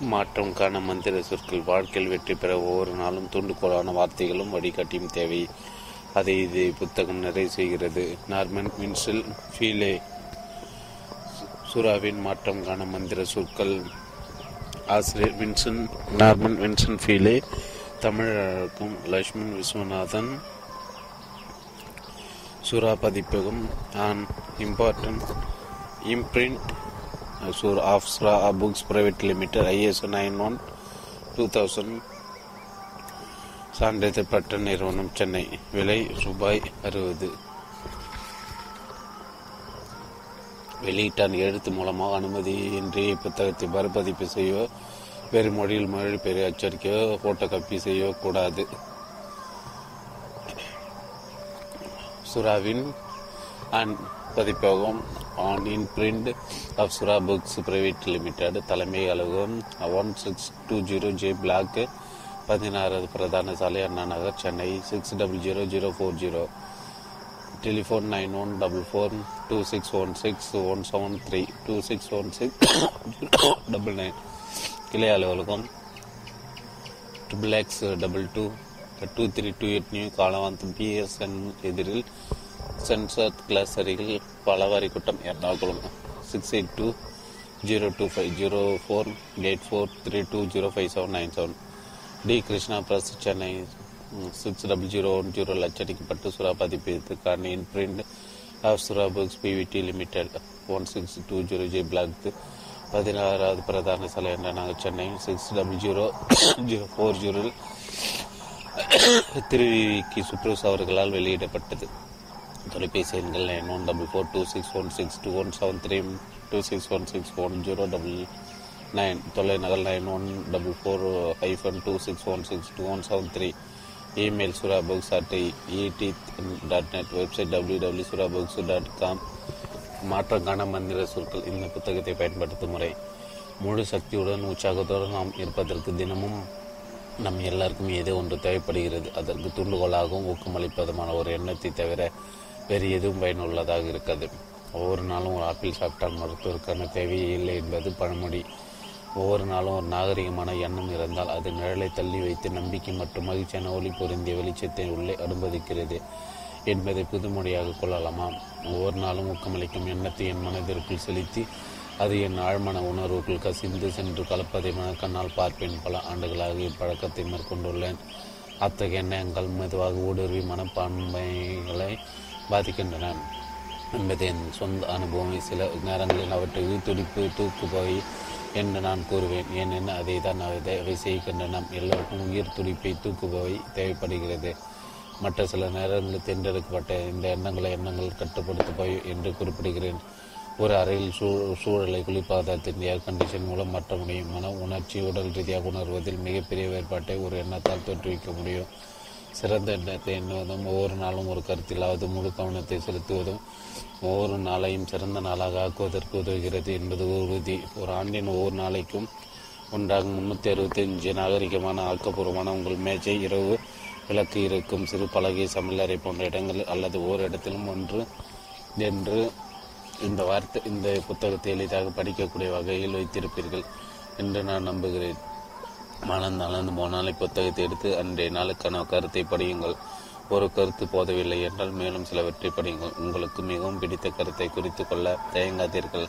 மாற்றம் காண மந்திர சொற்கள் வாழ்க்கையில் வெற்றி பெற ஒவ்வொரு நாளும் தூண்டுகோலான வார்த்தைகளும் வழிகாட்டியும் தேவை. அதை இது புத்தகம் நிறைவு செய்கிறது. நார்மன் வின்சல் ஃபீலே சுறாவின் மாற்றம் காண மந்திர சொற்கள். ஆசிரியர் வின்சன் நார்மன் வின்சன் ஃபீலே தமிழருக்கும் லட்சுமண் விஸ்வநாதன் சுறா பதிப்பகம் an important imprint Sura of books private limited ISO nine one two thousand சான்றிதழ் பெற்ற நிறுவனம் சென்னை விலை ரூபாய் அறுபது. வெளியிட்டான் எழுத்து மூலமாக அனுமதியின்றி புத்தகத்தை மறுபதிப்பு செய்யோ வேறு மொழியில் மொழிபெயரை அச்சரிக்கையோ போட்டோ காப்பி செய்யவோ கூடாது. சுறாவின் அண்ட் பதிப்பகம் an imprint of Sura books private limited தலைமை அலுவலகம் one six two zero J block பதினாறாவது பிரதான சாலை Anna Nagar Chennai six double zero zero four zero. Telephone nine one double four two six one six one seven three two six one six double nine. கிளை அலுவலகம் triple X double two two three two eight new காலவாந்த் BSN எதிரில் சென்சார் கிளாஸ் அருகில் பலவாரி கூட்டம் Ernakulam. Six eight two zero two five zero four eight four three two zero five seven nine seven T Krishna press Chennai six double zero one zero லட்சடிக்கப்பட்டு சுறா பதிப்பிற்கான imprint of Sura books PVT limited one six two zero G block பதினாறாவது பிரதான சாலை என்ற நாங்கள் Chennai six double zero zero four zero திருவிக்கு சுப்ரூஸ் அவர்களால் வெளியிடப்பட்டது. தொலைபேசி எண்கள் nine one double four two six one six two one seven three two six one six one zero double nine தொலைநகல் nine one double four hyphen two six one six two one seven three. Email Sura books at ET dot net website W W Sura books dot com மாற்றங்கான மந்திர சொற்கள் இந்த புத்தகத்தை பயன்படுத்தும் முறை. முழு சக்தியுடன் உற்சாகத்துடன் நாம் இருப்பதற்கு தினமும் நம் எல்லாருக்கும் ஏதோ ஒன்று தேவைப்படுகிறது. அதற்கு தூண்டுகோலாகவும் ஊக்கமளிப்பதுமான ஒரு எண்ணத்தை தவிர வேறு எதுவும் பயனுள்ளதாக இருக்காது. ஒவ்வொரு நாளும் ஒரு ஆப்பிள் சாப்பிட்டால் மருத்துவருக்கான தேவையே இல்லை என்பது பழமொழி. ஒவ்வொரு நாளும் ஒரு நாகரிகமான எண்ணம் இருந்தால் அது நிழலை தள்ளி வைத்து நம்பிக்கை மற்றும் மகிழ்ச்சியான ஒளி பொருந்திய வெளிச்சத்தை உள்ளே அனுமதிக்கிறது என்பதை புதுமொழியாக கொள்ளலாமா ஒவ்வொரு நாளும் ஊக்கமளிக்கும் எண்ணத்தை என் மனதிற்குள் செலுத்தி அது என் ஆழ்மன உணர்வுக்குள் கசிந்து சென்று கலப்பதை மனக்கண்ணால் பார்ப்பேன். பல ஆண்டுகளாக இப்பழக்கத்தை மேற்கொண்டுள்ளேன். அத்தகைய எண்ணங்கள் மெதுவாக ஊடுருவி மனப்பான்மைகளை பாதிக்கின்றன. என்பது என் சொந்த அனுபவம் சில நேரங்களில் அவற்றை துடிப்பு தூக்குபவை என்று நான் கூறுவேன். ஏனெனில் அதை தான் அவை செய்கின்றன. எல்லோருக்கும் உயிர் துடிப்பை தூக்குபவை தேவைப்படுகிறது. மற்ற சில நேரங்களில் தேர்ந்தெடுக்கப்பட்ட இந்த எண்ணங்களை எண்ணங்கள் கட்டுப்படுத்தப்போய் என்று குறிப்பிடுகிறேன். ஒரு அறையில் சூ சூழலை குளிர்பதத்தின் ஏர் கண்டிஷன் மூலம் மாற்ற முடியும் மன உணர்ச்சி உடல் ரீதியாக உணர்வதில் மிகப்பெரிய வேறுபாட்டை ஒரு எண்ணத்தால் தோற்றுவிக்க முடியும். சிறந்த எண்ணத்தை எண்ணுவதும் ஒவ்வொரு நாளும் ஒரு கருத்திலாவது முழு கவனத்தை செலுத்துவதும் ஒவ்வொரு நாளையும் சிறந்த நாளாக ஆக்குவதற்கு உதவுகிறது என்பது உறுதி. ஒரு ஆண்டின் ஒவ்வொரு நாளைக்கும் ஒன்றாக முன்னூற்றி அறுபத்தஞ்சு நாகரிகமான ஆக்கப்பூர்வமான உங்கள் மேஜை இரவு விளக்கு இருக்கும் சிறு பலகை சமையலறை போன்ற இடங்கள் அல்லது ஓர் இடத்திலும் ஒன்று என்று இந்த வார்த்தை இந்த புத்தகத்தை எளிதாக படிக்கக்கூடிய வகையில் வைத்திருப்பீர்கள் என்று நான் நம்புகிறேன். மனம் நலந்து போனால் புத்தகத்தை எடுத்து அன்றைய நாளுக்கான கருத்தை படியுங்கள். ஒரு கருத்து போதவில்லை என்றால் மேலும் சிலவற்றை படியுங்கள். உங்களுக்கு மிகவும் பிடித்த கருத்தை குறித்து கொள்ள தயங்காதீர்கள்.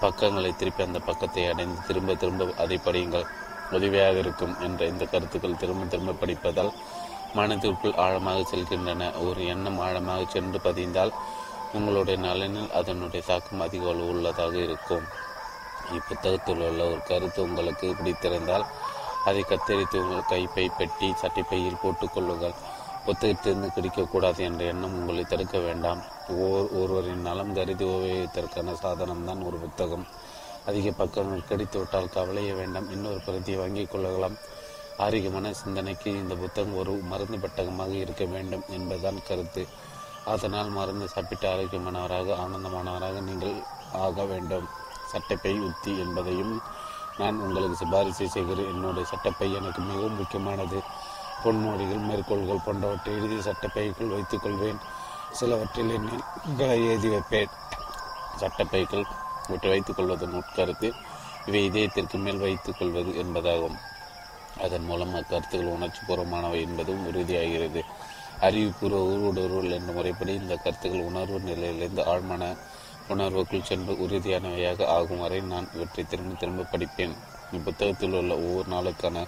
பக்கங்களை திருப்பி அந்த பக்கத்தை அடைந்து திரும்ப திரும்ப அதை படியுங்கள். உதவியாக இருக்கும் என்ற இந்த கருத்துக்கள் திரும்ப திரும்ப படிப்பதால் மனதிற்குள் ஆழமாக செல்கின்றன. ஒரு எண்ணம் ஆழமாக சென்று பதிந்தால் உங்களுடைய நலனில் அதனுடைய தாக்கம் அதிக உள்ளதாக இருக்கும். இப்புத்தகத்தில் உள்ள ஒரு கருத்து உங்களுக்கு பிடித்திருந்தால் அதை கத்தரித்து உங்கள் கைப்பை பெட்டி சட்டைப்பையில் போட்டுக்கொள்ளுங்கள் புத்தகத்திலிருந்து கிடைக்கக்கூடாது என்ற எண்ணம் உங்களை தடுக்க வேண்டாம். ஓர் ஒருவரின் நலம் கருதி உபயோகித்தற்கான சாதனம்தான் ஒரு புத்தகம். அதிக பக்கங்கள் கிடைத்துவிட்டால் கவலைய வேண்டாம். இன்னொரு பிரதியை வாங்கிக் கொள்ளலாம். ஆரோக்கியமான சிந்தனைக்கு இந்த புத்தகம் ஒரு மருந்து பெட்டகமாக இருக்க வேண்டும் என்பதுதான் கருத்து. அதனால் மருந்து சாப்பிட்டு ஆரோக்கியமானவராக ஆனந்தமானவராக நீங்கள் ஆக வேண்டும். சட்டைப்பை உத்தி என்பதையும் நான் உங்களுக்கு சிபாரிசு செய்கிறேன். என்னுடைய சட்டப்பை எனக்கு மிகவும் முக்கியமானது. பொன்மொழிகள் மேற்கோள்கள் போன்றவற்றை எழுதி சட்டப்பைக்குள் வைத்துக் கொள்வேன். சிலவற்றில் எண்களை எழுதி வைப்பேன். சட்டப்பைக்குள் இவற்றை வைத்துக் கொள்வதன் உட்கருத்து இவை இதயத்திற்கு மேல் வைத்துக் கொள்வது என்பதாகும். அதன் மூலம் அக்கருத்துக்கள் உணர்ச்சி பூர்வமானவை என்பதும் உறுதியாகிறது. அறிவுபூர்வ ஊடுருவல் என்ற முறைப்படி இந்த கருத்துக்கள் உணர்வு நிலையிலிருந்து ஆழ்மான உணர்வுக்குள் சென்று உறுதியானவையாக ஆகும் வரை நான் இவற்றை திரும்ப திரும்ப படிப்பேன். இப்புத்தகத்தில் உள்ள ஒவ்வொரு நாளுக்கான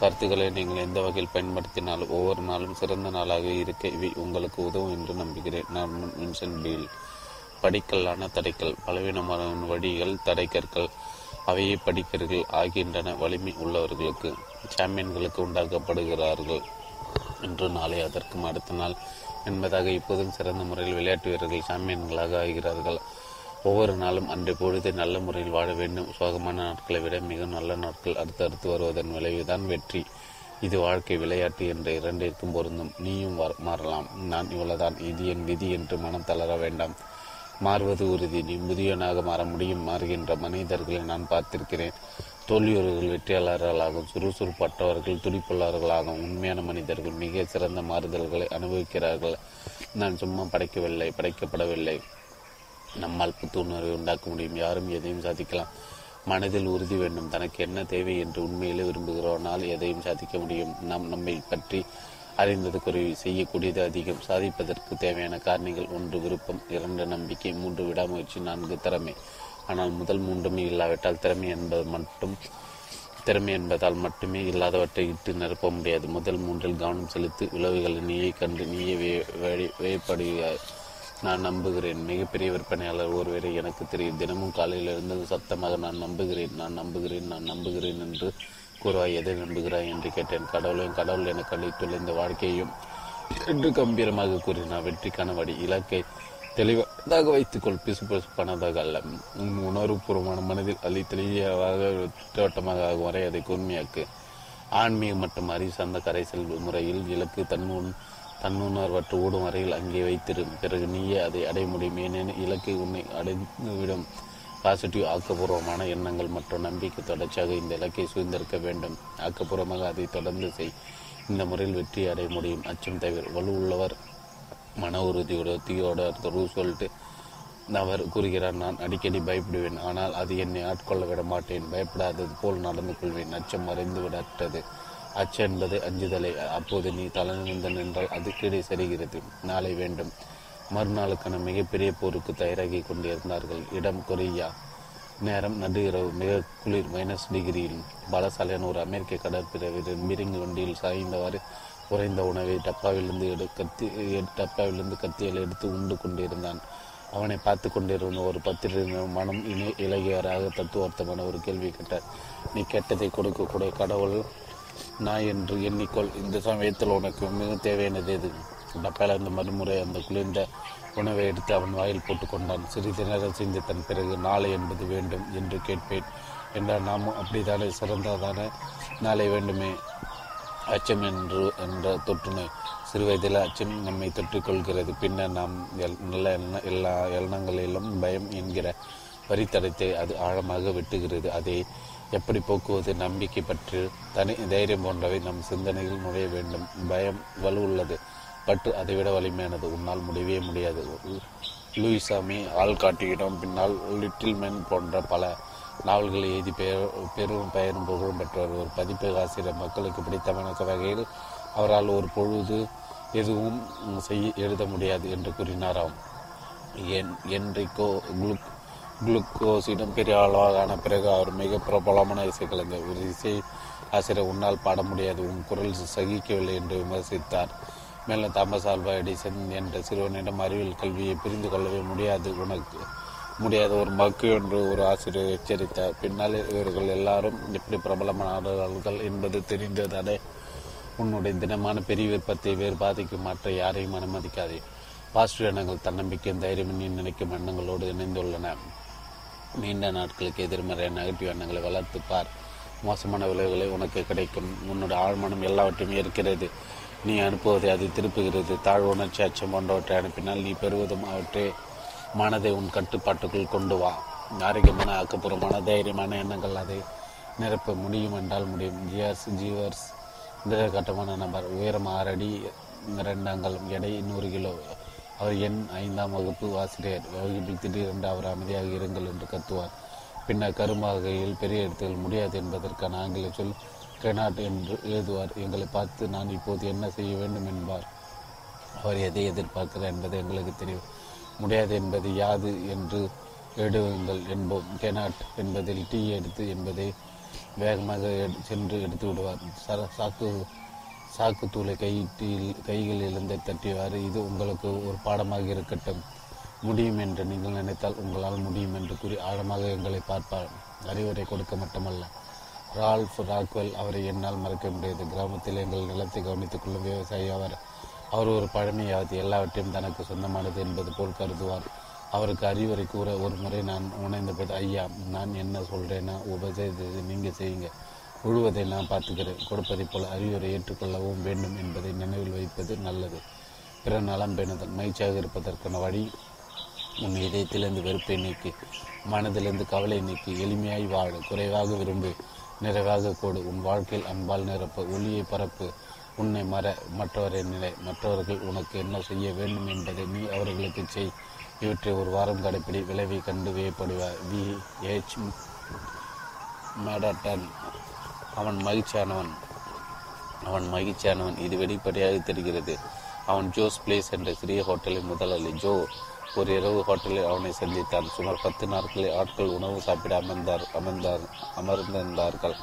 கருத்துக்களை நீங்கள் எந்த வகையில் பயன்படுத்தினாலும் ஒவ்வொரு நாளும் சிறந்த நாளாக இருக்க இவை உங்களுக்கு உதவும் என்று நம்புகிறேன். நான் வின்சென்ட் பீல். படிக்கல்லான தடைக்கல் பலவீனமான வழிகள் தடைக்கற்கள் அவையே படிக்கர்கள் ஆகின்றன வலிமை உள்ளவர்களுக்கு சாம்பியன்களுக்கு உண்டாக்கப்படுகிறார்கள் இன்று நாளை அதற்கும் அடுத்த நாள் என்பதாக இப்போதும் சிறந்த முறையில் விளையாட்டு வீரர்கள் சாம்பியன்களாக ஆகிறார்கள். ஒவ்வொரு நாளும் அன்றைய பொழுது நல்ல முறையில் வாழ வேண்டும். சோகமான நாட்களை விட மிக நல்ல நாட்கள் அடுத்தடுத்து வருவதன் விளைவுதான் வெற்றி. இது வாழ்க்கை விளையாட்டு என்ற இரண்டிற்கும் பொருந்தும். நீயும் மாறலாம். நான் இவ்வளவுதான். இது என் விதி என்று மனம் தளர வேண்டாம். மாறுவது உறுதி. நீ முதியவனாக மாற முடியும். மாறுகின்ற மனிதர்களை நான் பார்த்திருக்கிறேன். தோல்வியவர்கள் வெற்றியாளர்களாகவும் சுறுசுறுப்பற்றவர்கள் துடிப்புள்ளவர்களாகவும் உண்மையான மனிதர்கள் மிக சிறந்த மாறுதல்களை அனுபவிக்கிறார்கள். நான் சும்மா படைக்கவில்லை படைக்கப்படவில்லை. நம்மால் புத்துணர்வை உண்டாக்க முடியும். யாரும் எதையும் சாதிக்கலாம். மனதில் உறுதி வேண்டும். தனக்கு என்ன தேவை என்று உண்மையிலே விரும்புகிறோனால் எதையும் சாதிக்க முடியும். நாம் நம்மை பற்றி அறிந்தது குறைவு செய்யக்கூடியது அதிகம். சாதிப்பதற்கு தேவையான காரணிகள் ஒன்று விருப்பம் இரண்டு நம்பிக்கை மூன்று விடாமுயற்சி நான்கு திறமை. ஆனால் முதல் மூன்றுமே இல்லாவிட்டால் திறமை என்பது மட்டும் திறமை என்பதால் மட்டுமே இல்லாதவற்றை இட்டு நிரப்ப முடியாது. முதல் மூன்றில் கவனம் செலுத்தி விளைவுகளை நீயே கண்டு நீயே வேப்படுகிறாய் நான் நம்புகிறேன். மிகப்பெரிய விற்பனையாளர் ஒருவரை எனக்கு தெரியும். தினமும் காலையில் இருந்தது சத்தமாக நான் நம்புகிறேன் நான் நம்புகிறேன் நான் நம்புகிறேன் என்று கூறுவாய் எதை நம்புகிறாய்? என்று கேட்டேன். கடவுளையும் கடவுள் எனக்கு அளித்துள்ள இந்த வாழ்க்கையையும் என்று கம்பீரமாக கூறினார். வெற்றிக்கான வழி இலக்கை தெளிவாக வைத்துக்கொள் பிசு பிசுப்பானதாக அல்ல. உணர்வுபூர்வமான மனதில் அள்ளி தெளிவாக திட்டவட்டமாக ஆகும் வரை அதை கூர்மையாக்கு. ஆன்மீக மற்றும் அறிவு சார்ந்த கரைசல் முறையில் இலக்கு தன் தன்னுணர்வற்று ஓடும் வரையில் அங்கே வைத்திரும் பிறகு நீயே அதை அடைய முடியும். ஏனெனில் இலக்கை உன்னை அடைந்துவிடும். பாசிட்டிவ் ஆக்கப்பூர்வமான எண்ணங்கள் மற்றும் நம்பிக்கை தொடர்ச்சியாக இந்த இலக்கை சூழ்ந்திருக்க வேண்டும். ஆக்கப்பூர்வமாக அதை தொடர்ந்து செய். இந்த முறையில் வெற்றி அடைய முடியும். அச்சம் தவிர வலு உள்ளவர் மன உறுதியோட தீயோட சொல்லிட்டு அவர் கூறுகிறார் நான் அடிக்கடி பயப்படுவேன். ஆனால் அது என்னை ஆட்கொள்ள விட மாட்டேன். பயப்படாதது போல் நடந்து கொள்வேன். அச்சம் மறைந்து விடட்டது அச்சம் என்பது அஞ்சுதலை. அப்போது நீ தலைநிமிந்தன் நின்றால் அது கீழே சரிகிறது நாளை வேண்டும். மறுநாளுக்கான மிகப்பெரிய போருக்கு தயாராகி கொண்டிருந்தார்கள். இடம் கொரியா. நேரம் நடு இரவு. மிக குளிர். மைனஸ் டிகிரியில் பலசாலையான ஒரு அமெரிக்க கடற்படை வீரர் மிருங்கு வண்டியில் சாய்ந்தவாறு குறைந்த உணவை டப்பாவிலிருந்து எடு கத்தி டப்பாவிலிருந்து கத்தியில் எடுத்து உண்டு கொண்டிருந்தான். அவனை பார்த்து கொண்டிருந்த ஒரு பத்திரிகை மனம் இணை இலகியராக தத்துவார்த்தமான ஒரு கேள்வி கேட்டார். நீ கெட்டதை கொடுக்கக்கூடிய கடவுள். நான் என்று எண்ணிக்கொள். இந்த சமயத்தில் உனக்கு மிக தேவையானது எது? டப்பால அந்த மறுமுறை அந்த குளிர்ந்த உணவை எடுத்து அவன் வாயில் போட்டுக்கொண்டான் சிறிது நேரம் சிந்தித்தன் பிறகு நாளை என்பது வேண்டும் என்று கேட்பேன். என்றால் நாமும் அப்படித்தானே? சிறந்ததான நாளை வேண்டுமே. அச்சம் என்று என்ற தொற்றுநோய் சிறுவயதில் அச்சம் நம்மை தொற்றிக்கொள்கிறது. பின்னர் நாம் எல் நல்ல எல்லா எண்ணங்களிலும் பயம் என்கிற வரித்தடத்தை அது ஆழமாக வெட்டுகிறது. அதை எப்படி போக்குவது நம்பிக்கை பற்றி தனி தைரியம் போன்றவை நம் சிந்தனையில் நுழைய வேண்டும். பயம் வலு உள்ளது. அதைவிட வலிமையானது. உன்னால் முடியவே முடியாது. லூயிசாமி ஆள்காட்டியிடம் பின்னால் லிட்டில் மென் போன்ற பல நாவல்களை எழுதி பெயர் பெரும் பெயரும் புகழும் பெற்றவர். ஒரு பதிப்பு ஆசிரியர் மக்களுக்கு பிடித்தமான வகையில் அவரால் ஒரு பொழுது எதுவும் செய்ய எழுத முடியாது என்று கூறினாராம். என் என்றைக்கோ குளுக் குளுக்கோஸிடம் பெரிய அளவான பிறகு அவர் மிக பிரபலமான இசைக்கலைஞர். ஒரு இசை ஆசிரியர் உன்னால் பாட முடியாது உன் குரல் சகிக்கவில்லை என்று விமர்சித்தார். மேலும் தாமஸ் ஆல்வா எடிசன் என்ற சிறுவனிடம் அறிவியல் கல்வியை புரிந்து கொள்ளவே முடியாது உனக்கு முடியாத ஒரு மக்கு என்று ஒரு ஆசிரியர் எச்சரித்தார். பின்னால் இவர்கள் எல்லாரும் எப்படி பிரபலமானவர்கள் என்பது தெரிந்ததானே உன்னுடைய தினமான பெரிய விருப்பத்தை வேறு பாதிக்கும் மாற்ற யாரையும் அனுமதிக்காதே. பாசிட்டிவ் எண்ணங்கள் தன்னம்பிக்கை தைரியம் நினைக்கும் எண்ணங்களோடு இணைந்துள்ளன. நீண்ட நாட்களுக்கு எதிர்மறை நெகட்டிவ் எண்ணங்களை வளர்த்து பார் மோசமான விளைவுகளை உனக்கு கிடைக்கும். உன்னோட ஆழ்மனம் எல்லாவற்றையும் ஏற்கிறது நீ அனுப்புவதை அது திருப்புகிறது. தாழ்வு உணர்ச்சி அச்சம் போன்றவற்றை அனுப்பினால் நீ பெறுவதும் அவற்றை மனதை உன் கட்டுப்பாட்டுக்குள் கொண்டு வா. ஆரோக்கியமான ஆக்கப்பூர்வமான தைரியமான எண்ணங்கள் அதை நிரப்ப முடியும் என்றால் முடியும். ஜியர்ஸ் ஜீவர்ஸ் திடகட்டமான நபர் உயரம் ஆறு அடி இரண்டு அங்கலம் எடை நூறு கிலோ அவர் என் ஐந்தாம் வகுப்பு ஆசிரியர். வகுப்பில் திடீரென்று அவர் அமைதியாக இருங்கள் என்று கத்துவார். பின்னர் கரும்பாகையில் பெரிய இடத்தில் முடியாது என்பதற்கான ஆங்கில சொல் கெனாட் என்று எழுதுவார். எங்களை பார்த்து நான் இப்போது என்ன செய்ய வேண்டும்? என்பார். அவர் எதை எதிர்பார்க்கிறார் என்பது எங்களுக்கு தெரியும். முடியாது என்பது யாது என்று எழுதுங்கள் என்போம். கெனாட் என்பதில் டீ எடுத்து என்பதை வேகமாக சென்று எடுத்து விடுவார் சர சாக்கு சாக்கு தூளை கையில் கைகளில் இருந்து தட்டியவாறு இது உங்களுக்கு ஒரு பாடமாக இருக்கட்டும். முடியும் என்று நீங்கள் நினைத்தால் உங்களால் முடியும் என்று கூறி ஆழமாக எங்களை பார்ப்பார். அறிவுரை கொடுக்க மட்டுமல்ல. ரால்ஃப் ராக்வெல் அவரை என்னால் மறக்க முடியாது. கிராமத்தில் எங்கள் நிலத்தை கவனித்துக் கொள்ளும் விவசாயி அவர் அவர் ஒரு பழமையாவது எல்லாவற்றையும் தனக்கு சொந்தமானது என்பது போல் கருதுவார். அவருக்கு அறிவுரை கூற ஒரு முறை நான் உணர்ந்தபோது ஐயா நான் என்ன சொல்கிறேன்னா உபதேசத்தை நீங்கள் செய்யுங்க. உழுவதை நான் பார்த்துக்கிறேன் கொடுப்பதைப் போல அறிவுரை ஏற்றுக்கொள்ளவும் வேண்டும் என்பதை நினைவில் வைப்பது நல்லது. பிற நலம் பேணுதல் மகிழ்ச்சியாக இருப்பதற்கான வழி. உன் இதயத்திலிருந்து வெறுப்பை நீக்கி மனதிலிருந்து கவலை நீக்கி எளிமையாய் வாழ குறைவாக விரும்பு நிறைவாக கூடு. உன் வாழ்க்கையில் அன்பால் நிரப்பு ஒளியை பரப்பு. உன்னை மற மற்றவரை நிலை மற்றவர்கள் உனக்கு என்ன செய்ய வேண்டும் என்பதை நீ அவர்களுக்கு செய். இவற்றை ஒரு வாரம் கடைப்பிடி விளைவை கண்டு வியப்படுவார் வி. ஏச் மேடட்டன். அவன் மகிழ்ச்சியானவன். அவன் மகிழ்ச்சியானவன். இது வெளிப்படையாக தெரிகிறது. அவன் ஜோஸ் பிளேஸ் என்ற சிறிய ஹோட்டலின் முதலாளி ஜோ ஒரு இரவு ஹோட்டலில் அவனை சந்தித்தான். சுமார் பத்து நாட்களில் ஆட்கள் உணவு சாப்பிட அமர்ந்தார் அமர்ந்தார் அமர்ந்திருந்தார்கள்.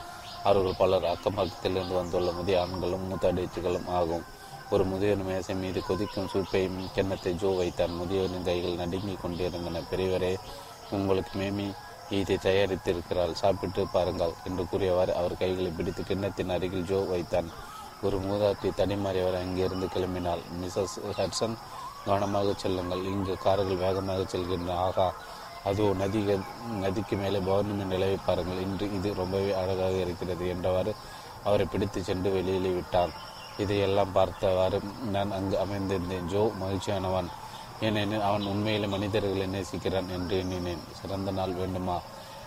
அவர்கள் பலர் அக்கம் பக்கத்திலிருந்து வந்துள்ள முதிய ஆண்களும் மூத்தடித்துகளும் ஆகும். ஒரு முதியவன் மேசை மீது கொதிக்கும் சூப்பையும் கிண்ணத்தை ஜோ வைத்தான். முதியவரின் கைகள் நடுங்கிக் கொண்டிருந்தன. பெரியவரே உங்களுக்கு மேமி இதை தயாரித்திருக்கிறாள். சாப்பிட்டு பாருங்கள் என்று கூறியவாறு அவர் கைகளை பிடித்து கிண்ணத்தின் அருகில் ஜோ வைத்தான். ஒரு மூதாட்டி தனிமாறியவர் அங்கிருந்து கிளம்பினாள். மிஸ்ஸஸ் ஹட்சன் கவனமாக செல்லுங்கள். இங்கு கார்கள் வேகமாக செல்கின்றன. ஆகா அதோ நதி நதிக்கு மேலே பௌர்ணமி நிலவை பாருங்கள். இன்று இது ரொம்பவே அழகாக இருக்கிறது என்றவாறு அவரை பிடித்து சென்று வெளியிலே விட்டான். இதையெல்லாம் பார்த்தவாறு நான் அங்கு அமைந்திருந்தேன். ஜோ மகிழ்ச்சியானவன். ஏனெனில் அவன் உண்மையிலே மனிதர்களை நேசிக்கிறான் என்று எண்ணினேன். சிறந்த நாள் வேண்டுமா?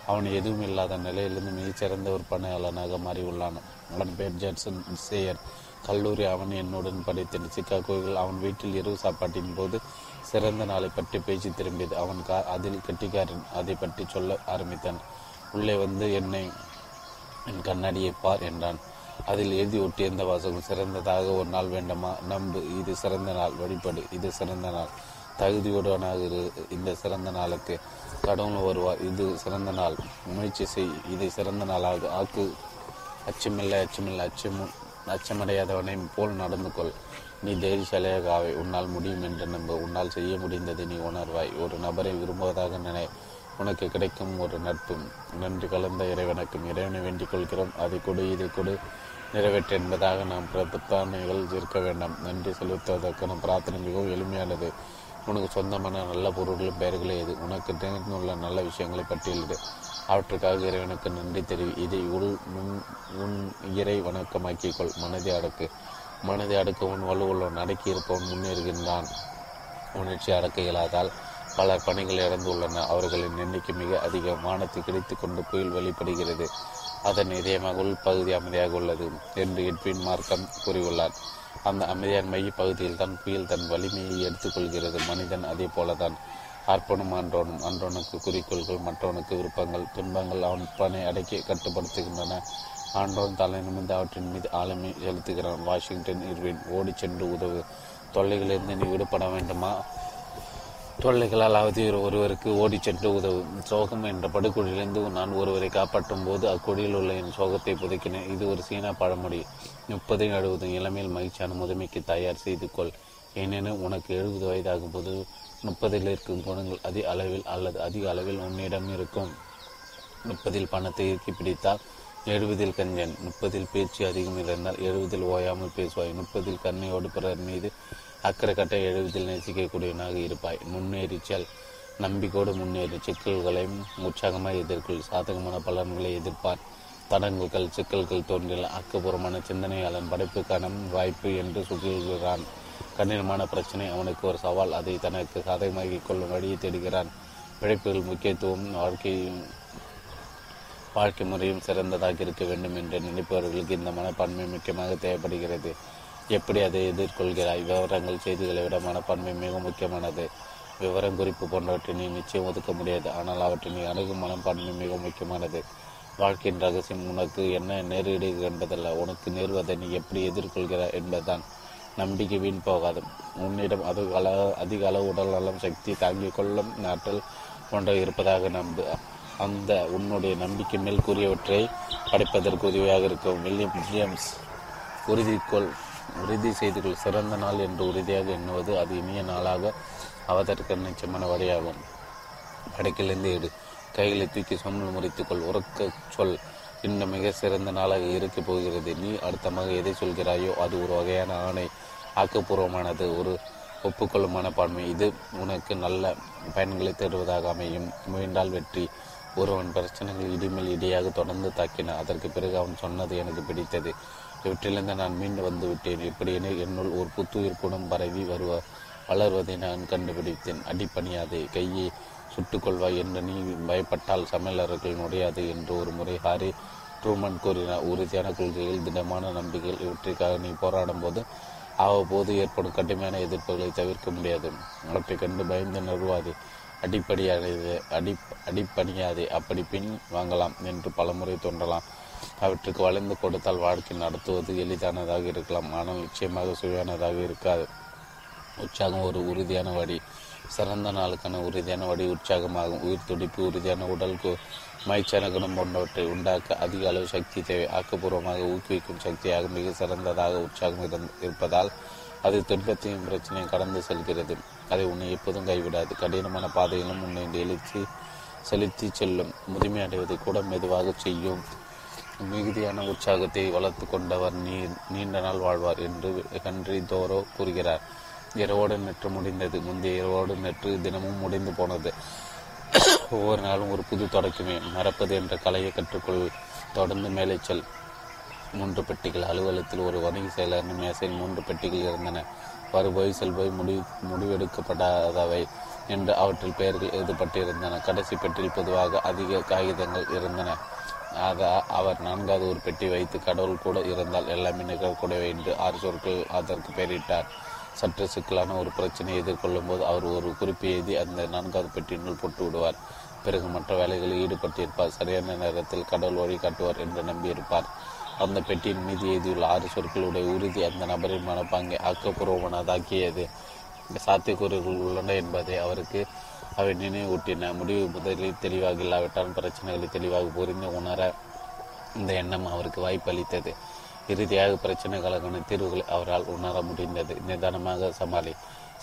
அவன் எதுவும் இல்லாத நிலையிலிருந்து மிகச்சிறந்த ஒரு பணியாளனாக மாறியுள்ளான். அவன் பேர் ஜான்சன் சேயர். கல்லூரி அவன் என்னுடன் படித்தேன். சிக்காகோவில் அவன் வீட்டில் இரவு சாப்பாட்டின் போது சிறந்த நாளை பற்றி பேச்சு திரும்பியது. அவன் கா அதில் கெட்டிக்காரன். அதை பற்றி சொல்ல ஆரம்பித்தான். உள்ளே வந்து என்னை என் கண்ணாடியை பார் என்றான். அதில் எழுதி ஒட்டியிருந்த வாசகம் சிறந்ததாக ஒரு நாள் வேண்டுமா? நம்பு இது சிறந்த நாள். வழிபடு இது சிறந்த நாள். தகுதியுடனாக இரு இந்த சிறந்த நாளுக்கு கடவுள் வருவார். இது சிறந்த நாள். முயற்சி செய். இதை சிறந்த நாளாக ஆக்கு. அச்சமில்லை அச்சமில்லை அச்சம் அச்சமடையாதவனை போல் நடந்து கொள். நீ தைரியசாலியாக ஆவை. உன்னால் முடியும் என்று நம்ப. உன்னால் செய்ய முடிந்ததை நீ உணர்வாய். ஒரு நபரை விரும்புவதாக நினை. உனக்கு கிடைக்கும் ஒரு நட்பும் நன்றி கலந்த இறைவனுக்கும் இறைவனை வேண்டிக் கொள்கிறோம். அதை கொடு இதை கொடு. நிறைவேற்ற என்பதாக நாம் பிரார்த்தனைகள் இருக்க வேண்டாம். நன்றி செலுத்துவதற்கான பிரார்த்தனை மிகவும் எளிமையானது. உனக்கு சொந்தமான நல்ல பொருட்களும் பெயர்களே எது? உனக்கு தெரிந்துள்ள நல்ல விஷயங்களை பட்டியலிடு. அவற்றுக்காக இறைவனுக்கு நன்றி தெரிவி இதை உள் முன் உன் இறை வணக்கமாக்கிக்கொள். மனதை அடக்கு. மனதை அடக்க உன் வலுவுள்ளவன் அடக்கி இருப்பவன் முன்னேறுகின்றான். உணர்ச்சி அடக்க இயலாதால் பல பணிகள் இழந்துள்ளன. அவர்களின் எண்ணிக்கை மிக அதிகம். வானத்தை கிடைத்து கொண்டு புயல் வெளிப்படுகிறது. அதன் இதயமாக உள்பகுதி அமைதியாக உள்ளது என்று எட்வின் மார்க்கம் கூறியுள்ளார். அந்த அமைதியான மையப்பகுதியில் தான் புயல் தன் வலிமையை எடுத்துக்கொள்கிறது. மனிதன் அதே போலதான். அர்ப்பணம் அன்றோனும் அன்றோனுக்கு குறிக்கோள்கள் மற்றவனுக்கு விருப்பங்கள் துன்பங்கள் அவன் பணை அடக்கி கட்டுப்படுத்துகின்றன. ஆண்டோன் தலை நிமிர்ந்து அவற்றின் மீது ஆளுமை செலுத்துகிறான். வாஷிங்டன் இர்வின் ஓடி சென்று உதவு. தொல்லைகளிலிருந்து நீ விடுபட வேண்டுமா? தொல்லைகளால் அவதியுற ஒருவருக்கு ஓடிச் சென்று உதவும் சோகம் என்ற படுகொடியிலிருந்து நான் ஒருவரை காப்பாற்றும் போது அக்கொடியில் உள்ள என் சோகத்தை புதைக்கினேன். இது ஒரு சீனா பழமொழி. முப்பது அறுபது இளமையில் மகிழ்ச்சியான முதுமைக்கு தயார் செய்து கொள். ஏனெனும் உனக்கு எழுபது வயதாகும் போது முப்பதில் இருக்கும் குணங்கள் அதிக அளவில் அல்லது அதிக அளவில் உன்னிடம் இருக்கும். முப்பதில் பணத்தை இறுக்கி பிடித்தால் எழுபதில் கஞ்சன் முப்பதில் பேச்சு அதிகம் இருந்தால் எழுபதில் ஓயாமல் பேசுவாய். முப்பதில் கண்ணையோடு பிறர் மீது அக்கறை கட்ட எழுபதில் நேசிக்கக்கூடியவனாக இருப்பாய். முன்னேறிச்சல் நம்பிக்கோடு முன்னேறி. சிக்கல்களையும் உற்சாகமாக எதிர்கொள். சாதகமான பலன்களை எதிர்ப்பார். தடங்குகள் சிக்கல்கள் தோன்றில் ஆக்கப்பூர்வமான சிந்தனையாளன் படைப்புக்கான வாய்ப்பு என்று சொல்கிறான் கண்ணீரமான பிரச்சனை அவனுக்கு ஒரு சவால். அதை தனக்கு சாதகமாக்கிக் கொள்ளும் வழியை தேடுகிறான். பிழைப்புகள் முக்கியத்துவம் வாழ்க்கை வாழ்க்கை முறையும் சிறந்ததாக இருக்க வேண்டும் என்று நினைப்பவர்களுக்கு இந்த மனப்பான்மை முக்கியமாக தேவைப்படுகிறது. எப்படி அதை எதிர்கொள்கிறாய்? விவரங்கள் செய்திகளை விட மனப்பான்மை மிக முக்கியமானது. விவரம் குறிப்பு போன்றவற்றை நீ நிச்சயம் ஒதுக்க முடியாது. ஆனால் அவற்றை நீ அணுகும் மனப்பான்மை மிக முக்கியமானது. வாழ்க்கையின் ரகசியம் உனக்கு என்ன நேரிடுகிறது என்பதல்ல. உனக்கு நேர்வதை நீ எப்படி எதிர்கொள்கிறாய் என்பதுதான். நம்பிக்கை வீண் போகாது. உன்னிடம் அது அள அதிக அளவு உடல் நலம் சக்தி தாங்கிக் கொள்ளும் ஆற்றல் போன்ற இருப்பதாக நம்பு. அந்த உன்னுடைய நம்பிக்கை மேல் கூறியவற்றை படைப்பதற்கு உதவியாக இருக்கும். வில்லியம் வில்லியம்ஸ் உறுதிக்கொள் உறுதி செய்து கொள். சிறந்த நாள் என்று உறுதியாக எண்ணுவது அது இனிய நாளாக அவதற்கு நிச்சயமான வழியாகும். படைக்கிலிருந்து எடு. கைகளை தூக்கி சம்பளம் முறித்துக்கொள் உறக்க சொல். இன்னும் மிக சிறந்த நாளாக இருக்கப் போகிறது. நீ அடுத்தமாக எதை சொல்கிறாயோ அது ஒரு வகையான ஆணை. ஆக்கப்பூர்வமானது ஒரு ஒப்புக்கொள்ளும் மனப்பான்மை. இது உனக்கு நல்ல பயன்களை தருவதாக அமையும். முயன்றால் வெற்றி. ஒருவன் பிரச்சனைகள் இடிமேல் இடியாக தொடர்ந்து தாக்கின. அதற்கு பிறகு அவன் சொன்னது எனக்கு பிடித்தது. இவற்றிலிருந்து நான் மீண்டு வந்து விட்டேன். இப்படி என்னுள் ஒரு புத்துயிர் குணம் பரவி வருவ வளர்வதை நான் கண்டுபிடித்தேன். அடிப்பணியாதே. கையை சுட்டுக்கொள்வாய் என்று நீ பயப்பட்டால் சமையலர்கள் நுடையாது என்று ஒரு முறை ஹாரி ட்ரூமன் கூறினார். உறுதியான கொள்கைகள் திடமான நம்பிக்கைகள் இவற்றிற்காக நீ போராடும் போது அவ்வப்போது ஏற்படும் கடுமையான எதிர்ப்புகளை தவிர்க்க முடியாது. அவற்றை கண்டு பயந்து நிறுவாது அடிப்படையானது அடி அடிப்பணியாது. அப்படி பின் வாங்கலாம் என்று பலமுறை தோன்றலாம். அவற்றுக்கு வளைந்து கொடுத்தால் வாழ்க்கை நடத்துவது எளிதானதாக இருக்கலாம். ஆனால் நிச்சயமாக சுவையானதாக இருக்காது. உற்சாகம் ஒரு உறுதியான வழி. சிறந்த நாளுக்கான உறுதியான வடி உற்சாகமாகும். உயிர் துடிப்பு உறுதியான உடலுக்கு மகிழ்ச்சியான குணம் போன்றவற்றை உண்டாக்க அதிக அளவு சக்தி தேவை. ஆக்கப்பூர்வமாக ஊக்குவிக்கும் சக்தியாக மிக சிறந்ததாக உற்சாகம் இருப்பதால் அது துன்பத்தையும் பிரச்சனையும் கடந்து செல்கிறது. அதை உன்னை எப்போதும் கைவிடாது. கடினமான பாதையிலும் உன்னை எழுச்சி செலுத்தி செல்லும். முதுமை அடைவதை கூட மெதுவாக செய்யும். மிகுதியான உற்சாகத்தை வளர்த்து கொண்டவர் நீ நீண்ட நாள் வாழ்வார் என்று ஹென்றி தோரோ கூறுகிறார். இரவோடு நெற்று முடிந்தது. முந்தைய இரவோடு நெற்று தினமும் முடிந்து போனது. ஒவ்வொரு நாளும் ஒரு புது தொடக்கமே. மறப்பது என்ற கலையை கற்றுக்கொள். தொடர்ந்து மேலே செல். மூன்று பெட்டிகள். அலுவலகத்தில் ஒரு வணிக செயலர் மேசையில் மூன்று பெட்டிகள் இருந்தன. வருபோய் செல்போய் முடி முடிவெடுக்கப்படாதவை என்று அவற்றில் பெயர்கள் எழுதப்பட்டிருந்தன. கடைசி பெட்டியில் பொதுவாக அதிக காகிதங்கள் இருந்தன. ஆக அவர் நான்காவது ஒரு பெட்டி வைத்து கடவுள் கூட இருந்தால் எல்லாமே நிகழக்கூடியவை என்று ஆறு சொற்கள் அதற்கு பெயரிட்டார். சற்று சிக்கலான ஒரு பிரச்சனையை எதிர்கொள்ளும் போது அவர் ஒரு குறிப்பு எழுதி அந்த நான்காவது பெட்டியினுள் போட்டு விடுவார். பிறகு மற்ற வேலைகளில் ஈடுபட்டிருப்பார். சரியான நேரத்தில் கடவுள் வழி காட்டுவார் என்று நம்பியிருப்பார். அந்த பெட்டியின் மீது எழுதியுள்ள ஆறு சொற்களுடைய உறுதி அந்த நபரின் மனப்பாங்கை ஆக்கப்பூர்வமானதாக்கியது சாத்தியக்கூறுகள் உள்ளன என்பதை அவருக்கு அவை நினைவூட்டின. முடிவு முதலில் தெளிவாக இல்லாவிட்டால் பிரச்சனைகளை தெளிவாக புரிந்து உணர இந்த எண்ணம் அவருக்கு வாய்ப்பு அளித்தது இறுதியாக பிரச்சனைகளுக்கான தீர்வுகளை அவரால் உணர முடிந்தது. நிதானமாக சமாளி.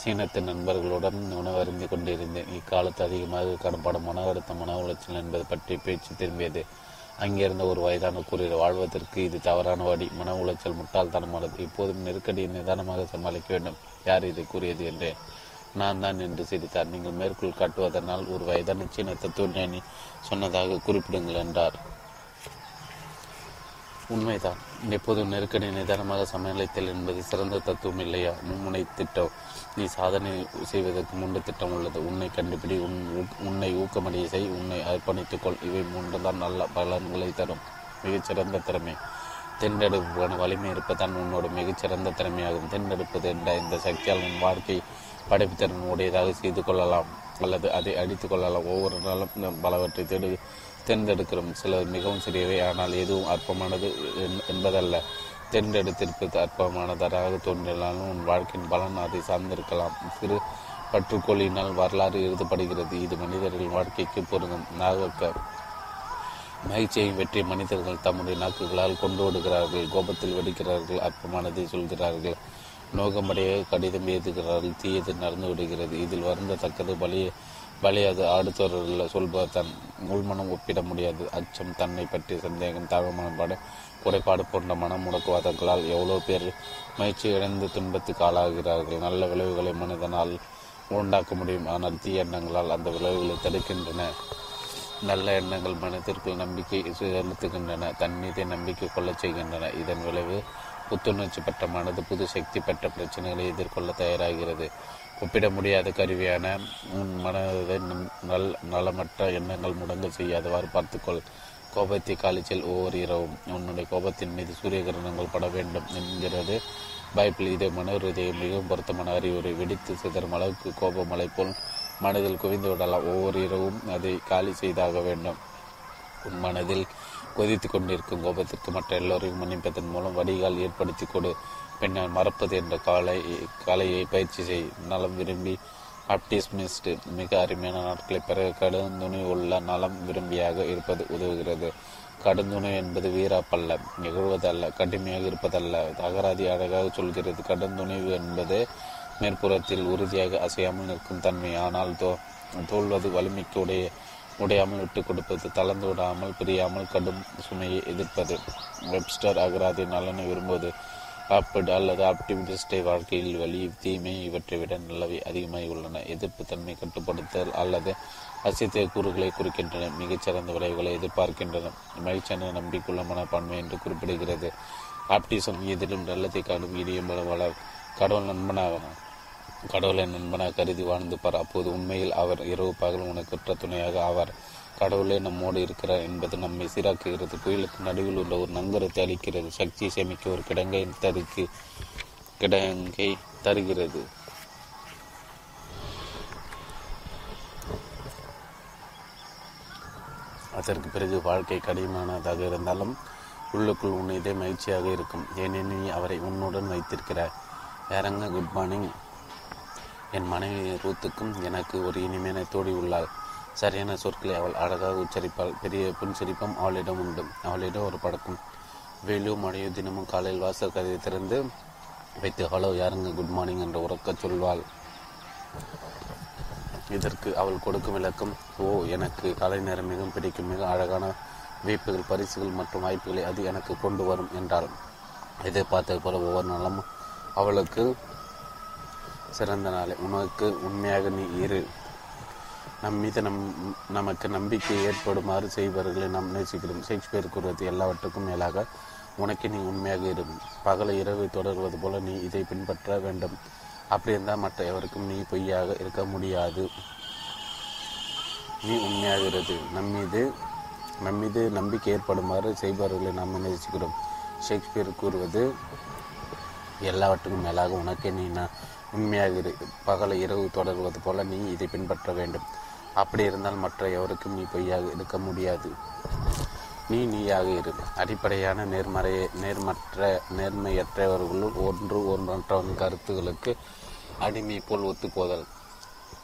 சீனத்து நண்பர்களுடன் உணவருந்தி கொண்டிருந்தேன். இக்காலத்து அதிகமாக காணப்படும் மன அழுத்தம் மன உளைச்சல் என்பது பற்றி பேச்சு திரும்பியது. அங்கிருந்த ஒரு வயதான கூறியர் வாழ்வதற்கு இது தவறான வழி. மன உளைச்சல் முட்டாள்தனமானது. இப்போதும் நெருக்கடியை நிதானமாக சமாளிக்க வேண்டும். யார் இதை கூறியது என்றேன் நான் தான் என்று சிரித்தார். நீங்கள் மேற்கோள் காட்டுவதனால் ஒரு வயதான சீன தத்துவஞானி சொன்னதாக குறிப்பிடுங்கள் என்றார். உண்மைதான். எப்போதும் நெருக்கடி நிதானமாக சமநிலைத்தல் என்பது சிறந்த தத்துவம் இல்லையா? மும்முனை திட்டம். நீ சாதனை செய்வதற்கு மூன்று திட்டம் உள்ளது. உன்னை கண்டுபிடி. உன் உன்னை ஊக்கமடைய செய். உன்னை அர்ப்பணித்துக்கொள் இவை மூன்று தான் நல்ல பலன்களை தரும். மிகச்சிறந்த திறமை. தென்றெடுப்பான வலிமை இருப்பதான் உன்னோட மிகச்சிறந்த திறமையாகும். தென்றெடுப்பது என்ற இந்த சக்தியால் உன் வாழ்க்கை படைப்புத்திறன் உடையதாக செய்து கொள்ளலாம். அல்லது அதை அடித்து கொள்ளலாம். ஒவ்வொரு நாளும் பலவற்றை தேடு தேர்ந்தெடுக்கிறோம். சிலர் மிகவும் சிறியவை ஆனால் எதுவும் அற்பமானது என்பதல்ல. தேர்ந்தெடுத்திருப்பது அற்பமானதாக தோன்றினாலும் உன் வாழ்க்கையின் பலன் அதை சார்ந்திருக்கலாம். சிறு பற்றுக்கோளினால் வரலாறு எழுதப்படுகிறது. இது மனிதர்கள் வாழ்க்கைக்கு பொருந்தும். நாகக்க மகிழ்ச்சியையும் வெற்றி மனிதர்கள் தம்முடைய நாக்குகளால் கொண்டு விடுகிறார்கள் கோபத்தில் வெடிக்கிறார்கள் அற்பமானதை சொல்கிறார்கள். நோக்கமடைய கடிதம் எழுதுகிறார்கள் தீயது நடந்து விடுகிறது. இதில் வருந்தத்தக்கது பலிய வலியாது அடுத்தவர்கள் சொல்பவர் தன் உள்மனம் ஒப்பிட முடியாது. அச்சம் தன்னை பற்றிய சந்தேகம் தாழ்மனப்பாடு குறைபாடு போன்ற மனம் முடக்குவாதங்களால் எவ்வளோ பேர் முயற்சி இழந்து துன்பத்துக்கு ஆளாகிறார்கள். நல்ல விளைவுகளை மனிதனால் உண்டாக்க முடியும். ஆனால் தீ எண்ணங்களால் அந்த விளைவுகளை தடுக்கின்றன. நல்ல எண்ணங்கள் மனத்திற்குள் நம்பிக்கை செலுத்துகின்றன தன்மீதை நம்பிக்கை கொள்ளச் செய்கின்றன. இதன் விளைவு புத்துணர்ச்சி பெற்ற மனது புது சக்தி பெற்ற பிரச்சனைகளை எதிர்கொள்ள தயாராகிறது. ஒப்பிட முடியாத கருவியான உன் மனதை நல் நலமற்ற எண்ணங்கள் முடங்க செய்யாதவாறு பார்த்துக்கொள். கோபத்தை காலிச்சல் ஒவ்வொரு இரவும். உன்னுடைய கோபத்தின் மீது சூரிய கிரணங்கள் பட வேண்டும் என்கிறது பைபிள். இதை மனோரதையை மிகவும் பொருத்தமான அறிவுரை. வெடித்து சிதறும் அளவுக்கு கோபமலை போல் மனதில் குவிந்து விடலாம். ஒவ்வொரு இரவும் அதை காலி செய்தாக வேண்டும். உன் மனதில் கொதித்து கொண்டிருக்கும் கோபத்திற்கு மற்ற எல்லோரையும் மன்னிப்பதன் மூலம் வடிகால் ஏற்படுத்தி கொடு. பின்னர் மறப்பது என்ற காலை கலையை பயிற்சி செய் நலம் விரும்பி ஆப்டிஸ்மிஸ்ட் மிக அருமையான நாட்களை பிறகு கடுந்துணி உள்ள நலம் விரும்பியாக இருப்பது உதவுகிறது. கடுந்துணை என்பது வீராப்பல்ல நிகழ்வதல்ல கடுமையாக இருப்பதல்ல. அகராதி அழகாக சொல்கிறது கடுந்துணிவு என்பது மேற்புறத்தில் உறுதியாக அசையாமல் நிற்கும் தன்மை. ஆனால் தோ தோல்வது வலிமைக்கு உடைய உடையாமல் விட்டுக் கொடுப்பது தளர்ந்து விடாமல் பிரியாமல் கடும் சுமையை எதிர்ப்பது. வெப்ஸ்டர் அகராதி நலனை விரும்புவது ஆப்பிட் அல்லது ஆப்டிமிஸ்டை வாழ்க்கையில் வலி தீமை இவற்றை விட நல்லவை அதிகமாக உள்ளன. எதிர்ப்பு தன்மை கட்டுப்படுத்தல் அல்லது அசித்திய கூறுகளை குறிக்கின்றன. மிகச்சிறந்த விளைவுகளை எதிர்பார்க்கின்றன. மகிழ்ச்சியான நம்பிக்கையுள்ள மனப்பான்மை என்று குறிப்பிடுகிறது. ஆப்டிசம் எதிலும் நல்லதை காடும் இடியும் வளர் கடவுள் நண்பனாக கடவுளை நண்பனாக கருதி வாழ்ந்து பார். அப்போது உண்மையில் அவர் இரவு பகல் உனக்கு துணையாக ஆவார். கடவுளே நம்மோடு இருக்கிறார் என்பது நம்மை சீராக்குகிறது. புயலுக்கு நடுவில் உள்ள ஒரு நங்கரத்தை அளிக்கிறது. சக்தியை சேமிக்க ஒரு கிடங்கை தருக்கு கிடங்கை தருகிறது. அதற்கு பிறகு வாழ்க்கை கடினமானதாக இருந்தாலும் உள்ளுக்குள் உன் இதே மகிழ்ச்சியாக இருக்கும். ஏனெனில் நீ அவரை உன்னுடன் வைத்திருக்கிறார் வேறங்க குட் மார்னிங் என் மனைவி ரூத்துக்கும் எனக்கு ஒரு இனிமையான தோடி உள்ளாள். சரியான சொற்களை அவள் அழகாக உச்சரிப்பாள். பெரிய புன்சிரிப்பும் அவளிடம் உண்டு. அவளிடம் ஒரு படக்கும். வெயிலோ மழையோ தினமும் காலையில் வாசல் கதையை திறந்து வைத்து ஹலோ யாருங்க? குட் மார்னிங் என்று உறக்க சொல்வாள். இதற்கு அவள் கொடுக்கும் விளக்கம் ஓ எனக்கு காலை நேரம் மிகவும் பிடிக்கும். மிக அழகான வீப்புகள் பரிசுகள் மற்றும் வாய்ப்புகளை அது எனக்கு கொண்டு வரும் என்றாள். எதிர்பார்த்தது போல ஒவ்வொரு நாளும் அவளுக்கு சிறந்த நாளை. உனக்கு உண்மையாக நீ இரு. நம் மீது நம் நமக்கு நம்பிக்கை ஏற்படுமாறு செய்பவர்களை நாம் நேசிக்கிறோம். ஷேக்ஸ்பியர் கூறுவது எல்லாவற்றுக்கும் மேலாக உனக்கு நீ உண்மையாக இரு பகலை இரவு தொடர்வது போல நீ இதை பின்பற்ற வேண்டும். அப்படி இருந்தால் மற்ற எவருக்கும் நீ பொய்யாக இருக்க முடியாது. நீ உண்மையாகிறது நம்மீது நம்மீது நம்பிக்கை ஏற்படுமாறு செய்பவர்களை நாம் நேசிக்கிறோம். ஷேக்ஸ்பியர் கூறுவது எல்லாவற்றுக்கும் மேலாக உனக்கு நீ நான் உண்மையாக இரு. பகல இரவு தொடர்வது போல நீ இதை பின்பற்ற வேண்டும். அப்படி இருந்தால் மற்ற எவருக்கும் நீ பொய்யாக இருக்க முடியாது. நீ நீயாக இரு. அடிப்படையான நேர்மறைய நேர்மற்ற நேர்மையற்றவர்களுள் ஒன்று ஒன்றவன் கருத்துகளுக்கு அடிமை போல் ஒத்துப்போதல்.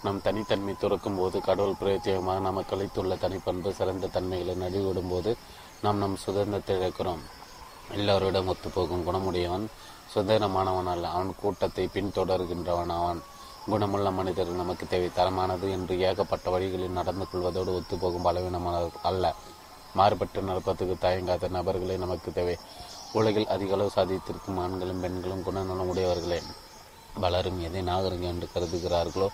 நம் தனித்தன்மை துறக்கும் போது கடவுள் பிரத்யேகமாக நமக்கு அளித்துள்ள தனிப்பண்பு சிறந்த தன்மைகளை நடுவிடும் போது நாம் நம் சுதந்திரத்தை இழக்கிறோம். எல்லோரிடம் ஒத்துப்போகும் குணமுடையவன் சுதந்திரமானவன் அல்ல. அவன் கூட்டத்தை பின்தொடர்கின்றவன் அவன். குணமுள்ள மனிதர் நமக்கு தேவை தரமானது என்று ஏகப்பட்ட வழிகளில் நடந்து கொள்வதோடு ஒத்துப்போகும் பலவீனமான அல்ல. மாறுபட்டு நடப்பதற்கு தயங்காத நபர்களே நமக்கு தேவை. உலகில் அதிக அளவு சாதித்திருக்கும் ஆண்களும் பெண்களும் குணநலம் உடையவர்களே. பலரும் எதை நாகரிகம் என்று கருதுகிறார்களோ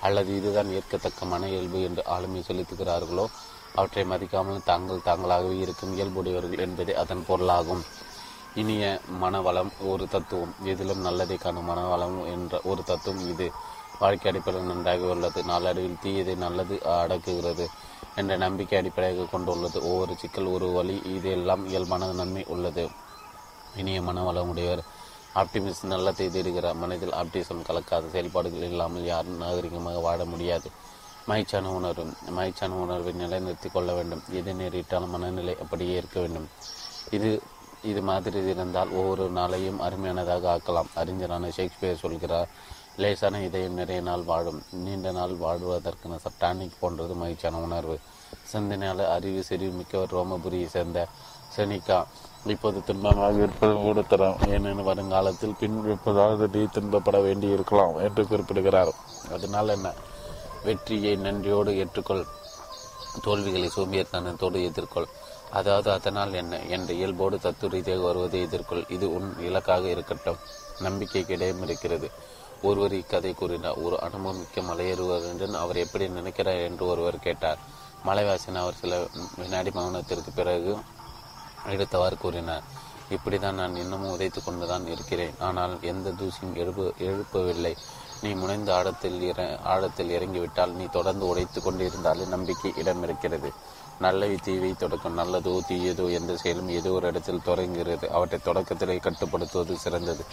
அல்லது இதுதான் ஏற்கத்தக்க மன இயல்பு என்று ஆளுமை செலுத்துகிறார்களோ அவற்றை மதிக்காமல் தாங்கள் தாங்களாகவே இருக்கும் இயல்புடையவர்கள் என்பதே அதன் பொருளாகும். இனிய மனவளம் ஒரு தத்துவம். எதிலும் நல்லதை காணும் மனவளம் என்ற ஒரு தத்துவம் இது. வாழ்க்கை அடிப்படையில் நன்றாக உள்ளது. நாளடைவில் தீயதை நல்லது அடக்குகிறது என்ற நம்பிக்கை அடிப்படையாக கொண்டுள்ளது. ஒவ்வொரு சிக்கல் ஒரு வழி இதெல்லாம் இயல்பான நன்மை உள்ளது. இனிய மனவளம் உடையவர் ஆப்டிமிஸ்ட் நல்லதை தேடுகிறார் மனதில் ஆப்டிசம் கலக்காத செயல்பாடுகள் இல்லாமல் யாரும் நாகரிகமாக வாழ முடியாது. மகிழ்ச்சியான உணர்வு மகிழ்ச்சியான உணர்வை நிலைநிறுத்தி கொள்ள வேண்டும். எது நேரிட்டாலும் மனநிலை அப்படியே இருக்க வேண்டும். இது இது மாதிரி இருந்தால் ஒவ்வொரு நாளையும் அருமையானதாக ஆக்கலாம். அறிஞரான ஷேக்ஸ்பியர் சொல்கிறார் லேசான இதயம் நிறைய நாள் வாழும். நீண்ட நாள் வாழ்வதற்கான சப்டானிக் போன்றது மகிழ்ச்சியான உணர்வு. சிந்தனையாளர் அறிவு செறிவு மிக்கவர் ரோமபுரியை சேர்ந்த செனிகா இப்போது துன்பமாக இருப்பது ஊடுத்தரம் ஏனெனும் வருங்காலத்தில் பின் எப்போதாவது துன்பப்பட வேண்டி இருக்கலாம் என்று குறிப்பிடுகிறார். அதனால் என்ன? வெற்றியை நன்றியோடு ஏற்றுக்கொள். தோல்விகளை சோம்பியத்தனத்தோடு எதிர்கொள். அதாவது அதனால் என்ன? என்ற இயல்போடு தத்துவ ரீதியாக வருவதை எதிர்கொள். இது உன் இலக்காக இருக்கட்டும். நம்பிக்கைக்கு இடையும் இருக்கிறது. ஒருவர் இக்கதை கூறினார். ஒரு அனுபவம் மிக்க மலையேறுவதென்று அவர் எப்படி நினைக்கிறார்? என்று ஒருவர் கேட்டார். மலைவாசன் அவர் சில வினாடி மௌனத்திற்கு பிறகு எடுத்தவாறு கூறினார். இப்படிதான் நான் இன்னமும் உதைத்து கொண்டுதான் இருக்கிறேன். ஆனால் எந்த தூசியும் எழுப்பு எழுப்பவில்லை. நீ முனைந்த ஆழத்தில் இற ஆழத்தில் இறங்கிவிட்டால் நீ தொடர்ந்து உடைத்து கொண்டிருந்தாலே நம்பிக்கை இடம் இருக்கிறது நல்லவை தீவை தொடக்கம். நல்லதோ தீயதோ எந்த செயலும் ஏதோ ஒரு இடத்தில் தொடங்குகிறது. அவற்றை தொடக்கத்திலே கட்டுப்படுத்துவது சிறந்தது.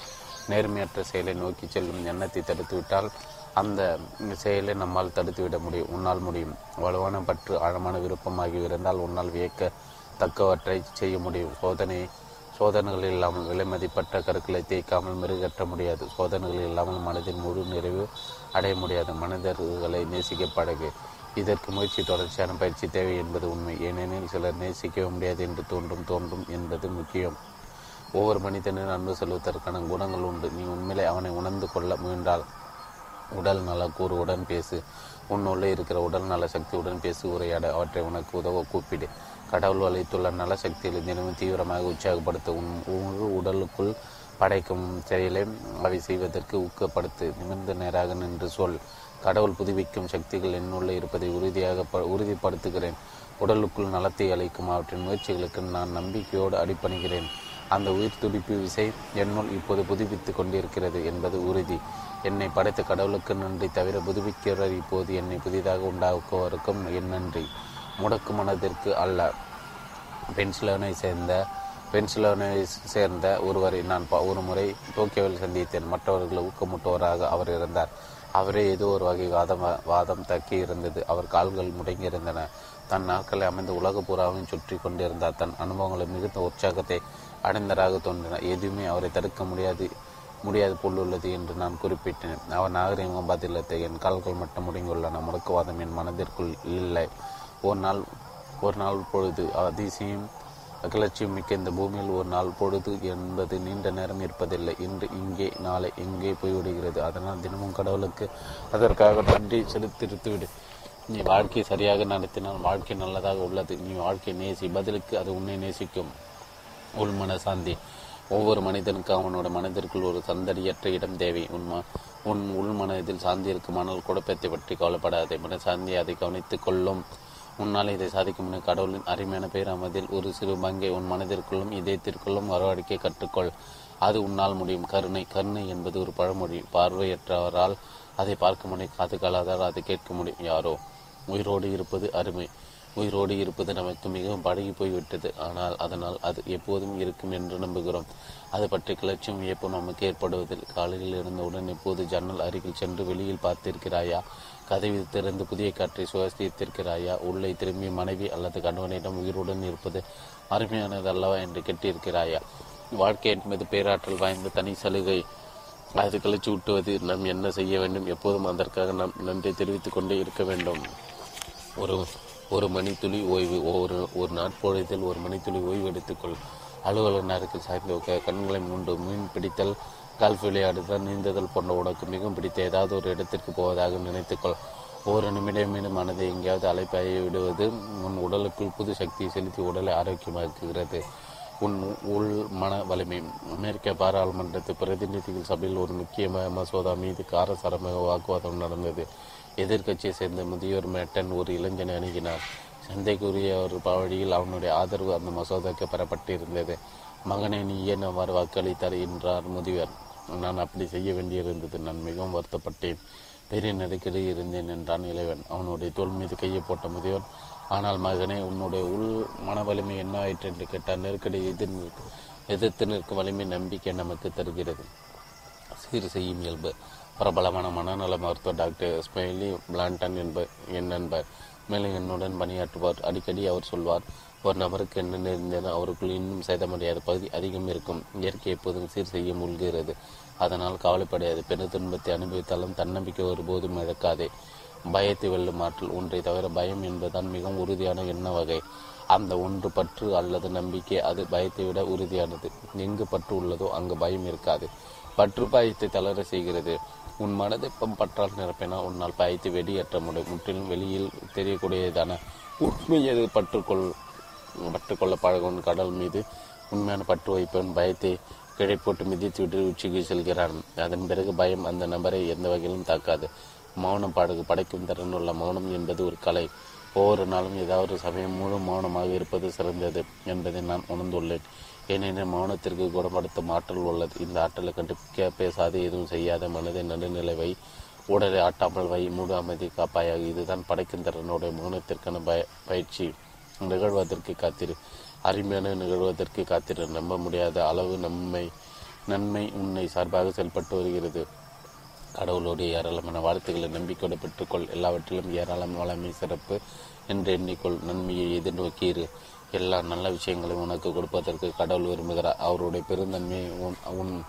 நேர்மையற்ற செயலை நோக்கி செல்லும் எண்ணத்தை தடுத்துவிட்டால் அந்த செயலை நம்மால் தடுத்துவிட முடியும். உன்னால் முடியும். வலுவான பற்று ஆழமான விருப்பம் ஆகியிருந்தால் உன்னால் வியக்க தக்கவற்றை செய்ய முடியும். சோதனை சோதனைகள் இல்லாமல் விலைமதிப்பற்ற கருக்களை தேய்க்காமல் மெருகற்ற முடியாது. சோதனைகள் இல்லாமல் மனதின் முழு நிறைவு அடைய முடியாது. மனிதர்களை நேசிக்க பழகு. இதற்கு முயற்சி தொடர்ச்சியான பயிற்சி தேவை என்பது உண்மை. ஏனெனில் சிலர் நேசிக்கவே முடியாது என்று தோன்றும் தோன்றும் என்பது முக்கியம். ஒவ்வொரு மனிதனும் அன்பு செல்வதற்கான குணங்கள் உண்டு. நீ உண்மையிலே அவனை உணர்ந்து கொள்ள முயன்றால் உடல் நல கூறுவுடன் பேசு. உன்னுள்ளே இருக்கிற உடல் நல சக்தியுடன் பேசி உரையாட. அவற்றை உனக்கு உதவ கூப்பிடு. கடவுள் அளித்துள்ள நல சக்திகளை தினமும் தீவிரமாக உற்சாகப்படுத்த உன் முழு உடலுக்குள் படைக்கும் செயலை அவை செய்வதற்கு ஊக்கப்படுத்து. நிமிர்ந்த நேராக நின்று சொல். கடவுள் புதுப்பிக்கும் சக்திகள் என்னுள்ளே இருப்பதை உறுதியாக ப உறுதிப்படுத்துகிறேன். உடலுக்குள் நலத்தை அளிக்கும் அவற்றின் முயற்சிகளுக்கு நான் நம்பிக்கையோடு அடிப்பணிகிறேன் அந்த உயிர் துடிப்பு விசை என்னுள் இப்போது புதுப்பித்து கொண்டிருக்கிறது என்பது உறுதி. என்னை படைத்த கடவுளுக்கு நன்றி தவிர புதுப்பிக்கிறவர் இப்போது என்னை புதிதாக உண்டாக்குவதற்கும் என் நன்றி. முடக்கு மனதிற்கு அல்ல. பென்சிலோனை சேர்ந்த பென்சிலோனை சேர்ந்த ஒருவரை நான் ஒரு முறை டோக்கியோவில் சந்தித்தேன். மற்றவர்களை ஊக்கமுட்டவராக அவர் இருந்தார். அவரே ஏதோ ஒரு வகை வாதம் வாதம் தக்கி இருந்தது. அவர் கால்கள் முடங்கியிருந்தன. தன் நாட்களை அமைந்து உலக பூராவும் சுற்றி கொண்டிருந்தார். தன் அனுபவங்களை மிகுந்த உற்சாகத்தை அடைந்தராக தோன்றினார் எதுவுமே அவரை தடுக்க முடியாது முடியாது உள்ளது என்று நான் குறிப்பிட்டேன். அவர் நாகரிகம் பதிலத்தை என் கால்கள் மட்டும் முடங்கியுள்ளன. முடக்குவாதம் என் மனதிற்குள் இல்லை. ஒரு நாள் ஒரு நாள் பொழுது அதிசயம் கிளர்ச்சியும் மிக்க இந்த பூமியில் ஒரு நாள் பொழுது என்பது நீண்ட நேரம் இருப்பதில்லை. இன்று இங்கே நாளை எங்கே போய்விடுகிறது? அதனால் தினமும் கடவுளுக்கு அதற்காக நன்றி செலுத்திருத்துவிடு நீ வாழ்க்கையை சரியாக நடத்தினால் வாழ்க்கை நல்லதாக உள்ளது. நீ வாழ்க்கை நேசி பதிலுக்கு அது உன்னை நேசிக்கும். உள்மன சாந்தி ஒவ்வொரு மனிதனுக்கும் அவனோட மனதிற்குள் ஒரு சந்தடியற்ற இடம் தேவை. உண்மை உன் உள் மனதில் சாந்தி இருக்குமானால் குழப்பத்தை பற்றி கவலைப்படாதே. மன சாந்தி அதை கவனித்துக் கொள்ளும். உன்னால் இதை சாதிக்க முடியும் கடவுளின் அருமையான பேராமதில் ஒரு சிறு பங்கை உன் மனதிற்குள்ளும் இதயத்திற்குள்ளும் வரவழைக்க கற்றுக்கொள். அது உன்னால் முடியும். கருணை கருணை என்பது ஒரு பழமொழி. பார்வையற்றவரால் அதை பார்க்க முடியும். காது காலாதால் அதை கேட்க முடியும். யாரோ உயிரோடு இருப்பது அருமை. உயிரோடு இருப்பது நமக்கு மிகவும் பழகி போய்விட்டது. ஆனால் அதனால் அது எப்போதும் இருக்கும் என்று நம்புகிறோம். அது பற்றி கிளர்ச்சியும் வியப்பும் நமக்கு ஏற்படுவதில் காலையில் இருந்தவுடன் எப்போது ஜன்னல் அருகில் சென்று வெளியில் பார்த்திருக்கிறாயா? கதவி திறந்து புதிய காற்றை சுவாசித்திருக்கிறாயா? உள்ளே திரும்பி மனைவி அல்லது கணவனிடம் உயிருடன் இருப்பது அருமையானது அல்லவா என்று கேட்டிருக்கிறாயா? வாழ்க்கை என்பது பேராற்றல் வாய்ந்த தனி சலுகை. அது கழிச்சு ஊட்டுவது நாம் என்ன செய்ய வேண்டும்? எப்போதும் அதற்காக நாம் நன்றி தெரிவித்துக் கொண்டே இருக்க வேண்டும். ஒரு ஒரு மணித்துளி ஓய்வு ஒரு ஒரு நாட்பொழுதில் ஒரு மணித்துளி ஓய்வு எடுத்துக்கொள். அலுவலக நேரத்தில் சாய்ந்து கண்களை மூன்று மீன் பிடித்தல் கால்ஃப் விளையாடுதல் நீந்துதல் போன்ற உனக்கு மிகவும் பிடித்த ஏதாவது ஒரு இடத்திற்கு போவதாக நினைத்துக்கொள். ஒரு நிமிடமேனும் மனதை எங்கேயாவது அலைப்பாய விடுவது உன் உடலுக்குள் புது சக்தியை செலுத்தி உடலை ஆரோக்கியமாக்குகிறது. உன் உள் மன வலிமை. அமெரிக்க பாராளுமன்றத்து பிரதிநிதிகள் சபையில் ஒரு முக்கிய மசோதா மீது காரசாரமாக வாக்குவாதம் நடந்தது. எதிர்க்கட்சியை சேர்ந்த முதியோர் மேட்டன் ஒரு இளைஞனை அணுகினார். சந்தைக்குரிய ஒரு வழியில் அவனுடைய ஆதரவு அந்த மசோதாக்கு பெறப்பட்டிருந்தது. மகனை நீ ஏன் அவ்வாறு வாக்களித்தார் என்றார் முதியவர் நான் அப்படி செய்ய வேண்டியிருந்தது. நான் மிகவும் வருத்தப்பட்டேன். பெரிய நெருக்கடி இருந்தேன் என்றான் இளைவன் அவனுடைய தோல் மீது கையை போட்ட முதியவர் ஆனால் மகனே உன்னுடைய உள் மன வலிமை என்ன ஆயிற்று? என்று கேட்டால் நெருக்கடி எதிர் எதிர்த்து நிற்கும் வலிமை நம்பிக்கை நமக்கு தருகிறது. சீர் செய்யும் இயல்பு. பிரபலமான மனநல மருத்துவர் டாக்டர் ஸ்மைலி பிளான்டன் என்பர் என் நண்பர். மேலும் என்னுடன் பணியாற்றுவார். அடிக்கடி அவர் சொல்வார் ஒரு நபருக்கு என்ன நேர்ந்தது? அவருக்குள் இன்னும் சேதமடையாத பகுதி அதிகம் இருக்கும். இயற்கை எப்போதும் சீர் செய்ய மூழ்கிறது. அதனால் கவலைப்படையாது பெரு துன்பத்தை அனுபவித்தாலும் தன்னம்பிக்கை ஒருபோதும் இழக்காதே. பயத்தை வெல்லும் ஆற்றல் ஒன்றை தவிர பயம் என்பதுதான் மிகவும் உறுதியான எண்ண வகை. அந்த ஒன்று பற்று அல்லது நம்பிக்கை அது பயத்தை விட உறுதியானது. எங்கு பற்று உள்ளதோ அங்கு பயம் இருக்காது. பற்று பயத்தை தளர செய்கிறது. உன் மனதை பற்றால் நிரப்பினால் உன்னால் பயத்தை வெடியேற்ற முடியும். முற்றிலும் வெளியில் தெரியக்கூடியதான உண்மையை பற்றுக்கொள் பற்றுக்கொள்ள பழகும் கடல் மீது உண்மையான பற்று வைப்பவன் பயத்தை கிடை போட்டு மிதித்து உச்சிக்கு செல்கிறான். அதன் பிறகு பயம் அந்த நபரை எந்த வகையிலும் தாக்காது. மௌனம் பாடகு படைக்கும் திறனுள்ள மௌனம் என்பது ஒரு கலை. ஒவ்வொரு நாளும் ஏதாவது சமயம் முழு மௌனமாக இருப்பது சிறந்தது என்பதை நான் உணர்ந்துள்ளேன். ஏனெனில் மௌனத்திற்கு குணப்படுத்தும் ஆற்றல் உள்ளது. இந்த ஆற்றலை கண்டுபிடிக்க பேசாது எதுவும் செய்யாத மனதை நடுநிலை வை உடலை ஆட்டாமல் வை மூடு அமைதி காப்பாயாக. இதுதான் படைக்கும் திறனுடைய மௌனத்திற்கான பய பயிற்சி. நிகழ்வதற்கு காத்திரு. அருமையான நிகழ்வதற்கு காத்திரு. நம்ப முடியாத அளவு நன்மை நன்மை உன்னை சார்பாக செயல்பட்டு வருகிறது. கடவுளுடைய ஏராளமான வாழ்த்துக்களை நம்பிக்கையோடு பெற்றுக்கொள். எல்லாவற்றிலும் ஏராளம் வளமை சிறப்பு என்று எண்ணிக்கொள். நன்மையை எதிர்நோக்கியிரு எல்லா நல்ல விஷயங்களையும் உனக்கு கொடுப்பதற்கு கடவுள் விரும்புகிறார். அவருடைய பெருந்தன்மையை உன் உன்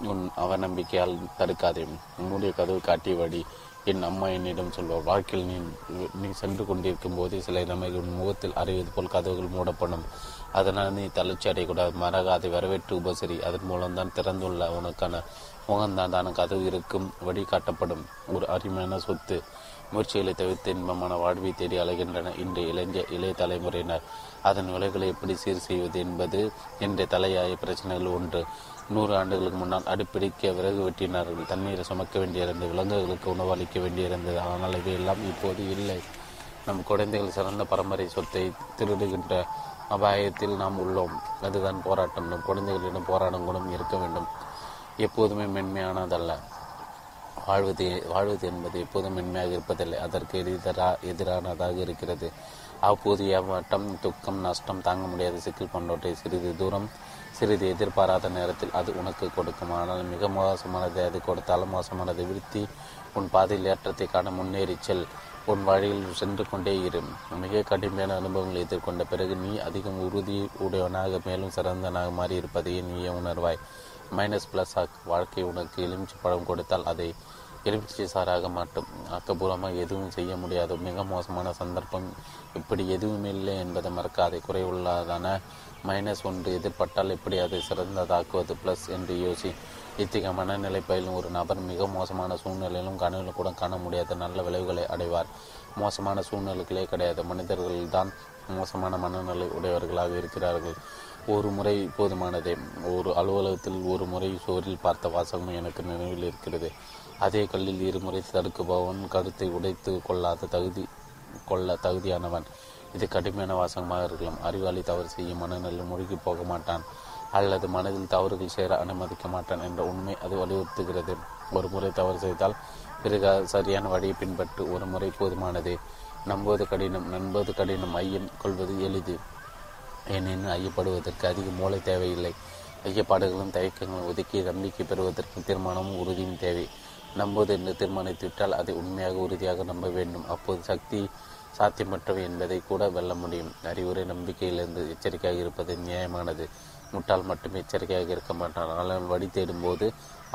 உன் அவநம்பிக்கையால் தடுக்காதே. உன்னுடைய கதவு காட்டியபடி என் அம்மா என்னிடம் சொல்வார் வாழ்க்கையில் நீ நீ சென்று கொண்டிருக்கும் போதே சில நமைகள் உன் முகத்தில் அறிவது போல் கதவுகள் மூடப்படும். அதனால் நீ தளர்ச்சி அடையக்கூடாது. மறக அதை வரவேற்று உபசரி. அதன் மூலம்தான் திறந்துள்ள உனக்கான முகம்தான் தான கதவு இருக்கும் வழி காட்டப்படும். ஒரு அருமையான சொத்து. முயற்சிகளை தவிர்த்து இன்பமான வாழ்வை தேடி அலைகின்றன. இன்று இளைஞ இளைய தலைமுறையினர் அதன் விலைகளை எப்படி சீர் செய்வது என்பது இன்றைய தலையாய பிரச்சனைகள் ஒன்று. நூறு ஆண்டுகளுக்கு முன்னால் அடுப்பிடிக்க விறகு வெட்டினார்கள். தண்ணீரை சுமக்க வேண்டியிருந்தது விலங்குகளுக்கு உணவு அளிக்க வேண்டியிருந்தது. ஆனால் இவையெல்லாம் இப்போது இல்லை. நம் குழந்தைகள் சிறந்த பரம்பரை சொத்தை திருடுகின்ற அபாயத்தில் நாம் உள்ளோம். அதுதான் போராட்டம். நம் குழந்தைகளிடம் போராடும் குணம் இருக்க வேண்டும். எப்போதுமே மென்மையானதல்ல. வாழ்வது வாழ்வது என்பது எப்போதும் மென்மையாக இருப்பதில்லை. அதற்கு எதிரா எதிரானதாக இருக்கிறது. அப்போது ஏமாட்டம் துக்கம் நஷ்டம் தாங்க முடியாத சிக்கல் போன்றவற்றை சிறிது தூரம் சிறிது எதிர்பாராத நேரத்தில் அது உனக்கு கொடுக்கும். ஆனால் மிக மோசமானதை அது கொடுத்தாலும் மோசமானதை. விருத்தி உன் பாதையில் ஏற்றத்தை காண முன்னேறி செல். உன் வழியில் சென்று கொண்டே இரு. மிக கடுமையான அனுபவங்களை எதிர்கொண்ட பிறகு நீ அதிகம் உறுதி உடையவனாக மேலும் சிறந்தனாக மாறியிருப்பதையே நீயே உணர்வாய். மைனஸ் பிளஸ் வாழ்க்கை உனக்கு எலுமிச்சை பழம் கொடுத்தால் அதை எலுமிச்சை சாராக மாட்டும் ஆக்கப்பூர்வமாக எதுவும் செய்ய முடியாது. மிக மோசமான சந்தர்ப்பம். இப்படி எதுவும் இல்லை என்பதை மறக்காதை. குறைவுள்ளதான மைனஸ் ஒன்று எதிர்பட்டால் எப்படி அதை சிறந்ததாக்குவது? ப்ளஸ் என்று யோசி. இத்தகைய மனநிலை பயிலும் ஒரு நபர் மிக மோசமான சூழ்நிலையிலும் கனவில் கூட காண முடியாத நல்ல விளைவுகளை அடைவார். மோசமான சூழ்நிலைகளே கிடையாது. மனிதர்கள் தான் மோசமான மனநிலை உடையவர்களாக இருக்கிறார்கள். ஒரு முறை போதுமானதே. ஒரு அலுவலகத்தில் ஒரு முறை சுவரில் பார்த்த வாசகம் எனக்கு நினைவில் இருக்கிறது. அதே கல்லில் இருமுறை தடுக்குபவன் கருத்தை உடைத்து கொள்ளாத தகுதி கொள்ள தகுதியானவன். இது கடுமையான வாசகமாக இருக்கலாம். அறிவாளி தவறு செய்யும் மனநிலை முழுகி போக மாட்டான். அல்லது மனதில் தவறுகள் சேர அனுமதிக்க மாட்டான் என்ற உண்மை அது வலியுறுத்துகிறது. ஒரு முறை தவறு செய்தால் பிறகு சரியான வழியை பின்பற்று ஒரு முறை போதுமானது. நம்புவது கடினம் நண்பது கடினம் ஐயம் கொள்வது எளிது. ஏனெனில் ஐயப்படுவதற்கு அதிக மூளை தேவையில்லை. ஐயப்பாடுகளும் தயக்கங்களும் ஒதுக்கி நம்பிக்கை பெறுவதற்கு தீர்மானமும் உறுதியும் தேவை. நம்புவது என்று தீர்மானித்துவிட்டால் அதை உண்மையாக உறுதியாக நம்ப வேண்டும். அப்போது சக்தி சாத்தியமற்றவை என்பதை கூட வெல்ல முடியும். அறிவுரை நம்பிக்கையிலிருந்து எச்சரிக்கையாக இருப்பது நியாயமானது. முட்டால் மட்டும் எச்சரிக்கையாக இருக்க மாட்டான். ஆனால் வழி தேடும்போது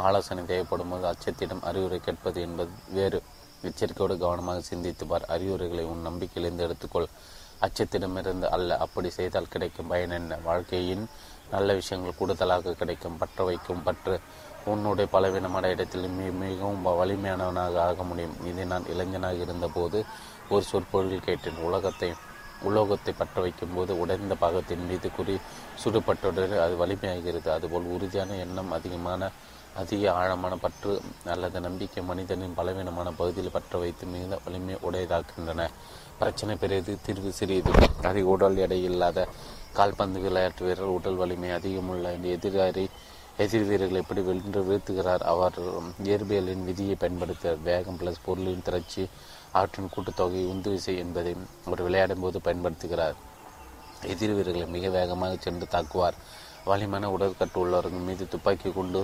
ஆலோசனை தேவைப்படும் போது அச்சத்திடம் அறிவுரை கேட்பது என்பது வேறு. எச்சரிக்கையோடு கவனமாக சிந்தித்துப்பார் அறிவுரைகளை உன் நம்பிக்கையிலிருந்து எடுத்துக்கொள். அச்சத்திடமிருந்து அல்ல. அப்படி செய்தால் கிடைக்கும் பயன் என்ன? வாழ்க்கையின் நல்ல விஷயங்கள் கூடுதலாக கிடைக்கும். பற்ற வைக்கும். பற்று உன்னுடைய பலவீனமான இடத்தில் மிகவும் வலிமையானவனாக ஆக முடியும். இதை நான் இளைஞனாக இருந்தபோது ஒரு சொற்பொழில் கேட்டேன். உலகத்தை உலோகத்தை பற்ற வைக்கும் போது உடைந்த பாகத்தின் மீது குறி சுடுபட்டுடன் அது வலிமையாகிறது. அதுபோல் உறுதியான எண்ணம் அதிகமான அதிக ஆழமான பற்று அல்லது நம்பிக்கை மனிதனின் பலவீனமான பகுதியில் பற்ற வைத்து மிகுந்த வலிமை உடையதாக்கின்றன பிரச்சனை பெரியது தீர்வு சிறியது. அதிக உடல் எடை இல்லாத கால்பந்து விளையாட்டு வீரர் உடல் வலிமை அதிகமுள்ள எதிராரி எதிர் வீரர்கள் எப்படி வென்று வீழ்த்துகிறார் அவர்? இயற்பியலின் விதியை பயன்படுத்த வேகம் பிளஸ் பொருளின் திரட்சி அவற்றின் கூட்டுத்தொகை உந்து விசை என்பதை அவர் விளையாடும் போது பயன்படுத்துகிறார். எதிர் வீரர்களை மிக வேகமாக சென்று தாக்குவார். வலிமான உடற்கட்டு உள்ளவர்கள் மீது துப்பாக்கி கொண்டு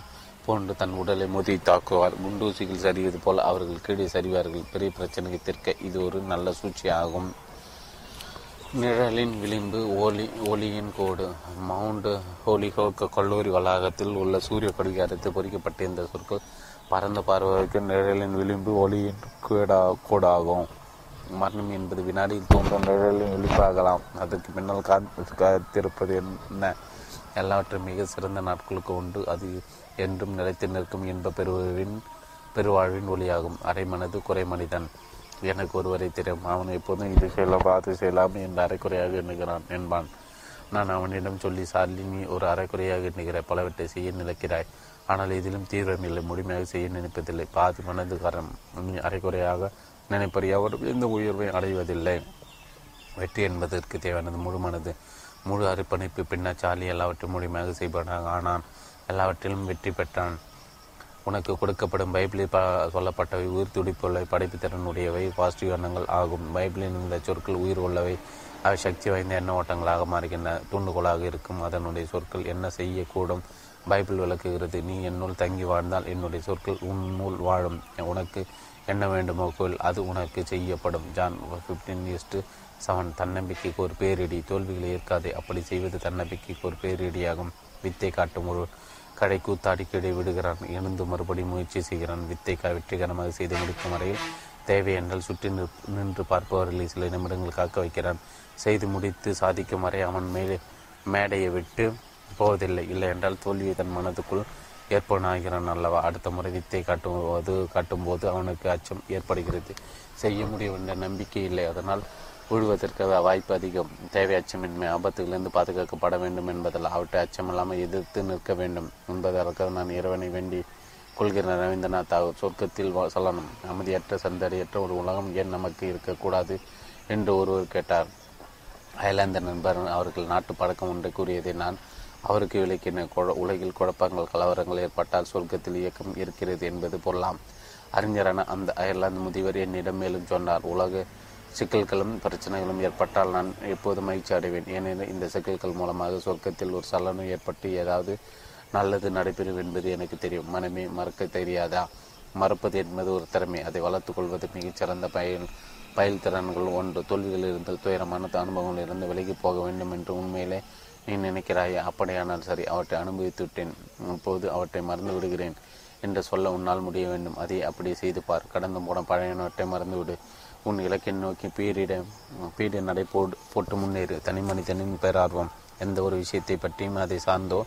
போன்று தன் உடலை மோதி தாக்குவார். குண்டூசிகள் சரிவது போல் அவர்கள் கீழே சரிவார்கள். பெரிய பிரச்சனைக்கு தீர்க்க இது ஒரு நல்ல சூழ்ச்சியாகும். நிழலின் விளிம்பு ஒலி ஒளியின் கோடு. மவுண்ட் ஹோலிஹோக்க கல்லூரி வளாகத்தில் உள்ள சூரிய கடிகாரத்தில் பொறிக்கப்பட்டிருந்த சொற்கள் பரந்த பார்வைக்கு நிழலின் விளிம்பு ஒளியின் கோடா கோடாகும். மரணம் என்பது வினாடியில் தோன்றும் நிழலின் விளிம்பாகலாம் அதற்கு பின்னால் காத்திருப்பது என்ன? எல்லாவற்றும் மிக சிறந்த நாட்களுக்கு உண்டு. அது என்றும் நிலைத்து நிற்கும் இன்ப பெருவின் பெருவாழ்வின் ஒளியாகும். அரைமனது குறை மனிதன். எனக்கு ஒருவரை தெரியும். அவன் எப்போதும் இது செய்யலாம் அது செய்யலாம் என்று அரைக்குறையாக எண்ணுகிறான் என்பான். நான் அவனிடம் சொல்லி சார்லி நீ ஒரு அரைக்குறையாக எண்ணுகிறாய் பலவற்றை செய்ய நினைக்கிறாய். ஆனால் இதிலும் தீவிரமில்லை முழுமையாக செய்ய நினைப்பதில்லை. பாதி மனதுக்காரன் நீ அரைக்குறையாக நினைப்பறிய? அவர் எந்த உயர்வை அடைவதில்லை. வெற்றி என்பதற்கு தேவையானது முழு மனது. முழு அர்ப்பணிப்பு பின்னர் சார்லி எல்லாவற்றையும் முழுமையாக செய்பவனாக ஆனான். எல்லாவற்றிலும் வெற்றி பெற்றான். உனக்கு கொடுக்கப்படும் பைபிளில் ப சொல்லப்பட்டவை உயிர் துடிப்புள்ளவை படைப்பு திறனுடையவை பாசிட்டிவ் எண்ணங்கள் ஆகும். பைபிளின் இந்த சொற்கள் உயிர் உள்ளவை. அவை சக்தி வாய்ந்த எண்ண ஓட்டங்களாக மாறுகின்றன. தூண்டுகோலாக இருக்கும். அதனுடைய சொற்கள் என்ன செய்யக்கூடும்? பைபிள் விளக்குகிறது நீ என்னுள் தங்கி வாழ்ந்தால் என்னுடைய சொற்கள் உன்னுள் வாழும். உனக்கு என்ன வேண்டுமோ கோயில் அது உனக்கு செய்யப்படும். John fifteen is to seven தன்னம்பிக்கைக்கு ஒரு பேரிடி. தோல்விகளை ஏற்காதே. அப்படி செய்வது தன்னம்பிக்கைக்கு ஒரு பேரிடியாகும். வித்தை காட்டும் ஒரு கடை கூத்தாடி கீழே விடுகிறான். எழுந்து மறுபடி முயற்சி செய்கிறான். வித்தை வெற்றிகரமாக செய்து முடிக்கும் வரையில் தேவை என்றால் சுற்றி நின்று பார்ப்பவர்களை சில நிமிடங்கள் காக்க வைக்கிறான். செய்து முடித்து சாதிக்கும் வரை அவன் மேலே மேடையை விட்டு போவதில்லை. இல்லை என்றால் தோல்வியை தன் மனதுக்குள் ஏற்பனாகிறான் அல்லவா? அடுத்த முறை வித்தை காட்டும் காட்டும்போது காட்டும்போது அவனுக்கு அச்சம் ஏற்படுகிறது. செய்ய முடியும் என்ற நம்பிக்கை இல்லை. அதனால் விழுவதற்கு வாய்ப்பு அதிகம். தேவை அச்சமின்மை ஆபத்துகளிலிருந்து பாதுகாக்கப்பட வேண்டும் என்பதால் அவற்றை அச்சமில்லாமல் எதிர்த்து நிற்க வேண்டும் என்பதற்காக நான் இறைவனை வேண்டி கொள்கிற ரவீந்திரநாத் தாகூர் சொர்க்கத்தில் சொல்லணும். அமைதியற்ற சந்தடியற்ற ஒரு உலகம் ஏன் நமக்கு இருக்கக்கூடாது என்று ஒருவர் கேட்டார். அயர்லாந்து நண்பர் அவர்கள் நாட்டு பழக்கம் ஒன்று கூறியதை நான் அவருக்கு விளக்கின உலகில் குழப்பங்கள் கலவரங்கள் ஏற்பட்டால் சொர்க்கத்தில் இயக்கம் இருக்கிறது என்பது பொருளாம். அறிஞரான அந்த அயர்லாந்து முதியவர் என்னிடம் மேலும் சொன்னார். உலக சிக்கல்களும் பிரச்சனைகளும் ஏற்பட்டால் நான் எப்போது மகிழ்ச்சி அடைவேன். ஏனெனில் இந்த சிக்கல்கள் மூலமாக சொர்க்கத்தில் ஒரு சலனம் ஏற்பட்டு ஏதாவது நல்லது நடைபெறும் என்பது எனக்கு தெரியும். மனமே மறக்க தெரியாதா? மறப்பது என்பது ஒரு திறமை. அதை வளர்த்து கொள்வது மிகச்சிறந்த பயன் பயில் திறன்கள் ஒன்று. தோல்விகள் இருந்து துயரமான அனுபவங்கள் இருந்து விலகி போக வேண்டும் என்று உண்மையிலே நீ நினைக்கிறாய்? அப்படியானால் சரி அவற்றை அனுபவித்து விட்டேன். இப்போது அவற்றை மறந்து விடுகிறேன் என்று சொல்ல உன்னால் முடிய வேண்டும். அதை அப்படி செய்து பார். கடந்து போன பழையனவற்றை மறந்துவிடு உன் இலக்கை நோக்கி பீரிட பீட நடை போடு போட்டு முன்னேறு. தனி மனிதனின் பேரார்வம். எந்த ஒரு விஷயத்தை பற்றியும் அதை சார்ந்தோ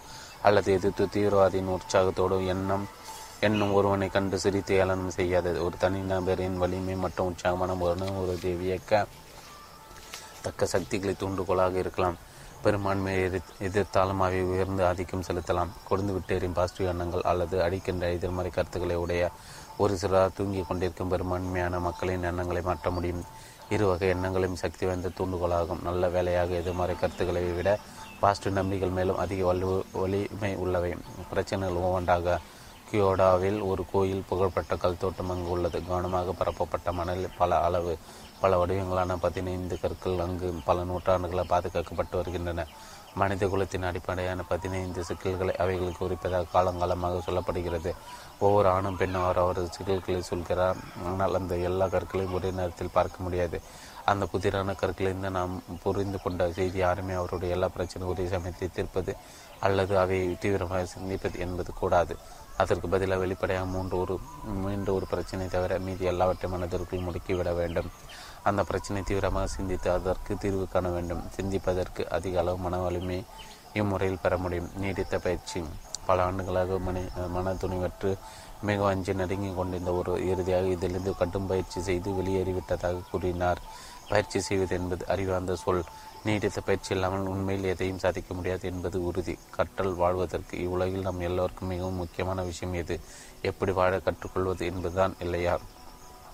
அல்லது எதிர்த்து தீவிரவாதியின் உற்சாகத்தோடு எண்ணம் என்னும் ஒருவனை கண்டு சிரித்து ஏளனம் செய்யாதது ஒரு தனிநபரின் வலிமை மற்றும் உற்சாகமான ஒரு வியக்க தக்க சக்திகளை தூண்டுகோலாக இருக்கலாம். பெரும்பான்மையை எதிர் எதிர்த்தாலும் அவை உயர்ந்து ஆதிக்கம் செலுத்தலாம். கொடுந்து விட்டேறின் பாசிட்டிவ் எண்ணங்கள் அல்லது அடிக்கின்ற எதிர்மறை கருத்துக்களை உடைய ஒரு சிலர் தூங்கிக் கொண்டிருக்கும் பெரும்பான்மையான மக்களின் எண்ணங்களை மாற்ற முடியும். இரு வகை எண்ணங்களையும் சக்தி வாய்ந்த தூண்டுகோலாகும். நல்ல வேலையாக எதிர்மறை கருத்துக்களை விட பாசிட்டிவ் நம்பிக்கைகள் மேலும் அதிக வலு வலிமை உள்ளவை. பிரச்சனைகள் ஒவ்வொன்றாக கியோடாவில் ஒரு கோயில் புகழ்பெற்ற கல் தோட்டம் அங்கு உள்ளது. கவனமாக பரப்பப்பட்ட மணல் பல அளவு பல வடிவங்களான பதினைந்து கற்கள் அங்கு பல நூற்றாண்டுகளாக பாதுகாக்கப்பட்டு வருகின்றன. மனித குலத்தின் அடிப்படையான பதினைந்து சிக்கல்களை அவைகளுக்கு குறிப்பதாக காலங்காலமாக சொல்லப்படுகிறது. ஒவ்வொரு ஆணும் பெண்ணும் அவர் அவரது சிக்கல்களை சொல்கிறார். ஆனால் அந்த எல்லா கற்களையும் ஒரே நேரத்தில் பார்க்க முடியாது. அந்த புதிரான கற்களிலிருந்து நாம் புரிந்து கொண்ட செய்தி யாருமே அவருடைய எல்லா பிரச்சனையும் ஒரே சமயத்தை தீர்ப்பது அல்லது அதை தீவிரமாக சிந்திப்பது என்பது கூடாது. அதற்கு பதிலாக வெளிப்படையாக மூன்று ஒரு மீண்டும் ஒரு பிரச்சனை தவிர மீதி எல்லாவற்றையும் மனதிற்குள் முடுக்கிவிட வேண்டும். அந்த பிரச்சனை தீவிரமாக சிந்தித்து அதற்கு தீர்வு காண வேண்டும். சிந்திப்பதற்கு அதிக அளவு மன வலிமை இம்முறையில் பெற முடியும். நீடித்த பயிற்சி. பல ஆண்டுகளாக மனி மன துணிவற்று மிக அஞ்சு நடுங்கி கொண்டிருந்த ஒரு இறுதியாக இதிலிருந்து கடும் பயிற்சி செய்து வெளியேறிவிட்டதாக கூறினார். பயிற்சி செய்வது என்பது அறிவார்ந்த சொல். நீடித்த பயிற்சி இல்லாமல் உண்மையில் எதையும் சாதிக்க முடியாது என்பது உறுதி. கற்றல் வாழ்வதற்கு இவ்வுலகில் நம் எல்லோருக்கும் மிகவும் முக்கியமான விஷயம் எது? எப்படி வாழ கற்றுக்கொள்வது என்பதுதான் இல்லையா?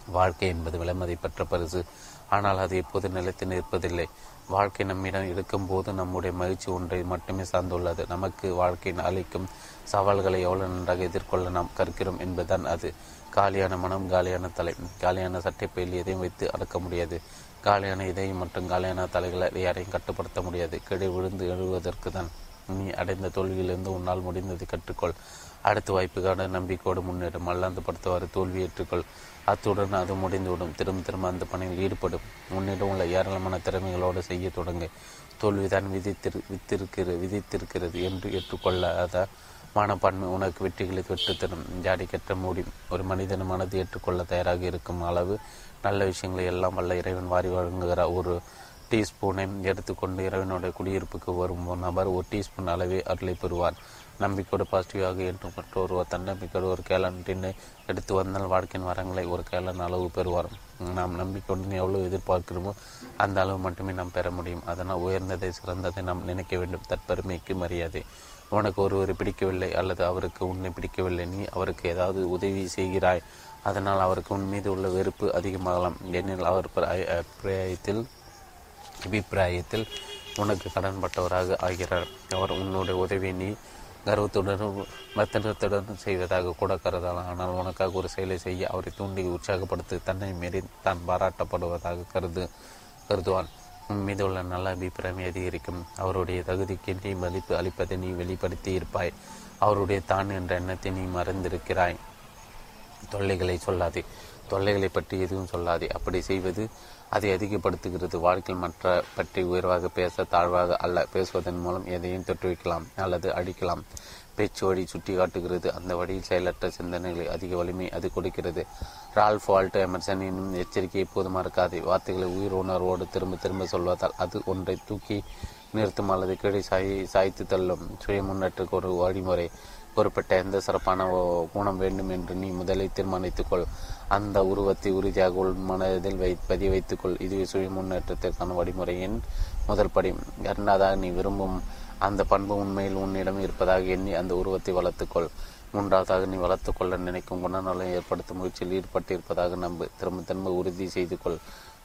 வாழ்க்கை என்பது விலைமதிப்பற்ற பரிசு. ஆனால் அது எப்போது நிலைத்து நிற்பதில்லை. வாழ்க்கை நம்மிடம் இருக்கும்போது நம்முடைய மகிழ்ச்சி ஒன்றை மட்டுமே சார்ந்துள்ளது. நமக்கு வாழ்க்கையின் அளிக்கும் சவால்களை எவ்வளவு நன்றாக எதிர்கொள்ள நாம் கற்கிறோம் என்பதுதான் அது. காலியான மனம் காலியான தலை காலியான சட்டைப்பையில் எதையும் வைத்து அடக்க முடியாது. காலியான இதயம் மற்றும் காலியான தலைகளை யாரையும் கட்டுப்படுத்த முடியாது. கிடை விழுந்து எழுவதற்கு தான் நீ அடைந்த தோல்வியிலிருந்து உன்னால் முடிந்ததை கற்றுக்கொள். அடுத்த வாய்ப்புக்கான நம்பிக்கையோடு முன்னேறும். மல்லாந்து படுத்தவாறு தோல்வி ஏற்றுக்கொள். அத்துடன் அது முடிந்துவிடும். திரும்ப திரும்ப அந்த பணியில் ஈடுபடும். உன்னிடம் உள்ள ஏராளமான திறமைகளோடு செய்ய தொடங்க தோல்விதான் விதித்திரு வித்திருக்கிறது விதித்திருக்கிறது என்று ஏற்றுக்கொள்ளாத மனப்பான்மை உனக்கு வெற்றிகளை பெற்றுத்தரும். ஜாடி கட்ட முடியும் ஒரு மனிதன் மனது ஏற்றுக்கொள்ள தயாராக இருக்கும் அளவு நல்ல விஷயங்களை எல்லாம் வல்ல இறைவன் வாரி வழங்குகிற ஒரு டீஸ்பூனை எடுத்துக்கொண்டு இறைவனுடைய குடியிருப்புக்கு வரும் நபர் ஒரு டீஸ்பூன் அளவே அருளை பெறுவார். நம்பிக்கையோடு பாசிட்டிவாக என்று மற்றொருவர் தன்னம்பிக்கையோடு ஒரு கேலன் டின்னை எடுத்து வந்தால் வாழ்க்கையின் வரங்களை ஒரு கேலன் அளவு பெறுவார். நாம் நம்பிக்கையுடன் எவ்வளவு எதிர்பார்க்கிறோமோ அந்த அளவு மட்டுமே நாம் பெற முடியும். அதனால் உயர்ந்ததை சிறந்ததை நாம் நினைக்க வேண்டும். தற்பெருமைக்கு மரியாதை. உனக்கு ஒருவரை பிடிக்கவில்லை அல்லது அவருக்கு உன்னை பிடிக்கவில்லை. நீ அவருக்கு ஏதாவது உதவி செய்கிறாய். அதனால் அவருக்கு உன் மீது உள்ள வெறுப்பு அதிகமாகலாம். ஏனெனில் அவர் அபிப்பிராயத்தில் அபிப்பிராயத்தில் உனக்கு கடன்பட்டவராக ஆகிறார். அவர் உன்னுடைய உதவியை நீ கர்வத்துடனும் மத்தனத்துடனும் செய்வதாக கூட கருதலாம். ஆனால் உனக்காக ஒரு செயலை செய்ய அவரை தூண்டி உற்சாகப்படுத்தி தன்னை மீறி தான் பாராட்டப்படுவதாக கருது கருதுவான். உன் மீது உள்ள நல்ல அபிப்பிராயம் அதிகரிக்கும். அவருடைய தகுதிக்கு நீ மதிப்பு அளிப்பதை நீ வெளிப்படுத்தி இருப்பாய். அவருடைய தான் என்ற எண்ணத்தை நீ மறந்திருக்கிறாய். தொல்லைகளை சொல்லாதே. தொல்லைகளை பற்றி எதுவும் சொல்லாதே. அப்படி செய்வது அதை அதிகப்படுத்துகிறது. வாழ்க்கையில் மற்ற பற்றி உயர்வாக பேச தாழ்வாக அல்ல பேசுவதன் மூலம் எதையும் தொற்று வைக்கலாம் அல்லது அடிக்கலாம். பேச்சு வழி சுட்டி காட்டுகிறது அந்த வழியில் செயலற்ற சிந்தனைகளை அதிக வலிமை அது கொடுக்கிறது. ரால்ஃப் வால்ட் எமர்சனின் எச்சரிக்கை எப்போதுமா இருக்காது வார்த்தைகளை உயிர் உணர்வோடு திரும்ப திரும்ப சொல்வதால் அது ஒன்றை தூக்கி நிறுத்தும் அல்லது கீழே சாய் சாய்த்து தள்ளும். சுய முன்னேற்றக்கு ஒரு வழிமுறை. குறிப்பிட்ட எந்த சிறப்பான குணம் வேண்டும் என்று நீ முதலில் தீர்மானித்துக்கொள் அந்த உருவத்தை உறுதியாக உள் மனதில் வை பதிய வைத்துக்கொள். இதுவே சுய முன்னேற்றத்திற்கான வழிமுறையின் முதல் படி. இரண்டாவதாக நீ விரும்பும் அந்த பண்பு உண்மையில் உன்னிடம் இருப்பதாக எண்ணி அந்த உருவத்தை வளர்த்துக்கொள். மூன்றாவதாக நீ வளர்த்துக்கொள்ள நினைக்கும் குணநலம் ஏற்படுத்தும் முயற்சியில் ஈடுபட்டிருப்பதாக நம்பு. திரும்ப திரும்ப உறுதி செய்து கொள்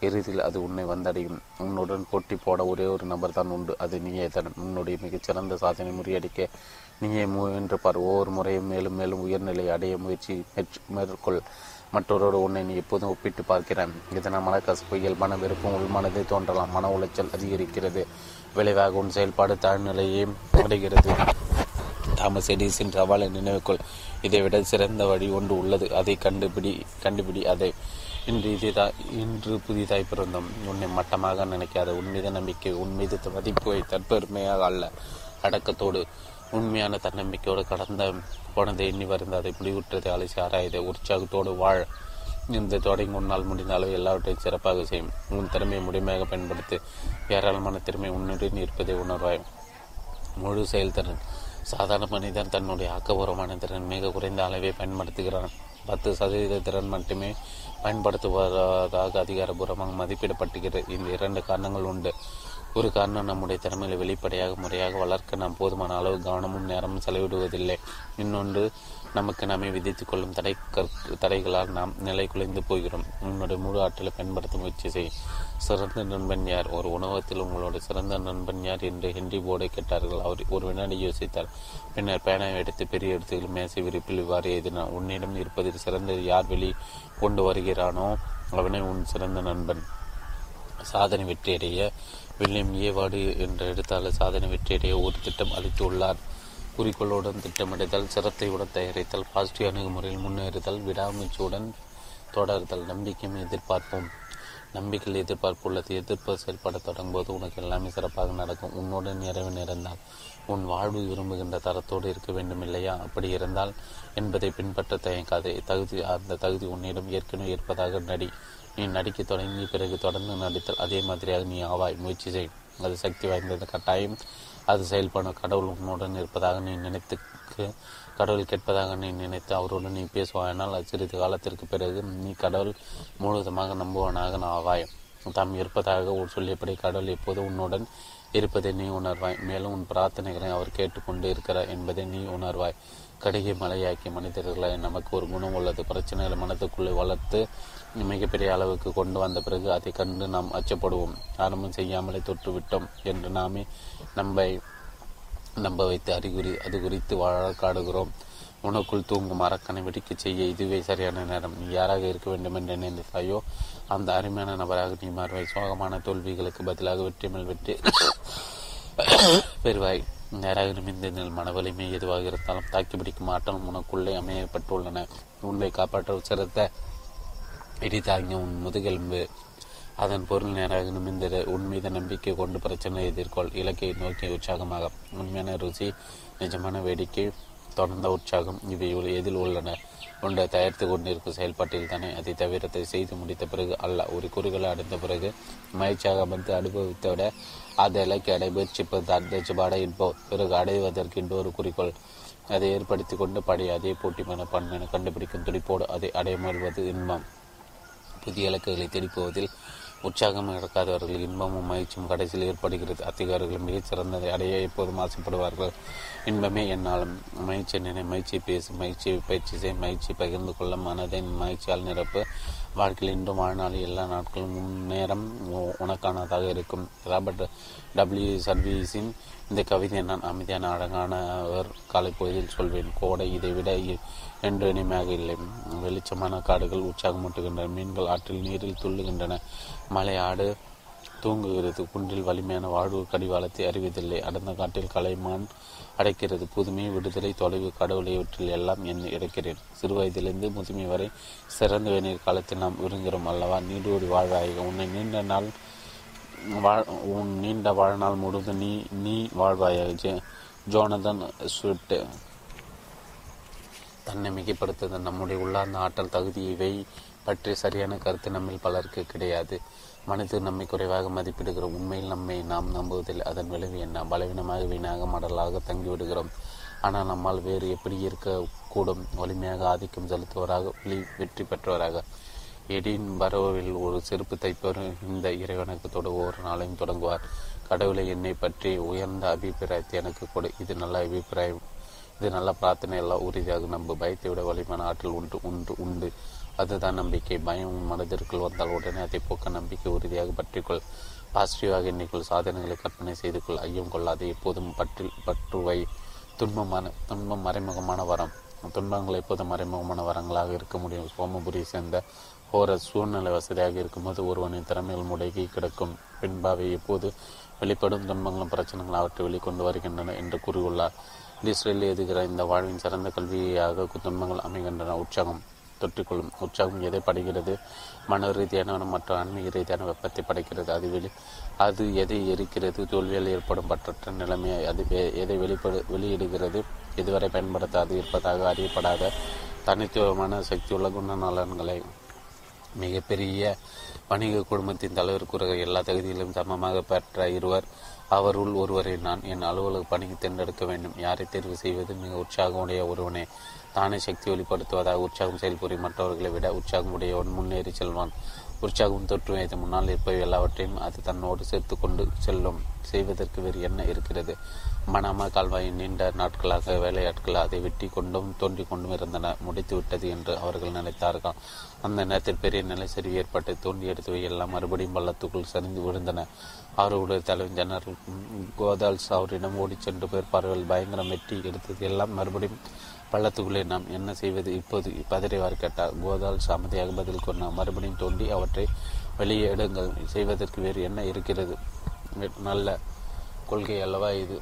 இறுதியில் அது உன்னை வந்தடையும். உன்னுடன் போட்டி போட ஒரே ஒரு நபர் தான் உண்டு. அது நீயே. தான் உன்னுடைய மிகச்சிறந்த சாதனை முறியடிக்க நீயே முயன்று பார் ஒவ்வொரு முறையும் மேலும் மேலும் உயர்நிலை அடைய முயற்சி மேற்கொள். மற்றொரு உன்னை நீ எப்போதும் ஒப்பிட்டு பார்க்கிறேன். இதனால் மனக்கசப்பு இயல்பான வெறுப்பும் உள்மனதே தோன்றலாம். மன உளைச்சல் அதிகரிக்கிறது. விளைவாக உன் செயல்பாடு தாழ்நிலையே அடைகிறது தாமஸ் எடிசின் சவாலை நினைவுக்குள் இதைவிட சிறந்த வழி ஒன்று உள்ளது. அதை கண்டுபிடி கண்டுபிடி அதை இன்று இதுதான் இன்று புதிதாய் பிறந்தோம். உன்னை மட்டமாக நினைக்காத உன் மீது நம்பிக்கை உன் மீது மதிப்பு தற்பெருமையாக அல்ல. அடக்கத்தோடு உண்மையான தன்னம்பிக்கையோடு கடந்த போனதை எண்ணி வருந்த அதை முடிவுற்றதை. அலைசி ஆராயதை உற்சாகத்தோடு வாழ். இந்த தொடங்கி உன்னால் முடிந்த அளவு எல்லாவற்றையும் சிறப்பாக செய்யும் உன் திறமையை முழுமையாக பயன்படுத்தி. ஏராளமான திறமை உன்னுடன் இருப்பதை உணர்வாய். முழு செயல்திறன். சாதாரண மனிதன் தன்னுடைய ஆக்கபூர்வமான திறன் மிக குறைந்த அளவை பயன்படுத்துகிறான். பத்து சதவீத திறன் மட்டுமே பயன்படுத்துவதாக அதிகாரபூர்வமாக மதிப்பிடப்பட்டுகிறது. இந்த இரண்டு காரணங்கள் உண்டு. ஒரு காரணம் நம்முடைய திறமைகளை வெளிப்படையாக முறையாக வளர்க்க நாம் போதுமான அளவு கவனமும் நேரமும் செலவிடுவதில்லை. இன்னொன்று நமக்கு நம்மை விதித்துக் கொள்ளும் தடை தடைகளால் நாம் நிலை குலைந்து போகிறோம். உன்னுடைய முழு ஆற்றலை பயன்படுத்த முயற்சி செய். சிறந்த நண்பன் யார்? ஒரு உணவகத்தில் உங்களோட சிறந்த நண்பன் யார் என்று ஹென்றி போர்டை கேட்டார்கள். அவர் ஒரு வினாடி யோசித்தார். பின்னர் பேனாவை எடுத்து பெரிய இடத்தில் மேசை விரிப்பில் இவ்வாறு எழுதினார். உன்னிடம் இருப்பதில் சிறந்தது யார் வெளி கொண்டு வருகிறானோ அவனே உன் சிறந்த நண்பன். சாதனை வெற்றியடைய வில்லியம் ஏவாடு என்ற எழுத்தாளர் சாதனை வெற்றியடைய ஒரு திட்டம் அளித்துள்ளார். குறிக்கோளுடன் திட்டமிடுதல் சிரத்தையுடன் தயாரித்தல் பாசிட்டிவ் அணுகுமுறையில் முன்னேறுதல் விடாமுயற்சியுடன் தொடர்தல் நம்பிக்கையும் எதிர்பார்ப்போம். நம்பிக்கையில் எதிர்பார்ப்பு உள்ளது எதிர்ப்பு செயல்பட தொடங்கும்போது உனக்கு எல்லாமே சிறப்பாக நடக்கும். உன்னுடன் நிறைவு இருந்தால் உன் வாழ்வு விரும்புகின்ற தரத்தோடு இருக்க வேண்டும் இல்லையா அப்படி இருந்தால் என்பதை பின்பற்ற தயங்காதே. தகுதி அந்த தகுதி உன்னிடம் ஏற்கனவே இருப்பதாக நடி நீ நடிக்க தொடங்கி பிறகு தொடர்ந்து நடித்தல் அதே மாதிரியாக நீ ஆவாய். முயற்சி செய். அது சக்தி வாய்ந்தது. கட்டாயம் அது செயல்படும் கடவுள் உன்னுடன் இருப்பதாக நீ நினைத்துக்கு கடவுள் கேட்பதாக நீ நினைத்து அவருடன் நீ பேசுவாயினால் சிறிது காலத்திற்கு பிறகு நீ கடவுள் முழுவதுமாக நம்புவனாக ஆவாய். தாம் இருப்பதாக சொல்லியபடி கடவுள் எப்போது உன்னுடன் இருப்பதை நீ உணர்வாய். மேலும் உன் பிரார்த்தனைகளை அவர் கேட்டுக்கொண்டு இருக்கிறார் என்பதை நீ உணர்வாய். கடிகை மலையாக்கிய மனிதர்களை நமக்கு ஒரு குணம் உள்ளது. பிரச்சனைகளை மனத்துக்குள்ளே வளர்த்து மிகப்பெரிய அளவுக்கு கொண்டு வந்த பிறகு அதை கண்டு நாம் அச்சப்படுவோம். ஆரம்பம் செய்யாமலே தொற்றுவிட்டோம் என்று நாமே நம்பை நம்ப வைத்து அறிகுறி அது குறித்து வழக்காடுகிறோம் உனக்குள் தூங்கும் அரக்கனை வெடிக்க செய்ய இதுவே சரியான நேரம். நீ யாராக இருக்க வேண்டும் என்று நினைத்தாயோ அந்த அருமையான நபராக நீ மாறுவாய். சோகமான தோல்விகளுக்கு பதிலாக வெற்றி மேல் வெற்றி பெறுவாய். நேராக நிமிந்த மனவலிமை எதுவாக இருந்தாலும் தாக்கி பிடிக்கும் ஆற்றல் உனக்குள்ளே அமையப்பட்டுள்ளன. உன்னை காப்பாற்ற சிறந்த இடிதாங்கிய உன் முதுகெலும்பு. அதன் பொருள் நேராக நிமிந்தது உன் மீது நம்பிக்கை கொண்டு பிரச்சனை எதிர்கொள். இலக்கை நோக்கி உற்சாகமாக. உண்மையான ருசி நிஜமான வேடிக்கை தொடர்ந்த உற்சாகம் இவை எதில் உள்ளன? ஒன்றை தயாரித்து கொண்டிருக்கும் செயல்பாட்டில் தானே? அதை தவிரத்தை செய்து முடித்த பிறகு அல்ல. ஒரு குறிகளை அடைந்த பிறகு மகிழ்ச்சியாக அமர்ந்து அனுபவித்த விட அந்த இலக்கை அடை முயற்சிப்பது அர்த்தபாட பிறகு அடைவதற்கு இன்னொரு குறிக்கோள். அதை ஏற்படுத்தி கொண்டு படி அதே போட்டிமான மனப்பான்மையை கண்டுபிடிக்கும் துடிப்போடு அதை அடைய முயல்வது இன்பம். புதிய இலக்குகளை தேடிப்போவதில் உற்சாகம் இழக்காதவர்கள் இன்பமும் மகிழ்ச்சியும் கடைசியில் ஏற்படுகிறது. அத்திகாரிகள் மிகச்சிறந்ததை அடைய எப்போதும் ஆசைப்படுவார்கள். இன்பமே என்னாலும். மகிழ்ச்சி நினை மகிழ்ச்சி பேசும் மகிழ்ச்சியை பயிற்சி செய் மகிழ்ச்சி பகிர்ந்து கொள்ள மனதை மகிழ்ச்சியால் நிரப்பு. வாழ்க்கையில் இன்றும் வாழ்நாள் எல்லா நாட்களும் முன்னேறம் உனக்கானதாக இருக்கும். ராபர்ட் டபிள்யூ சர்வீஸின் இந்த கவிதையை நான் அமைதியான அழகானவர் காலை சொல்வேன். கோடை இதை விட என்று இனிமையாக இல்லை. வெளிச்சமான காடுகள் உற்சாகமூட்டுகின்றன. மீன்கள் ஆற்றில் நீரில் துள்ளுகின்றன. மலை ஆடு தூங்குகிறது. குன்றில் வலிமையான வாழ்வு கடிவாளத்தை அறிவதில்லை. அடர்ந்த காட்டில் கலைமான் அடைக்கிறது. புதுமை விடுதலை தொலைவு கடவுளை இவற்றில் எல்லாம் என் இறக்கிறேன். சிறு வயதிலிருந்து முதுமை வரை சிறந்த வேநீர் காலத்தில் நாம் விரும்புகிறோம் அல்லவா? நீடோடி வாழ்வாயிக உன்னை நீண்ட நாள் வாழ் உன் நீண்ட வாழ்நாள் முழுவதும் நீ நீ வாழ்வாயாக. ஜே ஜோனதன் ஸ்விட்டு தன்னை மிகைப்படுத்துவது நம்முடைய உள்ளார்ந்த ஆற்றல் தகுதி இவை பற்றி சரியான கருத்து நம்மில் பலருக்கு கிடையாது. மனிதர் நம்மை குறைவாக மதிப்பிடுகிறோம் உண்மையில் நம்மை நாம் நம்புவதில் அதன் விளைவு என்ன? பலவீனமாக வீணாக மடலாக தங்கிவிடுகிறோம். ஆனால் நம்மால் வேறு எப்படி இருக்கக்கூடும்? வலிமையாக ஆதிக்கம் செலுத்துவராக வெளி வெற்றி பெற்றவராக. எடின் பரோவில் ஒரு செருப்பு தைப்பவர் இந்த இறைவனுக்கு தொட ஒவ்வொரு நாளையும் தொடங்குவார். கடவுளை என்னை பற்றி உயர்ந்த அபிப்பிராயத்தை எனக்கு கொடு. இது நல்ல அபிப்பிராயம். இது நல்ல பிரார்த்தனை எல்லாம் உறுதியாக நம்ப பயத்தை விட வலிமான ஆற்றல் உண்டு உண்டு உண்டு. அதுதான் நம்பிக்கை. பயம் உன் மனதிற்குள் வந்தால் உடனே அதை போக்க நம்பிக்கை உறுதியாக பற்றிக்கொள். பாசிட்டிவாக எண்ணிக்கொள். சாதனைகளை கற்பனை செய்து கொள். ஐயம் கொள்ளாது. எப்போதும் பற்றி பற்றுவை. துன்பமான துன்பம் மறைமுகமான வரம். துன்பங்கள் எப்போதும் மறைமுகமான வரங்களாக இருக்க முடியும். சோமபுரியை சேர்ந்த ஒரு சூழ்நிலை வசதியாக இருக்கும்போது ஒருவனின் திறமைகள் முடங்கி கிடக்கும். பின்பாவை எப்போது வெளிப்படும் துன்பங்களும் பிரச்சனைகள் அவற்றை வெளிக்கொண்டு வருகின்றன என்று கூறியுள்ளார். இஸ்ரேலில் எதுகிற இந்த வாழ்வின் சிறந்த கல்வியாக துன்பங்கள் அமைகின்றன. உற்சாகம் தொற்றிக்கொள்ளும். உற்சாகம் எதை படைக்கிறது? மன ரீதியான மற்றும் ஆன்மீக ரீதியான வெப்பத்தை படைக்கிறது. அது வெளி அது எதை எரிக்கிறது? தோல்வியால் ஏற்படும் பற்றற்ற நிலைமையை அது எதை வெளிப்படு வெளியிடுகிறது? இதுவரை பயன்படுத்தாது இருப்பதாக அறியப்படாத தனித்துவமான சக்தியுள்ள குணநலன்களை மிகப்பெரிய வணிக குடும்பத்தின் தலைவர் கூறுகிற எல்லா தகுதியிலும் சமமாக பெற்ற இருவர் அவருள் ஒருவரை நான் என் அலுவலக பணிக்கு தேர்ந்தெடுக்க வேண்டும். யாரை தேர்வு செய்வது? மிக உற்சாகமுடைய ஒருவனே. தானே சக்தி வெளிப்படுத்துவதாக உற்சாகம் செயல்புரி மற்றவர்களை விட உற்சாகம் உடையவன் முன்னேறி செல்வான். உற்சாகம் தொற்று வைத்த முன்னால் இருப்பவை எல்லாவற்றையும் அது தன்னோடு சேர்த்து கொண்டு செல்லும். செய்வதற்கு வேறு என்ன இருக்கிறது? மனாமா கால்வாயின் நீண்ட நாட்களாக வேலையாட்கள் அதை வெட்டி கொண்டும் தோண்டி கொண்டும் இருந்தன முடித்து விட்டது என்று அவர்கள் நினைத்தார்கள்? அந்த நேரத்தில் பெரிய நிலைச்சரிவு ஏற்பட்டு தோண்டி எடுத்தவை எல்லாம் மறுபடியும் பள்ளத்துக்குள் சரிந்து விழுந்தன. அவர்களுடைய தலைவர் ஜெனரல் கோதால்ஸ் அவரிடம் ஓடிச் சென்று பேர்ப்பார்கள் பயங்கரம் வெட்டி எடுத்தது எல்லாம் மறுபடியும் பள்ளத்துக்குள்ளே. நாம் என்ன செய்வது? இப்போது பதறிவார் கேட்டார். கோதால்ஸ் அமைதியாக பதில் கொண்டார் மறுபடியும் தோண்டி அவற்றை வெளியே எடுங்கள். செய்வதற்கு வேறு என்ன இருக்கிறது? நல்ல கொள்கை அல்லவா இது?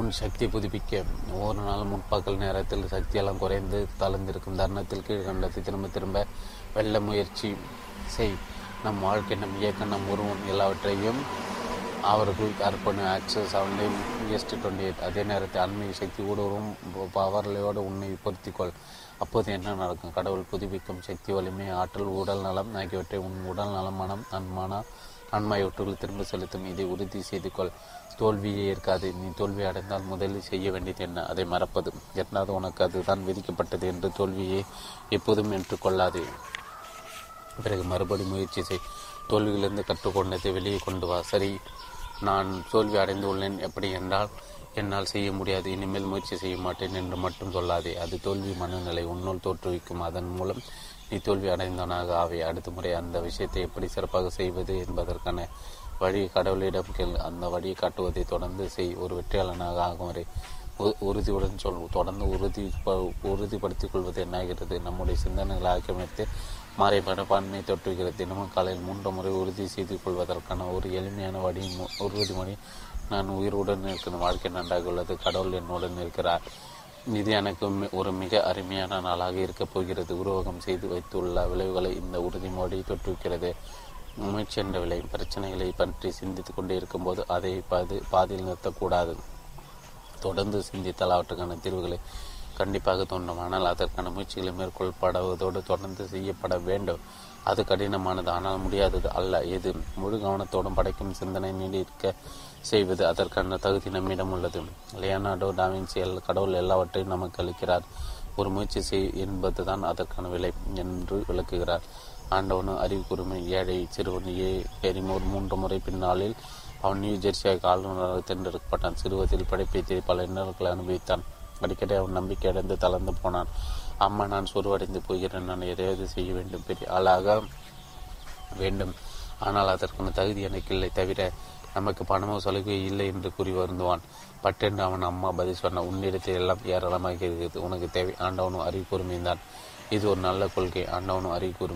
உன் சக்தியை புதுப்பிக்க. ஒவ்வொரு நாளும் முற்பகல் நேரத்தில் சக்தியெல்லாம் குறைந்து தளர்ந்திருக்கும் தருணத்தில் கீழ்கண்டத்தை திரும்ப திரும்ப வெல்ல முயற்சி செய். நம் வாழ்க்கை நம் இயக்கம் நம் உருவம் எல்லாவற்றையும் அவர்கள் அர்ப்பணி ஆக்சஸ் அவனில் எஸ்டி டுவெண்ட்டி எயிட் அதே நேரத்தில் ஆன்மீக சக்தி ஊடுருவும் பவர்லையோடு உன்னை பொருத்திக்கொள். அப்போது என்ன நடக்கும்? கடவுள் புதுப்பிக்கும் சக்தி வலிமை ஆற்றல் உடல் நலம் ஆகியவற்றை உன் உடல் நலம் மனம் நன்மான நன்மையவற்றுள் திரும்ப செலுத்தும். இதை உறுதி செய்து கொள் தோல்வியே இருக்காது. நீ தோல்வி அடைந்தால் முதலில் செய்ய வேண்டியது என்ன? அதை மறப்பது. எட்டாவது உனக்கு அதுதான் விதிக்கப்பட்டது என்று தோல்வியை எப்போதும் ஏற்றுக்கொள்ளாது. பிறகு மறுபடி முயற்சி செய். தோல்வியிலிருந்து கற்றுக்கொண்டதை வெளியே கொண்டு வா. சரி நான் தோல்வி அடைந்து உள்ளேன் எப்படி என்றால் என்னால் செய்ய முடியாது. இனிமேல் முயற்சி செய்ய மாட்டேன் என்று மட்டும் சொல்லாதே. அது தோல்வி மனநிலை உன்னுள் தோற்றுவிக்கும். அதன் மூலம் நீ தோல்வி அடைந்தவனாக ஆவே. அடுத்த முறை அந்த விஷயத்தை எப்படி சிறப்பாக செய்வது என்பதற்கான வழி கடவுளிடம் கேள். அந்த வழியை காட்டுவதை தொடர்ந்து செய். ஒரு வெற்றியாளனாக ஆகும் வரை உறுதியுடன் சொல். தொடர்ந்து உறுதி உறுதிப்படுத்திக் கொள்வது என்னாகிறது? நம்முடைய சிந்தனைகளை ஆக்கிரமித்து மாறைப்பட மனப்பான்மையை தொற்றுகிறது. தினமும் காலையில் மூன்று முறை உறுதி செய்து கொள்வதற்கான ஒரு எளிமையான வழி உறுதிமொழி நான் உயிருடன் இருக்கிற வாழ்க்கை நன்றாக உள்ளது. கடவுள் என்னுடன் இருக்கிறார். இது எனக்கு ஒரு மிக அருமையான நாளாக இருக்கப் போகிறது. உருவகம் செய்து வைத்துள்ள விளைவுகளை இந்த உறுதிமொழி தொற்றுவிக்கிறது. முயற்சி என்ற விலை பிரச்சனைகளை பற்றி சிந்தித்துக் கொண்டே இருக்கும்போது அதை பாதி பாதியில் நிறுத்தக்கூடாது. தொடர்ந்து சிந்தித்தால் அவற்றுக்கான தீர்வுகளை கண்டிப்பாக தோன்றும். ஆனால் அதற்கான முயற்சிகளை மேற்கொள்ளப்படுவதோடு தொடர்ந்து செய்யப்பட வேண்டும். அது கடினமானது ஆனால் முடியாதது அல்ல. இது முழு கவனத்தோடும் படைக்கும் சிந்தனை நீடிக்க செய்வது அதற்கான தகுதி நம்மிடம் உள்ளது. லியனார்டோ டாவின்சி எல் கடவுள் எல்லாவற்றையும் நமக்கு அளிக்கிறார். ஒரு முயற்சி செய் என்பதுதான் அதற்கான விலை என்று விளக்குகிறார். ஆண்டவனும் அறிவு கூர்மை ஏழை சிறுவனையே எரிமோர் மூன்று முறை பின்னாளில் அவன் நியூ ஜெர்சியாக ஆளுநராக தேர்ந்தெடுக்கப்பட்டான். சிறுவத்தில் படைப்பை பல இன்னல்களை அனுபவித்தான். அடிக்கடி அவன் நம்பிக்கை அடைந்து தளர்ந்து போனான். அம்மா நான் சொருவடைந்து போகிறேன். நான் எதையாவது செய்ய வேண்டும். பெரிய ஆளாக வேண்டும். ஆனால் அதற்கான தகுதி எனக்கு இல்லை. தவிர நமக்கு பணமோ சலுகை இல்லை என்று கூறி வருந்துவான். பட்டென்று அவன் அம்மா பதில் சொன்ன உன்னிடத்தில் எல்லாம் ஏராளமாக இருக்கிறது உனக்கு தேவை. ஆண்டவனும் அறிவு பொறுமைந்தான் இது ஒரு நல்ல கொள்கை. ஆண்டவனும் அறிவு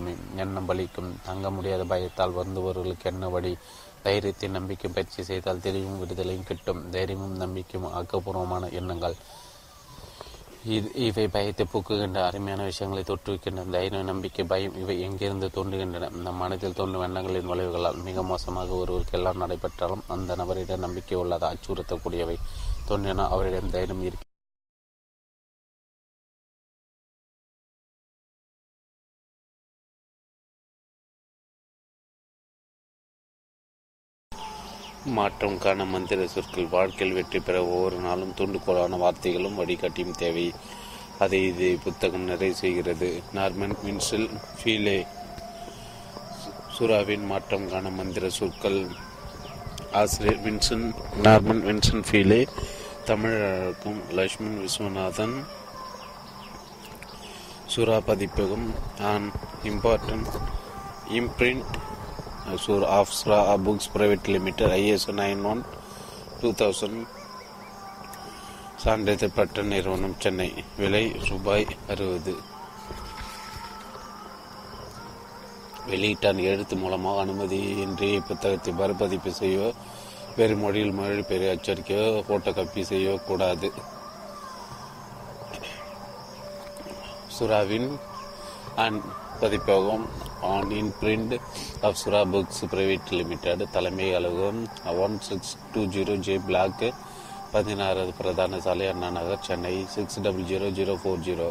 எண்ணம் பலிக்கும். தங்க முடியாத பயத்தால் வருந்தவர்களுக்கு என்ன வழி? தைரியத்தை நம்பிக்கை பயிற்சி செய்தால் தெளிவும் விடுதலையும் கிட்டும். தைரியமும் நம்பிக்கையும் ஆக்கப்பூர்வமான எண்ணங்கள். இது இவை பயத்தை போக்குகின்ற அருமையான விஷயங்களை தோற்றுவிக்கின்றன தைரியம் நம்பிக்கை பயம் இவை எங்கிருந்து தோன்றுகின்றன? நம் மனதில் தோன்றும் எண்ணங்களின் விளைவுகளால் மிக மோசமாக ஒருவருக்கு எல்லாம் நடைபெற்றாலும் அந்த நபரிடம் நம்பிக்கை உள்ளதா? அச்சுறுத்தக்கூடியவை. தோன்றினால் அவரிடம் தைரியம் இருக்கு மாற்றம் காண மந்திர சொற்கள் வாழ்க்கையில் வெற்றி பெற ஒவ்வொரு நாளும் தூண்டுகோலான வார்த்தைகளும் வழிகாட்டியும் தேவை. அதை இது புத்தகம் நிறைவு செய்கிறது. நார்மன் வின்சில் ஃபீலே சுறாவின் மாற்றம் காண மந்திர சொற்கள். ஆசிரியர் வின்சன் நார்மன் வின்சன் ஃபீலே தமிழருக்கும் லட்சுமண் விஸ்வநாதன் சுறா பதிப்பகம் an important imprint Sura of books private limited ISO nine one two thousand சான்றிதழ் பட்ட நிறுவனம் சென்னை விலை ரூபாய் அறுபது. வெளியீட்டான் எழுத்து மூலமாக அனுமதியின்றி புத்தகத்தை மறுபதிப்பு செய்யோ வேறு மொழியில் பெரிய அச்சரிக்கையோ போட்டோ காப்பி செய்யவோ கூடாது. சுறாவின் அண்ட் பதிப்பகம் an imprint of Sura books private limited தலைமை அலுவலகம் one six two zero J block பதினாறாவது பிரதான சாலை Anna Nagar Chennai six double zero zero four zero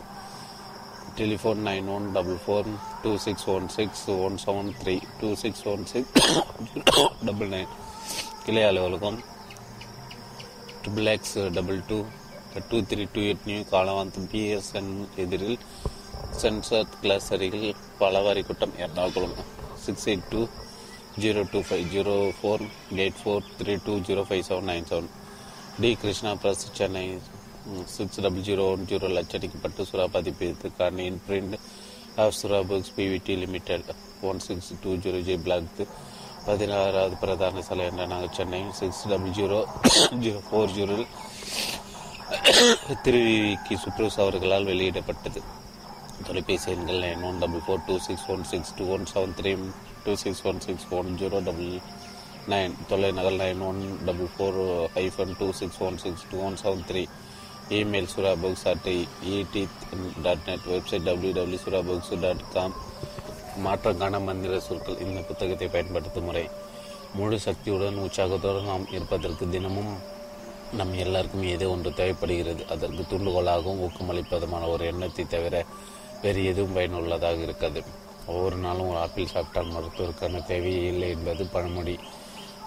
telephone nine one double four two six one six one seven three two six one six double nine கிளை அலுவலகம் triple X double two two three two eight new காலவாந்தம் BSN எதிரில் சென்சார் கிளாஸ் அருகில் பலவாரி கூட்டம் Ernakulam six eight two zero two five zero four eight four three two zero five seven nine seven T Krishna press Chennai six double zero one zero லட்சடிக்கப்பட்டு சுறா பதிப்பிற்கான imprint of Sura books PVT limited one six two zero G block பதினாறாவது பிரதான சாலை என்ற நாங்கள் Chennai six double zero zero four zero திருவிக்கி சுப்ரூஸ் அவர்களால் வெளியிடப்பட்டது. தொலைபேசி எண்கள் nine one double four two six one six two one seven three two six one six one zero double nine தொலைநகல் nine one double four hyphen two six one six two one seven three. Email Sura books at ET dot net website W W Sura books dot com மாற்றங்கான மந்திர சொற்கள். இந்த புத்தகத்தை பயன்படுத்தும் முறை. முழு சக்தியுடன் உற்சாகத்துடன் நாம் இருப்பதற்கு தினமும் நம் எல்லாருக்கும் ஏதோ ஒன்று தேவைப்படுகிறது. அதற்கு தூண்டுகோலாகவும் ஊக்கமளிப்பதுமான ஒரு எண்ணத்தை தவிர வேறு எதுவும் பயனுள்ளதாக இருக்காது. ஒவ்வொரு நாளும் ஒரு ஆப்பிள் சாப்பிட்டால் மருத்துவருக்கான தேவையே இல்லை என்பது பழமொழி.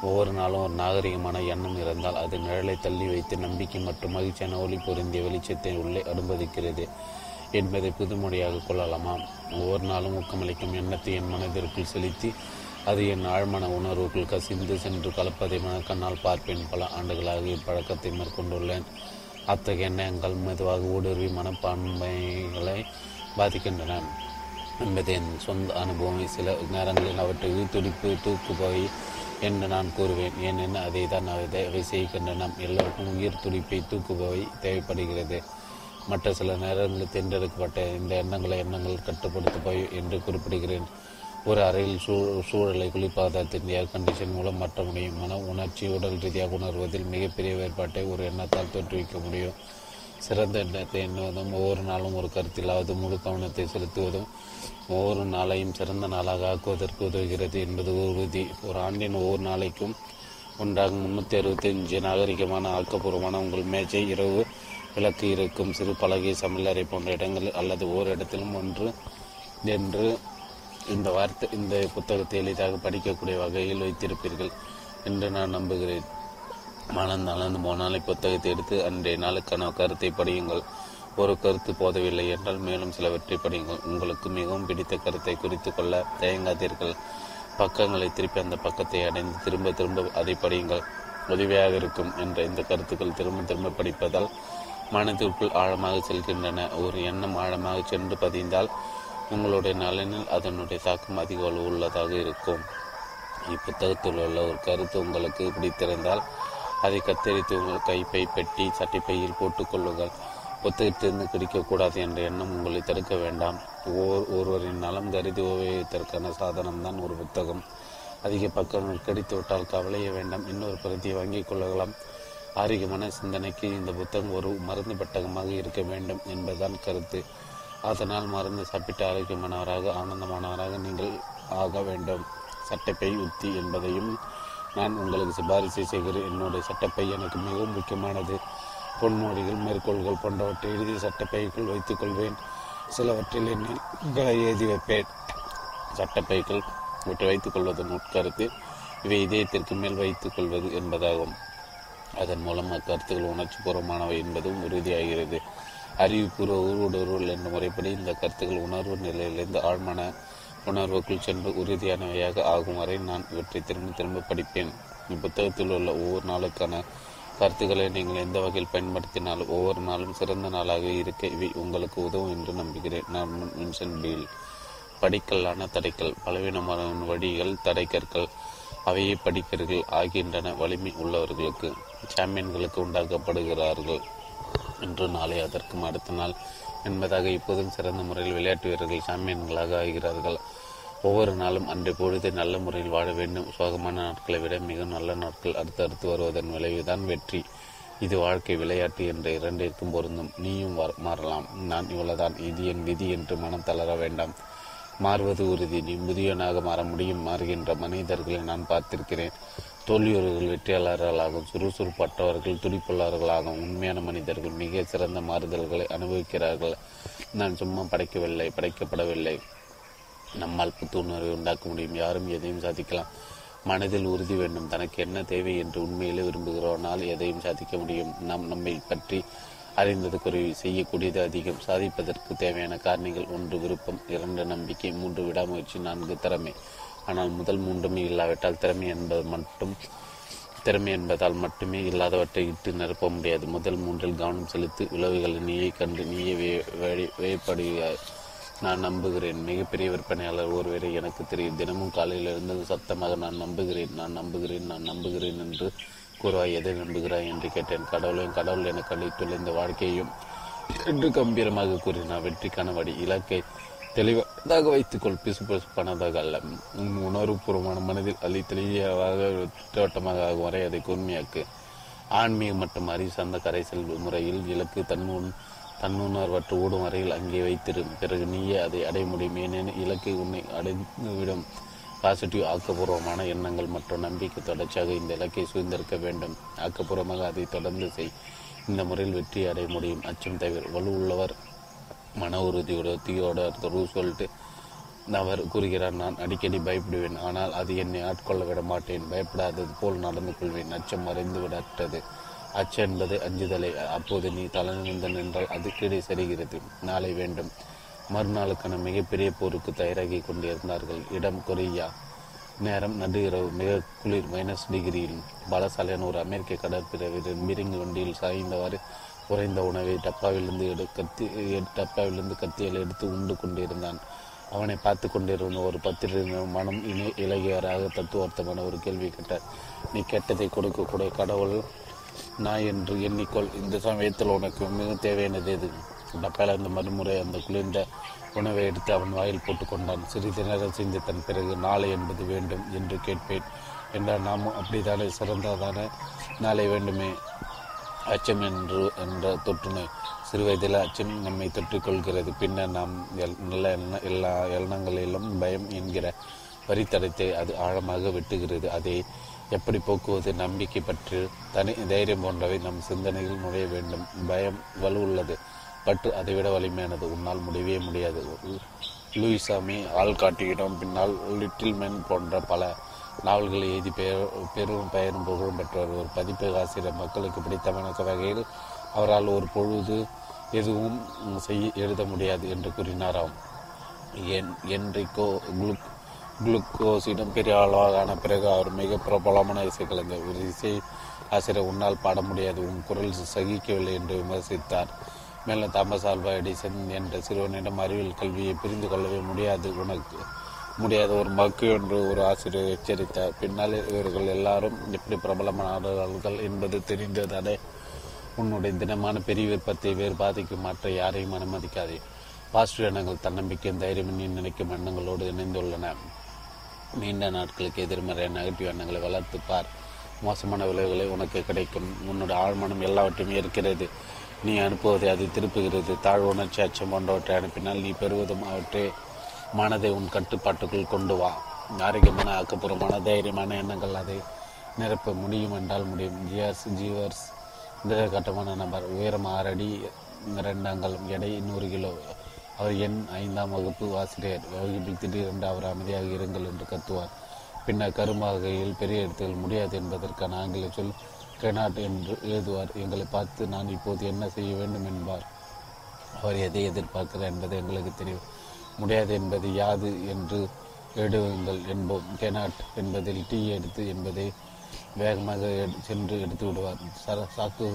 ஒவ்வொரு நாளும் ஒரு நாகரிகமான எண்ணம் இருந்தால் அது நிழலை தள்ளி வைத்து நம்பிக்கை மற்றும் மகிழ்ச்சியான ஒளி பொருந்திய வெளிச்சத்தை உள்ளே அனுமதிக்கிறது என்பதை புதுமொழியாக கொள்ளலாமா? ஒவ்வொரு நாளும் ஊக்கமளிக்கும் எண்ணத்தை என் மனதிற்குள் செலுத்தி அது என் ஆழ்மன உணர்வுக்குள் கசிந்து சென்று கலப்பதை மனக்கண்ணால் பார்ப்பேன். பல ஆண்டுகளாக இப்பழக்கத்தை மேற்கொண்டுள்ளேன். அத்தகைய எண்ணங்கள் மெதுவாக ஊடுருவி மனப்பான்மைகளை பாதிக்கின்றன. என்பது என் சொந்த அனுபவம் சில நேரங்களில் அவற்றை துடிப்பு தூக்குபவை என்று நான் கூறுவேன். ஏனெனில் அதை தான் அவை செய்கின்றன. எல்லோருக்கும் உயிர் துடிப்பை தூக்குபவை தேவைப்படுகிறது. மற்ற சில நேரங்களில் தேர்ந்தெடுக்கப்பட்ட இந்த எண்ணங்களை எண்ணங்கள் கட்டுப்படுத்தப்போய் என்று குறிப்பிடுகிறேன். ஒரு அறையில் சூ சூழலை குளிர்பதத்தின் ஏர் கண்டிஷன் மூலம் மாற்ற முடியும் மன உணர்ச்சி உடல் ரீதியாக உணர்வதில் மிகப்பெரிய வேறுபாட்டை ஒரு எண்ணத்தால் தோற்றுவிக்க முடியும். சிறந்த எண்ணத்தை எண்ணுவதும் ஒவ்வொரு நாளும் ஒரு கருத்திலாவது முழு கவனத்தை செலுத்துவதும் ஒவ்வொரு நாளையும் சிறந்த நாளாக ஆக்குவதற்கு உதவுகிறது என்பது உறுதி. ஒரு ஆண்டின் ஒவ்வொரு நாளைக்கும் ஒன்றாக முன்னூற்றி அறுபத்தஞ்சு நாகரிகமான ஆக்கப்பூர்வமான உங்கள் மேஜை இரவு விளக்கு இருக்கும் சிறு பலகை சமையலறை போன்ற இடங்கள் அல்லது ஓர் இடத்திலும் ஒன்று என்று இந்த வார்த்தை இந்த புத்தகத்தை எளிதாக படிக்கக்கூடிய வகையில் வைத்திருப்பீர்கள் என்று நான் நம்புகிறேன். மனம் அளந்து போனாலே புத்தகத்தை எடுத்து அன்றைய நாளுக்கான கருத்தை படியுங்கள். ஒரு கருத்து போதவில்லை என்றால் மேலும் சிலவற்றை படியுங்கள். உங்களுக்கு மிகவும் பிடித்த கருத்தை குறித்து கொள்ள தயங்காதீர்கள். பக்கங்களை திருப்பி அந்த பக்கத்தை அடைந்து திரும்ப திரும்ப அதை படியுங்கள். உதவியாக இருக்கும் என்ற இந்த கருத்துக்கள் திரும்ப திரும்ப படிப்பதால் மனதிற்குள் ஆழமாக செல்கின்றன. ஒரு எண்ணம் ஆழமாக சென்று பதிந்தால் உங்களுடைய நலனில் அதனுடைய தாக்கம் அதிக அளவு உள்ளதாக இருக்கும். இப்புத்தகத்தில் உள்ள ஒரு கருத்து உங்களுக்கு பிடித்திருந்தால் அதை கத்தரித்து உங்கள் கைப்பை பெட்டி சட்டைப்பையில் போட்டுக்கொள்ளுங்கள் புத்தகத்திலிருந்து கிடைக்கக்கூடாது என்ற எண்ணம் உங்களை தடுக்க வேண்டாம். ஓர் ஒருவரின் நலம் கருதி உபயோகித்தற்கான சாதனம்தான் ஒரு புத்தகம். அதிக பக்கங்கள் கிடைத்துவிட்டால் கவலைய வேண்டாம். இன்னொரு பிரதியை வாங்கிக் கொள்ளலாம். ஆரோக்கியமான சிந்தனைக்கு இந்த புத்தகம் ஒரு மருந்து பெட்டகமாக இருக்க வேண்டும் என்பதுதான் கருத்து. அதனால் மருந்து சாப்பிட்டு ஆரோக்கியமானவராக ஆனந்தமானவராக நீங்கள் ஆக வேண்டும். சட்டைப்பை உத்தி என்பதையும் நான் உங்களுக்கு சிபாரிசு செய்கிறேன். என்னுடைய சட்டப்பை எனக்கு மிகவும் முக்கியமானது. பொன்மொழிகள் மேற்கோள்கள் போன்றவற்றை எழுதி சட்டப்பைக்குள் வைத்துக் கொள்வேன். சிலவற்றில் எண்களை எழுதி வைப்பேன். சட்டப்பைகள் இவற்றை வைத்துக் கொள்வதன் உட்கருத்து இவை இதயத்திற்கு மேல் வைத்துக் கொள்வது என்பதாகும். அதன் மூலம் அக்கருத்துக்கள் உணர்ச்சி பூர்வமானவை என்பதும் உறுதியாகிறது. அறிவுபூர்வ ஊடுருவல் என்ற முறைப்படி இந்த கருத்துக்கள் உணர்வு நிலையிலிருந்து ஆழ்மான உணர்வுக்குள் சென்று உறுதியானவையாக ஆகும் வரை நான் இவற்றை திரும்ப திரும்ப படிப்பேன். இப்புத்தகத்தில் உள்ள ஒவ்வொரு நாளுக்கான கருத்துக்களை நீங்கள் எந்த வகையில் பயன்படுத்தினாலும் ஒவ்வொரு நாளும் சிறந்த நாளாக இருக்க இவை உங்களுக்கு உதவும் என்று நம்புகிறேன். நான் வின்சென்ட் பீல். படிக்கல்லான தடைக்கல் பலவீனமான வழிகள் தடைக்கற்கள் அவையே படிக்கர்கள் ஆகின்றன வலிமை உள்ளவர்களுக்கு சாம்பியன்களுக்கு உண்டாக்கப்படுகிறார்கள் இன்று நாளை அதற்கும் அடுத்த நாள் என்பதாக இப்போதும் சிறந்த முறையில் விளையாட்டு வீரர்கள் சாம்பியன்களாக ஆகிறார்கள். ஒவ்வொரு நாளும் அன்றைய பொழுது நல்ல முறையில் வாழ வேண்டும். சோகமான நாட்களை விட மிக நல்ல நாட்கள் அடுத்தடுத்து வருவதன் விளைவுதான் வெற்றி. இது வாழ்க்கை விளையாட்டு என்ற இரண்டிற்கும் பொருந்தும். நீயும் மாறலாம். நான் இவ்வளவுதான். இது என் விதி என்று மனம் தளர வேண்டாம். மாறுவது உறுதி. நீ முதியவனாக மாற முடியும். மாறுகின்ற மனிதர்களை நான் பார்த்திருக்கிறேன். தோல்வியவர்கள் வெற்றியாளர்களாகவும் சுறுசுறுப்பற்றவர்கள் துடிப்புள்ளவர்களாகவும் உண்மையான மனிதர்கள் மிக சிறந்த மாறுதல்களை அனுபவிக்கிறார்கள். நான் சும்மா படைக்கவில்லை படைக்கப்படவில்லை. நம்மால் புத்துணர்வை உண்டாக்க முடியும். யாரும் எதையும் சாதிக்கலாம். மனதில் உறுதி வேண்டும். தனக்கு என்ன தேவை என்று உண்மையிலே விரும்புகிறோனால் எதையும் சாதிக்க முடியும். நாம் நம்மை பற்றி அறிந்தது குறைவு. செய்யக்கூடியது அதிகம். சாதிப்பதற்கு தேவையான காரணிகள் ஒன்று விருப்பம் இரண்டு நம்பிக்கை மூன்று விடாமுயற்சி நான்கு திறமை. ஆனால் முதல் மூன்றுமே இல்லாவிட்டால் திறமை என்பது மட்டும் திறமை என்பதால் மட்டுமே இல்லாதவற்றை இட்டு நிரப்ப முடியாது. முதல் மூன்றில் கவனம் செலுத்தி விளைவுகளை நீயே கண்டு நீயே வேப்படுகிறாய் நான் நம்புகிறேன். மிகப்பெரிய விற்பனையாளர் ஒருவரை எனக்கு தெரியும். தினமும் காலையில் இருந்தது சத்தமாக நான் நம்புகிறேன் நான் நம்புகிறேன் நான் நம்புகிறேன் என்று கூறுவாய். எதை நம்புகிறாய்? என்று கேட்டேன். கடவுளையும் கடவுள் எனக்கு அளித்துள்ள இந்த வாழ்க்கையும் என்று கம்பீரமாக கூறினார். வெற்றிக்கான வழி இலக்கை தெளிவாக வைத்துக்கொள் பிசு பணதாக அல்ல. உணர்வுபூர்வமான மனதில் அள்ளி தெளிவாக திட்டவட்டமாக ஆகும் வரை அதை கூர்மையாக்கு. ஆன்மீகம் மற்றும் அறிவு சார்ந்த கரைசல் முறையில் இலக்கு தன்னுண் தன்னுணர்வற்று ஓடும் வரையில் அங்கே வைத்திரும் பிறகு நீயே அதை அடைய முடியும். ஏனெனில் இலக்கை உன்னை அடைந்துவிடும். பாசிட்டிவ் ஆக்கப்பூர்வமான எண்ணங்கள் மற்றும் நம்பிக்கை தொடர்ச்சியாக இந்த இலக்கை சூழ்ந்திருக்க வேண்டும். ஆக்கப்பூர்வமாக அதை தொடர்ந்து செய். இந்த முறையில் வெற்றி அடைய முடியும். அச்சம் தவிர வலு உள்ளவர் மன உறுதியோட தீயோட ரூஸ்வெல்ட் அவர் கூறுகிறார் நான் அடிக்கடி பயப்படுவேன். ஆனால் அது என்னை ஆட்கொள்ள விட மாட்டேன். பயப்படாதது போல் நடந்து கொள்வேன். அச்சம் மறைந்து விடற்றது. அச்சம் என்பது அஞ்சுதலை. அப்போது நீ தலைநிமிர்ந்து நின்றால் அது கீழே சரிகிறது நாளை வேண்டும். மறுநாளுக்கான மிகப்பெரிய போருக்கு தயாராகி கொண்டிருந்தார்கள். இடம் கொரியா. நேரம் நடுகிறவு மிக குளிர். மைனஸ் டிகிரியில் பலசாலையான ஒரு அமெரிக்க கடற்படை வீரர் வண்டியில் சாய்ந்தவாறு உறைந்த உணவை டப்பாவிலிருந்து எடு கத்தி டப்பாவிலிருந்து கத்தியில் எடுத்து உண்டு கொண்டிருந்தான். அவனை பார்த்து கொண்டிருந்த ஒரு பத்திரிகை மனம் இணை இலகியராக தத்துவார்த்தமான ஒரு கேள்வி கேட்டார். நீ கெட்டதை கொடுக்கக்கூடிய கடவுள் நான் என்று எண்ணிக்கொள். இந்த சமயத்தில் உனக்கு மிக தேவையானது எது? டப்பால் அந்த மறுமுறை அந்த குளிர்ந்த உணவை எடுத்து அவன் வாயில் போட்டுக்கொண்டான் சிறிது நேரம் சிந்தித்தன் பிறகு நாளை என்பது வேண்டும் என்று கேட்பேன். என்றால் நாமும் அப்படித்தானே? சிறந்ததான? நாளை வேண்டுமே? அச்சம் என்று என்ற தொற்றுநோய் சிறு வயதில் அச்சம் நம்மை தொற்றிக்கொள்கிறது. பின்னர் நாம் நல்ல எல்லா எண்ணங்களிலும் பயம் என்கிற வரித்தடத்தை அது ஆழமாக வெட்டுகிறது. அதை எப்படி போக்குவது? நம்பிக்கை பற்றி தனி தைரியம் போன்றவை நம் சிந்தனையில் நுழைய வேண்டும். பயம் வலுவுள்ளது பற்று அதைவிட வலிமையானது. உன்னால் முடியவே முடியாது. லூயிசாமி ஆள்காட்டியிடம் பின்னால் லிட்டில் மேன் போன்ற பல நாவல்களை எழுதி பெயர் பெரும் பெயரும் புகழும் பெற்றவர். ஒரு பதிப்பு ஆசிரியர் மக்களுக்கு பிடித்தமான வகையில் அவரால் ஒரு பொழுது எதுவும் செய்ய எழுத முடியாது என்று கூறினாராம். என் என்றைக்கோ குளுக் குளுக்கோஸிடம் பெரிய அளவான பிறகு அவர் மிக பிரபலமான இசைக்கலைஞர். ஒரு இசை ஆசிரியர் உன்னால் பாட முடியாது உன் குரல் சகிக்கவில்லை என்று விமர்சித்தார். மேலும் தாமஸ் ஆல்வா எடிசன் என்ற சிறுவனிடம் அறிவியல் கல்வியை புரிந்து கொள்ளவே முடியாது. உனக்கு முடியாத ஒரு மக்கு என்று ஒரு ஆசிரியர் எச்சரித்தார். பின்னால் இவர்கள் எல்லாரும் எப்படி பிரபலமானார்கள் என்பது தெரிந்ததானே உன்னுடைய தினமான பெரிய விருப்பத்தை வேறு பாதிக்கும் மற்ற யாரையும் அனுமதிக்காதே. பாசிட்டிவ் எண்ணங்கள் தன்னம்பிக்கையும் தைரியம் நீ நினைக்கும் எண்ணங்களோடு இணைந்துள்ளன. நீண்ட நாட்களுக்கு எதிர்மறை நெகட்டிவ் எண்ணங்களை வளர்த்து பார். மோசமான விளைவுகளை உனக்கு கிடைக்கும். உன்னோட ஆழ்மனம் எல்லாவற்றையும் ஏற்கிறது. நீ அனுப்புவதை அது திருப்புகிறது. தாழ் உணர்ச்சி அச்சம் போன்றவற்றை அனுப்பினால் நீ பெறுவதும் அவற்றை மனதை உன் கட்டுப்பாட்டுக்குள் கொண்டு வா. ஆரோக்கியமான ஆக்கப்பூர்வமான தைரியமான எண்ணங்கள் அதை நிரப்ப முடியும் என்றால் முடியும். ஜியர்ஸ் ஜீவர்ஸ் கட்டமான நபர் உயரம் ஆறு அடி இரண்டு அங்கலம் எடை நூறு கிலோ. அவர் எண் ஐந்தாம் வகுப்பு ஆசிரியர். வகுப்பில் திடீரென்று அவர் அமைதியாக இருங்கள் என்று கத்துவார். பின்னர் கரும்பாகையில் பெரிய இடத்தில் முடியாது என்பதற்கான ஆங்கில சொல் கெனாட் என்று எழுதுவார். எங்களை பார்த்து நான் இப்போது என்ன செய்ய வேண்டும்? என்பார். அவர் எதை எதிர்பார்க்கிறார் என்பது எங்களுக்கு தெரியும். முடியாது என்பது யாது என்று எழுதுங்கள் என்போம். கெனாட் என்பதில் டீ எடுத்து என்பதை வேகமாக சென்று எடுத்து விடுவார். சர சாக்கு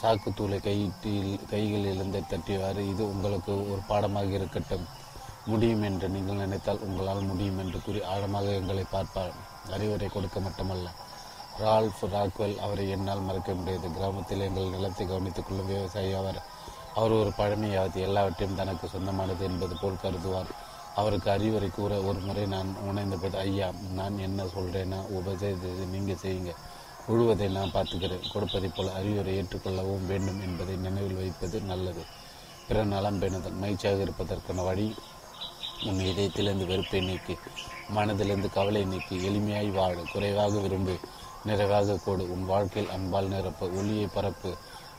சாக்கு தூளை கையில் கைகளில் இருந்து தட்டியவாறு இது உங்களுக்கு ஒரு பாடமாக இருக்கட்டும். முடியும் என்று நீங்கள் நினைத்தால் உங்களால் முடியும் என்று கூறி ஆழமாக எங்களை பார்ப்பார். அறிவுரை கொடுக்க மட்டுமல்ல. ரால்ஃப் ராக்வெல் அவரை என்னால் மறக்க முடியாது. கிராமத்தில் எங்கள் நிலத்தை கவனித்துக் கொள்ளும் விவசாயி அவர் அவர் ஒரு பழமையாவது எல்லாவற்றையும் தனக்கு சொந்தமானது என்பது போல் கருதுவார். அவருக்கு அறிவுரை கூற ஒரு முறை நான் உணர்ந்தபோது ஐயா நான் என்ன சொல்கிறேன்னா உபதேசத்தை நீங்கள் செய்யுங்க. உழுவதை நான் பார்த்துக்கிறேன். கொடுப்பதைப் போல அறிவுரை ஏற்றுக்கொள்ளவும் வேண்டும் என்பதை நினைவில் வைப்பது நல்லது. பிற நலம் பேணுதல் மகிழ்ச்சியாக இருப்பதற்கான வழி உன் இதயத்திலிருந்து வெறுப்பை நீக்கி மனதிலிருந்து கவலை நீக்கி எளிமையாய் வாழ குறைவாக விரும்பு நிறைவாக கூடு. உன் வாழ்க்கையில் அன்பால் நிரப்பு ஒளியை பரப்பு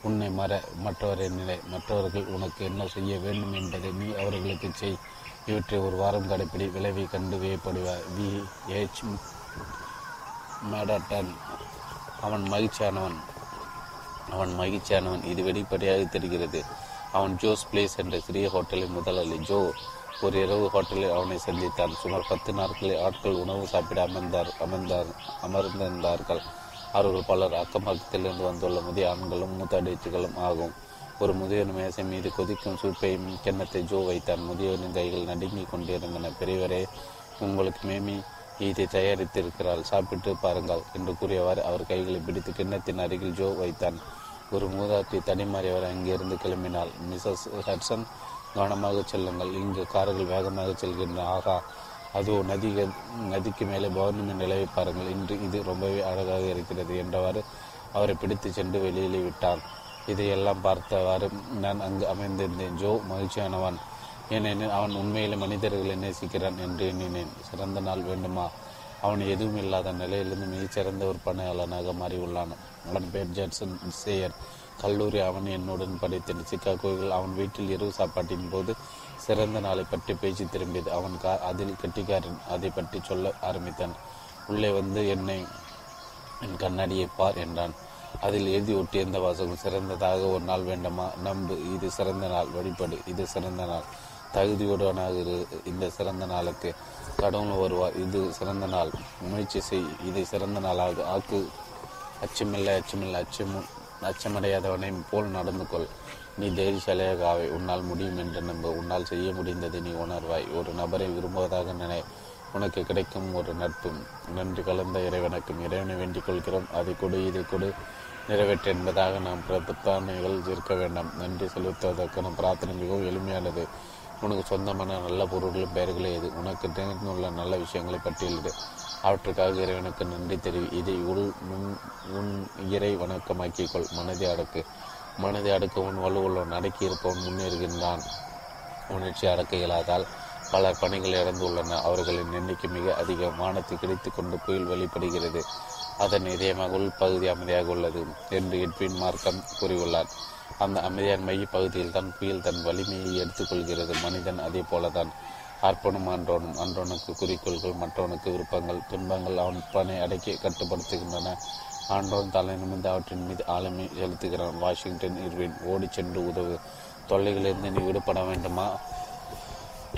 உன்னை மற மற்றவரை நிலை மற்றவர்கள் உனக்கு என்ன செய்ய வேண்டும் என்பதை நீ அவர்களுக்கு செய். இவற்றை ஒரு வாரம் கடைப்பிடி விளைவை கண்டு வியப்படுவார் வி. ஏச் மேடட்டன். அவன் மகிழ்ச்சியானவன். அவன் மகிழ்ச்சியானவன். இது வெளிப்படையாக தெரிகிறது. அவன் ஜோஸ் பிளேஸ் என்ற சிறிய ஹோட்டலின் முதலாளி. ஜோ ஒரு இரவு ஹோட்டலில் அவனை சந்தித்தான். சுமார் பத்து நாட்களில் ஆட்கள் உணவு சாப்பிட அமர்ந்தார் அமர்ந்தார் அமர்ந்திருந்தார்கள். அவர்கள் பலர் அக்கம் பக்கத்திலிருந்து வந்துள்ள முதிய ஆண்களும் மூத்தடிச்சுகளும் ஆகும். ஒரு முதியவன் மேசை மீது கொதிக்கும் சூப்பையும் கிண்ணத்தை ஜோ வைத்தான் முதியவனின் கைகள் நடுங்கிக் கொண்டிருந்தன. பெரியவரே உங்களுக்கு மேமி இதை தயாரித்திருக்கிறாள். சாப்பிட்டு பாருங்கள் என்று கூறியவாறு அவர் கைகளை பிடித்து கிண்ணத்தின் அருகில் ஜோ வைத்தான். ஒரு மூதாட்டி தனிமாறியவர் அங்கிருந்து கிளம்பினாள். மிஸ்ஸஸ் ஹட்சன் கவனமாக செல்லுங்கள். இங்கு கார்கள் வேகமாக செல்கின்றன. ஆகா அதோ நதிகள் நதிக்கு மேலே பௌர்ணமி நிலவை பாருங்கள். இன்று இது ரொம்பவே அழகாக இருக்கிறது என்றவாறு அவரை பிடித்து சென்று வெளியிலே விட்டான் இதையெல்லாம் பார்த்தவாறு நான் அங்கு அமைந்திருந்தேன். ஜோ மகிழ்ச்சியானவன். ஏனெனில் அவன் உண்மையிலே மனிதர்களை நேசிக்கிறான் என்று எண்ணினேன். சிறந்த நாள் வேண்டுமா? அவன் எதுவும் இல்லாத நிலையிலிருந்து மிகச்சிறந்த ஒரு பணியாளனாக மாறியுள்ளான். அவன் பேர் ஜான்சன் சேயர். கல்லூரி அவன் என்னுடன் படித்தேன். சிக்காகோவில் அவன் வீட்டில் இரவு சாப்பாட்டின் போது சிறந்த நாளை பற்றி பேச்சு திரும்பியது அவன் கா அதில் கெட்டிக்காரன். அதை பற்றி சொல்ல ஆரம்பித்தான். உள்ளே வந்து என்னை என் கண்ணாடியை பார் என்றான். அதில் எழுதி ஒட்டியிருந்த வாசகம் சிறந்ததாக ஒரு நாள் வேண்டுமா? நம்பு இது சிறந்த நாள். வழிபடு இது சிறந்த நாள். தகுதியுடனாக இரு இந்த சிறந்த நாளுக்கு. கடவுள் வருவார் இது சிறந்த நாள். முயற்சி செய் இதை சிறந்த நாளாக ஆக்கு. அச்சமில்லை அச்சமில்லை அச்சமும் அச்சமடையாதவனை போல் நடந்து கொள். நீ தைரியசாலியாக ஆவை உன்னால் முடியும் என்று நம்ப. உன்னால் செய்ய முடிந்ததை நீ உணர்வாய். ஒரு நபரை விரும்புவதாக நினை உனக்கு கிடைக்கும் ஒரு நட்பு. நன்றி கலந்த இறைவனுக்கும் இறைவனை வேண்டிக் கொள்கிறோம். அதை கொடு இதை கொடு. நிறைவேற்ற என்பதாக நாம் பிரார்த்தனைகள் இருக்க வேண்டாம். நன்றி செலுத்துவதற்கான பிரார்த்தனை மிகவும் எளிமையானது. உனக்கு சொந்தமான நல்ல பொருட்களும் பெயர்களே இது உனக்கு தெரிந்துள்ள நல்ல விஷயங்களை பட்டியலிடு. அவற்றுக்காக இறைவனுக்கு நன்றி தெரிவி. இதை உள் முன் உன் இறை வணக்கமாக்கிக்கொள் மனதை அடக்கு. மனதை அடக்க வலுவுள்ளவன் அடக்கி இருப்பவன் முன்னேறுகின்றான். உணர்ச்சி அடக்க இயலாதால் பலர் பணிகள் இழந்துள்ளன அவர்களின் எண்ணிக்கை மிக அதிகம். வானத்தை கிடைத்து கொண்டு புயல் வெளிப்படுகிறது. அதன் இதயமாக உள்பகுதி அமைதியாக உள்ளது என்று எட்வின் மார்க்கம் கூறியுள்ளார். அந்த அமைதியான மையப்பகுதியில் தான் புயல் தன் வலிமையை எடுத்துக்கொள்கிறது மனிதன் அதே போலதான். அர்ப்பணம் அன்றோனும் அன்றோனுக்கு குறிக்கோள்கள் மற்றவனுக்கு விருப்பங்கள் துன்பங்கள் அவன் பணி அடக்கி கட்டுப்படுத்துகின்றன. ஆண்டோன் தலை நிமிர்ந்து அவற்றின் மீது ஆளுமை செலுத்துகிறான். வாஷிங்டன் இர்வின் ஓடி சென்று உதவு. தொல்லைகளிலிருந்து நீ விடுபட வேண்டுமா?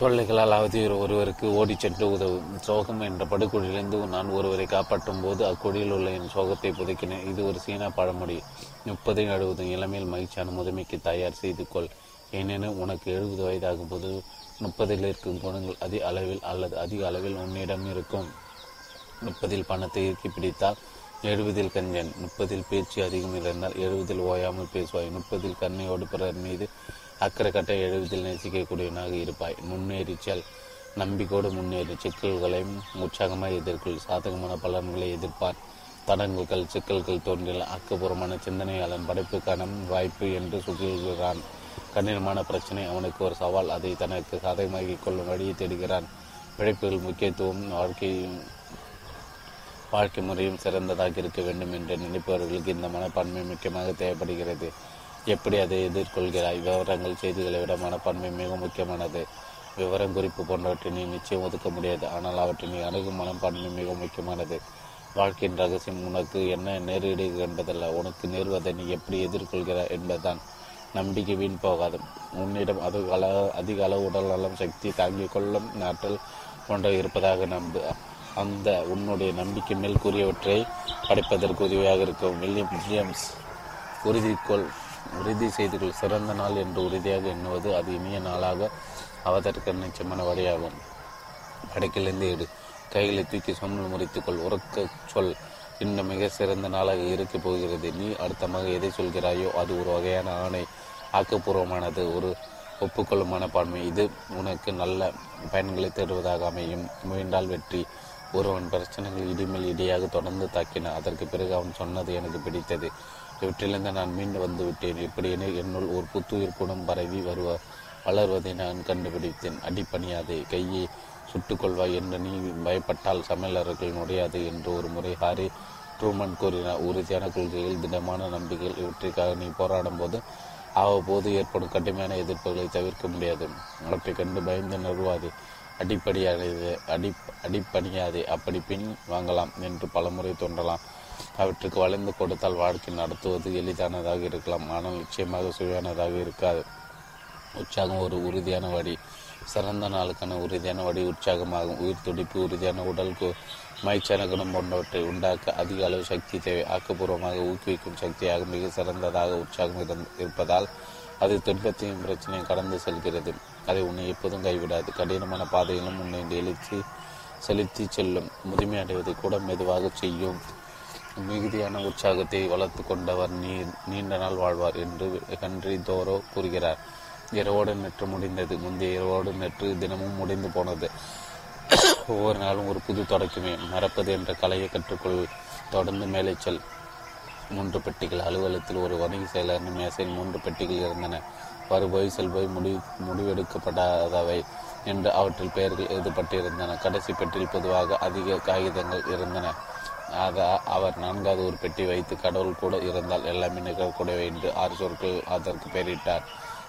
தொல்லைகளால் அவதியுற ஒருவருக்கு ஓடிச் சென்று உதவும். சோகம் என்ற படுகொழிலிருந்து நான் ஒருவரை காப்பாற்றும் போது அக்கொடியில் உள்ள என் சோகத்தை புதைக்கினேன். இது ஒரு சீனா பழமொழி. முப்பது எழுபது இளமையில் மகிழ்ச்சியான முதுமைக்கு தயார் செய்து கொள். ஏனெனில் உனக்கு எழுபது வயதாகும் போது முப்பதில் இருக்கும் குணங்கள் அதிக அளவில் அல்லது அதிக அளவில் உன்னிடம் இருக்கும். முப்பதில் பணத்தை இறுக்கி பிடித்தால் எழுபதில் கஞ்சன் முப்பதில் பேச்சு அதிகம் இருந்தால் எழுபதில் ஓயாமல் பேசுவாய். முப்பதில் கண்ணையோடு பிறர் மீது அக்கறை கட்ட எழுபதில் நேசிக்கக்கூடியவனாக இருப்பாய். முன்னேறிச்சல் நம்பிக்கோடு முன்னேறி. சிக்கல்களையும் உற்சாகமாக எதிர்கொள். சாதகமான பலன்களை எதிர்ப்பார். தடங்குகள் சிக்கல்கள் தோன்றில் ஆக்கப்பூர்வமான சிந்தனையாளன். படைப்புக்கான வாய்ப்பு என்று சொல்கிறான். கடினமான பிரச்சனை அவனுக்கு ஒரு சவால். அதை தனக்கு சாதகமாகிக் கொள்ளும் வழியை தேடுகிறான். பிழைப்புகள் முக்கியத்துவம் வாழ்க்கை வாழ்க்கை முறையும் சிறந்ததாக இருக்க வேண்டும் என்று நினைப்பவர்களுக்கு இந்த மனப்பான்மை முக்கியமாக தேவைப்படுகிறது. எப்படி அதை எதிர்கொள்கிறாய்? விவரங்கள் செய்திகளை விட மனப்பான்மை மிக முக்கியமானது. விவரம் குறிப்பு போன்றவற்றை நீ நிச்சயம் ஒதுக்க முடியாது. ஆனால் அவற்றை நீ அணுகும் மனப்பான்மை மிக முக்கியமானது. வாழ்க்கையின் ரகசியம் உனக்கு என்ன நேரிடுகிறது என்பதல்ல. உனக்கு நேர்வதை நீ எப்படி எதிர்கொள்கிறாய் என்பதுதான். நம்பிக்கை வீண் போகாது. உன்னிடம் அது அள அதிக அளவு உடல் நலம் சக்தி தாங்கிக் கொள்ளும் ஆற்றல் போன்ற இருப்பதாக நம்பு. அந்த உன்னுடைய நம்பிக்கை மேல் கூறியவற்றை படைப்பதற்கு உதவியாக இருக்கும். வில்லியம் வில்லியம்ஸ் உறுதிக்கொள் உறுதி செய்து கொள். சிறந்த நாள் என்று உறுதியாக எண்ணுவது அது இனிய நாளாக அவதற்கு நிச்சயமான வழியாகும். படைக்கிலிருந்து எடு. கைகளை தூக்கி சொம்மல் முறித்துக்கொள் உறக்க சொல். இன்னும் மிக சிறந்த நாளாக இருக்கப் போகிறது. நீ அடுத்தமாக எதை சொல்கிறாயோ அது ஒரு வகையான ஆணை. ஆக்கப்பூர்வமானது ஒரு ஒப்புக்கொள்ளும் மனப்பான்மை. இது உனக்கு நல்ல பயன்களை தருவதாக அமையும். முயன்றால் வெற்றி. ஒருவன் பிரச்சனைகள் இடிமேல் இடியாக தொடர்ந்து தாக்கின. அதற்கு பிறகு அவன் சொன்னது எனக்கு பிடித்தது. இவற்றிலிருந்து நான் மீண்டு வந்து விட்டேன். இப்படி என்னுள் ஒரு புத்துயிர் குணம் பரவி வருவ வளர்வதை நான் கண்டுபிடித்தேன். அடிப்பணியாதே கையை சுட்டுக்கொள்வாய் என்று நீ பயப்பட்டால் சமையலர்கள் நுடையாது என்று ஒரு முறை ஹாரி ட்ரூமன் கூறினார் உறுதியான கொள்கைகள் திடமான நம்பிக்கைகள் இவற்றிற்காக நீ போராடும் போது அவ்வப்போது ஏற்படும் கடுமையான எதிர்ப்புகளை தவிர்க்க முடியாது. அவற்றை கண்டு பயந்து நிறுவாது அடிப்படையானது அடி அடிப்பணியாது. அப்படி பின் வாங்கலாம் என்று பலமுறை தோன்றலாம். அவற்றுக்கு வளைந்து கொடுத்தால் வாழ்க்கை நடத்துவது எளிதானதாக இருக்கலாம். ஆனால் நிச்சயமாக சுவையானதாக இருக்காது. உற்சாகம் ஒரு உறுதியான வழி சிறந்த நாளுக்கான உறுதியான வழி உற்சாகமாகும். உயிர் துடிப்பு உறுதியான உடல் மயிற்சான குணம் போன்றவற்றை உண்டாக்க அதிக அளவு சக்தி தேவை. ஆக்கப்பூர்வமாக ஊக்குவிக்கும் சக்தியாக மிக சிறந்ததாக உற்சாகம் இருப்பதால் அது துன்பத்தையும் பிரச்சனையும் கடந்து செல்கிறது. அதை உன்னை எப்போதும் கைவிடாது. கடினமான பாதையிலும் உன்னை எழுச்சி செலுத்தி செல்லும். முதுமை அடைவதை கூட மெதுவாக செய்யும். மிகுதியான உற்சாகத்தை வளர்த்து கொண்டவர் நீர் நீண்ட நாள் வாழ்வார் என்று ஹன்றி தோரோ கூறுகிறார். இரவோடு நெற்று முடிந்தது. முந்தைய இரவோடு நெற்று தினமும் முடிந்து போனது. ஒவ்வொரு நாளும் ஒரு புது தொடக்கமே. மறப்பது என்ற கலையை கற்றுக்கொள். தொடர்ந்து மேலே செல். மூன்று பெட்டிகள். அலுவலகத்தில் ஒரு வணிக செயலர். மேசையில் மூன்று பெட்டிகள் இருந்தன. வருபோய் செல்போய் முடி முடிவெடுக்கப்படாதவை என்று அவற்றில் பெயர்கள் எழுதப்பட்டிருந்தன. கடைசி பெட்டியில் பொதுவாக அதிக காகிதங்கள் இருந்தன. ஆக அவர் நான்காவது ஒரு பெட்டி வைத்து கடவுள் கூட இருந்தால் எல்லாமே நிகழக்கூடியவை என்று ஆறு சொற்கள் அதற்கு பெயரிட்டார்.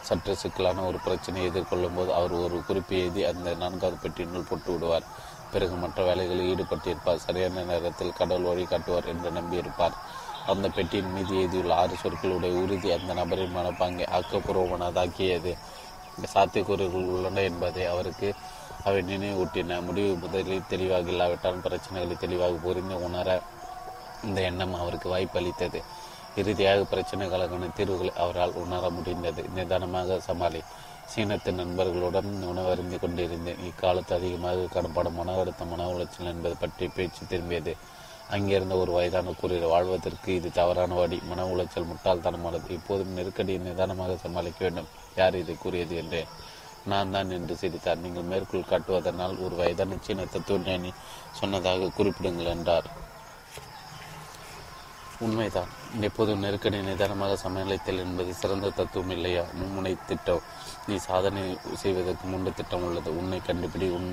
சற்று சிக்கலான ஒரு பிரச்சனையை எதிர்கொள்ளும் போது அவர் ஒரு குறிப்பு எழுதி அந்த நான்காவது பெட்டியினுள் போட்டு விடுவார். பிறகு மற்ற வேலைகளில் ஈடுபட்டிருப்பார். சரியான நேரத்தில் கடவுள் வழி காட்டுவார் என்று நம்பியிருப்பார். அந்த பெட்டியின் மீது எழுதியுள்ள ஆறு சொற்களுடைய உறுதி அந்த நபரின் மனப்பாங்கை ஆக்கப்பூர்வமானதாக்கியது. சாத்தியக்கூறுகள் உள்ளன என்பதை அவருக்கு அவை நினைவூட்டின. முடிவு முதலில் தெளிவாக இல்லாவிட்டால் பிரச்சனைகளை தெளிவாக புரிந்து உணர இந்த எண்ணம் அவருக்கு வாய்ப்பளித்தது. இறுதியாக பிரச்சனைகளுக்கான தீர்வுகளை அவரால் உணர முடிந்தது. நிதானமாக சமாளி சீனத்து நண்பர்களுடன் உணவருந்து கொண்டிருந்தேன். இக்காலத்து அதிகமாக காணப்படும் மன அழுத்தம் மன உளைச்சல் என்பது பற்றி பேச்சு திரும்பியது. அங்கிருந்த ஒரு வயதான கூறியர் வாழ்வதற்கு இது தவறான வழி. மன உளைச்சல் முட்டாள்தனமானது இப்போதும் நெருக்கடியை நிதானமாக சமாளிக்க வேண்டும். யார் இதை கூறியது என்றேன் நான் தான் என்று சிரித்தார். நீங்கள் மேற்கோள் காட்டுவதனால் ஒரு வயதான சீன தத்துவ சொன்னதாக குறிப்பிடுங்கள் என்றார். உண்மைதான். எப்போதும் நெருக்கடி நிதானமாக சமநிலைத்தல் என்பது சிறந்த தத்துவம் இல்லையா? மும்முனை திட்டம் நீ சாதனை செய்வதற்கு மூன்று திட்டம் உள்ளது. உன்னை கண்டுபிடி உன்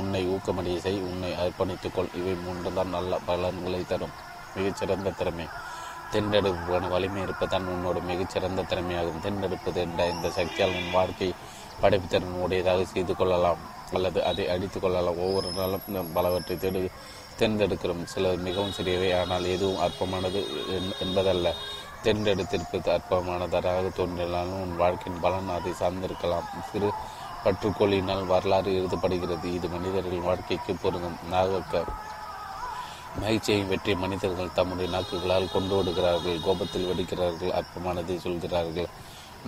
உன்னை ஊக்கமடைய செய் உன்னை அர்ப்பணித்துக்கொள். இவை மூன்று தான் நல்ல பலன்களை தரும். மிகச்சிறந்த திறமை. தென்றெடுப்பான வலிமை இருப்பதான் உன்னோட மிகச்சிறந்த திறமையாகும். தென்றெடுப்பது என்ற இந்த சக்தியால் உன் வாழ்க்கை படைப்புத்திறன் உடையதாக செய்து கொள்ளலாம். அல்லது அதை அடித்துக் கொள்ளலாம். ஒவ்வொரு நாளும் பலவற்றை தேடு தேர்ந்தெடுக்கிறோம். சிலர் மிகவும் சிறியவை ஆனால் எதுவும் அற்பமானது என்பதல்ல. தேர்ந்தெடுத்திருப்பது அற்பமானதாக தோன்றினாலும் உன் வாழ்க்கையின் பலன் அதை சார்ந்திருக்கலாம். சிறு பற்றுக்கோளினால் வரலாறு எழுதப்படுகிறது. இது மனிதர்கள் வாழ்க்கைக்கு பொருந்தும். நாகக்க மகிழ்ச்சியையும் வெற்றி மனிதர்கள் தம்முடைய நாக்குகளால் கொண்டு விடுகிறார்கள் கோபத்தில் வெடிக்கிறார்கள். அற்பமானதை சொல்கிறார்கள்.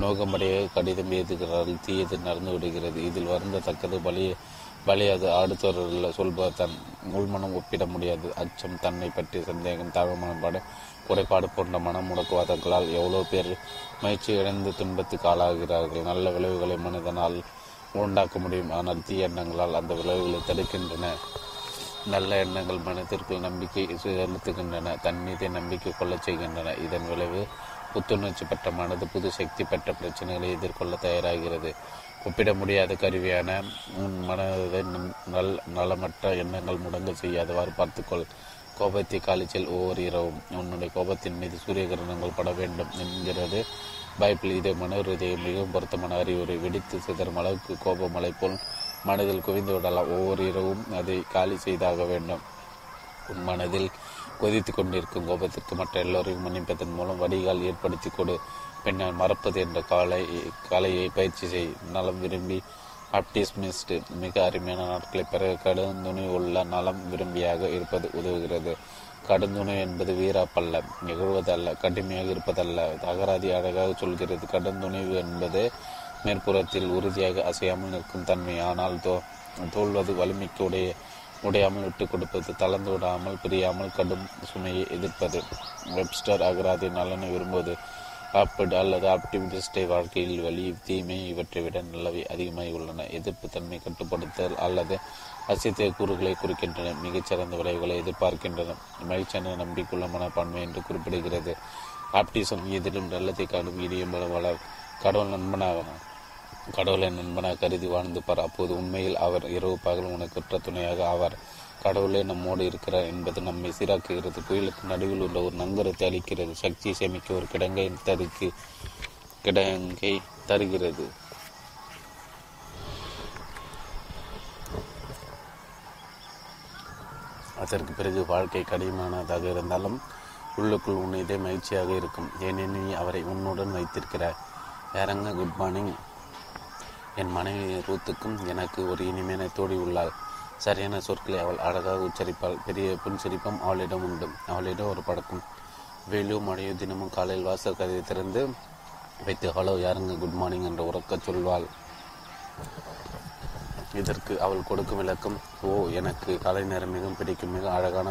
நோகமடைய கடிதம் எழுதுகிறார்கள். தீயது நடந்து விடுகிறது. இதில் வருந்தத்தக்கது தக்கது பலி அது அடுத்தவர்கள் சொல்பவர் தன் உள்மனம் ஒப்பிட முடியாது. அச்சம் தன்னை பற்றி சந்தேகம் தாழ்மனப்பாடு குறைபாடு போன்ற மனம் முடக்குவாதங்களால் எவ்வளோ பேர் முயற்சி இழந்து துன்பத்துக்கு ஆளாகிறார்கள்? நல்ல விளைவுகளை மனிதனால் உண்டாக்க முடியும். ஆனால் தீய எண்ணங்களால் அந்த விளைவுகளை தடுக்கின்றன. நல்ல எண்ணங்கள் மனத்திற்குள் நம்பிக்கை செலுத்துகின்றன தன் மீதை நம்பிக்கை கொள்ளச் செய்கின்றன. இதன் விளைவு புத்துணர்ச்சி பெற்ற மனது புது சக்தி பெற்ற பிரச்சனைகளை எதிர்கொள்ள தயாராகிறது. ஒப்பிட முடியாத கருவியான உன் மனதை நல் நலமற்ற எண்ணங்கள் முடங்க செய்யாதவாறு பார்த்துக்கொள். கோபத்தை காலிச்சல் ஒவ்வொரு இரவும். உன்னுடைய கோபத்தின் மீது சூரிய கிரணங்கள் பட வேண்டும் என்கிறது. பைபிள் இதை மனோரதையை மிகவும் பொருத்தமான அறிவுரை. வெடித்து சிதறும் அளவுக்கு கோபமலை போல் மனதில் குவிந்து விடலாம். ஒவ்வொரு இரவும் அதை காலி செய்தாக வேண்டும். உன் மனதில் கொதித்து கொண்டிருக்கும் கோபத்திற்கு மற்ற எல்லோரையும் மன்னிப்பதன் மூலம் வடிகால் ஏற்படுத்தி கொடு. பின்னர் மறப்பது என்ற காலை கலையை பயிற்சி செய். நலம் விரும்பி ஆப்டிஸ்மிஸ்ட் மிக அருமையான நாட்களை பிற கடுந்துணி உள்ள நலம் விரும்பியாக இருப்பது உதவுகிறது. கடுந்துணை என்பது வீராப்பல்ல நிகழ்வதல்ல கடுமையாக இருப்பதல்ல. அகராதி அழகாக சொல்கிறது கடுந்துணிவு என்பது மேற்புறத்தில் உறுதியாக அசையாமல் நிற்கும் தன்மை. ஆனால் தோ தோல்வது வலிமைக்கு உடைய உடையாமல் விட்டுக் கொடுப்பது தளர்ந்து விடாமல் பிரியாமல் கடும் சுமையை எதிர்ப்பது. வெப்ஸ்டர் அகராதி நலனை விரும்புவது. ஆப்பிட் அல்லது ஆப்டிமிஸ்டை வாழ்க்கையில் வழி தீமை இவற்றை விட நல்லவை அதிகமாய் உள்ளன. எதிர்ப்பு தன்மை கட்டுப்படுத்தல் அல்லது அசித்திய கூறுகளை குறிக்கின்றன. மிகச்சிறந்த விளைவுகளை எதிர்பார்க்கின்றன. மகிழ்ச்சியான நம்பிக்கையுள்ள மனப்பான்மை என்று குறிப்பிடுகிறது. ஆப்டிசம் எதிலும் நல்லதை காணும் இடியும் வளர் கடவுள் நண்பனாக கடவுளை நண்பனாக கருதி வாழ்ந்து பார். அப்போது உண்மையில் அவர் இரவு பகல் உனக்கு துணையாக ஆவார். கடவுளே நம்மோடு இருக்கிறார் என்பது நம்மை சீராக்குகிறது. புயலுக்கு நடுவில் உள்ள ஒரு நங்கரத்தை அளிக்கிறது. சக்தியை சேமிக்க ஒரு கிடங்கை தருக்கு கிடங்கை தருகிறது. அதற்கு பிறகு வாழ்க்கை கடினமானதாக இருந்தாலும் உள்ளுக்குள் உன் இதே மகிழ்ச்சியாக இருக்கும். ஏனெனில் நீ அவரை உன்னுடன் வைத்திருக்கிறார் வேறங்க குட் மார்னிங் என் மனைவி ரூத்துக்கும் எனக்கு ஒரு இனிமையான தோடி உள்ளாள். சரியான சொற்களை அவள் அழகாக உச்சரிப்பாள். பெரிய புன்சிரிப்பும் அவளிடம் உண்டு. அவளிடம் ஒரு படக்கும். வேலு மழையோ தினமும் காலையில் வாசல் கதையை திறந்து வைத்து ஹலோ யாருங்க? குட் மார்னிங் என்று உறக்க சொல்வாள். இதற்கு அவள் கொடுக்கும் விளக்கம் ஓ எனக்கு காலை நேரம் மிகவும் பிடிக்கும். மிக அழகான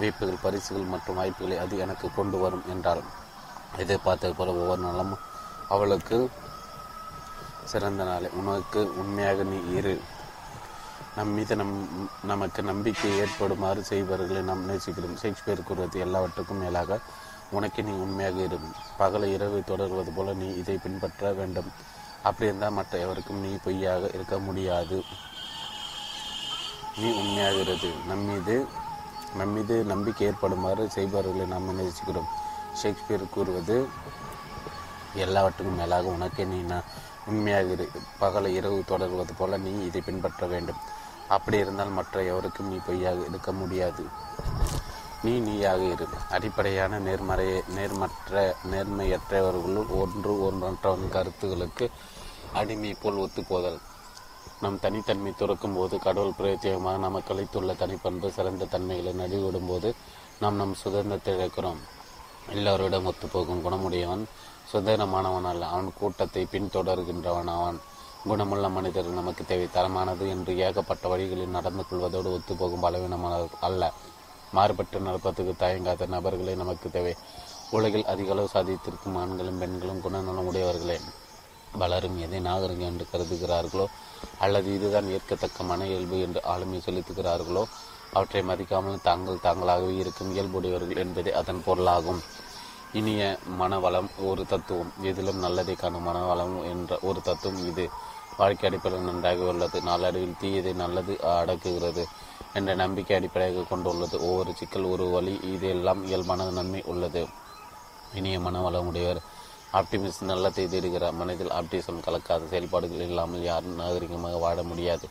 வீப்புகள் பரிசுகள் மற்றும் வாய்ப்புகளை அது எனக்கு கொண்டு வரும் என்றாள். இதை பார்த்தது போல ஒவ்வொரு நாளும் அவளுக்கு சிறந்த நாளை. உனக்கு உண்மையாக நீ இரு. நம் மீது நம் நமக்கு நம்பிக்கை ஏற்படுமாறு செய்பவர்களை நாம் நேசிக்கிறோம். ஷேக்ஸ்பியர் கூறுவது எல்லாவற்றுக்கும் மேலாக உனக்கு நீ உண்மையாக இரு பகல இரவு தொடர்வது போல நீ இதை பின்பற்ற வேண்டும். அப்படி இருந்தால் மற்ற எவருக்கும் நீ பொய்யாக இருக்க முடியாது. நீ உண்மையாகிறது நம்மீது நம்மீது நம்பிக்கை ஏற்படுமாறு செய்பவர்களை நாம் நேசிக்கிறோம். ஷேக்ஸ்பியர் கூறுவது எல்லாவற்றுக்கும் மேலாக உனக்கு நீ உண்மையாக இரு. பகல இரவு தொடர்வது போல நீ இதை பின்பற்ற வேண்டும். அப்படி இருந்தால் மற்ற எவருக்கும் நீ பொய்யாக இருக்க முடியாது. நீ நீயாக இரு. அடிப்படையான நேர்மறை நேர்மற்ற நேர்மையற்றவர்களுள் ஒன்று ஒன்றவன் கருத்துகளுக்கு அடிமை போல் ஒத்துப்போதல். நம் தனித்தன்மை துறக்கும் போது கடவுள் பிரத்யேகமாக நமக்கு அளித்துள்ள தனிப்பண்பு சிறந்த தன்மைகளை நடுவிடும் போது நாம் நம் சுதந்திரத்தை இழக்கிறோம். எல்லோரிடம் ஒத்துப்போகும் குணமுடையவன் சுதந்திரமானவன் அல்ல. அவன் கூட்டத்தை பின்தொடர்கின்றவன் அவன். குணமுள்ள மனிதர் நமக்கு தேவை. தரமானது என்று ஏகப்பட்ட வழிகளில் நடந்து கொள்வதோடு ஒத்துப்போகும் பலவீனமான அல்ல. மாறுபட்டு நடப்பதற்கு தயங்காத நபர்களே நமக்கு தேவை. உலகில் அதிக அளவு சாதித்திருக்கும் ஆண்களும் பெண்களும் குணநலம் உடையவர்களே. வளரும் எதை நாகரிகம் என்று கருதுகிறார்களோ அல்லது இதுதான் ஏற்கத்தக்க மன இயல்பு என்று ஆளுமை செலுத்துகிறார்களோ அவற்றை மதிக்காமல் தாங்கள் தாங்களாகவே இருக்கும் இயல்புடையவர்கள் என்பதே அதன் பொருளாகும். இனிய மனவளம் ஒரு தத்துவம். எதிலும் நல்லதை காணும் மனவளம் என்ற ஒரு தத்துவம் இது. வாழ்க்கை அடிப்படையில் நன்றாக உள்ளது. நாளடைவில் தீயதை நல்லது அடக்குகிறது என்ற நம்பிக்கை அடிப்படையாக கொண்டுள்ளது. ஒவ்வொரு சிக்கல் ஒரு வழி இதெல்லாம் இயல்பான நன்மை உள்ளது. இனிய மனவளம் உடையவர் ஆப்டிமிஸ்ட் நல்லத்தை தேடுகிறார் மனதில் ஆப்டிசம் கலக்காத செயல்பாடுகள் இல்லாமல் யாரும் நாகரிகமாக வாழ முடியாது.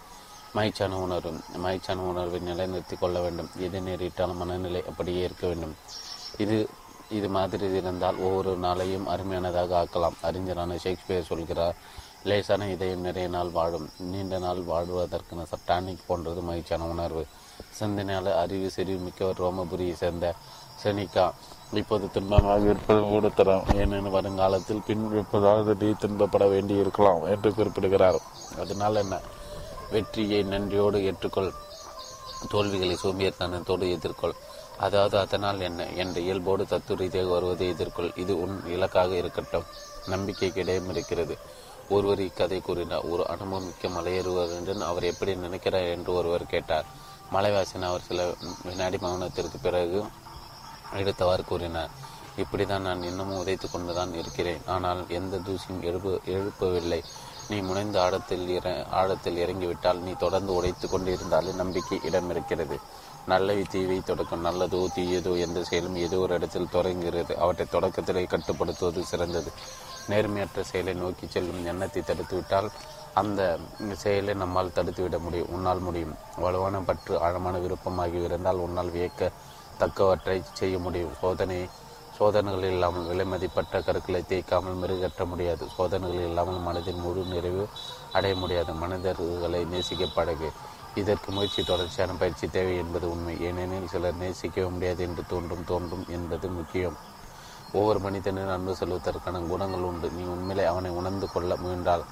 மகிழ்ச்சியான உணர்வு மகிழ்ச்சியான உணர்வை நிலைநிறுத்தி கொள்ள வேண்டும். எது நேரிட்டாலும் மனநிலை அப்படியே இருக்க வேண்டும். இது இது மாதிரி இருந்தால் ஒவ்வொரு நாளையும் அருமையானதாக ஆக்கலாம். அறிஞரான ஷேக்ஸ்பியர் சொல்கிறார் லேசான இதயம் நிறைய நாள் வாழும். நீண்ட நாள் வாழ்வதற்கான டானிக் போன்றது மகிழ்ச்சியான உணர்வு. சிந்தனையாளர் அறிவு செறிவு மிக்கவர் ரோமபுரியை சேர்ந்த செனிகா. இப்போது துன்பமாக இருப்பது மூடத்தரம். ஏனெனில் வருங்காலத்தில் பின் எப்போதாவது நீ துன்பப்பட வேண்டி இருக்கலாம் என்று குறிப்பிடுகிறார். அதனால் என்ன? வெற்றியை நன்றியோடு ஏற்றுக்கொள். தோல்விகளை சோம்பியத்தனத்தோடு எதிர்கொள். அதாவது அதனால் என்ன? என்ற இயல்போடு தத்துவ ரீதியாக வருவதை எதிர்கொள். இது உன் இலக்காக இருக்கட்டும். நம்பிக்கைக்கு இடையும் இருக்கிறது. ஒருவர் இக்கதை கூறினார். ஒரு அனுபவம் மிக்க அவர் எப்படி நினைக்கிறார்? என்று ஒருவர் கேட்டார். மலைவாசன் அவர் சில வினாடி மௌனத்திற்கு பிறகு எடுத்தவாறு கூறினார். இப்படிதான் நான் இன்னமும் உதைத்து கொண்டுதான் இருக்கிறேன். ஆனால் எந்த தூசியும் எழுப்பு எழுப்பவில்லை. நீ முனைந்த ஆழத்தில் இற ஆழத்தில் இறங்கிவிட்டால் நீ தொடர்ந்து உடைத்து கொண்டிருந்தாலே நம்பிக்கை இடம் இருக்கிறது நல்லவை தீவை தொடக்கம் நல்லதோ தீயதோ எந்த செயலும் ஏதோ ஒரு இடத்தில் தொடங்குகிறது அவற்றை தொடக்கத்திலே கட்டுப்படுத்துவது சிறந்தது. நேர்மையற்ற செயலை நோக்கி செல்லும் எண்ணத்தை தடுத்துவிட்டால் அந்த செயலை நம்மால் தடுத்துவிட முடியும். உன்னால் முடியும். வலுவான பற்று ஆழமான விருப்பமாகி இருந்தால் உன்னால் வியக்க தக்கவற்றை செய்ய முடியும். சோதனை சோதனைகள் இல்லாமல் விலைமதிப்பற்ற கருக்களை தேய்க்காமல் மெருகற்ற முடியாது. சோதனைகள் இல்லாமல் மனதின் முழு நிறைவு அடைய முடியாது. மனிதர்களை நேசிக்க பழகு. இதற்கு முயற்சி தொடர்ச்சியான பயிற்சி தேவை என்பது உண்மை. ஏனெனில் சிலர் நேசிக்கவே முடியாது என்று தோன்றும் தோன்றும் என்பது முக்கியம். ஒவ்வொரு மனிதனும் அன்பு செல்வதற்கான குணங்கள் உண்டு. நீ உண்மையிலே அவனை உணர்ந்து கொள்ள முயன்றால்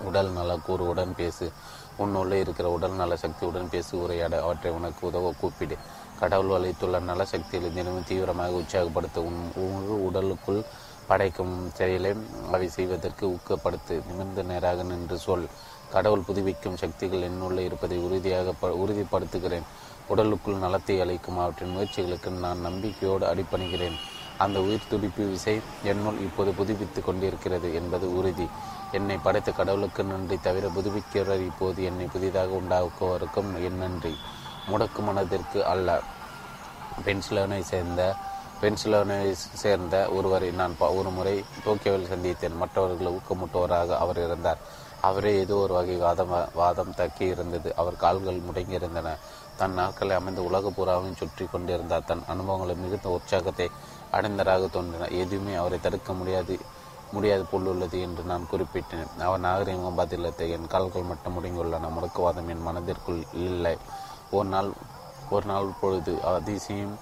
உடல் நல கூறுவுடன் பேசு. உன்னுள்ளே இருக்கிற உடல் நல சக்தியுடன் பேசி உரையாட. அவற்றை உனக்கு உதவ கூப்பிடு. கடவுள் அளித்துள்ள நல சக்திகளை தினமும் தீவிரமாக உற்சாகப்படுத்த. உன் முழு உடலுக்குள் படைக்கும் செயலை அவை செய்வதற்கு ஊக்கப்படுத்து. நிமிர்ந்த நேராக நின்று சொல். கடவுள் புதுப்பிக்கும் சக்திகள் என்னுள்ளே இருப்பதை உறுதியாக உறுதிப்படுத்துகிறேன். உடலுக்குள் நலத்தை அளிக்கும் அவற்றின் முயற்சிகளுக்கு நான் நம்பிக்கையோடு அடிப்பணிகிறேன் அந்த உயிர் துடிப்பு விசை என்னுள் இப்போது புதுப்பித்துக் கொண்டிருக்கிறது என்பது உறுதி. என்னை படைத்த கடவுளுக்கு நன்றி தவிர புதுப்பிக்கிறவர் இப்போது என்னை புதிதாக உண்டாக்குவதற்கும் என் நன்றி. முடக்கு மனதிற்கு அல்ல. பென்சிலோனை சேர்ந்த பென்சிலோனை சேர்ந்த ஒருவரை நான் ஒரு முறை டோக்கியோவில் சந்தித்தேன். மற்றவர்களை ஊக்கமுட்டவராக அவர் இருந்தார். அவரே ஏதோ ஒரு வகை வாதம் வாதம் தக்கி இருந்தது. அவர் கால்கள் முடங்கியிருந்தன. தன் நாட்களை அமைந்த உலக பூராவும் சுற்றி கொண்டிருந்தார். தன் அனுபவங்களை மிகுந்த உற்சாகத்தை அடைந்தராக தோன்றினார் எதுவுமே அவரை தடுக்க முடியாது முடியாது உள்ளது என்று நான் குறிப்பிட்டேன். அவர் நாகரிகம் பதிலத்தை என் கால்கள் மட்டும் முடங்கியுள்ளன. முடக்குவாதம் என் மனதிற்குள் இல்லை. ஒரு நாள் ஒரு நாள் பொழுது அதிசயம்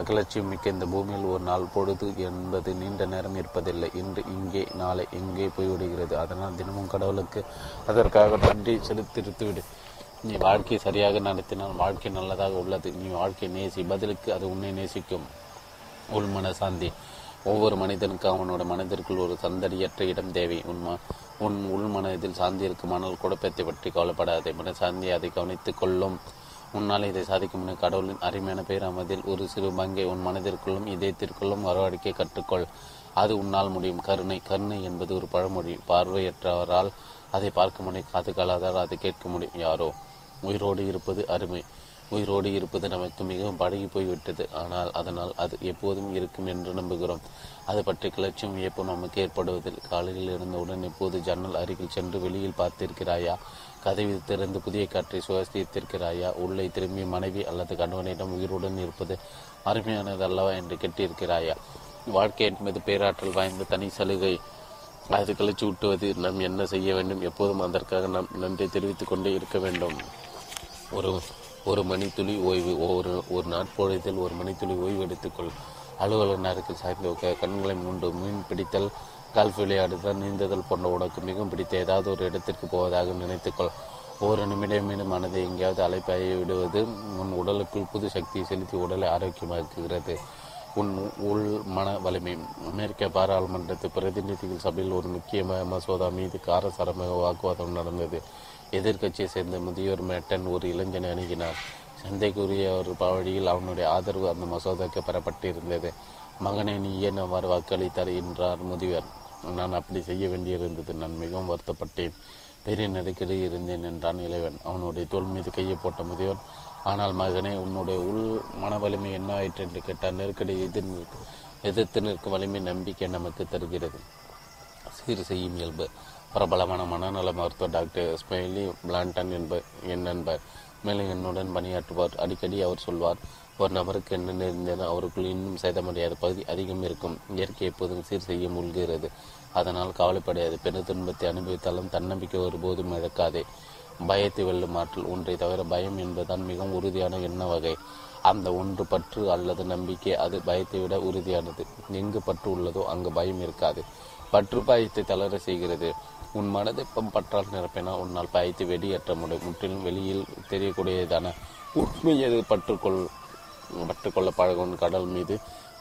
அகிலட்சியம் மிக்க இந்த பூமியில் ஒரு நாள் பொழுது என்பது நீண்ட நேரம் இருப்பதில்லை. இன்று இங்கே நாளை எங்கே போய்விடுகிறது? அதனால் தினமும் கடவுளுக்கு அதற்காக நன்றி செலுத்திருத்துவிடு நீ வாழ்க்கையை சரியாக நடத்தினால் வாழ்க்கை நல்லதாக உள்ளது. நீ வாழ்க்கையை நேசி பதிலுக்கு அது உன்னை நேசிக்கும். உள்மன சாந்தி ஒவ்வொரு மனிதனுக்கும் அவனோட மனதிற்குள் ஒரு சந்தடியற்ற இடம் தேவை. உண்மா உன் உள் மனதில் சாந்தி இருக்குமானால் குழப்பத்தை பற்றி கவலைப்படாதே. மன சாந்தி அதை கவனித்துக் கொள்ளும். உன்னால் இதை சாதிக்க முடியும் கடவுளின் அருமையான பேராமதில் ஒரு சிறு பங்கை உன் மனதிற்குள்ளும் இதயத்திற்குள்ளும் வரவழைக்க கற்றுக்கொள். அது உன்னால் முடியும். கருணை கருணை என்பது ஒரு பழமொழி. பார்வையற்றவரால் அதை பார்க்க முடியும். காது காலாதார் அதை கேட்க முடியும். யாரோ உயிரோடு இருப்பது அருமை. உயிரோடு இருப்பது நமக்கு மிகவும் பழகி போய்விட்டது. ஆனால் அதனால் அது எப்போதும் இருக்கும் என்று நம்புகிறோம். அது பற்றி கிளர்ச்சியும் வியப்பு நமக்கு ஏற்படுவதில் காலையில் இருந்தவுடன் இப்போது ஜன்னல் அருகில் சென்று வெளியில் பார்த்திருக்கிறாயா? கதை திறந்து புதிய காற்றை சுவாசித்திருக்கிறாயா? உள்ளே திரும்பி மனைவி அல்லது கணவனிடம் உயிருடன் இருப்பது அருமையானது அல்லவா என்று கேட்டிருக்கிறாயா? வாழ்க்கை என்பது பேராற்றல் வாய்ந்த தனி சலுகை. அது கழிச்சு ஊட்டுவது நாம் என்ன செய்ய வேண்டும்? எப்போதும் அதற்காக நாம் நன்றி தெரிவித்துக் கொண்டே இருக்க வேண்டும். ஒரு ஒரு மணித்துளி ஓய்வு ஒரு ஒரு நாட்பொழுதில் ஒரு மணித்துளி ஓய்வு எடுத்துக்கொள். அலுவலக நேரத்தில் சாய்ந்து கண்களை மூண்டு மீன் பிடித்தல் கால்ஃப் விளையாடுதல் நீந்துதல் போன்ற உனக்கு மிகவும் பிடித்த ஏதாவது ஒரு இடத்திற்கு போவதாக நினைத்துக்கொள். ஒரு நிமிடம் மனதை எங்கேயாவது அழைப்பாய விடுவது உன் உடலுக்குள் புது சக்தியை செலுத்தி உடலை ஆரோக்கியமாக்குகிறது. உன் உள் மன வலிமை. அமெரிக்க பாராளுமன்றத்து பிரதிநிதிகள் சபையில் ஒரு முக்கிய மசோதா மீது காரசாரமாக வாக்குவாதம் நடந்தது. எதிர்கட்சியை சேர்ந்த முதியோர் மேட்டன் ஒரு இளைஞனை அணுகினார். சந்தைக்குரிய ஒரு வழியில் அவனுடைய ஆதரவு அந்த மசோதாக்கு பெறப்பட்டிருந்தது. மகனை நீ ஏன் அவ்வாறு வாக்களித்தார் என்றார் முதியவர் நான் அப்படி செய்ய வேண்டியிருந்தது. நான் மிகவும் வருத்தப்பட்டேன். பெரிய நெருக்கடி இருந்தேன் என்றான் இளைவன் அவனுடைய தோல் மீது கையை போட்ட முதியவன் ஆனால் மகனே உன்னுடைய உள் மன வலிமை என்ன ஆயிற்று? என்று கேட்டால் நெருக்கடி எதிர் எதிர்த்து நிற்கும் வலிமை நம்பிக்கை நமக்கு தருகிறது. சீர் செய்யும் இயல்பு. பிரபலமான மனநல மருத்துவர் டாக்டர் ஸ்மைலி பிளான்டன் என்பர் என் நண்பர். மேலும் என்னுடன் பணியாற்றுவார். அடிக்கடி அவர் சொல்வார் ஒரு நபருக்கு என்ன நேர்ந்தேனோ அவருக்குள் இன்னும் சேதமடையாத பகுதி அதிகம் இருக்கும். இயற்கை எப்போதும் சீர் செய்ய முழுகிறது. அதனால் கவலைப்படையாது பெரு துன்பத்தை அனுபவித்தாலும் தன்னம்பிக்கை ஒருபோதும் இழக்காதே. பயத்தை வெல்லும் ஆற்றல் ஒன்றை தவிர பயம் என்பதுதான் மிகவும் உறுதியான எண்ண வகை. அந்த ஒன்று பற்று அல்லது நம்பிக்கை அது பயத்தை விட உறுதியானது. எங்கு பற்று உள்ளதோ அங்கு பயம் இருக்காது. பற்று பயத்தை தளர செய்கிறது. உன் மனதை பற்றால் நிரப்பினால் உன்னால் பயத்தை வெளியேற்ற முடியும். முற்றிலும் வெளியில் தெரியக்கூடியதான உண்மையை பற்றுக்கொள் பற்றுக்கொள்ள பழகும் கடல் மீது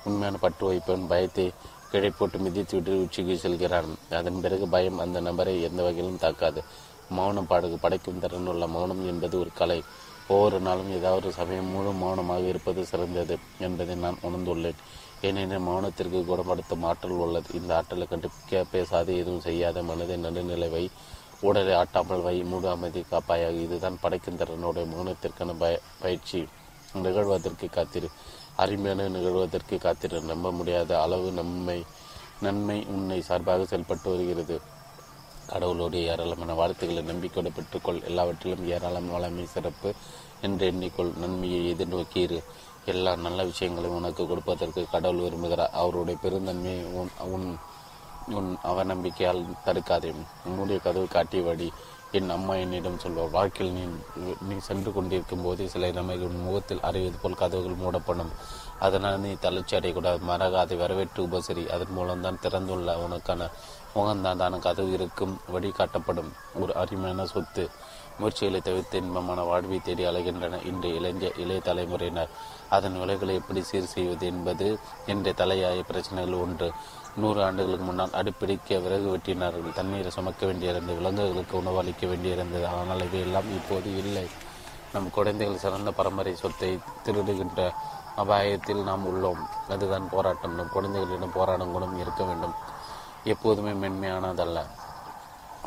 உண்மையான பற்று வைப்பவன் பயத்தை கிழை போட்டு மிதித்து உச்சிக்கு செல்கிறான். அதன் பிறகு பயம் அந்த நபரை எந்த வகையிலும் தாக்காது. மௌனம் பாடகு படைக்கும் திறன் உள்ள மௌனம் என்பது ஒரு கலை. ஒவ்வொரு நாளும் ஏதாவது சமயம் முழு மௌனமாக இருப்பது சிறந்தது என்பதை நான் உணர்ந்துள்ளேன். ஏனெனில் மௌனத்திற்கு குணப்படுத்தும் ஆற்றல் உள்ளது. இந்த ஆற்றலை கண்டுபிடிக்க பேசாது எதுவும் செய்யாத மனதை நடுநிலை வை உடலை ஆட்டாமல் வை மூடு அமைதி காப்பாயாக. இதுதான் படைக்கும் திறனுடைய மௌனத்திற்கான பய பயிற்சி. நிகழ்வதற்கு காத்திரு. அருமையான நிகழ்வதற்கு காத்திரு. நம்ப முடியாத அளவு நன்மை நன்மை உன்னை சார்பாக செயல்பட்டு வருகிறது. கடவுளுடைய ஏராளமான வாழ்த்துக்களை நம்பிக்கையோடு பெற்றுக்கொள். எல்லாவற்றிலும் ஏராளமான வளமை சிறப்பு என்று எண்ணிக்கொள். நன்மையை எதிர்நோக்கியிரு எல்லா நல்ல விஷயங்களையும் உனக்கு கொடுப்பதற்கு கடவுள் விரும்புகிறார். அவருடைய பெருந்தன்மையை உன் உன் உன் அவநம்பிக்கையால் தடுக்காதே. உன்னுடைய கதவு காட்டி வடி என் அம்மா என்னிடம் சொல்வார் வாழ்க்கையில் நீ நீ சென்று கொண்டிருக்கும் போது சில நமைகள் உன் முகத்தில் அறிவது போல் கதவுகள் மூடப்படும். அதனால் நீ தளர்ச்சி அடையக்கூடாது. மறக அதை வரவேற்று உபசரி. அதன் மூலம்தான் திறந்துள்ள உனக்கான முகம்தான் தான கதவு இருக்கும் வழி காட்டப்படும். ஒரு அருமையான சொத்து முயற்சிகளை தவிர்த்து இன்பமான வாழ்வை தேடி அலைகின்றன. இன்று இளைஞ இளைய தலைமுறையினர் அதன் விலைகளை எப்படி சீர் செய்வது என்பது என்ற தலையாய பிரச்சனைகள் ஒன்று. நூறு ஆண்டுகளுக்கு முன்னால் அடுப்பிடிக்க விறகு வெட்டினார்கள். தண்ணீரை சுமக்க வேண்டியிருந்தது விலங்குகளுக்கு உணவு அளிக்க வேண்டியிருந்தது ஆனால் இவையெல்லாம் இப்போது இல்லை. நம் குழந்தைகள் சிறந்த பரம்பரை சொத்தை திருடுகின்ற அபாயத்தில் நாம் உள்ளோம். அதுதான் போராட்டம். நம் குழந்தைகளிடம் போராடும் குணம் இருக்க வேண்டும். எப்போதுமே மென்மையானதல்ல.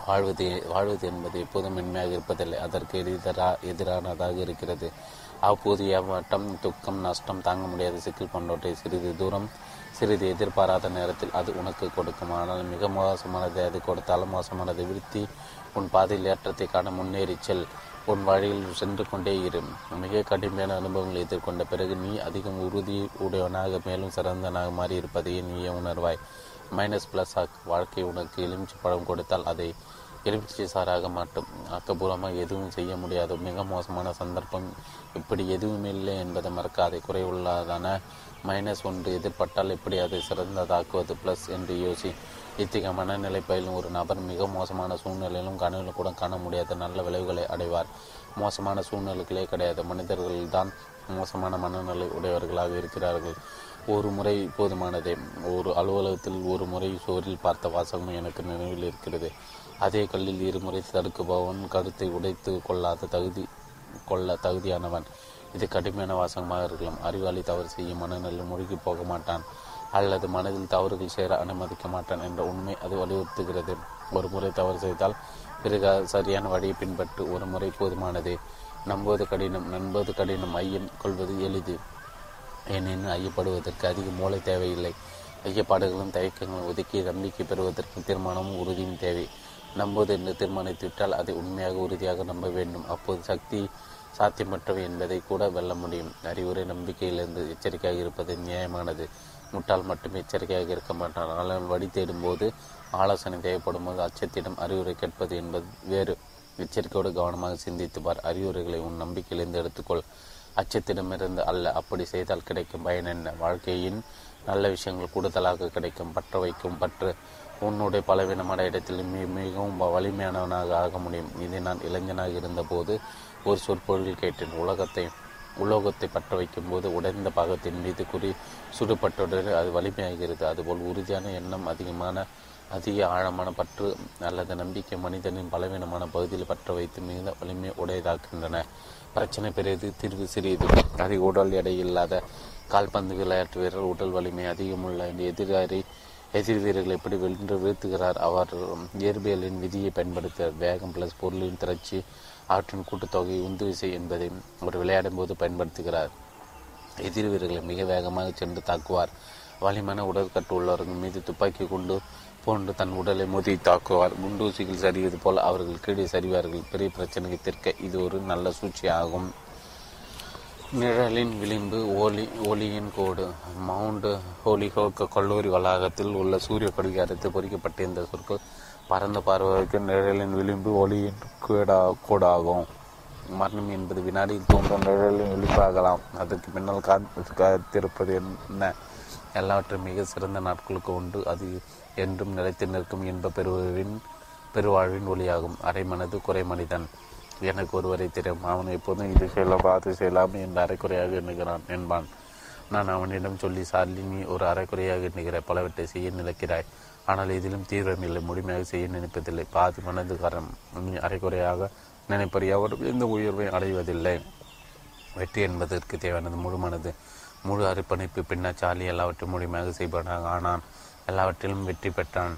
வாழ்வது வாழ்வது என்பது எப்போதும் மென்மையாக இருப்பதில்லை. அதற்கு எதிரா எதிரானதாக இருக்கிறது. அப்போது ஏமாட்டம் துக்கம் நஷ்டம் தாங்க முடியாத சிக்கல் போன்றவற்றை சிறிது தூரம் சிறிது எதிர்பாராத நேரத்தில் அது உனக்கு கொடுக்கும். ஆனால் மிக மோசமானதை அது கொடுத்தாலும் மோசமானதை விருத்தி உன் பாதையில் ஏற்றத்தை காண முன்னேறி செல். உன் வழியில் சென்று கொண்டே இரு. மிக கடுமையான அனுபவங்களை எதிர்கொண்ட பிறகு நீ அதிகம் உறுதி உடையவனாக மேலும் சிறந்தனாக மாறியிருப்பதையே நீயே உணர்வாய். மைனஸ் பிளஸ் வாழ்க்கை உனக்கு எலுமிச்சு பழம் கொடுத்தால் அதை எலுமிச்சை சாராக மாட்டும் ஆக்கப்பூர்வமாக எதுவும் செய்ய முடியாது. மிக மோசமான சந்தர்ப்பம். இப்படி எதுவும் இல்லை என்பதை மறக்காதை. குறைவுள்ளதான மைனஸ் ஒன்று எதிர்பட்டால் எப்படி அதை சிறந்ததாக்குவது? ப்ளஸ் என்று யோசி. இத்தகைய மனநிலை பயிலும் ஒரு நபர் மிக மோசமான சூழ்நிலையிலும் கனவில் கூட காண முடியாத நல்ல விளைவுகளை அடைவார். மோசமான சூழ்நிலைகளே கிடையாது. மனிதர்கள் தான் மோசமான மனநிலை உடையவர்களாக இருக்கிறார்கள். ஒரு முறை போதுமானதே. ஒரு அலுவலகத்தில் ஒரு முறை சுவரில் பார்த்த வாசகம் எனக்கு நினைவில் இருக்கிறது. அதே கல்லில் இருமுறை தடுக்குபவன் கருத்தை உடைத்து கொள்ளாத தகுதி கொள்ள தகுதியானவன். இது கடுமையான வாசகமாக இருக்கலாம். அறிவாளி தவறு செய்யும் மனநிலை முழுகி போக மாட்டான் அல்லது மனதில் தவறுகள் சேர அனுமதிக்க மாட்டான் என்ற உண்மை அது வலியுறுத்துகிறது. ஒரு முறை தவறு செய்தால் பிறகு சரியான வழியை பின்பற்று. ஒரு முறை போதுமானது. நம்புவது கடினம் நண்பது கடினம் ஐயம் கொள்வது எளிது. ஏனெனில் ஐயப்படுவதற்கு அதிக மூளை தேவையில்லை. ஐயப்பாடுகளும் தயக்கங்களும் ஒதுக்கி நம்பிக்கை பெறுவதற்கு தீர்மானமும் உறுதியும் தேவை. நம்புவது என்று தீர்மானித்துவிட்டால் அதை உண்மையாக உறுதியாக நம்ப வேண்டும். அப்போது சக்தி சாத்தியமற்றவை என்பதை கூட வெல்ல முடியும். அறிவுரை நம்பிக்கையிலிருந்து எச்சரிக்கையாக இருப்பது நியாயமானது. முட்டால் மட்டும் எச்சரிக்கையாக இருக்க மாட்டான். ஆனால் வழி தேடும் போது ஆலோசனை தேவைப்படும் போது அச்சத்திடம் அறிவுரை கேட்பது என்பது வேறு. எச்சரிக்கையோடு கவனமாக சிந்தித்து பார் அறிவுரைகளை உன் நம்பிக்கையிலிருந்து எடுத்துக்கொள். அச்சத்திடமிருந்து அல்ல. அப்படி செய்தால் கிடைக்கும் பயன் என்ன? வாழ்க்கையின் நல்ல விஷயங்கள் கூடுதலாக கிடைக்கும். பற்ற வைக்கும். பற்று உன்னுடைய பலவீனமான இடத்தில் மிகவும் வலிமையானவனாக ஆக முடியும். இதை நான் இளைஞனாக இருந்தபோது ஒரு சொற்பொழில் கேட்டேன். உலகத்தை உலோகத்தை பற்ற வைக்கும் போது உடைந்த பாகத்தின் மீது குறி சுடுபட்டுடன் அது வலிமையாகிறது. அதுபோல் உறுதியான எண்ணம் அதிகமான அதிக ஆழமான பற்று அல்லது நம்பிக்கை மனிதனின் பலவீனமான பகுதியில் பற்ற வைத்து மிகுந்த வலிமை உடையதாக்கின்றன பிரச்சனை பெரியது தீர்வு சிறியது. அதிக உடல் எடை இல்லாத கால்பந்து விளையாட்டு வீரர் உடல் வலிமை அதிகமுள்ள எதிராரி எதிர் வீரர்கள் எப்படி வென்று வீழ்த்துகிறார் அவர் இயற்பியலின் விதியை பயன்படுத்துகிறார் வேகம் பிளஸ் பொருளின் திரட்சி அவற்றின் கூட்டுத்தொகை உந்து விசை என்பதை அவர் விளையாடும் போது பயன்படுத்துகிறார். எதிர் வீரர்களை மிக வேகமாக சென்று தாக்குவார். வலிமான உடற்கட்டு உள்ளவர்கள் மீது துப்பாக்கி கொண்டு போன்று தன் உடலை மோதி தாக்குவார். குண்டூசிகள் சரிவது போல் அவர்கள் கீழே சரிவார்கள். பெரிய பிரச்சனைக்கு தீர்க்க இது ஒரு நல்ல சூழ்ச்சியாகும். நிழலின் விளிம்பு ஒளி ஒளியின் கோடு. மவுண்ட் ஹோலிஹோக் கல்லூரி வளாகத்தில் உள்ள சூரிய கடிகாரத்தில் பொறிக்கப்பட்ட இந்த சொற்கள் பரந்த பார்வைக்கு நிழலின் விளிம்பு ஒளியின் கோடா கோடாகும். மரணம் என்பது வினாடியில் தோன்றும் நிழலின் எழுப்பாகலாம் அதற்கு பின்னால் காத்திருப்பது என்ன? எல்லாவற்றையும் மிக சிறந்த நாட்களுக்கு உண்டு. அது என்றும் நிலைத்து நிற்கும் இன்ப பெருவின் பெருவாழ்வின் ஒளியாகும் அரைமனது குறைமனிதன் எனக்கு ஒருவரை தெரியும். அவன் எப்போதும் இது செய்யலாம் அது செய்யலாம் என்று அரைக்குறையாக எண்ணுகிறான் என்பான். நான் அவனிடம் சொல்லி சார்லி நீ ஒரு அரைக்குறையாக எண்ணுகிறாய் பலவற்றை செய்ய நினைக்கிறாய். ஆனால் இதிலும் தீவிரமில்லை முழுமையாக செய்ய நினைப்பதில்லை. பாதி மனதுக்காரன் நீ அரைக்குறையாக நினைப்பறியா? அவர் எந்த உயர்வை அடைவதில்லை. வெற்றி என்பதற்கு தேவையானது முழு மனது முழு அர்ப்பணிப்பு பின்னர் சார்லி எல்லாவற்றையும் முழுமையாக செய்வானாக ஆனான். எல்லாவற்றிலும் வெற்றி பெற்றான்.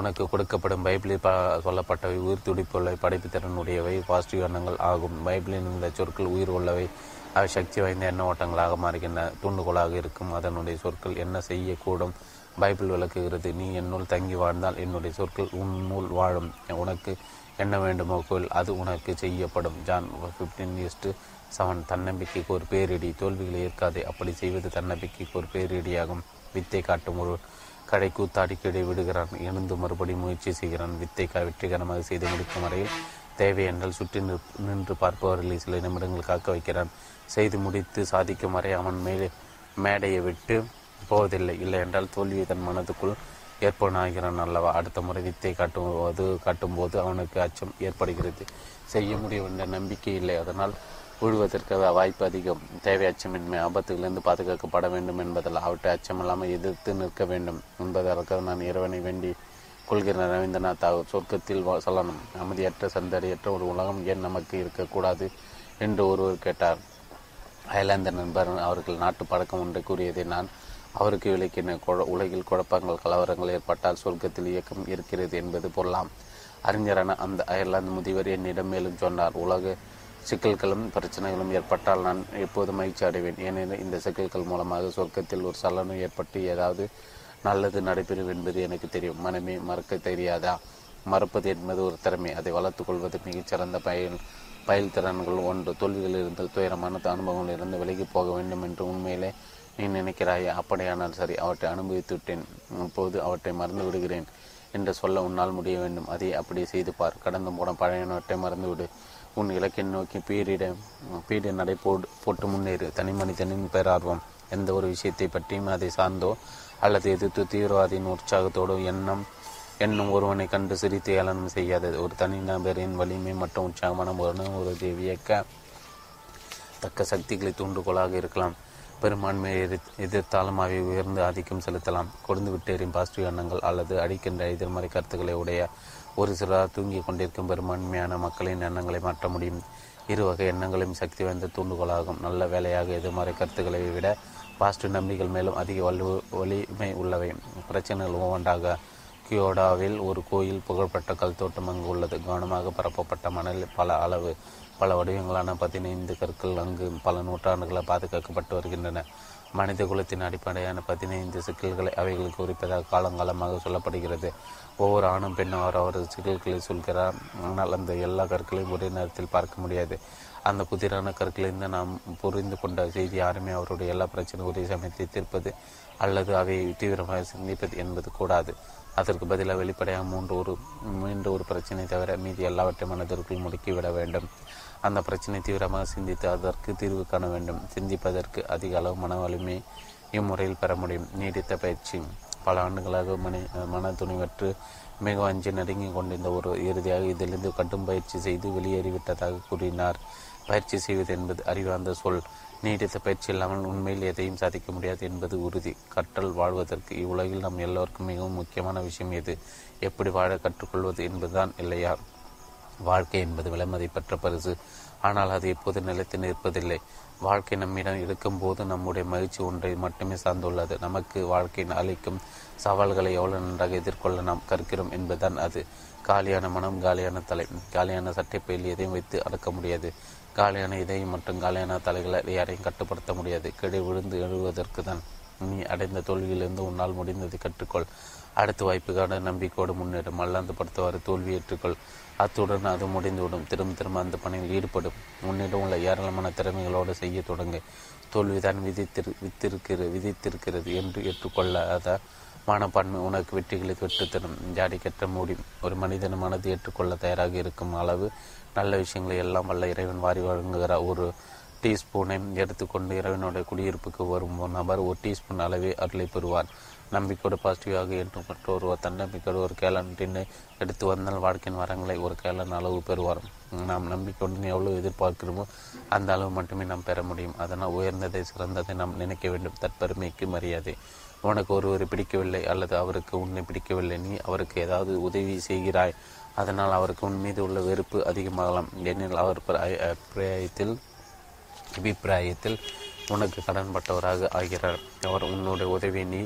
உனக்கு கொடுக்கப்படும் பைபிளில் ப சொல்லப்பட்டவை உயிர் துடிப்புள்ளவை படைப்பு திறனுடையவை பாசிட்டிவ் எண்ணங்கள் ஆகும். பைபிளின் இந்த சொற்கள் உயிர் உள்ளவை. அவை சக்தி வாய்ந்த எண்ண ஓட்டங்களாக மாறுகின்றன. தூண்டுகோலாக இருக்கும். அதனுடைய சொற்கள் என்ன செய்யக்கூடும்? பைபிள் விளக்குகிறது நீ என்னுள் தங்கி வாழ்ந்தால் என்னுடைய சொற்கள் உன்னுள் வாழும். உனக்கு என்ன வேண்டுமோ கோயில் அது உனக்கு செய்யப்படும். John fifteen is to seven தன்னம்பிக்கைக்கு ஒரு பேரிடி. தோல்விகளை ஏற்காதே. அப்படி செய்வது தன்னம்பிக்கைக்கு ஒரு பேரிடியாகும். வித்தை காட்டும் ஒரு கடை கூத்தாடி கீழே விடுகிறான். எழுந்து மறுபடி முயற்சி செய்கிறான். வித்தை வெற்றிகரமாக செய்து முடிக்கும் வரையில் தேவை என்றால் சுற்றி நின்று பார்ப்பவர்களை சில நிமிடங்கள் காக்க வைக்கிறான். செய்து முடித்து சாதிக்கும் வரை அவன் மேலே மேடையை விட்டு போவதில்லை. இல்லை என்றால் தோல்வியை தன் மனதுக்குள் ஏற்பனாகிறான் அல்லவா? அடுத்த முறை வித்தை காட்டும்போது காட்டும்போது அவனுக்கு அச்சம் ஏற்படுகிறது. செய்ய முடியும் என்ற நம்பிக்கை இல்லை. அதனால் விழுவதற்கு வாய்ப்பு அதிகம். தேவை அச்சமின்மை ஆபத்துகளிலிருந்து பாதுகாக்கப்பட வேண்டும் என்பதால் அவற்றை அச்சமில்லாமல் எதிர்த்து நிற்க வேண்டும் என்பதற்காக நான் இறைவனை வேண்டி கொள்கிறேன். ரவீந்திரநாத் தாகூர் சொர்க்கத்தில் சொல்லணும். அமைதியற்ற சந்தடியற்ற ஒரு உலகம் ஏன் நமக்கு இருக்கக்கூடாது என்று ஒருவர் கேட்டார். அயர்லாந்து நண்பர் அவர்கள் நாட்டு பழக்கம் ஒன்று கூறியதை நான் அவருக்கு விளக்கினேன். உலகில் குழப்பங்கள் கலவரங்கள் ஏற்பட்டால் சொர்க்கத்தில் இயக்கம் இருக்கிறது என்பது பொருளாம். அறிஞரான அந்த அயர்லாந்து முதியவர் என்னிடம் மேலும் சொன்னார். உலக சிக்கல்களும் பிரச்சனைகளும் ஏற்பட்டால் நான் எப்போதும் மகிழ்ச்சி அடைவேன். ஏனெனில் இந்த சிக்கல்கள் மூலமாக சொர்க்கத்தில் ஒரு சலனம் ஏற்பட்டு ஏதாவது நல்லது நடைபெறும் என்பது எனக்கு தெரியும். மனமே மறக்க தெரியாதா? மறப்பது என்பது ஒரு திறமை. அதை வளர்த்து கொள்வது மிகச்சிறந்த பயன் பயில் திறன்கள் ஒன்று. இருந்தால் துயரமான அனுபவங்களிலிருந்து விலகி போக வேண்டும் என்று உண்மையிலே நீ நினைக்கிறாயே. அப்படியானால் சரி அவற்றை அனுபவித்து விட்டேன். இப்போது அவற்றை மறந்து விடுகிறேன் என்று சொல்ல உன்னால் முடிய வேண்டும். அதை அப்படி செய்து பார். கடந்து போன பழையனவற்றை மறந்துவிடு. உன் இலக்கை நோக்கி பீரிட பீடு நடை போடு போட்டு முன்னேறு. தனி மனிதனின் பேரார்வம் எந்த ஒரு விஷயத்தை பற்றியும் அதை சார்ந்தோ அல்லது எதிர்த்து தீவிரவாதியின் உற்சாகத்தோடு எண்ணம் என்னும் ஒருவனை கண்டு சிரித்து ஏளனம் செய்யாதது ஒரு தனி நபரின் வலிமை மற்றும் உற்சாகமான ஒரு வியக்க தக்க சக்திகளை தூண்டுகோலாக இருக்கலாம். பெரும்பான்மையை எதிர்த்தாலும் அவை உயர்ந்து ஆதிக்கம் செலுத்தலாம். கொடுந்து விட்டேறின் பாசிட்டிவ் எண்ணங்கள் அல்லது அடிக்கின்ற எதிர்மறை கருத்துக்களை உடைய ஒரு சிலர் தூங்கிக் கொண்டிருக்கும் பெரும்பான்மையான மக்களின் எண்ணங்களை மாற்ற முடியும். இரு வகை எண்ணங்களையும் சக்தி வாய்ந்த தூண்டுகோலாகும். நல்ல வேலையாக எதிர்மறை கருத்துக்களை விட பாசிட்டிவ் நம்பிக்கைகள் மேலும் அதிக வலு வலிமை உள்ளவை. பிரச்சனைகள் ஒவ்வொன்றாக கியோடாவில் ஒரு கோயில் புகழ்பெற்ற கல் தோட்டம் அங்கு உள்ளது. கவனமாக பரப்பப்பட்ட மணல் பல அளவு பல வடிவங்களான பதினைந்து கற்கள் அங்கு பல நூற்றாண்டுகளாக பாதுகாக்கப்பட்டு வருகின்றன. மனித குலத்தின் அடிப்படையான பதினைந்து சிக்கல்களை அவைகளுக்கு குறிப்பதாக காலங்காலமாக சொல்லப்படுகிறது. ஒவ்வொரு ஆணும் பெண்ணும் அவர் அவரது சிக்கல்களை சொல்கிறார். ஆனால் அந்த எல்லா கற்களையும் ஒரே நேரத்தில் பார்க்க முடியாது. அந்த புதிரான கற்களிலிருந்து நாம் புரிந்து கொண்ட செய்தி யாருமே அவருடைய எல்லா பிரச்சனையும் ஒரே சமயத்தை தீர்ப்பது அல்லது அதை தீவிரமாக சிந்திப்பது என்பது கூடாது. அதற்கு பதிலாக வெளிப்படையாக மூன்று ஒரு மீண்டும் ஒரு பிரச்சனை தவிர மீதி எல்லாவற்றையும் மனதிற்குள் முடுக்கிவிட வேண்டும். அந்த பிரச்சனை தீவிரமாக சிந்தித்து அதற்கு தீர்வு காண வேண்டும். சிந்திப்பதற்கு அதிக அளவு மன வலிமை இம்முறையில் பெற முடியும். நீடித்த பயிற்சி. பல ஆண்டுகளாக மனி மன துணிவற்று மிக அஞ்சு நடுங்கி கொண்டிருந்த ஒரு இறுதியாக இதிலிருந்து கடும் பயிற்சி செய்து வெளியேறிவிட்டதாக கூறினார். பயிற்சி செய்வது என்பது அறிவார்ந்த சொல். நீடித்த பயிற்சி இல்லாமல் உண்மையில் எதையும் சாதிக்க முடியாது என்பது உறுதி. கற்றல் வாழ்வதற்கு இவ்வுலகில் நம் எல்லோருக்கும் மிகவும் முக்கியமான விஷயம் எது? எப்படி வாழ கற்றுக்கொள்வது என்பதுதான் இல்லையா? வாழ்க்கை என்பது விலைமதி பெற்ற பரிசு. ஆனால் அது எப்போது நிலைத்து நிற்பதில்லை. வாழ்க்கை நம்மிடம் இருக்கும்போது நம்முடைய மகிழ்ச்சி ஒன்றை மட்டுமே சார்ந்துள்ளது. நமக்கு வாழ்க்கையின் அளிக்கும் சவால்களை எவ்வளவு நன்றாக எதிர்கொள்ள நாம் கற்கிறோம் என்பதுதான் அது. காலியான மனம் காலியான தலை காலியான சட்டைப்பையில் எதையும் வைத்து அடக்க முடியாது. காலியான இதயம் மற்றும் காலியான தலைகளை யாரையும் கட்டுப்படுத்த முடியாது. கெடு விழுந்து எழுவதற்கு தான் நீ அடைந்த தோல்வியிலிருந்து உன்னால் முடிந்ததை கற்றுக்கொள். அடுத்த வாய்ப்புக்கான நம்பிக்கையோடு முன்னேறும். மல்லாந்து படுத்தவாறு தோல்வி ஏற்றுக்கொள். அத்துடன் அது முடிந்துவிடும். திரும்ப திரும்ப அந்த பணியில் ஈடுபடும். உன்னிடம் உள்ள ஏராளமான திறமைகளோடு செய்ய தொடங்க. தோல்விதான் விதித்திரு வித்திருக்கிறது விதித்திருக்கிறது என்று ஏற்றுக்கொள்ளாத மனப்பான்மை உனக்கு வெற்றிகளை பெற்றுத்தரும் ஜாடி கட்ட மூடி ஒரு மனிதன் மனது ஏற்றுக்கொள்ள தயாராக இருக்கும் அளவு நல்ல விஷயங்களை எல்லாம் வல்ல இறைவன் வாரி வழங்குகிற ஒரு டீஸ்பூனை எடுத்துக்கொண்டு இறைவனுடைய குடியிருப்புக்கு வரும் ஒரு நபர் ஒரு டீஸ்பூன் அளவே அருளை பெறுவார். நம்பிக்கையோடு பாசிட்டிவாக என்று மற்றொரு தன்னம்பிக்கையோடு ஒரு கேலன் டின்னை எடுத்து வந்தால் வாழ்க்கையின் வரங்களை ஒரு கேலன் அளவு பெறுவார். நாம் நம்பிக்கையுடன் எவ்வளவு எதிர்பார்க்கிறோமோ அந்த அளவு மட்டுமே நாம் பெற முடியும். அதனால் உயர்ந்ததை சிறந்ததை நாம் நினைக்க வேண்டும். தற்பெருமைக்கு மரியாதை. உனக்கு ஒருவரை பிடிக்கவில்லை அல்லது அவருக்கு உன்னை பிடிக்கவில்லை. நீ அவருக்கு ஏதாவது உதவி செய்கிறாய். அதனால் அவருக்கு உன் மீது உள்ள வெறுப்பு அதிகமாகலாம். ஏனெனில் அவர் அபிப்பிராயத்தில் அபிப்பிராயத்தில் உனக்கு கடன்பட்டவராக ஆகிறார். அவர் உன்னுடைய உதவியை நீ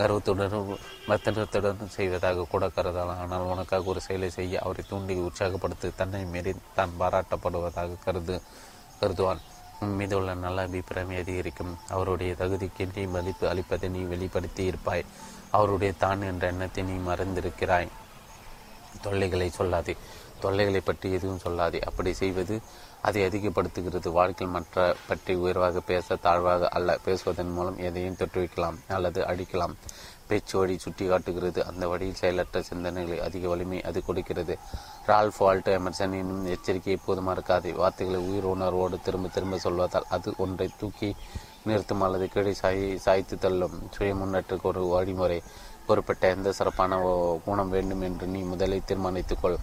கர்வத்துடனும் மத்தனத்துடனும் செய்வதாக கூட கருதலாம். ஆனால் உனக்காக ஒரு செயலை செய்ய அவரை தூண்டி உற்சாகப்படுத்த தன்னை மீறி தான் பாராட்டப்படுவதாக கருது கருதுவான். உன் மீது உள்ள நல்ல அபிப்பிராயம் அதிகரிக்கும். அவருடைய தகுதிக்கு நீ மதிப்பு அளிப்பதை நீ வெளிப்படுத்தி இருப்பாய். அவருடைய தான் என்ற எண்ணத்தை நீ மறந்திருக்கிறாய். தொல்லைகளை சொல்லாதே. தொல்லைகளை பற்றி எதுவும் சொல்லாதே. அப்படி செய்வது அதை அதிகப்படுத்துகிறது. வாழ்க்கையில் மற்ற பற்றி உயர்வாக பேச தாழ்வாக அல்ல பேசுவதன் மூலம் எதையும் தொற்றுவிக்கலாம் அல்லது அடிக்கலாம். பேச்சு வழி சுட்டி காட்டுகிறது அந்த வழியில் செயலற்ற சிந்தனைகளை அதிக வலிமை அது கொடுக்கிறது. ரால்ஃப் வால்ட் எமர்சன் என்னும் எச்சரிக்கை எப்போதும் மறக்காது. வார்த்தைகளை உயிர் உணர்வோடு திரும்ப திரும்ப சொல்வதால் அது ஒன்றை தூக்கி நிறுத்தும் அல்லது கீழே சாய் சாய்த்து தள்ளும். சுய முன்னேற்றக்கு ஒரு வழிமுறை. குறிப்பிட்ட எந்த சிறப்பான குணம் வேண்டும் என்று நீ முதலில் தீர்மானித்துக்கொள்.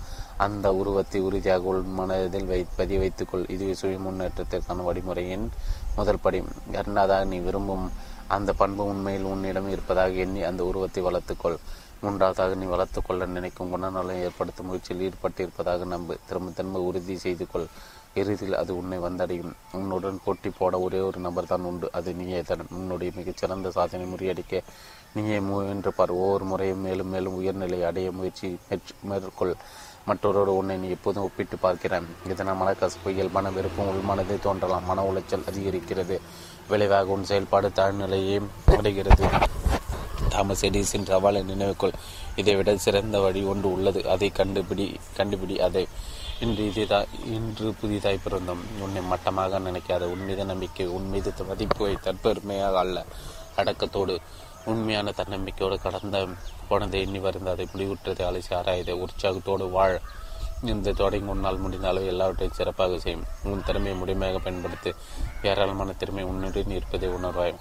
அந்த உருவத்தை உறுதியாக உள் மனதில் வை பதிய வைத்துக்கொள் இதுவே சுய முன்னேற்றத்திற்கான வழிமுறையின் முதல் படி. இரண்டாவதாக நீ விரும்பும் அந்த பண்பு உண்மையில் உன்னிடம் இருப்பதாக எண்ணி அந்த உருவத்தை வளர்த்துக்கொள் மூன்றாவதாக நீ வளர்த்துக்கொள்ள நினைக்கும் குணநலம் ஏற்படுத்தும் முயற்சியில் ஈடுபட்டிருப்பதாக நம்பு. திரும்ப திரும்ப உறுதி செய்து கொள். இறுதியில் அது உன்னை வந்தடையும். உன்னுடன் போட்டி போட ஒரே ஒரு நபர் தான் உண்டு. அது நீயே தான் உன்னுடைய மிகச்சிறந்த சாதனை முறியடிக்க நீயே முயன்று பார். ஒவ்வொரு முறையும் மேலும் மேலும் உயர்நிலை அடைய முயற்சி மேற்கொள். மற்றொருவரோடு உன்னை நீ எப்போதும் ஒப்பிட்டு பார்க்கிறேன். இதனால் மனக்கசப்பு இயல்பான வெறுப்பும் உள்மனதை தோன்றலாம். மன உளைச்சல் அதிகரிக்கிறது. விளைவாக உன் செயல்பாடு தாழ்நிலையே அடைகிறது. தாமஸ் எடிசின் சவாலை நினைவுக்குள் இதைவிட சிறந்த வழி ஒன்று உள்ளது. அதை கண்டுபிடி கண்டுபிடி அதை. இன்று இதுதான் இன்று புதிதாய் பிறந்தோம். உன்னை மட்டமாக நினைக்காத உன் மீது நம்பிக்கை உன் மீது மதிப்பு தற்பெருமையாக அல்ல. அடக்கத்தோடு உண்மையான தன்னம்பிக்கையோடு கடந்த போனதை எண்ணி வருந்த அதை முடிவுற்றதை அலசி ஆராயதை உற்சாகத்தோடு வாழ். இந்த தொடங்கி உன்னால் முடிந்த அளவு எல்லாவற்றையும் சிறப்பாக செய்யும். உன் திறமையை முழுமையாக பயன்படுத்தி ஏராளமான திறமை உன்னுடன் இருப்பதை உணர்வாய்.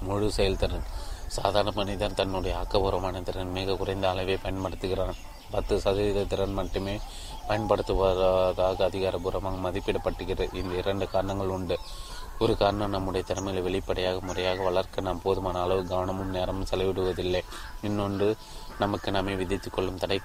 முழு செயல்திறன். சாதாரண மனிதன் தன்னுடைய ஆக்கபூர்வமான திறன் மிக குறைந்த அளவை பயன்படுத்துகிறான். பத்து சதவீத திறன் மட்டுமே பயன்படுத்துவதாக அதிகாரபூர்வமாக மதிப்பிடப்பட்டுகிறது. இந்த இரண்டு காரணங்கள் உண்டு. ஒரு காரணம் நம்முடைய திறமைகளை வெளிப்படையாக முறையாக வளர்க்க நாம் போதுமான அளவு கவனமும் நேரமும் செலவிடுவதில்லை. இன்னொன்று நமக்கு நாமே விதித்துக் கொள்ளும் தடை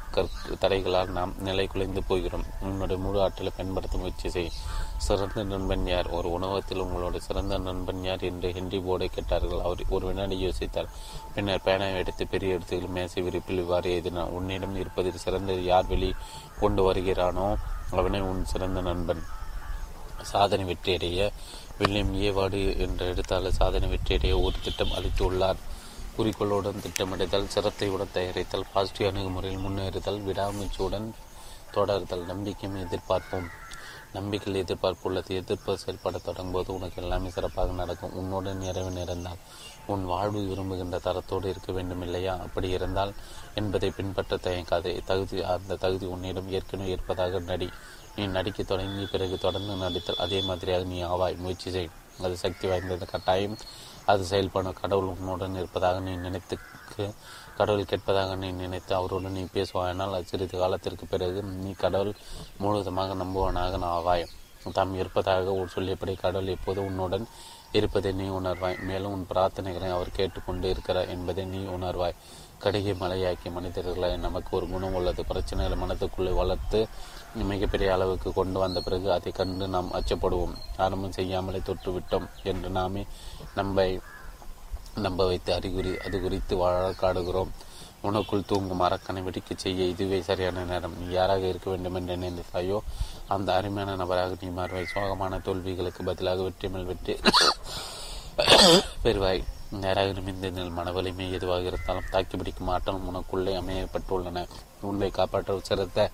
தடைகளால் நாம் நிலை குலைந்து போகிறோம். உன்னுடைய முழு ஆற்றலை பயன்படுத்த முயற்சி செய். சிறந்த நண்பன் யார்? ஒரு உணவகத்தில் உங்களோட சிறந்த நண்பன் யார் என்று ஹென்றி போர்டை கேட்டார்கள். அவர் ஒரு வினாடி யோசித்தார். பின்னர் பேனாவை எடுத்து பெரிய இடத்துக்கு மேசை விரிப்பில் இவ்வாறு எழுதினார். உன்னிடம் இருப்பதில் சிறந்தது யார் வெளி கொண்டு வருகிறானோ அவனே உன் சிறந்த நண்பன். சாதனை வெற்றியடைய வில்லியம் ஏவாடு என்ற எழுத்தாளர் சாதனை வெற்றியடைய ஒரு திட்டம் அளித்துள்ளார். குறிக்கோளுடன் திட்டமிடுதல் சிரத்தையுடன் தயாரித்தல் பாசிட்டிவ் அணுகுமுறையில் முன்னேறுதல் விடாமுயற்சியுடன் தொடருதல் நம்பிக்கையும் எதிர்பார்ப்போம். நம்பிக்கையில் எதிர்பார்ப்பு உள்ளது எதிர்ப்பு செயல்பட தொடங்கும்போது உனக்கு எல்லாமே சிறப்பாக நடக்கும். உன்னுடன் நிறைவு நேர்ந்தால் உன் வாழ்வு விரும்புகின்ற தரத்தோடு இருக்க வேண்டும் இல்லையா அப்படி இருந்தால் என்பதை பின்பற்ற தயங்காது. தகுதி அந்த தகுதி உன்னிடம் ஏற்கனவே இருப்பதாக நடி நீ நடிக்க தொடங்கி பிறகு தொடர்ந்து நடித்தல். அதே மாதிரியாக நீ ஆவாய். முயற்சி செய். அது சக்தி வாய்ந்தது. கட்டாயம் அது செயல்படும் கடவுள் உன்னுடன் இருப்பதாக நீ நினைத்துக்கு கடவுள் கேட்பதாக நீ நினைத்து அவருடன் நீ பேசுவாயினால் சிறிது காலத்திற்கு பிறகு நீ கடவுள் முழுவதுமாக நம்புவனாக ஆவாய். தாம் இருப்பதாக சொல்லியபடி கடவுள் எப்போது உன்னுடன் இருப்பதை நீ உணர்வாய். மேலும் உன் பிரார்த்தனைகளை அவர் கேட்டுக்கொண்டு இருக்கிறார் என்பதை நீ உணர்வாய். கடுகை மலையாக்கிய மனிதர்களை நமக்கு ஒரு குணம் உள்ளது. பிரச்சனைகளை மனத்துக்குள்ளே வளர்த்து மிகப்பெரிய அளவுக்கு கொண்டு வந்த பிறகு அதை கண்டு நாம் அச்சப்படுவோம். ஆரம்பம் செய்யாமலே தொற்றுவிட்டோம் என்று நாமே நம்பை நம்ப வைத்து அறிகுறி அது குறித்து வழக்காடுகிறோம் உனக்குள் தூங்கும் அரக்கனை வெடிக்க செய்ய இதுவே சரியான நேரம். நீ யாராக இருக்க வேண்டும் என்று நினைத்தாயோ அந்த அருமையான நபராக நீ மாறுவாய். சோகமான தோல்விகளுக்கு பதிலாக வெற்றி மேல் வெற்றி பெறுவாய் நேராக நிமிந்த மனவலிமை எதுவாக இருந்தாலும் தாக்கி பிடிக்கும் ஆற்றல் உனக்குள்ளே அமையப்பட்டுள்ளன. உன்னை காப்பாற்ற சிறந்த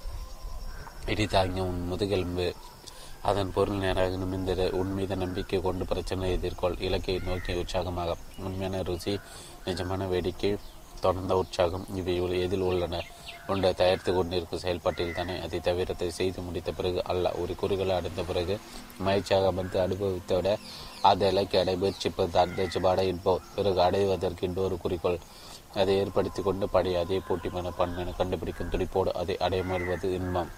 பிடித்தாங்கிய உன் முதுகெலும்பு. அதன் பொருள் நேராக நிமிந்தது உன் மீது நம்பிக்கை கொண்டு பிரச்சனை எதிர்கொள். இலக்கை நோக்கி உற்சாகமாக. உண்மையான ருசி நிஜமான வேடிக்கை தொடர்ந்த உற்சாகம் இவை எதில் உள்ளன? ஒன்றை தயாரித்து கொண்டிருக்கும் செயல்பாட்டில் தானே? அதை தவிரத்தை செய்து முடித்த பிறகு அல்ல. ஒரு குறிகளை அடைந்த பிறகு மகிழ்ச்சியாக அமர்ந்து அனுபவித்த விட அதை இலக்கை அடைபயிற்சிப்பது முயற்சிப்பது அடைச்சபாட பிறகு அடைவதற்கு இன்னொரு குறிக்கோள். அதை ஏற்படுத்தி கொண்டு படி அதே போட்டி மனப்பான்மையை கண்டுபிடிக்கும் துடிப்போடு அதை அடைய முயல்வது இன்பம்.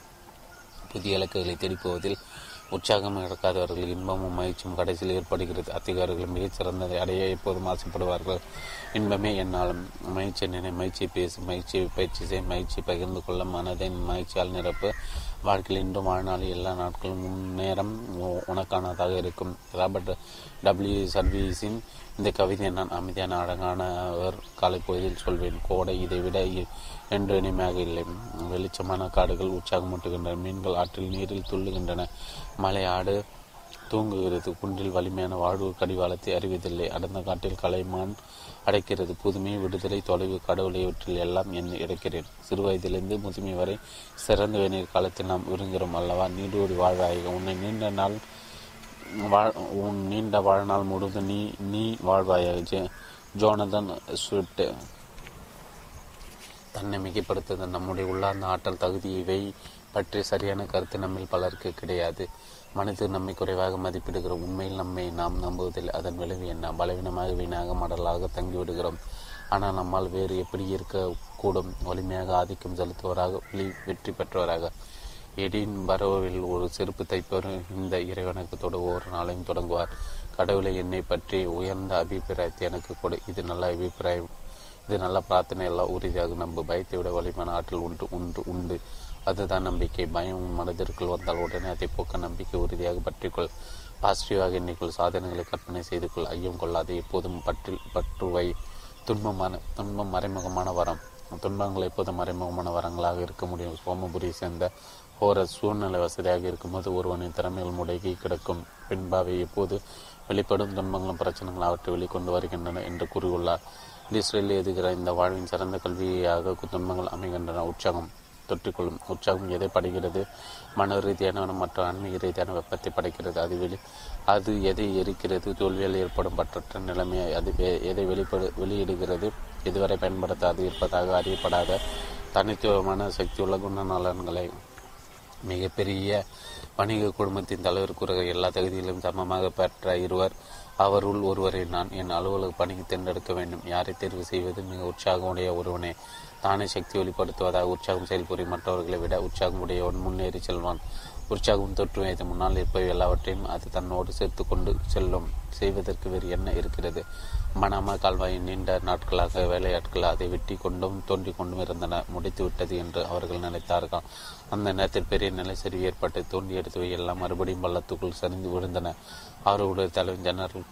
புதிய இலக்குகளை தேடிப்போவதில் உற்சாகம் இழக்காதவர்கள் இன்பமும் மகிழ்ச்சியும் கடைசியில் ஏற்படுகிறது. அத்திகாரிகள் மிகச்சிறந்ததை அடைய எப்போதும் ஆசைப்படுவார்கள். இன்பமே என்னாலும் மகிழ்ச்சி நினை மகிழ்ச்சி பேசு மகிழ்ச்சியை பயிற்சி செய் மகிழ்ச்சி பகிர்ந்து கொள்ள மனதை மகிழ்ச்சியால் நிரப்பு. வாழ்க்கையில் இன்றும் வாழ்நாள் எல்லா நாட்களும் முன்னேறம் உனக்கானதாக இருக்கும். ராபர்ட் டபிள்யூ சர்வீஸின் இந்த கவிதையை நான் அமைதியான அழகானவர் காலை பொழுதில் சொல்வேன். கோடை இதை விட என்று இனிமையாக இல்லை. வெளிச்சமான காடுகள் உற்சாகமூட்டுகின்றன மீன்கள் ஆற்றில் நீரில் துள்ளுகின்றன. மலை ஆடு தூங்குகிறது. குன்றில் வலிமையான வாழ்வு கடிவாளத்தை அறிவதில்லை. அடர்ந்த காட்டில் கலைமான் அடைக்கிறது. புதுமை விடுதலை தொலைவு கடவுளை இவற்றில் எல்லாம் என் இறக்கிறேன். சிறு வயதிலிருந்து முதுமை வரை சிறந்த வேநீர் காலத்தில் நாம் விரும்புகிறோம் அல்லவா? நீடோடி வாழ்வாயாக. உன்னை நீண்ட நாள் வாழ் உன் நீண்ட வாழ்நாள் முழுவதும் நீ நீ வாழ்வாயாக. ஜோனதன் ஸ்விட்டு தன்னை மிகைப்படுத்துவது நம்முடைய உள்ளார்ந்த ஆற்றல் தகுதி இவை பற்றி சரியான கருத்து நம்மில் பலருக்கு கிடையாது. மனிதர் நம்மை குறைவாக மதிப்பிடுகிறோம் உண்மையில் நம்மை நாம் நம்புவதில் அதன் விளைவு என்ன? பலவீனமாக வீணாக மடலாக தங்கிவிடுகிறோம். ஆனால் நம்மால் வேறு எப்படி இருக்கக்கூடும்? வலிமையாக ஆதிக்கம் செலுத்துவராக வெளி வெற்றி பெற்றவராக. எடின் பரோவில் ஒரு செருப்பு தைப்பவர் இந்த இறைவனுக்கு தொடு ஒவ்வொரு நாளையும் தொடங்குவார். கடவுளை என்னை பற்றி உயர்ந்த அபிப்பிராயத்தை எனக்கு கொடு. இது நல்ல அபிப்பிராயம். இது நல்ல பிரார்த்தனை எல்லாம் உறுதியாக நம்ப பயத்தை விட வலிமான ஆற்றல் உண்டு உண்டு உண்டு. அதுதான் நம்பிக்கை. பயம் மனதிற்குள் வந்தால் உடனே அதை போக்க நம்பிக்கை உறுதியாக பற்றிக்கொள். பாசிட்டிவாக எண்ணிக்கொள். சாதனைகளை கற்பனை செய்து கொள் ஐயம் கொள்ளாது. எப்போதும் பற்றி பற்றுவை. துன்பமான துன்பம் மறைமுகமான வரம். துன்பங்கள் எப்போதும் மறைமுகமான வரங்களாக இருக்க முடியும். சோமபுரியை சேர்ந்த ஒரு சூழ்நிலை வசதியாக இருக்கும்போது ஒருவனின் திறமைகள் முடங்கி கிடக்கும். பின்பாவை எப்போது வெளிப்படும் துன்பங்களும் பிரச்சனைகளும் அவற்றை வெளிக்கொண்டு வருகின்றன என்று கூறியுள்ளார். இஸ்ரேலில் எதுகிற இந்த வாழ்வின் சிறந்த கல்வியாக துன்பங்கள் அமைகின்றன. உற்சாகம் தொற்றிக்கொள்ளும். உற்சாகம் எதை படைக்கிறது? மன ரீதியான மற்றும் ஆன்மீக ரீதியான வெப்பத்தை படைக்கிறது. அது வெளி அது எதை எரிக்கிறது? தோல்வியால் ஏற்படும் பற்றற்ற நிலைமையை அது எதை வெளிப்படு வெளியிடுகிறது? இதுவரை பயன்படுத்தாது இருப்பதாக அறியப்படாத தனித்துவமான சக்தியுள்ள குணநலன்களை. மிகப்பெரிய வணிக குடும்பத்தின் தலைவர் கூறுகிற எல்லா தகுதியிலும் சமமாக பெற்ற இருவர் அவருள் ஒருவரை நான் என் அலுவலக பணிக்கு தேர்ந்தெடுக்க வேண்டும். யாரை தேர்வு செய்வது? மிக உற்சாகமுடைய ஒருவனே. தானே சக்தி வெளிப்படுத்துவதாக உற்சாகம் செயல்புரி மற்றவர்களை விட உற்சாகம் உடையவன் முன்னேறி செல்வான். உற்சாகம் தொற்று வைத்த முன்னால் இருப்பவை எல்லாவற்றையும் அது தன்னோடு சேர்த்து கொண்டு செல்லும். செய்வதற்கு வேறு என்ன இருக்கிறது? மனாமா கால்வாயின் நீண்ட நாட்களாக வேலையாட்கள் அதை வெட்டி கொண்டும் தோண்டி கொண்டும் இருந்தன முடித்து விட்டது என்று அவர்கள் நினைத்தார்கள்? அந்த நேரத்தில் பெரிய நிலைச்சரிவு ஏற்பட்டு தோண்டி எடுத்தவை எல்லாம் மறுபடியும் பள்ளத்துக்குள் சரிந்து விழுந்தன. அவர்களுடைய தலைவர் ஜெனரல்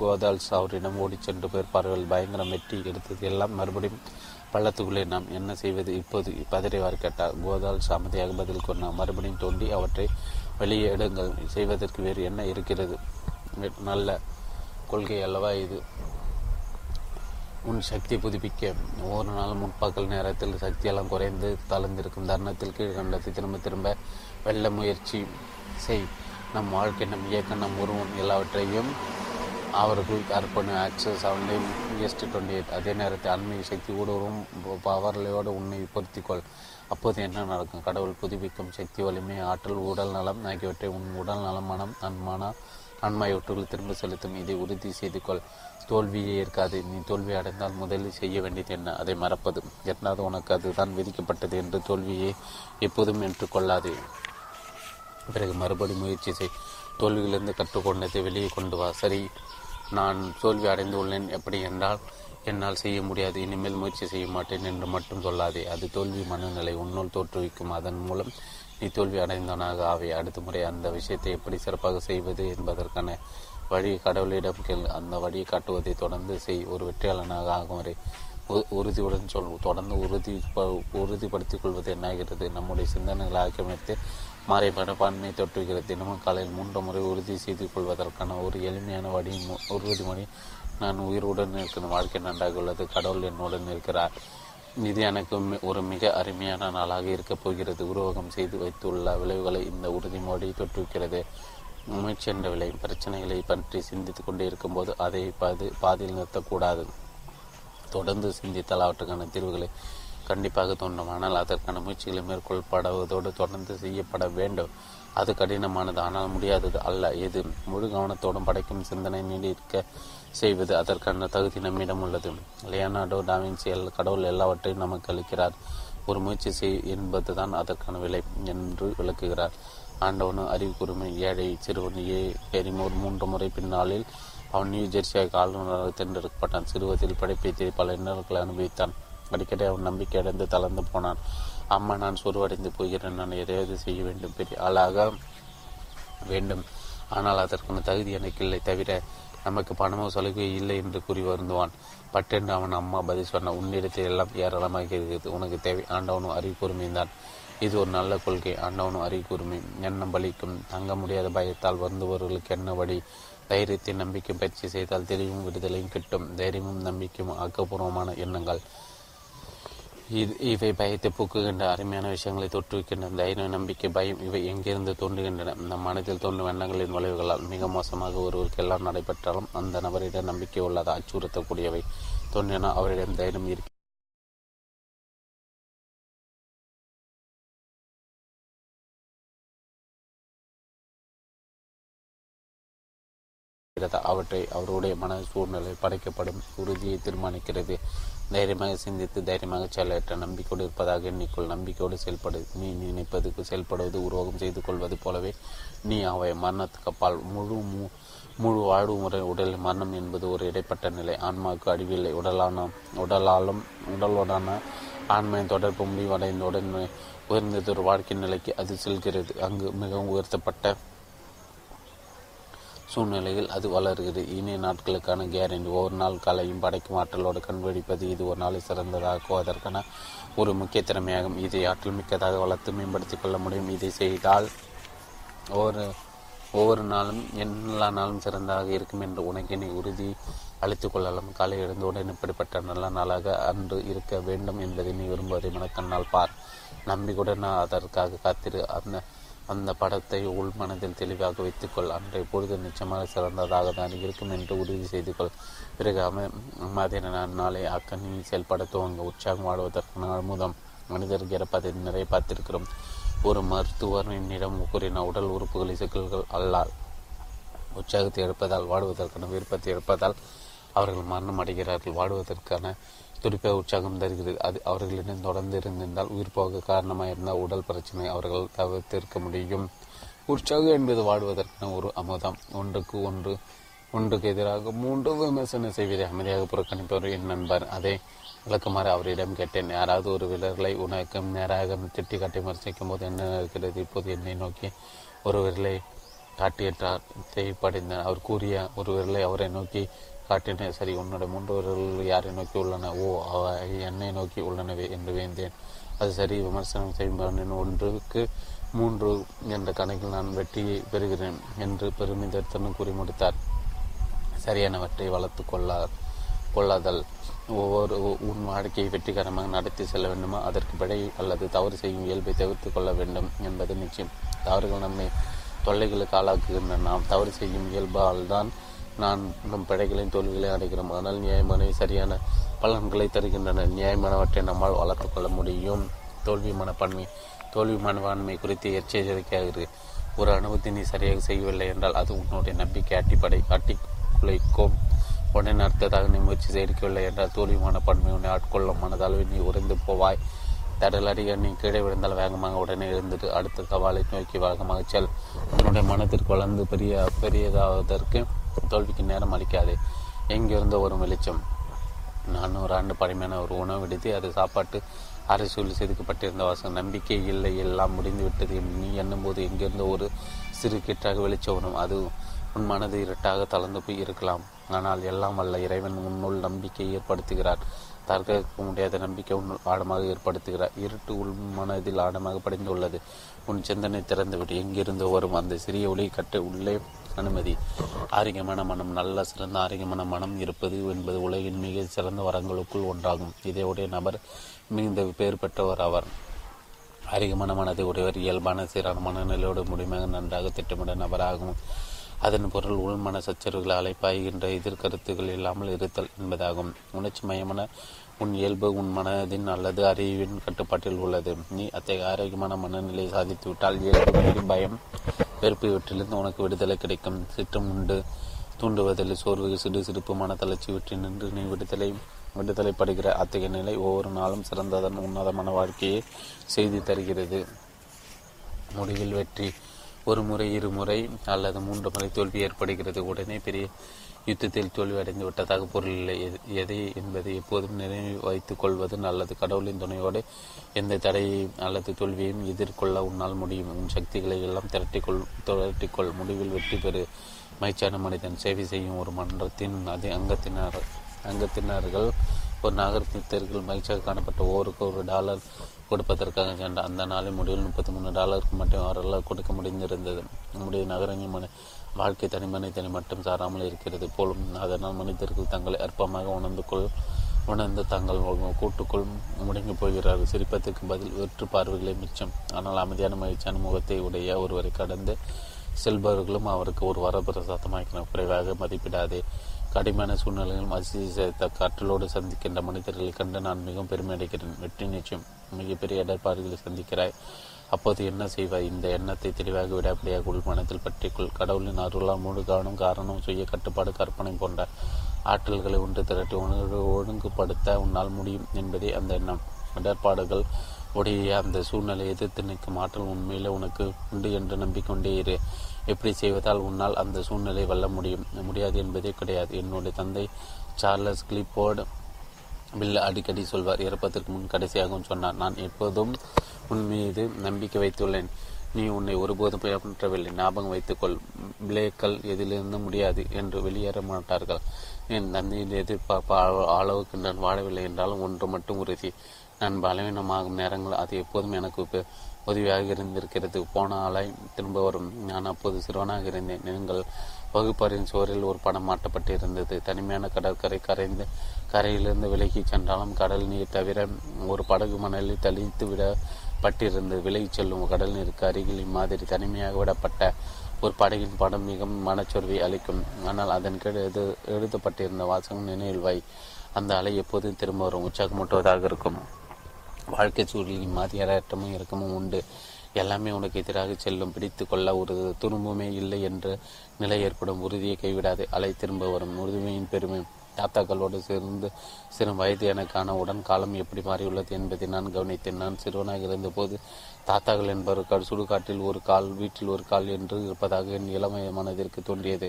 கோதால்ஸ் அவரிடம் ஓடிச் சென்று பேர்ப்பார்கள் பயங்கரம் வெட்டி எடுத்தது எல்லாம் மறுபடியும் பள்ளத்துக்குள்ளே நாம் என்ன செய்வது? இப்போது பதறிவார் கேட்டார். கோதால்ஸ் அமைதியாக பதில் கொண்டார் மறுபடியும் தோண்டி அவற்றை வெளியே எடுங்கள். செய்வதற்கு வேறு என்ன இருக்கிறது? நல்ல கொள்கை அல்லவா இது? உன் சக்தியை புதுப்பிக்க. ஒவ்வொரு நாளும் முற்பகல் நேரத்தில் சக்தியெல்லாம் குறைந்து தளர்ந்திருக்கும் தருணத்தில் கீழ்கண்டத்தை திரும்ப திரும்ப வெல்ல முயற்சி செய். நம் வாழ்க்கை நம் இயக்கம் நம் உருவம் எல்லாவற்றையும் அவர்கள் அர்ப்பணி ஆக்சஸ் அவன் எஸ்டி டுவெண்ட்டி எயிட் அதே நேரத்தில் ஆன்மீக சக்தி ஊடுருவும் பவர்லையோடு உன்னை பொருத்திக்கொள். அப்போது என்ன நடக்கும்? கடவுள் புதுப்பிக்கும் சக்தி வலிமை ஆற்றல் உடல் நலம் ஆகியவற்றை உன் உடல் நலம் மனம் அன்மான ஆன்மாயவற்றுள் திரும்ப செலுத்தும். இதை உறுதி செய்து கொள் தோல்வியே இருக்காது. நீ தோல்வி அடைந்தால் முதலில் செய்ய வேண்டியது என்ன? அதை மறப்பது. எட்டாவது உனக்கு அதுதான் விதிக்கப்பட்டது என்று தோல்வியை எப்போதும் ஏற்றுக்கொள்ளாது பிறகு மறுபடி முயற்சி செய். தோல்வியிலிருந்து கற்றுக்கொண்டதை வெளியே கொண்டு வா. சரி நான் தோல்வி அடைந்து உள்ளேன். எப்படி என்றால் என்னால் செய்ய முடியாது. இனிமேல் முயற்சி செய்ய மாட்டேன் என்று மட்டும் சொல்லாதே. அது தோல்வி மனநிலை உன்னுள் தோற்றுவிக்கும். அதன் மூலம் நீ தோல்வி அடைந்தவனாக ஆவே. அடுத்த முறை அந்த விஷயத்தை எப்படி சிறப்பாக செய்வது என்பதற்கான வழி கடவுளிடம் கேள். அந்த வழியை காட்டுவதை தொடர்ந்து செய். ஒரு வெற்றியாளனாக ஆகும் வரை உறுதியுடன் சொல். தொடர்ந்து உறுதி உறுதிப்படுத்திக் கொள்வது என்னாகிறது? நம்முடைய சிந்தனைகளை ஆக்கிரமித்து மாறை மனப்பான்மை தொற்றுகிறது. தினமும் காலையில் மூன்று முறை உறுதி செய்து கொள்வதற்கான ஒரு எளிமையான வழி உறுதிமொழி நான் உயிருடன் இருக்கிற வாழ்க்கை நன்றாக உள்ளது. கடவுள் என்னுடன் இருக்கிறார். இது எனக்கு ஒரு மிக அருமையான நாளாக இருக்கப் போகிறது. உருவகம் செய்து வைத்துள்ள விளைவுகளை இந்த உறுதிமொழி தொற்றுவிக்கிறது முயற்சி என்ற விலை பிரச்சனைகளை பற்றி சிந்தித்துக் கொண்டே இருக்கும்போது அதை பாதி பாதியில் நிறுத்தக்கூடாது. தொடர்ந்து சிந்தித்தால் அவற்றுக்கான தீர்வுகளை கண்டிப்பாக தோன்றும். ஆனால் அதற்கான முயற்சிகளை மேற்கொள்ளப்படுவதோடு தொடர்ந்து செய்யப்பட வேண்டும். அது கடினமானது ஆனால் முடியாதது அல்ல. இது முழு கவனத்தோடும் படைக்கும் சிந்தனை நீடிக்க செய்வது அதற்கான தகுதி நம்மிடம் உள்ளது. லியனார்டோ டாவின்சி எல் கடவுள் எல்லாவற்றையும் நமக்கு அளிக்கிறார். ஒரு முயற்சி செய் என்பதுதான் அதற்கான விலை என்று விளக்குகிறார். ஆண்டவனும் அறிவு கூர்மை ஏழை சிறுவனையே பெரிமோர் எரிமோர் மூன்று முறை பின்னாளில் அவன் நியூ ஜெர்சியாக ஆளுநராக தேர்ந்தெடுக்கப்பட்டான். சிறுவத்தில் படைப்பை பல இன்னல்களை அனுபவித்தான். அடிக்கடி அவன் நம்பிக்கை அடைந்து தளர்ந்து போனான். அம்மா நான் சொருவடைந்து போகிறேன். நான் எதையாவது செய்ய வேண்டும். பெரிய ஆளாக வேண்டும். ஆனால் அதற்கான தகுதி எனக்கு இல்லை. தவிர நமக்கு பணமோ சலுகை இல்லை என்று கூறி வருந்துவான். பட்டென்று அவன் அம்மா பதில் சொன்ன உன்னிடத்தில் எல்லாம் ஏராளமாக இருக்கிறது. உனக்கு தேவை. ஆண்டவனும் அறிவு தான். இது ஒரு நல்ல கொள்கை. ஆண்டவனும் அறிவு எண்ணம் பலிக்கும். தங்க முடியாத பயத்தால் வருந்தவர்களுக்கு என்ன வழி? தைரியத்தை நம்பிக்கை பயிற்சி செய்தால் தெளிவும் விடுதலையும் கிட்டும். தைரியமும் நம்பிக்கையும் ஆக்கப்பூர்வமான எண்ணங்கள். இது இவை பயத்தை பூக்குகின்ற அருமையான விஷயங்களை தோற்றுவிக்கின்ற தைரியம் நம்பிக்கை பயம் இவை எங்கிருந்து தோன்றுகின்றன? நம் மனதில் தோன்றும் எண்ணங்களின் விளைவுகளால் மிக மோசமாக ஒருவருக்கு எல்லாம் நடைபெற்றாலும் அந்த நபரிடம் நம்பிக்கை உள்ளதா? அச்சுறுத்தக்கூடியவை. தோன்றினால் அவரிடம் தைரியம் இருக்கிறது அவற்றை அவருடைய மன சூழ்நிலை படைக்கப்படும் உறுதியை தீர்மானிக்கிறது. தைரியமாக சிந்தித்து தைரியமாக செயலற்ற நம்பிக்கையோடு இருப்பதாக எண்ணிக்கொள். நம்பிக்கையோடு செயல்படு நீ நினைப்பதுக்கு செயல்படுவது உருவகம் செய்து கொள்வது போலவே நீ அவை மரணத்துக்கு அப்பால் முழு முழு வாழ்வு முறை உடலில் மரணம் என்பது ஒரு இடைப்பட்ட நிலை. ஆன்மாவுக்கு அடிவில்லை உடலான உடலாலும் உடலுடனான ஆன்மையின் தொடர்பு முடிவடைந்தவுடன் உயர்ந்தது ஒரு வாழ்க்கை நிலைக்கு அது செல்கிறது. அங்கு மிகவும் உயர்த்தப்பட்ட சூழ்நிலையில் அது வளர்கிறது. இனிய நாட்களுக்கான கேரண்டி ஒவ்வொரு நாள் கலையும் படைக்கும் ஆற்றலோடு கண்வெடிப்பது இது ஒரு நாளை சிறந்ததாக்குவதற்கான ஒரு முக்கிய திறமையாகும் இதை ஆற்றல் மிக்கதாக வளர்த்து மேம்படுத்திக் கொள்ள முடியும். இதை செய்தால் ஒவ்வொரு ஒவ்வொரு நாளும் எல்லா நாளும் சிறந்ததாக இருக்கும் என்று உனக்கு நீ உறுதி அளித்துக் கொள்ளலாம். காலை எழுந்தவுடன் இப்படிப்பட்ட நல்ல நாளாக அன்று இருக்க வேண்டும் என்பதை நீ விரும்புவதை மனக்கண்ணால் பார். நம்பிக்கையுடன் அதற்காக காத்திரு. அந்த அந்த படத்தை உள் மனதில் தெளிவாக வைத்துக்கொள். அன்றைய பொழுது நிச்சயமாக சிறந்ததாக தான் இருக்கும் என்று உறுதி செய்து கொள். பிறகு அமைதியான மாதிர நாளை அக்கணி செயல்பட துவங்க உற்சாகம் வாழ்வதற்கான அமுதம் மனிதருக்கு இறப்பதை நிறைய பார்த்திருக்கிறோம். ஒரு மருத்துவர் என்னிடம் கூறின உடல் உறுப்புகளை சிக்கல்கள் அல்லால் உற்சாகத்தை எடுப்பதால் வாடுவதற்கான விருப்பத்தை எடுப்பதால் அவர்கள் மரணம் அடைகிறார்கள். வாடுவதற்கான துடிப்பை உற்சாகம் தருகிறது. அது அவர்களிடம் தொடர்ந்து இருந்திருந்தால் உயிர் போக காரணமாக இருந்தால் உடல் பிரச்சனை அவர்கள் தவிர்த்திருக்க முடியும். உற்சாகம் என்பது வாடுவதற்கான ஒரு அமுதம். ஒன்றுக்கு ஒன்று ஒன்றுக்கு எதிராக மூன்று விமர்சனம் செய்வதை அமைதியாக புறக்கணிப்பவர் என் நண்பர். அதை விளக்குமாறு அவரிடம் கேட்டேன். யாராவது ஒரு விரலை உனக்கு நேராக திட்டி காட்டி விமர்சிக்கும் போது என்ன இருக்கிறது இப்போது என்னை நோக்கி ஒரு விரலை காட்டியற்றார் தேவைப்படைந்தார் அவர் கூறிய ஒரு விரலை அவரை நோக்கி காட்டினே சரி உன்னுடைய மூன்று யாரை நோக்கி உள்ளன? ஓ அவை என்னை நோக்கி உள்ளனவே என்று வேந்தேன். அது சரி விமர்சனம் செய்பவனின் ஒன்றுக்கு மூன்று என்ற கணக்கில் நான் வெற்றியை பெறுகிறேன் என்று பெருமிதத்துடன் கூறி முடித்தார். சரியானவற்றை வளர்த்து கொள்ளார் கொள்ளாதல். ஒவ்வொரு உன் வாழ்க்கையை வெற்றிகரமாக நடத்தி செல்ல வேண்டுமா? அதற்கு பிழை அல்லது தவறு செய்யும் இயல்பை தவிர்த்து கொள்ள வேண்டும் என்பது நிச்சயம். தவறுகள் நம்மை தொல்லைகளுக்கு ஆளாக்குகின்றன. நாம் தவறு செய்யும் இயல்பால் தான் நான் நம் பிழைகளின் தோல்விகளை அடைகிறோம். ஆனால் நியாயமான சரியான பலன்களை தருகின்றன. நியாயமானவற்றை நம்மால் வளர்த்து கொள்ள முடியும். தோல்வி மனப்பான்மை தோல்வி மனப்பான்மை குறித்து எச்சரிக்கையாகிறது ஒரு அனுபவத்தை நீ சரியாக செய்யவில்லை என்றால் அது உன்னுடைய நம்பிக்கை அட்டிப்படை அட்டி குலைக்கும் உடனே அடுத்ததாக நீ முயற்சி செய்திருக்கவில்லை என்றால் தோல்வி மனப்பான்மை உன்னை ஆட்கொள்ளும். மனதளவில் நீ உறைந்து போவாய். தடல் நீ கீழே விழுந்தால் வேகமாக உடனே எழுந்துட்டு அடுத்த சவாலை நோக்கி வேகமாக செல். உன்னுடைய மனத்திற்கு வளர்ந்து பெரிய பெரியதாவதற்கு தோல்விக்கு நேரம் அளிக்காது. எங்கிருந்தோ வரும் வெளிச்சம். நானூறு ஆண்டு பழமையான ஒரு உணவு விடுத்து அது சாப்பாட்டு அரசியல் செதுக்கப்பட்டிருந்த வாசம் நம்பிக்கை இல்லை எல்லாம் முடிந்து விட்டது. நீ எண்ணும்போது எங்கிருந்தோ ஒரு சிறு கீற்றாக வெளிச்சம் வரும் அது உன் மனது இருட்டாக தளர்ந்து போய் இருக்கலாம். ஆனால் எல்லாம் அல்ல இறைவன் உன்னுள் நம்பிக்கை ஏற்படுத்துகிறார். தற்க முடியாத நம்பிக்கை உன் ஆழமாக ஏற்படுத்துகிறார். இருட்டு உள் மனதில் ஆழமாக படிந்துள்ளது. உன் சிந்தனை திறந்துவிடு. எங்கிருந்து வரும் அந்த சிறிய ஒளி கட்டு உள்ளே அனுமதி. ஆரோக்கியமான மனம் நல்ல சிறந்த ஆரோக்கியமான மனம் இருப்பது என்பது உலகின் மிக சிறந்த வரங்களுக்குள் ஒன்றாகும். இதையுடைய நபர் மிகுந்த பேர் பெற்றவர் அவர் ஆரோக்கியமான மனதை உடையவர் இயல்பான சீரான மனநிலையோடு முழுமையாக நன்றாக திட்டமிட நபராகும் அதன் பொருள் உள்மன சச்சரவுகளை அலைப்பாய்கின்ற எதிர்கருத்துகள் இல்லாமல் இருத்தல் என்பதாகும். உணர்ச்சி மயமான உன் இயல்பு உன் மனதின் அல்லது அறிவின் கட்டுப்பாட்டில் உள்ளது. நீ அத்தகைய ஆரோக்கியமான மனநிலையை சாதித்து விட்டால் இயல்பு மீறி பயம் வெறுப்பு இவற்றிலிருந்து உனக்கு விடுதலை கிடைக்கும். சிற்றம் உண்டு. தூண்டுவதில் சோர்வு சிறு சிரிப்பு மன தளர்ச்சி வெற்றி நின்று நீ விடுதலை விடுதலைப்படுகிற அத்தகைய நிலை ஒவ்வொரு நாளும் சிறந்ததன் உன்னதமான வாழ்க்கையை செய்து தருகிறது. முடிவில் வெற்றி. ஒரு முறை இருமுறை அல்லது மூன்று முறை தோல்வி ஏற்படுகிறது. உடனே பெரிய யுத்தத்தில் தோல்வி அடைந்து விட்டதாக பொருள் இல்லை. எதை என்பதை எப்போதும் நினைவு வைத்துக் கொள்வது நல்லது. கடவுளின் துணையோடு எந்த தடையை அல்லது தோல்வியையும் எதிர்கொள்ள உன்னால் முடியும். உன் சக்திகளை எல்லாம் திரட்டிக்கொள் திரட்டிக்கொள். முடிவில் வெற்றி பெறு. மகிழ்ச்சியான மனிதன் சேவை செய்யும் ஒரு மன்றத்தின் அது அங்கத்தினர் அங்கத்தினர்கள் ஒரு நகரத்தினர்கள் மகிழ்ச்சியாக காணப்பட்ட ஒவ்வொருக்கு ஒரு டாலர் கொடுப்பதற்காக சென்ற அந்த நாளின் முடிவில் முப்பத்தி மூணு டாலருக்கு மட்டும் அவர்களால் கொடுக்க முடிந்திருந்தது. நம்முடைய நகரங்கள் வாழ்க்கை தனி மனிதனை மட்டும் சாராமல் இருக்கிறது போலும் அதனால் மனிதர்கள் தங்களை அற்பமாக உணர்ந்து கொள் உணர்ந்து தங்கள் கூட்டுக்குள் முடங்கி போகிறார்கள். சிரிப்பதற்கு பதில் வெற்று பார்வைகளே மிச்சம். ஆனால் அமைதியான மகிழ்ச்சியான முகத்தை உடைய ஒருவரை கடந்து செல்பவர்களும் அவருக்கு ஒரு வரப்பிரசாதமாக குறைவாக மதிப்பிடாதே. கடுமையான சூழ்நிலைகளும் அதிசயத்த காற்றலோடு சந்திக்கின்ற மனிதர்களை கண்டு நான் மிகவும் பெருமை அடைகிறேன். வெற்றி நிச்சயம். மிகப்பெரிய இடர்பாடுகளை சந்திக்கிறாய். அப்போது என்ன செய்வாய் இந்த எண்ணத்தை தெளிவாக விடாப்படியாக உள் மனத்தில் பற்றிக்கொள். கடவுளின் அருளால் முழு கவனம் காரணம் சுய கட்டுப்பாடு கற்பனை போன்ற ஆற்றல்களை ஒன்று திரட்டி உணர்வு ஒழுங்குபடுத்த உன்னால் முடியும் என்பதே அந்த எண்ணம். இடர்பாடுகள் உடைய அந்த சூழ்நிலை எதிர்த்து நிற்கும் ஆற்றல் உண்மையிலே உனக்கு உண்டு என்று நம்பிக்கொண்டே இரு. எப்படி செய்வதால் உன்னால் அந்த சூழ்நிலை வெல்ல முடியும். முடியாது என்பதே கிடையாது. என்னுடைய தந்தை சார்லஸ் கிளிப்போர்டு பில் அடிக்கடி சொல்வார். இறப்பதற்கு முன் கடைசியாகவும் சொன்னார். நான் எப்போதும் உன் மீது நம்பிக்கை வைத்துள்ளேன். நீ உன்னை ஒருபோதும் ஏமாற்றவில்லை ஞாபகம் வைத்துக்கொள். பிளேக்கள் எதிலிருந்து முடியாது என்று வெளியேற மாட்டார்கள். என் தந்தையின் எதிர்பார்ப்பு அளவுக்கு நான் வாழவில்லை என்றாலும் ஒன்று மட்டும் உறுதி. நான் பலவீனமாகும் நேரங்கள் அது எப்போதும் எனக்கு உதவியாக இருந்திருக்கிறது. போன ஆளாய் திரும்ப வரும். நான் அப்போது சிறுவனாக இருந்தேன். நீங்கள் வகுப்பறையின் சுவரில் ஒரு படம் மாட்டப்பட்டிருந்தது தனிமையான கடற்கரை கரைந்து கரையிலிருந்து விலகி சென்றாலும் கடல் நீர் தவிர ஒரு படகு மணலில் தளித்து பட்டிருந்து விலகிச் செல்லும் கடல் நீருக்கு அருகில் இம்மாதிரி தனிமையாக விடப்பட்ட ஒரு படகின் படம் மிகவும் மனச்சொர்வை அளிக்கும். ஆனால் அதன் கீழ் எது எழுதப்பட்டிருந்த வாசகம் நினைவில் வை. அந்த அலை எப்போதும் திரும்ப வரும் உற்சாகமூட்டுவதாக இருக்கும். வாழ்க்கை சூழலில் மாதிரியாற்றமும் இறக்கமும் உண்டு. எல்லாமே உனக்கு எதிராக செல்லும் பிடித்து கொள்ள ஒரு துரும்புமே இல்லை என்ற நிலை ஏற்படும். உறுதியை கைவிடாது அலை திரும்ப வரும். உறுதிமையின் பெருமை தாத்தாக்களோடு சேர்ந்து சிறு வயது எனக்கான உடன் காலம் எப்படி மாறியுள்ளது என்பதை நான் கவனித்தேன். நான் சிறுவனாக இருந்தபோது தாத்தாக்கள் என்பவர் சுடுகாட்டில் ஒரு கால் வீட்டில் ஒரு கால் என்று இருப்பதாக என் இளமைய மனதிற்கு தோன்றியது.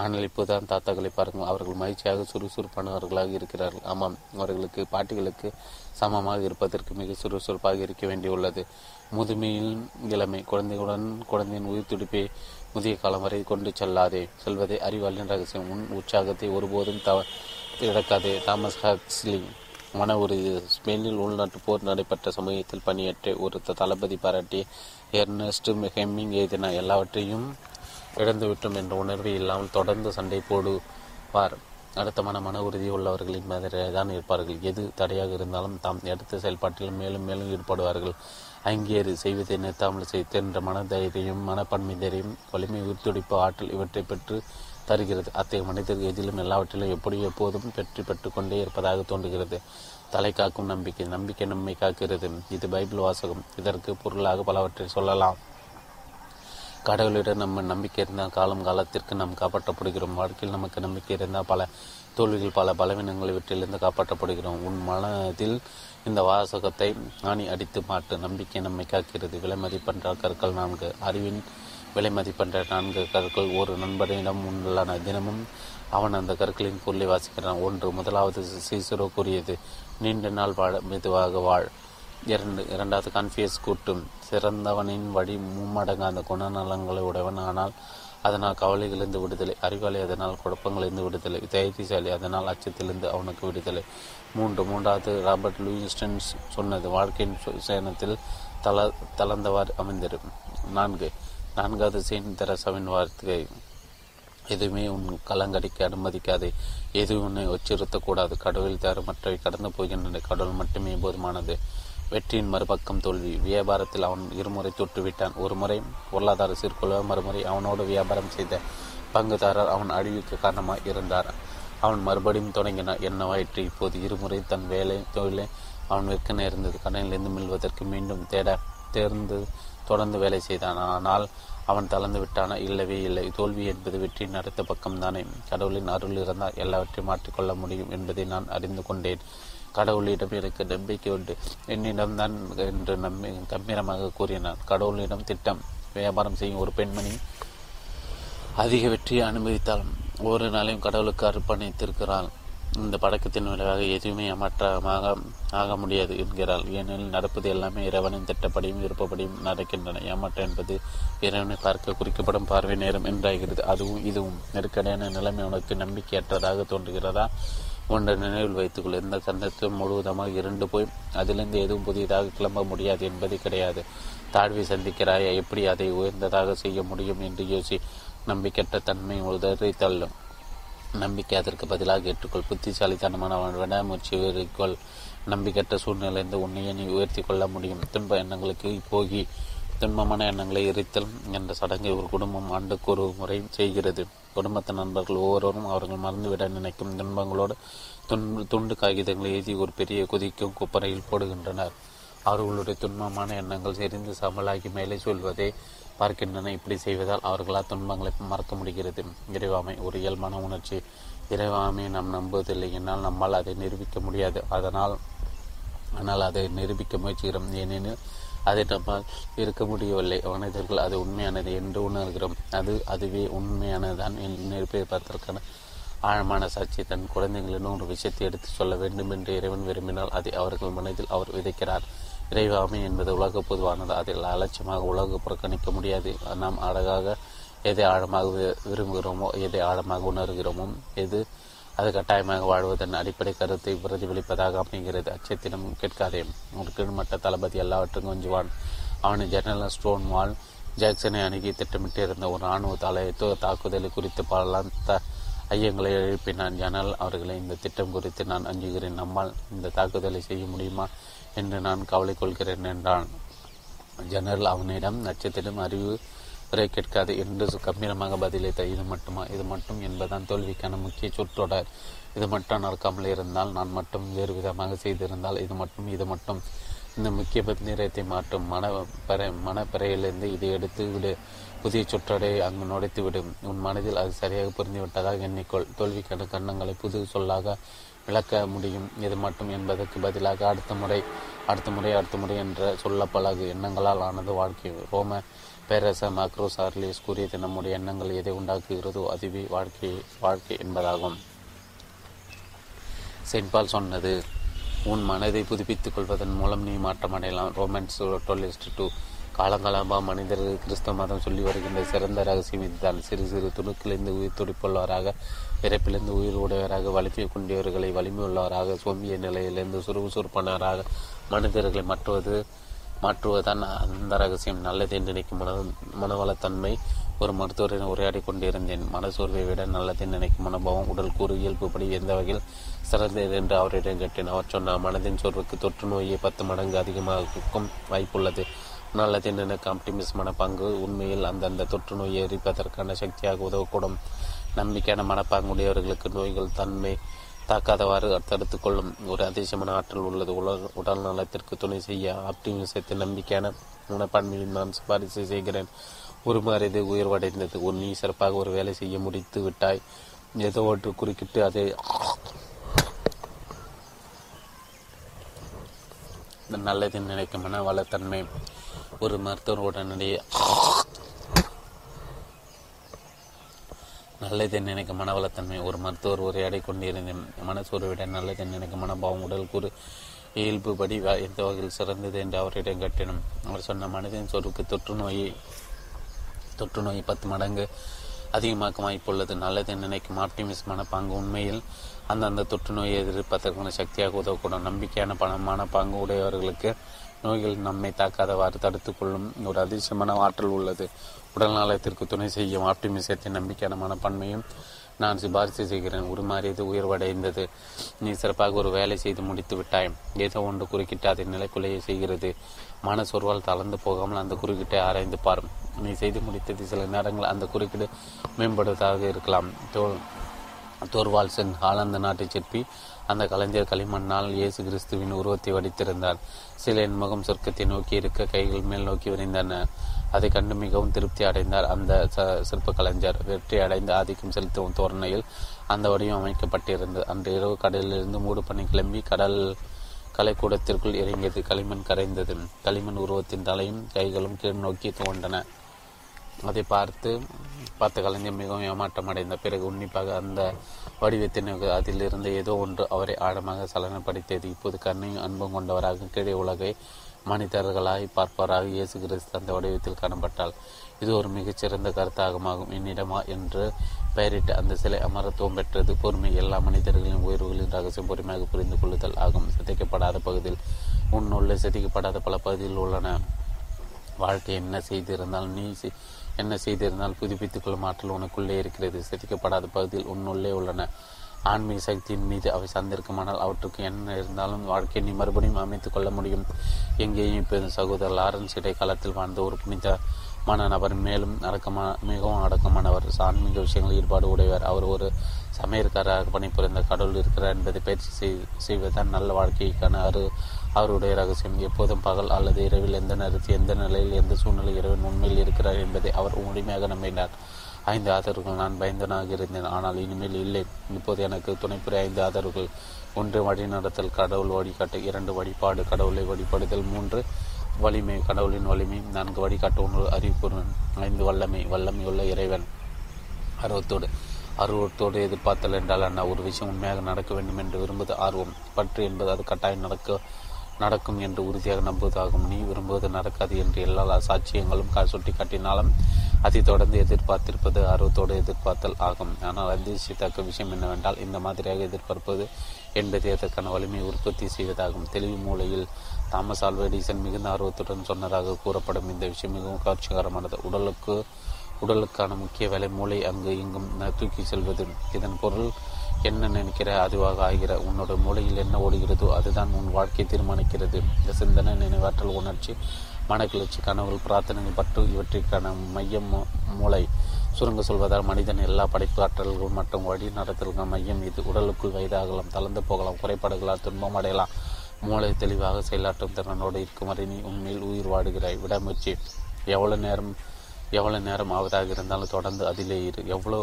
ஆனால் இப்போதான் தாத்தாக்களை பாருங்கள் அவர்கள் மகிழ்ச்சியாக சுறுசுறுப்பானவர்களாக இருக்கிறார்கள். ஆமாம் அவர்களுக்கு பாட்டிகளுக்கு சமமாக இருப்பதற்கு மிக சுறுசுறுப்பாக இருக்க வேண்டியுள்ளது. முதுமையில் இளமை குழந்தைகளுடன் குழந்தையின் உயிர் துடிப்பை முதிய காலம் வரை கொண்டு செல்லாதே. செல்வதே அறிவாளின் ரகசியம். உன் உற்சாகத்தை ஒருபோதும் தவ இழக்காதே தாமஸ் ஹக்ஸ்லி மன உறுதி. ஸ்பெயினில் உள்நாட்டு போர் நடைபெற்ற சமூகத்தில் பணியாற்ற ஒரு தளபதி பாராட்டி எர்னஸ்ட் ஹெம்மிங் எழுதின எல்லாவற்றையும் இழந்துவிட்டோம் என்ற உணர்வு இல்லாமல் தொடர்ந்து சண்டை போடுவார். அடுத்தமான மன உறுதி உள்ளவர்களின் மாதிரி தான் இருப்பார்கள். எது தடையாக இருந்தாலும் தாம் எடுத்த செயல்பாட்டில் மேலும் மேலும் ஈடுபடுவார்கள். அங்கேறு செய்வதை நிறுத்தாமல் செய்தென்ற மனதைரியம் மனப்பன்மை வலிமை உயிர்த்துடிப்பு ஆற்றல் இவற்றை பெற்று தருகிறது. அத்தகைய மனிதர்கள் எதிலும் எல்லாவற்றிலும் எப்படி எப்போதும் வெற்றி பெற்று கொண்டே இருப்பதாக தோன்றுகிறது. தலை காக்கும் நம்பிக்கை நம்பிக்கை நம்மை காக்கிறது. இது பைபிள் வாசகம். இதற்கு பொருளாக பலவற்றை சொல்லலாம். கடவுளிடம் நம்ம நம்பிக்கை இருந்தால் காலம் காலத்திற்கு நாம் காப்பாற்றப்படுகிறோம். வாழ்க்கையில் நமக்கு நம்பிக்கை இருந்தால் பல தோல்விகள் பல பலவீனங்கள் இவற்றிலிருந்து காப்பாற்றப்படுகிறோம். உன் மனதில் இந்த வாசகத்தை ஆணி அடித்து மாட்டு நம்பிக்கை நம்மை காக்கிறது. விலை மதிப்பென்ற கற்கள் நான்கு. அறிவின் விலை மதிப்பென்ற நான்கு கற்கள் ஒரு நண்பனிடம் உள்ளன தினமும் அவன் அந்த கற்களின் பொருளை வாசிக்கிறான். ஒன்று முதலாவது சீசுரோ கூறியது நீண்ட நாள் வாழ மெதுவாக வாழ். இரண்டு இரண்டாவது கான்ஃபியஸ் கூட்டும். சிறந்தவனின் வழி மும்மடங்காத குணநலங்களை உடையவன். ஆனால் அதனால் கவலைகளிலிருந்து விடுதலை. அறிவாளி அதனால் குழப்பங்களிலிருந்து விடுதலை. தைரியசாலி அதனால் அச்சத்திலிருந்து அவனுக்கு விடுதலை. மூன்று மூன்றாவது ராபர்ட் லூயிஸ்டன்ஸ் சொன்னது வாழ்க்கையின் சேனத்தில் தள தளர்ந்தவாறு அமைந்திரும் நான்கு நான்காவது செயின் தெரசாவின் வார்த்தை எதுவுமே உன் கலங்கடிக்க அனுமதிக்காதே. எதுவும் உன்னை உச்சரித்தக்கூடாது கடவுள் தவிர மற்றவை கடந்து போகின்றன. கடவுள் மட்டுமே போதுமானது. வெற்றியின் மறுபக்கம் தோல்வி. வியாபாரத்தில் அவன் இருமுறை தொட்டுவிட்டான். ஒரு முறை பொருளாதார சீர்குலைவு மறுமுறை அவனோடு வியாபாரம் செய்த பங்குதாரர் அவன் அழிவுக்கு காரணமாக இருந்தார். அவன் மறுபடியும் தொடங்கினான். என்னவாயிற்று? இப்போது இருமுறை தன் வேலை தொழிலை அவன் விற்க நேர்ந்தது. கடனிலிருந்து மீள்வதற்கு மீண்டும் தேட தேர்ந்து தொடர்ந்து வேலை செய்தான். ஆனால் அவன் தளர்ந்து விட்டானா? இல்லவே இல்லை. தோல்வி என்பது வெற்றியின் அடுத்த பக்கம்தானே கடவுளின் அருள் இருந்தால் எல்லாவற்றையும் மாற்றிக்கொள்ள முடியும் என்பதை நான் அறிந்து கொண்டேன். கடவுளிடம் எனக்கு நம்பிக்கை உண்டு. என்னிடம்தான் என்று நம்பி கம்பீரமாக கூறினான். கடவுளிடம் திட்டம் வியாபாரம் செய்யும் ஒரு பெண்மணி அதிக வெற்றியை அனுபவித்தாலும் ஒவ்வொரு நாளையும் கடவுளுக்கு அர்ப்பணித்திருக்கிறாள். இந்த படக்கத்தின் விளைவாக எதுவுமே ஏமாற்றமாக ஆக முடியாது என்கிறாள். ஏனெனில் நடப்பது எல்லாமே இறைவனின் திட்டப்படியும் விருப்பப்படியும் நடக்கின்றன. ஏமாற்றம் என்பது இறைவனை பார்க்க குறிக்கப்படும் பார்வை நேரம் என்றாகிறது. அதுவும் இதுவும். நெருக்கடியான நிலைமை உனக்கு நம்பிக்கையற்றதாக தோன்றுகிறதா? ஒன்றை நினைவில் வைத்துக்கொள். இந்த சந்தர்ப்பம் முழுவதுமாக இருண்டு போய் அதிலிருந்து எதுவும் புதியதாக கிளம்ப முடியாது என்பது கிடையாது. தாழ்வை சந்திக்கிறாயா? எப்படி அதை உயர்ந்ததாக செய்ய முடியும்? என்று யோசி நம்பிக்கற்ற தன்மை உதறி தள்ளும். நம்பிக்கை அதற்கு பதிலாக ஏற்றுக்கொள். புத்திசாலித்தனமான விடாமுயற்சி உயர்த்திக்கொள் நம்பிக்கையற்ற சூழ்நிலைந்து உன்னையே நீ உயர்த்தி கொள்ள முடியும். துன்ப எண்ணங்களுக்கு போகி துன்பமான எண்ணங்களை எரித்தல் என்ற சடங்கை ஒரு குடும்பம் ஆண்டுக்கு ஒரு முறை செய்கிறது. குடும்பத்து நண்பர்கள் ஒவ்வொருவரும் அவர்கள் மறந்துவிட நினைக்கும் துன்பங்களோடு துன்பு துண்டு காகிதங்களை எழுதி ஒரு பெரிய கொதிக்கும் குப்பரையில் போடுகின்றனர். அவர்களுடைய துன்பமான எண்ணங்கள் செறிந்து சமலாகி மேலே சொல்வதே பார்க்கின்றன. இப்படி செய்வதால் அவர்களால் துன்பங்களை மறக்க முடிகிறது. இறைவாமை ஒரு இயல்பான உணர்ச்சி. இறைவாமையை நாம் நம்புவதில்லை. என்னால் நம்மால் அதை நிரூபிக்க முடியாது. அதனால் ஆனால் அதை நிரூபிக்க முயற்சிக்கிறோம். ஏனெனில் அதை நம்மால் இருக்க முடியவில்லை. மனிதர்கள் அது உண்மையானது என்று உணர்கிறோம். அது அதுவே உண்மையானதான் நிரூபிப்பதற்கான ஆழமான சாட்சி. தன் குழந்தைகளிடம் ஒரு விஷயத்தை எடுத்து சொல்ல வேண்டும் என்று இறைவன் விரும்பினால் அதை அவர்கள் மனதில் அவர் விதைக்கிறார். இறைவாமை என்பது உலக பொதுவானது. அதில் அலட்சியமாக உலக புறக்கணிக்க முடியாது. நாம் அழகாக எதை ஆழமாக விரும்புகிறோமோ எதை ஆழமாக உணர்கிறோமோ எது அது கட்டாயமாக வாழ்வதன் அடிப்படை கருத்தை பிரதிபலிப்பதாக அமைகிறது. அச்சத்திடம் கேட்காதே ஒரு கீழ்மட்ட தளபதி எல்லாவற்றும் கொஞ்சுவான். அவனை ஜெனரல் ஸ்டோன் வால் ஜாக்சனை அணுகி திட்டமிட்டிருந்த ஒரு இராணுவ தலையத்தோ தாக்குதலை குறித்து பல த ஐயங்களை எழுப்பினான் ஜெனரல். அவர்களை இந்த திட்டம் குறித்து நான் அஞ்சுகிறேன். நம்மால் இந்த தாக்குதலை செய்ய முடியுமா? என்று நான் கவலை கொள்கிறேன் என்றான். ஜெனரல் அவனிடம் நட்சத்திரம் அறிவு உரை கேட்காது என்று கம்பீரமாக பதிலளித்த இது மட்டுமா? இது மட்டும் என்பதுதான் தோல்விக்கான முக்கிய சொற்றொடர். இது மட்டும் நடக்காமல் இருந்தால் நான் மட்டும் வேறு விதமாக செய்திருந்தால் இது மட்டும் இது மட்டும். இந்த முக்கிய பத்திரத்தை மாற்றும் மன பெற மனப்பிறையிலிருந்து இதை எடுத்து விடு. புதிய சுற்றடை அங்கு நுழைத்து விடும் உன் மனதில் அது சரியாக புரிந்துவிட்டதாக எண்ணிக்கொள். தோல்விக்கான கண்ணங்களை புது சொல்லாக விளக்க முடியும். இது மட்டும் என்பதற்கு பதிலாக அடுத்த முறை அடுத்த முறை அடுத்த முறை என்ற சொல்ல பழகு எண்ணங்களால் ஆனது வாழ்க்கை. ரோம பேரரச மாக்ரோஸ் ஆர்லியஸ் கூறியது நம்முடைய எண்ணங்கள் எதை உண்டாக்குகிறதோ அதுவே வாழ்க்கை வாழ்க்கை என்பதாகும். சென்பால் சொன்னது உன் மனதை புதுப்பித்துக் கொள்வதன் மூலம் நீ மாற்றமடையலாம் ரோமன்ஸ் டொலிஸ்ட் டூ காலங்காலமாக மனிதர்கள் கிறிஸ்தவ மதம் சொல்லி வருகின்ற சிறந்த ரகசியம் இதுதான். சிறு சிறு துணுக்கிலிருந்து உயிர் துடிப்புள்ளவராக பிறப்பிலிருந்து உயிர் உடையவராக வலிமை கொண்டவர்களை வலிமை உள்ளவராக சோம்பிய நிலையிலிருந்து சுறுசுறுப்பானவராக மனிதர்களை மாற்றுவது மாற்றுவதுதான் அந்த ரகசியம். நல்லது என்று நினைக்கும் மன மனவளத்தன்மை ஒரு மருத்துவரின் உரையாடி கொண்டிருந்தேன். மனசோர்வை விட நல்லதை நினைக்கும் மனோபாவம் உடல் கூறு இயல்புப்படி எந்த வகையில் சிறந்தது என்று அவரிடம் கேட்டேன். அவர் சொன்னார் மனதின் சோர்வுக்கு தொற்று நோயை பத்து மடங்கு அதிகமாகும் வாய்ப்புள்ளது. நல்லதை நினைக்க ஆப்டிமிஸ்மான பங்கு உண்மையில் அந்தந்த தொற்று நோயை எரிப்பதற்கான சக்தியாக உதவக்கூடும். நம்பிக்கையான மனப்பாங்குடையவர்களுக்கு நோய்கள் தன்மை தாக்காதவாறு தடுத்து கொள்ளும். ஒரு அதிசயமான ஆற்றல் உள்ளது. உலக உடல் நலத்திற்கு துணை செய்ய ஆப்டிமிசத்தை நம்பிக்கையான மனப்பான்மையில் நான் சிபாரிசு செய்கிறேன். உருமாறியது உயர்வடைந்தது. ஒரு நீ சிறப்பாக ஒரு வேலை செய்ய முடித்து விட்டாய். ஏதோ ஒன்று குறுக்கிட்டு அதை நல்லது நினைக்கும் மன வளத்தன்மை. ஒரு மருத்துவர் உடனடியே நல்லதை நினைக்க மனவளத்தன்மை. ஒரு மருத்துவர் உரையாடி கொண்டிருந்தேன் மனசோர்வை விட நல்லதை நினைக்க மனபாவம் உடல் கூறு இயல்புபடி எந்த வகையில் சிறந்தது என்று அவரிடம் கட்டினோம் அவர் சொன்ன மனிதன் சொருக்கு தொற்று நோயை தொற்று நோய் பத்து மடங்கு அதிகமாக்க வாய்ப்புள்ளது நல்லதை நினைக்கும் ஆப்டிமிஸ் மனப்பாங்கு உண்மையில் அந்தந்த தொற்று நோயை எதிர்ப்பதற்கான சக்தியாக உதவக்கூடும். நம்பிக்கையான பணமான பாங்கு உடையவர்களுக்கு நோய்கள் நம்மை தாக்காதவாறு தடுத்துக்கொள்ளும் ஒரு அதிர்ஷ்டமான ஆற்றல் உள்ளது. உடல் நலத்திற்கு துணை செய்யும் ஆப்டிமிசத்தின் நம்பிக்கையான மனப்பான்மையும் நான் சிபாரிசு செய்கிறேன். உருமாறியது உயர்வடைந்தது. நீ சிறப்பாக ஒரு வேலை செய்து முடித்து விட்டாய். ஏதோ ஒன்று குறுக்கிட்டு அதை நிலைக்குலைய செய்கிறது. மனசொருவால் தளர்ந்து போகாமல் அந்த குறுக்கிட்டை ஆராய்ந்து பார். நீ செய்து முடித்தது சில நேரங்கள் அந்த குறுக்கீடு மேம்படுவதாக இருக்கலாம். தோல் தோர்வால்சன் ஹாலந்து நாட்டை சிற்பி அந்த கலைஞர் களிமண்ணால் இயேசு கிறிஸ்துவின் உருவத்தை வடித்திருந்தார். சிலையின் முகம் சொர்க்கத்தை நோக்கி இருக்க கைகள் மேல் நோக்கி விரைந்தன. அதை கண்டு மிகவும் திருப்தி அடைந்தார். அந்த சிற்ப கலைஞர் வெற்றி அடைந்து ஆதிக்கம் செலுத்தும் தோரணையில் அந்த வடிவம் அமைக்கப்பட்டிருந்தது. அன்று இரவு கடலிலிருந்து மூடு பண்ணி கிளம்பி கடல் கலைக்கூடத்திற்குள் இறங்கியது களிமண் கரைந்தது களிமண் உருவத்தின் தலையும் கைகளும் கீழ் நோக்கி தோன்றன அதை பார்த்து பார்த்த கலைஞர் மிகவும் ஏமாற்றம் அடைந்த பிறகு உன்னிப்பாக அந்த வடிவத்தின் அதிலிருந்து ஏதோ ஒன்று அவரை ஆழமாக சலனப்படுத்தியது. இப்போது கண்ணையும் அன்பும் கொண்டவராக கீழே உலகை மனிதர்களாய் பார்ப்பவராக இயேசு கிறிஸ்து அந்த வடிவத்தில் காணப்பட்டால் இது ஒரு மிகச்சிறந்த கருத்தாகமாகும். என்னிடமா என்று பெயரிட்டு அந்த சிலை அமரத்துவம் பெற்றது. பொறுமை எல்லா மனிதர்களின் உயர்வுகளின் ரகசியம் பொறுமையாக புரிந்து கொள்ளுதல் ஆகும். சிதைக்கப்படாத பகுதியில் உன்னுள்ளே சிதைக்கப்படாத பல பகுதியில் உள்ளன. வாழ்க்கை என்ன செய்திருந்தால் நீ என்ன செய்திருந்தால் புதுப்பித்துக்கொள்ளும் ஆற்றல் உனக்குள்ளே இருக்கிறது. சிதைக்கப்படாத பகுதியில் உன்னுள்ளே உள்ளன. ஆன்மீக சக்தியின் மீது அவை சார்ந்திருக்குமானால் அவற்றுக்கு என்ன இருந்தாலும் வாழ்க்கையை நீ மறுபடியும் அமைத்து கொள்ள முடியும். எங்கேயும் இப்போது சகோதரர் லாரன்ஸ் இடைக்காலத்தில் வாழ்ந்த ஒரு புனிதமான நபர் மேலும் அடக்கமான மிகவும் அடக்கமானவர் ஆன்மீக விஷயங்கள் ஈடுபாடு உடையவர். அவர் ஒரு சமையற்காரராக பணிபுரிந்த கடவுள் இருக்கிறார் என்பதை பயிற்சி செய்வதுதான் நல்ல வாழ்க்கைக்கான அரு அவருடைய ரகசியம். எப்போதும் பகல் அல்லது இரவில் எந்த நேரத்தில் எந்த நிலையில் எந்த சூழ்நிலை இறைவன் உண்மையில் இருக்கிறார் என்பதை அவர் முழுமையாக நம்பினார். ஐந்து ஆதரவுகள் நான் பயந்தனாக இருந்தேன். ஆனால் இனிமேல் இல்லை. இப்போது எனக்கு துணைப்புரிய ஐந்து ஆதரவுகள். ஒன்று வழிநடத்தல் கடவுள் வழிகாட்டு. இரண்டு வழிபாடு கடவுளை வழிபடுதல். மூன்று வலிமை கடவுளின் வலிமை. நான்கு வழிகாட்டு ஒன்று அறிவிப்புடன் ஐந்து வல்லமை. வல்லமை உள்ள இறைவன். அருவத்தோடு அருவத்தோடு எதிர்பார்த்தல் என்றால் அண்ணா ஒரு விஷயம் உண்மையாக நடக்க வேண்டும் என்று விரும்புவது ஆர்வம். பற்று என்பது அது கட்டாயம் நடக்க நடக்கும் என்று உறுதியாக நம்புவதாகும் நீ விரும்புவது நடக்காது என்று எல்லா சாட்சியங்களும் சுட்டி காட்டினாலும் அதை தொடர்ந்து எதிர்பார்த்திருப்பது ஆர்வத்தோடு எதிர்பார்த்தல் ஆகும். ஆனால் அதிர்ச்சித்தக்க விஷயம் என்னவென்றால் இந்த மாதிரியாக எதிர்பார்ப்பது என்பது அதற்கான வலிமையை உற்பத்தி செய்வதாகும். தெளிவு மூலையில் தாமஸ் ஆல்வெடிசன் மிகுந்த ஆர்வத்துடன் சொன்னதாக கூறப்படும் இந்த விஷயம் மிகவும் கவர்ச்சிகரமானது. உடலுக்கு உடலுக்கான முக்கிய வேலை மூளை அங்கு இங்கும் தூக்கி செல்வது. இதன் பொருள் என்ன நினைக்கிற? அதுவாக ஆகிற. உன்னோட மூளையில் என்ன ஓடுகிறதோ அதுதான் உன் வாழ்க்கையை தீர்மானிக்கிறது. இந்த சிந்தனை நினைவாற்றல் உணர்ச்சி மனக்கிளர்ச்சி கனவுகள் பிரார்த்தனைகள் பற்று இவற்றிற்கான மையம் மூளை. சுருங்க சொல்வதால் மனிதன் எல்லா படைப்பு ஆற்றல்கள் மற்றும் வழி நடத்தல்கள் மையம் இது. உடலுக்குள் வயதாகலாம் தளர்ந்து போகலாம் குறைபாடுகளால் துன்பம் அடையலாம். மூளை தெளிவாக செயலாற்றும் திறனோடு இருக்கும் வரை நீ உண்மையில் உயிர் வாடுகிறாய். விடாமுயற்சி எவ்வளவு நேரம் எவ்வளவு நேரம் ஆவதாக இருந்தாலும் தொடர்ந்து அதிலே இரு. எவ்வளோ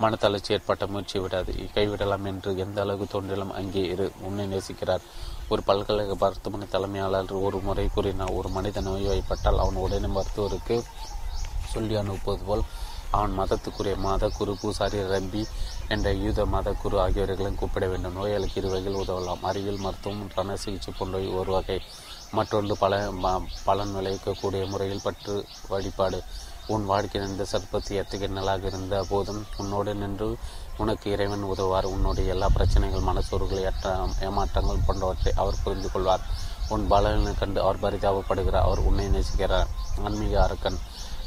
மனத்தளர்ச்சி ஏற்பட்ட முயற்சி விடாது. கைவிடலாம் என்று எந்த அளவுக்கு தோன்றிலும் அங்கே இரு. உன்னை நேசிக்கிறார். ஒரு பல்கலைக்கழக மருத்துவமனை தலைமையாளர் ஒரு முறை கூறினார். ஒரு மனித நோய்வாய்ப்பட்டால் அவன் உடனே மருத்துவருக்கு சொல்லி அனுப்புவது போல் அவன் மதத்துக்குரிய மத குரு பூசாரி ரம்பி என்ற யூத மத குரு ஆகியவர்களையும் கூப்பிட வேண்டும். நோயாளிக்கு இரு வகையில் உதவலாம். அறிவியல் மருத்துவம் ரண சிகிச்சை போன்ற ஒரு வகை. மற்றொன்று பல பலன் விளைவிக்கக்கூடிய முறையில் பற்று வழிபாடு. உன் வாழ்க்கையில் இந்த சற்பத்தி எத்தகைய நலாக இருந்த போதும் உன்னோடு நின்று உனக்கு இறைவன் உதவார் உன்னுடைய எல்லா பிரச்சனைகள் மனசோர்களை ஏற்ற ஏமாற்றங்கள் போன்றவற்றை அவர் புரிந்து கொள்வார். உன் பலனை கண்டு அவர் பரிதாபப்படுகிறார். அவர் உன்னை நேசிக்கிறார். ஆன்மீக அரக்கன்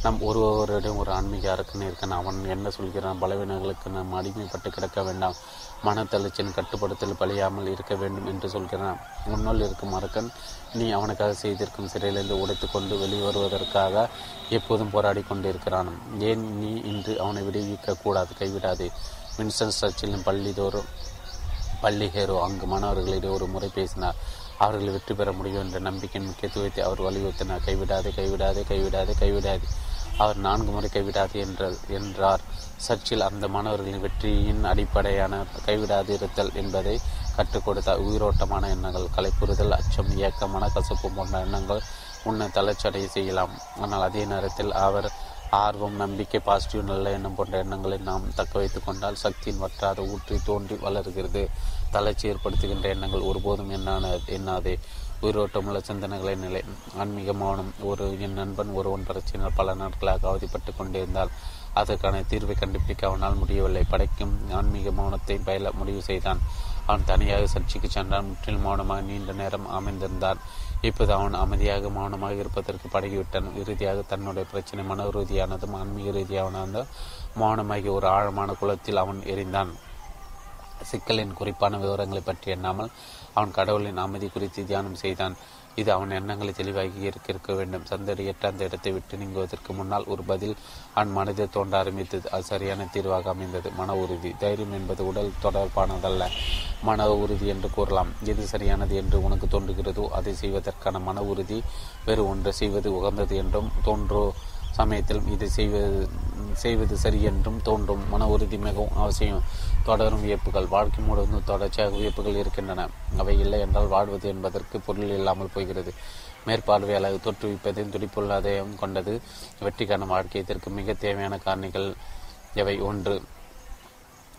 நம் ஒருவரிடம் ஒரு ஆன்மீக அரக்கன் இருக்கான் அவன் என்ன சொல்கிறான்? பலவீனங்களுக்கு நாம் அடிமைப்பட்டு கிடக்க வேண்டாம். மனத்தளர்ச்சியின் கட்டுப்படுத்தல் பழியாமல் இருக்க வேண்டும் என்று சொல்கிறான். முன்னால் இருக்கும் அரக்கன் நீ அவனுக்காக செய்திருக்கும் சிறையிலிருந்து உடைத்து கொண்டு வெளிவருவதற்காக எப்போதும் போராடி கொண்டிருக்கிறான். ஏன் நீ இன்று அவனை விடுவிக்க கூடாது? கைவிடாது. வின்சன் சர்ச்சிலும் பள்ளிதோறும் பள்ளி ஹேரோ அங்கு மாணவர்களிடையே ஒரு முறை பேசினார். அவர்கள் வெற்றி பெற முடியும் என்ற நம்பிக்கையின் முக்கியத்துவத்தை அவர் வலியுறுத்தினார். கைவிடாதே கைவிடாதே கைவிடாதே கைவிடாதே. அவர் நான்கு முறை கைவிடாது என்ற என்றார். சர்ச்சில் அந்த மாணவர்களின் வெற்றியின் அடிப்படையான கைவிடாது இருத்தல் என்பதை கற்றுக் கொடுத்தார் உயிரோட்டமான எண்ணங்கள் கலைப்புறுதல் அச்சம் இயக்கமான கசப்பு போன்ற எண்ணங்கள் உன்னை தளர்ச்சடைய செய்யலாம். ஆனால் அதே நேரத்தில் அவர் ஆர்வம் நம்பிக்கை பாசிட்டிவ் நல்ல எண்ணம் போன்ற எண்ணங்களை நாம் தக்க வைத்து கொண்டால் சக்தியின் வற்றாத ஊற்றி தோன்றி வளர்கிறது. தளர்ச்சி ஏற்படுத்துகின்ற எண்ணங்கள் ஒருபோதும் என்னான என்னாதே உயிரோட்டமுள்ள சிந்தனைகளை நிலை ஆன்மீக மௌனம் ஒரு என் நண்பன் ஒருவன் பிரச்சனையால் பல நாட்களாக அவதிப்பட்டு கொண்டிருந்தால் அதற்கான தீர்வை கண்டுபிடிக்க அவனால் முடியவில்லை. படைக்கும் ஆன்மீக மௌனத்தை பயில முடிவு செய்தான். அவன் தனியாக சர்ச்சைக்கு சென்றான். முற்றிலும் மௌனமாக நீண்ட நேரம் அமைந்திருந்தான். இப்போது அவன் அமைதியாக மௌனமாக இருப்பதற்கு பழகிவிட்டான். இறுதியாக தன்னுடைய பிரச்சனை மன ரீதியானதும் ஆன்மீக ரீதியானதும் மௌனமாகி ஒரு ஆழமான குளத்தில் அவன் எரிந்தான். சிக்கலின் குறிப்பான விவரங்களை பற்றி எண்ணாமல் அவன் கடவுளின் அமைதி குறித்து தியானம் செய்தான். இது அவன் எண்ணங்களை தெளிவாகி இருக்க இருக்க வேண்டும். சந்தடியற்ற அந்த இடத்தை விட்டு நீங்குவதற்கு முன்னால் ஒரு பதில் அவன் மனதில் தோன்ற ஆரம்பித்தது. அது சரியான தீர்வாக அமைந்தது. மன உறுதி. தைரியம் என்பது உடல் தொடர்பானதல்ல. மன உறுதி என்று கூறலாம். எது சரியானது என்று உனக்கு தோன்றுகிறதோ அதை செய்வதற்கான மன உறுதி வேறு ஒன்று. செய்வது உகந்தது என்றும் தோன்றோ சமயத்திலும் இதை செய்வது செய்வது சரி என்றும் தோன்றும். மன உறுதி மிகவும் அவசியம். தொடரும் வியப்புகள். வாழ்க்கை முழுவதும் தொடர்ச்சியாக வியப்புகள் இருக்கின்றன. அவை இல்லை என்றால் வாழ்வது என்பதற்கு பொருள் இல்லாமல் போகிறது மேற்பார்வையாளர் தோற்றுவிப்பதில் துடிப்புள்ளதையும் கொண்டது வெற்றிக்கான வாழ்க்கை. இதற்கு மிக தேவையான காரணிகள் எவை? ஒன்று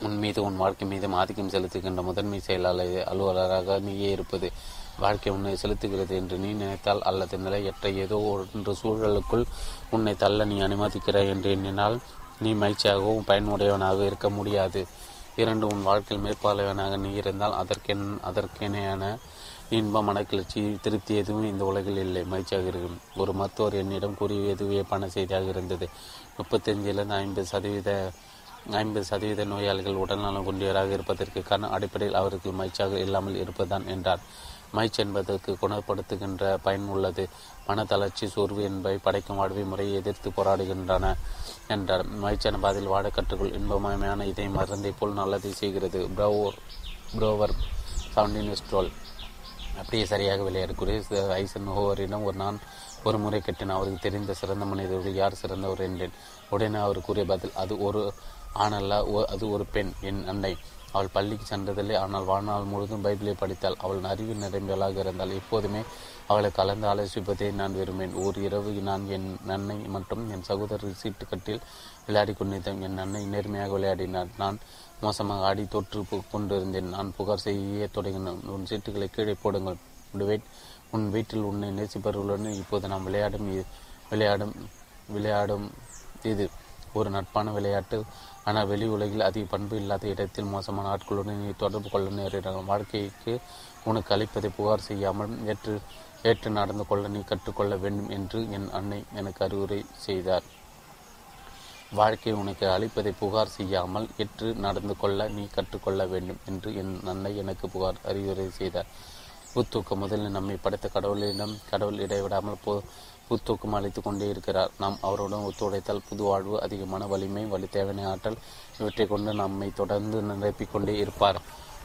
உன் மீது உன் வாழ்க்கை மீது ஆதிக்கம் செலுத்துகின்ற முதன்மை செயலாளர் அலுவலராக நீயே இருப்பது. வாழ்க்கை உன்னை செலுத்துகிறது என்று நீ நினைத்தால் அல்லது நிலையற்ற ஏதோ ஒன்று சூழலுக்குள் உன்னை தள்ள நீ அனுமதிக்கிறாய் என்று எண்ணினால் நீ மகிழ்ச்சியாகவும் பயனுடையவனாக இருக்க முடியாது. இரண்டு உன் வாழ்க்கையில் மேற்பார்வையனாக நீ இருந்தால் அதற்கென் அதற்கெனையான இன்ப மனக்கிளர்ச்சி திருப்தி எதுவும் இந்த உலகில் இல்லை. மகிழ்ச்சியாக இருக்கும் ஒரு மருத்துவர் என்னிடம் கூறிய எதுவே பண செய்தியாக இருந்தது. முப்பத்தஞ்சிலிருந்து ஐம்பது சதவீத ஐம்பது சதவீத நோயாளிகள் உடல்நலம் கொண்டவராக இருப்பதற்கு காரணம் அடிப்படையில் அவருக்கு மகிழ்ச்சியாக இல்லாமல் இருப்பதுதான் என்றார். மகிழ்ச்சி என்பதற்கு குணப்படுத்துகின்ற பயன் உள்ளது. மனத்தளர்ச்சி சோர்வு என்பவை படைக்கும் வாழ்வை முறையை எதிர்த்து போராடுகின்றன. என்றார். மகிழ்ச்சியான பாதையில் வாட கற்றுக்குள். இன்பமயமான இதை மருந்தை போல் நல்லதை செய்கிறது. ப்ரோவர் ப்ரோவர் சவுண்டின் அப்படியே சரியாக விளையாடக்கூடிய ஐசன் ஹோவரிடம் ஒரு நான் ஒரு முறை கேட்டேன். அவருக்கு தெரிந்த சிறந்த மனிதர்கள் யார் சிறந்தவர் என்றேன். உடனே அவர் கூறிய பதில் அது ஒரு ஆணல்ல அது ஒரு பெண் என் அன்னை. அவள் பள்ளிக்கு சென்றதில்லை. ஆனால் வாழ்நாள் முழுதும் பைபிளை படித்தாள். அவள் அறிவு நிறைந்தவளாக இருந்தால் எப்போதுமே அவளை கலந்து ஆலோசிப்பதை நான் விரும்பேன் ஓர் இரவு நான் என் நன்னை மற்றும் என் சகோதரர் சீட்டு கட்டில் விளையாடி கொண்டிருந்தேன். என் அன்னை நேர்மையாக விளையாடினார். நான் மோசமாக ஆடி தொற்று கொண்டிருந்தேன். நான் புகார் செய்ய தொடங்கினேன். உன் சீட்டுகளை கீழே போடுங்கள். விடுவேன் உன் வீட்டில் உன்னை நேசிப்பவர்களுடன் இப்போது நாம் விளையாடும் விளையாடும் விளையாடும் இது ஒரு நட்பான விளையாட்டு. ஆனால் வெளி உலகில் அதிக பண்பு இல்லாத இடத்தில் மோசமான ஆட்களுடன் நீ தொடர்பு கொள்ள நேரிடலாம். வாழ்க்கைக்கு உனக்கு அளிப்பதை புகார் செய்யாமல் ஏற்று ஏற்று நடந்து கொள்ள நீ கற்றுக்கொள்ள வேண்டும் என்று என் அன்னை எனக்கு அறிவுரை செய்தார். வாழ்க்கை உனக்கு அளிப்பதை புகார் செய்யாமல் ஏற்று நடந்து கொள்ள நீ கற்றுக்கொள்ள வேண்டும் என்று என் அன்னை எனக்கு புகார் அறிவுரை செய்தார். புத்தூக்கம் முதலில் நம்மை படைத்த கடவுளிடம் கடவுள் இடைவிடாமல் போ புத்தூக்கம் அளித்து கொண்டே இருக்கிறார். நாம் அவருடன் ஒத்துழைத்தால் புது வாழ்வு அதிகமான வலிமை வலி தேவையான ஆற்றல் இவற்றை கொண்டு நம்மை தொடர்ந்து நிரப்பிக்கொண்டே இருப்பார்.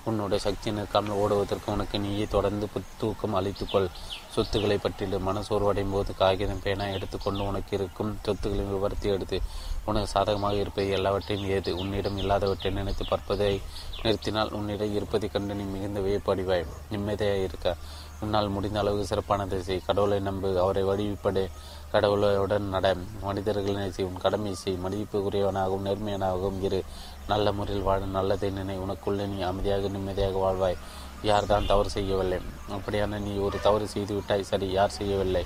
உன்னுடைய சக்தி நிற்காமல் ஓடுவதற்கு உனக்கு நீயே தொடர்ந்து புத்தூக்கம் அளித்துக்கொள் சொத்துக்களை பற்றிலும் மனசோர்வடையும் போது காகிதம் பேனா எடுத்துக்கொண்டு உனக்கு இருக்கும் சொத்துக்களின் விவரத்தை எடுத்து உனக்கு சாதகமாக இருப்பது எல்லாவற்றையும் ஏது? உன்னிடம் இல்லாதவற்றை நினைத்து பார்ப்பதை நிறுத்தினால் உன்னிடம் இருப்பதை கண்டு நீ மிகுந்த வியப்படிவாய். நிம்மதியாக இருக்க. உன்னால் முடிந்த அளவுக்கு சிறப்பானதை செய். கடவுளை நம்பு. அவரை வழிபடு கடவுளுடன் நட. மனிதர்களை செய்யும் கடமை செய். மதிப்புக்குரியவனாகவும் நேர்மையானாகவும் இரு. நல்ல முறையில் வாழ. நல்லதை நினை. உனக்குள்ளே நீ அமைதியாக நிம்மதியாக வாழ்வாய். யார் தான் தவறு செய்யவில்லை. அப்படியான நீ ஒரு தவறு செய்து விட்டாய் சரி யார் செய்யவில்லை?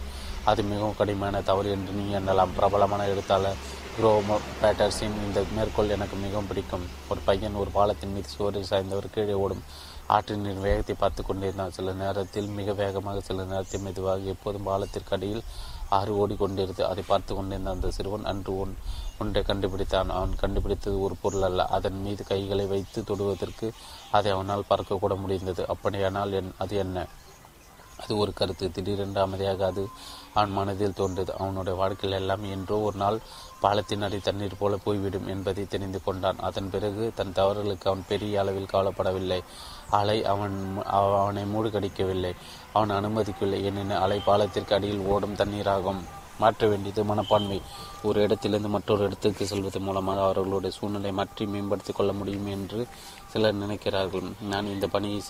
அது மிகவும் கடுமையான தவறு என்று நீ எண்ணலாம். பிரபலமான எழுத்தாளர் குரோமோ பேட்டர்ஸின் இந்த மேற்கோள் எனக்கு மிகவும் பிடிக்கும். ஒரு பையன் ஒரு பாலத்தின் மீது சுவரில் சாய்ந்தவர் கீழே ஓடும். ஆற்றின் வேகத்தை பார்த்து கொண்டிருந்தான். சில நேரத்தில் மிக வேகமாக சில நேரத்தில் மெதுவாக எப்போதும் பாலத்திற்கு அடியில் ஆறு ஓடிக்கொண்டிருந்தது. அதை பார்த்து கொண்டிருந்த அந்த சிறுவன். அன்று ஒன் ஒன்றை கண்டுபிடித்தான். அவன் கண்டுபிடித்தது ஒரு பொருள் அல்ல. அதன் மீது கைகளை வைத்து தொடுவதற்கு அதை அவனால் பார்க்கக்கூட முடிந்தது. அப்படியானால் என் அது என்ன? அது ஒரு கருத்து. திடீரென்று அமைதியாக அது அவன் மனதில் தோன்றது. அவனுடைய வாழ்க்கையில் எல்லாம் என்றோ ஒரு நாள் பாலத்தின் அடி தண்ணீர் போல போய்விடும் என்பதை தெரிந்து கொண்டான். அதன் பிறகு தன் தவறுகளுக்கு அவன் பெரிய அளவில் கவலைப்படவில்லை. அலை அவன் அவனை மூடுகடிக்கவில்லை. அவன் அனுமதிக்கவில்லை. ஏனெனில் அலை பாலத்திற்கு அடியில் ஓடும் தண்ணீராகும். மாற்ற வேண்டியது மனப்பான்மை. ஒரு இடத்திலிருந்து மற்றொரு இடத்துக்கு செல்வது மூலமாக அவர்களுடைய சூழ்நிலை மாற்றி மேம்படுத்திக் கொள்ள முடியும் என்று சிலர் நினைக்கிறார்கள் நான் இந்த பணியை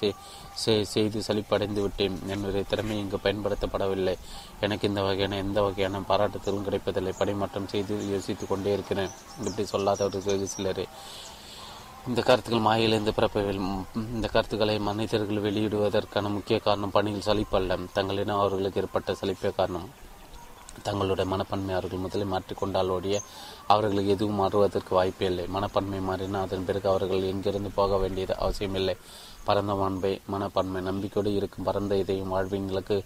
செய்து சலிப்படைந்து விட்டேன். என்னுடைய திறமை இங்கு பயன்படுத்தப்படவில்லை. எனக்கு இந்த வகையான எந்த வகையான பாராட்டத்திலும் கிடைப்பதில்லை. பணிமாற்றம் செய்து யோசித்துக் கொண்டே இருக்கிறேன். இப்படி சொல்லாதவர்கள் சிலரே. இந்த கருத்துக்கள் மாயிலிருந்து பிறப்பவில் இந்த கருத்துக்களை மனிதர்கள் வெளியிடுவதற்கான முக்கிய காரணம் பணியில் சலிப்பல்ல. தங்களிடம் அவர்களுக்கு ஏற்பட்ட சலிப்பே காரணம். தங்களுடைய மனப்பன்மை அவர்கள் முதலில் மாற்றிக்கொண்டால் ஒழிய அவர்கள் எதுவும் மாறுவதற்கு வாய்ப்பே இல்லை. மனப்பான்மை மாறினால் அதன் பிறகு அவர்கள் எங்கிருந்து போக வேண்டியது அவசியமில்லை பரந்த மாண்பை மனப்பான்மை நம்பிக்கையோடு இருக்கும் பரந்த இதையும் வாழ்வின் இலக்கு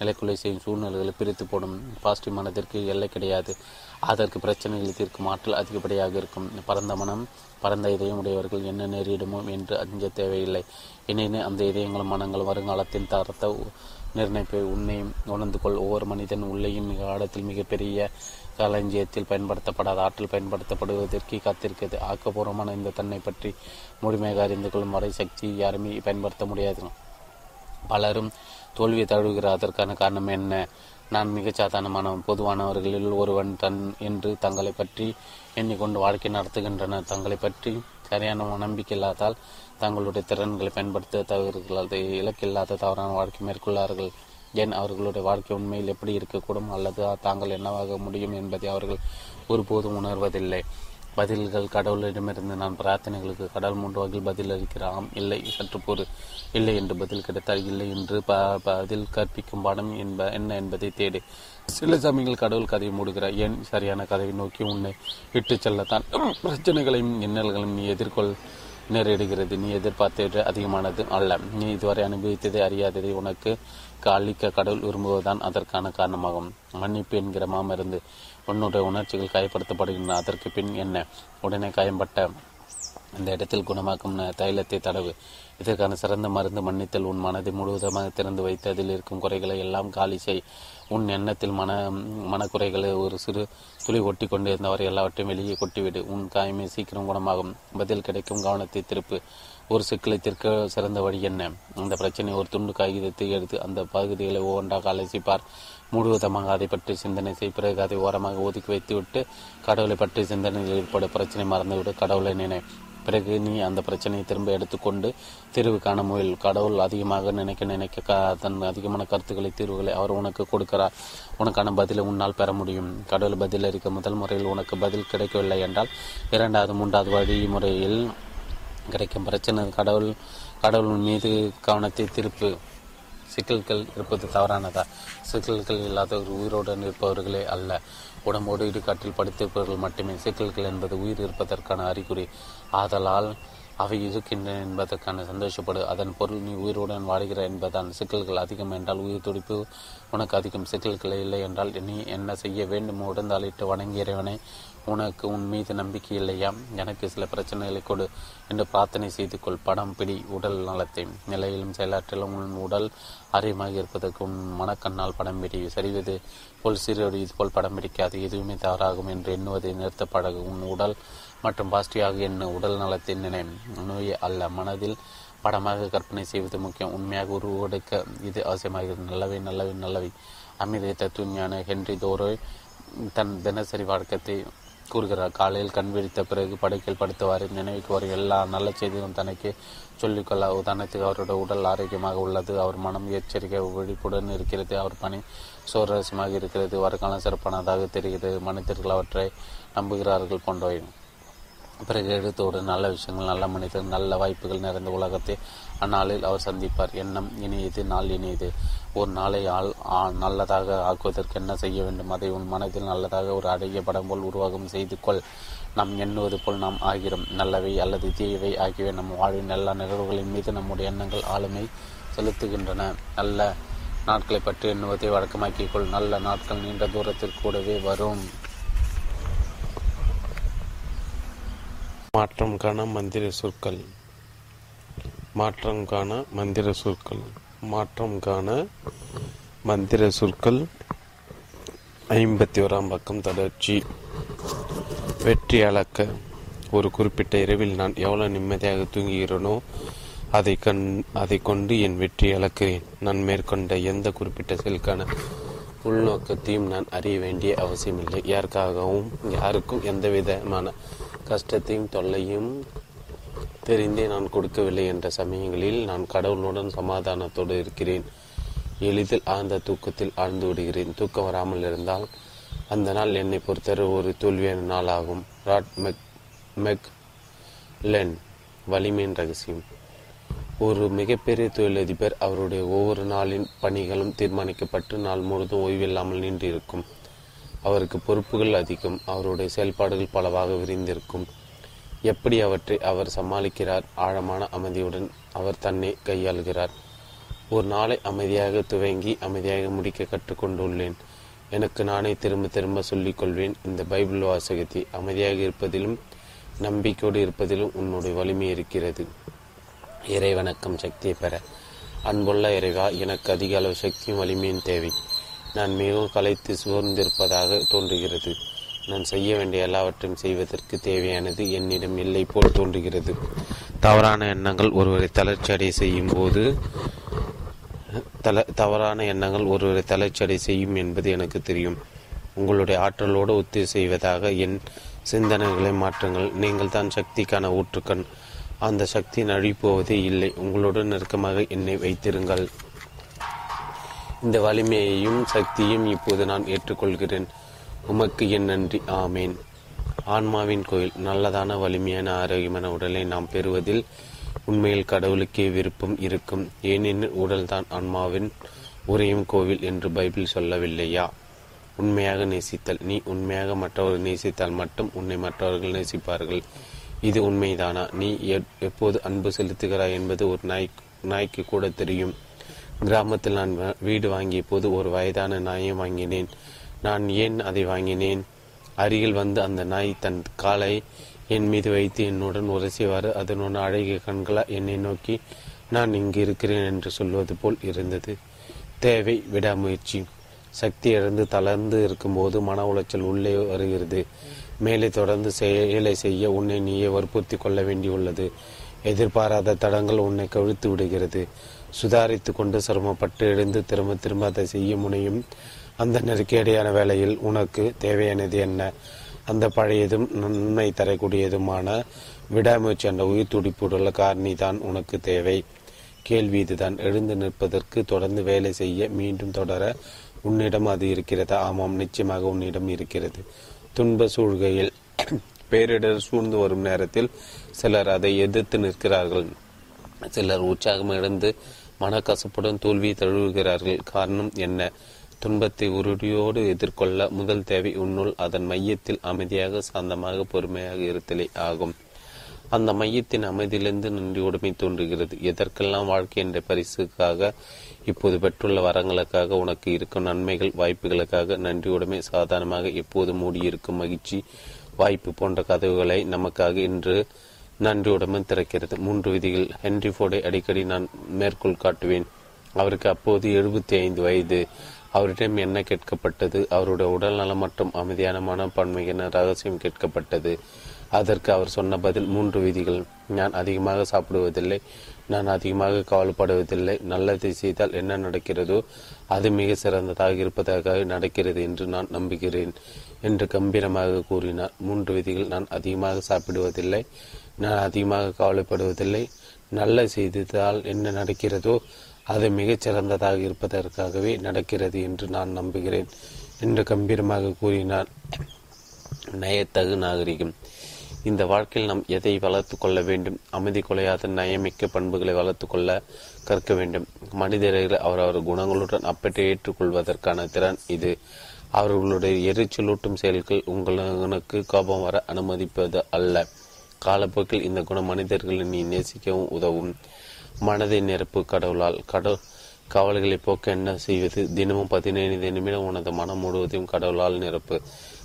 நிலைக்குலை செய்யும் சூழ்நிலைகளை பிரித்து போடும் பாசிட்டிவ் மனதிற்கு எல்லை கிடையாது. அதற்கு பிரச்சனைகளை தீர்க்கும் ஆற்றல் அதிகப்படியாக இருக்கும். பரந்த மனம் பரந்த இதயம் உடையவர்கள் என்ன நேரிடுமோ என்று அஞ்ச தேவையில்லை. எனினும் அந்த இதயங்களும் மனங்களும் வருங்காலத்தின் தரத்தை நிர்ணயிப்பை உன்னையும் உணர்ந்து கொள். ஒவ்வொரு மனிதன் உள்ளேயும் மிக ஆழத்தில் மிகப்பெரிய களஞ்சியத்தில் பயன்படுத்தப்படாத ஆற்றல் பயன்படுத்தப்படுவதற்கு காத்திருக்கிறது. ஆக்கப்பூர்வமான இந்த தன்னை பற்றி முழுமையாக அறிந்து கொள்ளும் வரை சக்தி யாருமே பயன்படுத்த முடியாது. பலரும் தோல்வியை தழுவுகிற அதற்கான காரணம் என்ன? நான் மிகச் சாதாரணமான பொதுவானவர்களில் ஒருவன் தன் என்று தங்களை பற்றி எண்ணிக்கொண்டு வாழ்க்கை நடத்துகின்றனர். தங்களை பற்றி சரியான நம்பிக்கை இல்லாதால் தங்களுடைய திறன்களை பயன்படுத்த தவறுகள் இலக்கில்லாத தவறான வாழ்க்கை மேற்கொள்ளார்கள். ஏன் அவர்களுடைய வாழ்க்கை உண்மையில் எப்படி இருக்கக்கூடும்? அல்லது தாங்கள் என்னவாக முடியும் என்பதை அவர்கள் ஒருபோதும் உணர்வதில்லை. பதில்கள் கடவுளிடமிருந்து நான் பிரார்த்தனைகளுக்கு கடவுள் மூன்று வகையில் பதில் அளிக்கிறாம் இல்லை சற்று பொறு. இல்லை என்று பதில் கிடைத்தால் இல்லை என்று ப பதில் கற்பிக்கும் பாடம் என்ப என்ன என்பதை தேடு. சில சமயங்கள் கடவுள் கதையை மூடுகிறார். ஏன் சரியான கதையை நோக்கி உன்னை இட்டுச் செல்லத்தான்? பிரச்சனைகளையும் இன்னல்களையும் நீ எதிர்கொள். நேரிடுகிறது. நீ எதிர்பார்த்தது அதிகமானது அல்ல. நீ இதுவரை அனுபவித்ததை அறியாததை உனக்கு காலிக்க கடவுள் விரும்புவதுதான் அதற்கான காரணமாகும். மன்னிப்பு என்கிற மாமருந்து உன்னுடைய உணர்ச்சிகள் காயப்படுத்தப்படுகின்றன. அதற்கு பின் என்ன? உடனே காயம்பட்ட அந்த இடத்தில் குணமாக்கும் தைலத்தை தடவு. இதற்கான சிறந்த மருந்து மன்னித்தல் உன் மனதை முழுவதுமாக திறந்து வைத்து அதில் இருக்கும் குறைகளை எல்லாம் காலி செய். உன் எண்ணத்தில் மன மனக்குறைகளை ஒரு சிறு துளி ஒட்டி கொண்டு இருந்தவரை எல்லாவற்றையும் வெளியே கொட்டிவிடு. உன் காயமே சீக்கிரம் குணமாகும். பதில் கிடைக்கும் கவனத்தை திருப்பு. ஒரு சிக்கலை தீர்க்க சிறந்த வழி என்ன? அந்த பிரச்சனை ஒரு துண்டு காகிதத்தை எடுத்து அந்த பகுதிகளை ஒவ்வொன்றாக அலசிப்பார். முழுவதமாக அதை பற்றி சிந்தனை செய். பிறகு அதை ஓரமாக ஒதுக்கி வைத்துவிட்டு கடவுளை பற்றி சிந்தனையில் ஏற்படும் பிரச்சனை மறந்துவிடு. கடவுளை நினை. பிறகு நீ அந்த பிரச்சனையை திரும்ப எடுத்துக்கொண்டு தீர்வு காண முயல். கடவுள் அதிகமாக நினைக்க நினைக்க தன் அதிகமான கருத்துக்களை தீர்வுகளை அவர் உனக்கு கொடுக்கிறார். உனக்கான பதிலை உன்னால் பெற முடியும். கடவுள் பதில் அளிக்க முதல் முறையில் உனக்கு பதில் கிடைக்கவில்லை என்றால் இரண்டாவது மூன்றாவது வழிமுறையில் கிடைக்கும் பிரச்சனை. கடவுள் கடவுள் மீது கவனத்தை திருப்பு. சிக்கல்கள் இருப்பது தவறானதா? சிக்கல்கள் இல்லாத ஒரு உயிரோடு இருப்பவர்களே அல்ல. உடம்போடு இடுகாட்டில் படித்திருப்பவர்கள் மட்டுமே. சிக்கல்கள் என்பது உயிர் இருப்பதற்கான அறிகுறி. ஆதலால் அவை இருக்கின்றன என்பதற்கான சந்தோஷப்படு. அதன் பொருள் நீ உயிருடன் வாழ்கிற என்பதான் சிக்கல்கள் அதிகம் என்றால் உயிர் துடிப்பு உனக்கு அதிகம் சிக்கல்கள் இல்லை என்றால் நீ என்ன செய்ய வேண்டும்? உடந்தாளிட்டு வணங்கி இறைவனை உனக்கு உன் மீது நம்பிக்கை இல்லையா? எனக்கு சில பிரச்சனைகளை கொடு என்று பிரார்த்தனை செய்து கொள். படம் பிடி உடல் நலத்தை. நிலையிலும் செயலாற்றிலும் உன் உடல் ஆரியமாக இருப்பதற்கு உன் மனக்கண்ணால் படம் பிடி. சரிவது போல் சிறியோடு இது போல் படம் பிடிக்காது. எதுவுமே தவறாகும் என்று எண்ணுவதை நிறுத்தப்படகு. உன் உடல் மற்றும் பாசிட்டிவாக என்ன உடல் நலத்தின் நினை நோய் அல்ல மனதில் படமாக கற்பனை செய்வது முக்கியம். உண்மையாக உருவெடுக்க இது அவசியமாகிறது. நல்லவை நல்லவை நல்லவை. அமிர்த தத்துவஞான ஹென்றி தோரோ தன் தினசரி வழக்கத்தை கூறுகிறார். காலையில் கண் விழித்த பிறகு படுக்கையில் படுத்தவாறு நினைவுக்கு வரும் எல்லா நல்ல செய்திகளும் தனக்கு சொல்லிக்கொள்ள உதாரணத்துக்கு அவருடைய உடல் ஆரோக்கியமாக உள்ளது. அவர் மனம் எச்சரிக்கை விழிப்புடன் இருக்கிறது. அவர் பணி சுவாரஸ்யமாக இருக்கிறது. வருங்காலம் சிறப்பானதாக தெரிகிறது. மனிதர்கள் அவற்றை நம்புகிறார்கள் போன்றவை. பிறகு எடுத்தோடு நல்ல விஷயங்கள் நல்ல மனிதர் நல்ல வாய்ப்புகள் நிறைந்த உலகத்தை அந்நாளில் அவர் சந்திப்பார். எண்ணம் இனியது நாள் இனியது. ஒரு நாளை ஆள் நல்லதாக ஆக்குவதற்கு என்ன செய்ய வேண்டும்? அதை உன் மனதில் நல்லதாக ஒரு அழகிய படம் போல் உருவாகம் செய்து கொள். நாம் எண்ணுவது போல் நாம் ஆகிறோம். நல்லவை அல்லது தீயவை ஆகியவை நம் வாழ்வின் எல்லா நிகழ்வுகளின் மீது நம்முடைய எண்ணங்கள் ஆளுமை செலுத்துகின்றன. நல்ல நாட்களை பற்றி எண்ணுவதை வழக்கமாக்கிக்கொள் நல்ல நாட்கள் நீண்ட தூரத்தில் கூடவே வரும். மாற்றம் காண மந்திர சொற்கள். மாற்றம் காண மந்திர சொற்கள். மாற்றம் காண மந்திர சொற்கள். ஐம்பத்தி ஓராம் பக்கம் தொடர்ச்சி வெற்றி அளக்க. ஒரு குறிப்பிட்ட இரவில் நான் எவ்வளவு நிம்மதியாக தூங்குகிறேனோ அதை கண் அதை கொண்டு என் வெற்றி அளக்கிறேன். நான் மேற்கொண்ட எந்த குறிப்பிட்ட செயலுக்கான உள்நோக்கத்தையும் நான் அறிய வேண்டிய அவசியமில்லை. யாருக்காகவும் யாருக்கும் எந்த விதமான கஷ்டத்தையும் தொல்லையும் தெரிந்தே நான் கொடுக்கவில்லை என்ற சமயங்களில் நான் கடவுளுடன் சமாதானத்தோடு இருக்கிறேன். எளிதில் ஆழ்ந்த தூக்கத்தில் ஆழ்ந்து விடுகிறேன். தூக்கம் வராமல் இருந்தால் அந்த நாள் என்னை பொறுத்தவரை ஒரு தோல்வியான நாளாகும். ராட் மெக் மெக் லென் வலிமையின் ரகசியம். ஒரு மிகப்பெரிய தொழிலதிபர் அவருடைய ஒவ்வொரு நாளின் பணிகளும் தீர்மானிக்கப்பட்டு நாள் முழுதும் ஓய்வில்லாமல் நின்றிருக்கும் அவருக்கு பொறுப்புகள் அதிகம் அவருடைய செயல்பாடுகள் பலவாக விரிந்திருக்கும். எப்படி அவற்றை அவர் சமாளிக்கிறார்? ஆழமான அமைதியுடன் அவர் தன்னை கையாளுகிறார். ஒரு நாளை அமைதியாக துவங்கி அமைதியாக முடிக்க கற்றுக்கொண்டுள்ளேன். எனக்கு நானே திரும்ப திரும்ப சொல்லிக் கொள்வேன் இந்த பைபிள் வாசகத்தை அமைதியாக இருப்பதிலும் நம்பிக்கையோடு இருப்பதிலும் உன்னுடைய வலிமை இருக்கிறது. இறைவணக்கம் சக்தியை பெற. அன்புள்ள இறைவா எனக்கு அதிக அளவு சக்தியும் வலிமையும் தேவை. நான் மிகவும் கலைத்து சோர்ந்திருப்பதாக தோன்றுகிறது. நான் செய்ய வேண்டிய எல்லாவற்றையும் செய்வதற்கு தேவையானது என்னிடம் இல்லை போல் தோன்றுகிறது. தவறான எண்ணங்கள் ஒருவரை தளர்ச்சியடை செய்யும் போது தல தவறான எண்ணங்கள் ஒருவரை தளர்ச்சியடை செய்யும் என்பது எனக்கு தெரியும். உங்களுடைய ஆற்றலோடு ஒத்தி செய்வதாக என் சிந்தனைகளை மாற்றுங்கள். நீங்கள் தான் சக்திக்கான ஊற்றுக்கண். அந்த சக்தி நழிப்போவதே இல்லை. உங்களுடன் நெருக்கமாக என்னை வைத்திருங்கள். இந்த வலிமையையும் சக்தியும் இப்போது நான் ஏற்றுக்கொள்கிறேன். உமக்கு என் நன்றி. ஆமேன். ஆன்மாவின் கோயில் நல்லதான வலிமையான ஆரோக்கியமான உடலை நாம் பெறுவதில் உண்மையில் கடவுளுக்கே விருப்பம் இருக்கும். ஏனெனில் உடல்தான் ஆன்மாவின் உரையும் கோவில் என்று பைபிள் சொல்லவில்லையா? உண்மையாக நேசித்தல். நீ உண்மையாக மற்றவர்கள் நேசித்தால் மட்டும் உன்னை மற்றவர்கள் நேசிப்பார்கள். இது உண்மைதானா? நீ எப்போது அன்பு செலுத்துகிறாய் என்பது ஒரு நாய் நாய்க்கு கூட தெரியும். கிராமத்தில் நான் வீடு வாங்கிய போது ஒரு வயதான நாயை வாங்கினேன். நான் ஏன் அதை வாங்கினேன்? அருகில் வந்து அந்த நாய் தன் காலை என் மீது வைத்து என்னுடன் உரசிவாறு அதனுடன் அழகிய கண்களா என்னை நோக்கி நான் இங்கு இருக்கிறேன் என்று சொல்வது போல் இருந்தது. தேவை விடாமுயற்சி. சக்தி இழந்து தளர்ந்து இருக்கும்போது மன உளைச்சல் உள்ளே வருகிறது. மேலே தொடர்ந்து செயலை செய்ய உன்னை நீயே வற்புறுத்தி கொள்ள வேண்டியுள்ளது. எதிர்பாராத தடங்கள் உன்னை கவிழ்த்து விடுகிறது. சுதாரித்து கொண்டு சிரமப்பட்டு எழுந்து திரும்ப திரும்ப அதை செய்ய முனையும் அந்த நெருக்கடியான வேலையில் உனக்கு தேவையானது என்ன? அந்த பழையதும் நன்மை தரக்கூடியதுமான விடாமுயற்சி என்ற உயிர் துடிப்புள்ள காரணி தான் உனக்கு தேவை. கேள்வி இதுதான். எழுந்து நிற்பதற்கு தொடர்ந்து வேலை செய்ய மீண்டும் தொடர உன்னிடம் அது இருக்கிறதா? ஆமாம் நிச்சயமாக உன்னிடம் இருக்கிறது. துன்ப சூழ்கையில் பேரிடர் சூழ்ந்து வரும் நேரத்தில் சிலர் அதை எதிர்த்து நிற்கிறார்கள். சிலர் உற்சாகம் இழந்து மனக்கசப்புடன் தோல்வியை தழுவுகிறார்கள். காரணம் என்ன? துன்பத்தை உறுதியோடு எதிர்கொள்ள முதல் தேவை உன்னுள் அதன் மையத்தில் அமைதியாக சாந்தமாக பொறுமையாக இருத்தலே ஆகும். அந்த மையத்தின் அமைதியிலிருந்து நன்றி உடைமை தோன்றுகிறது. எதற்கெல்லாம் வாழ்க்கை என்ற பரிசுக்காக இப்போது பெற்றுள்ள வரங்களுக்காக உனக்கு இருக்கும் நன்மைகள் வாய்ப்புகளுக்காக நன்றி உடைமை சாதாரணமாக எப்போது மூடியிருக்கும் மகிழ்ச்சி வாய்ப்பு போன்ற கதவுகளை நமக்காக இன்று நன்றியுடன் திறக்கிறது. மூன்று விதிகள். ஹென்ரி ஃபோர்டை அடிக்கடி நான் மேற்கோள் காட்டுவேன். அவருக்கு அப்போது எழுபத்தி ஐந்து வயது. அவரிடம் என்ன கேட்கப்பட்டது? அவருடைய உடல் நலம் மற்றும் அமைதியான மனப்பான்மையான ரகசியம் கேட்கப்பட்டது? அதற்கு அவர் சொன்ன பதில் மூன்று விதிகள். நான் அதிகமாக சாப்பிடுவதில்லை. நான் அதிகமாக கவலைப்படுவதில்லை. நல்லதை செய்தால் என்ன நடக்கிறதோ அது மிக சிறந்ததாக இருப்பதாக நடக்கிறது என்று நான் நம்புகிறேன் என்று கம்பீரமாக கூறினார். மூன்று விதிகள். நான் அதிகமாக சாப்பிடுவதில்லை. நான் அதிகமாக கவலைப்படுவதில்லை. நல்ல செய்தால் என்ன நடக்கிறதோ அது மிகச்சிறந்ததாக இருப்பதற்காகவே நடக்கிறது என்று நான் நம்புகிறேன் என்று கம்பீரமாக கூறினார் நயத்தகு நாகரிகம். இந்த வாழ்க்கையில் நாம் எதை வளர்த்து கொள்ள வேண்டும்? அமைதி கொலையாத நயமிக்க பண்புகளை வளர்த்து கொள்ள கற்க வேண்டும். மனிதர்கள் அவரவர் குணங்களுடன் அப்பற்றி ஏற்றுக்கொள்வதற்கான திறன் இது. அவர்களுடைய எரிச்சலூட்டும் செயல்கள் உங்களுக்கு கோபம் வர அனுமதிப்பது அல்ல. காலப்போக்கில் இந்த குணம் மனிதர்களை நீ நேசிக்கவும் உதவும். மனதை நிரப்பு கடவுளால். கடவுள் கவலைகளை போக்க என்ன செய்வது? தினமும் பதினைந்து நிமிடம் உனது மனம் முழுவதையும் கடவுளால் நிரப்பு.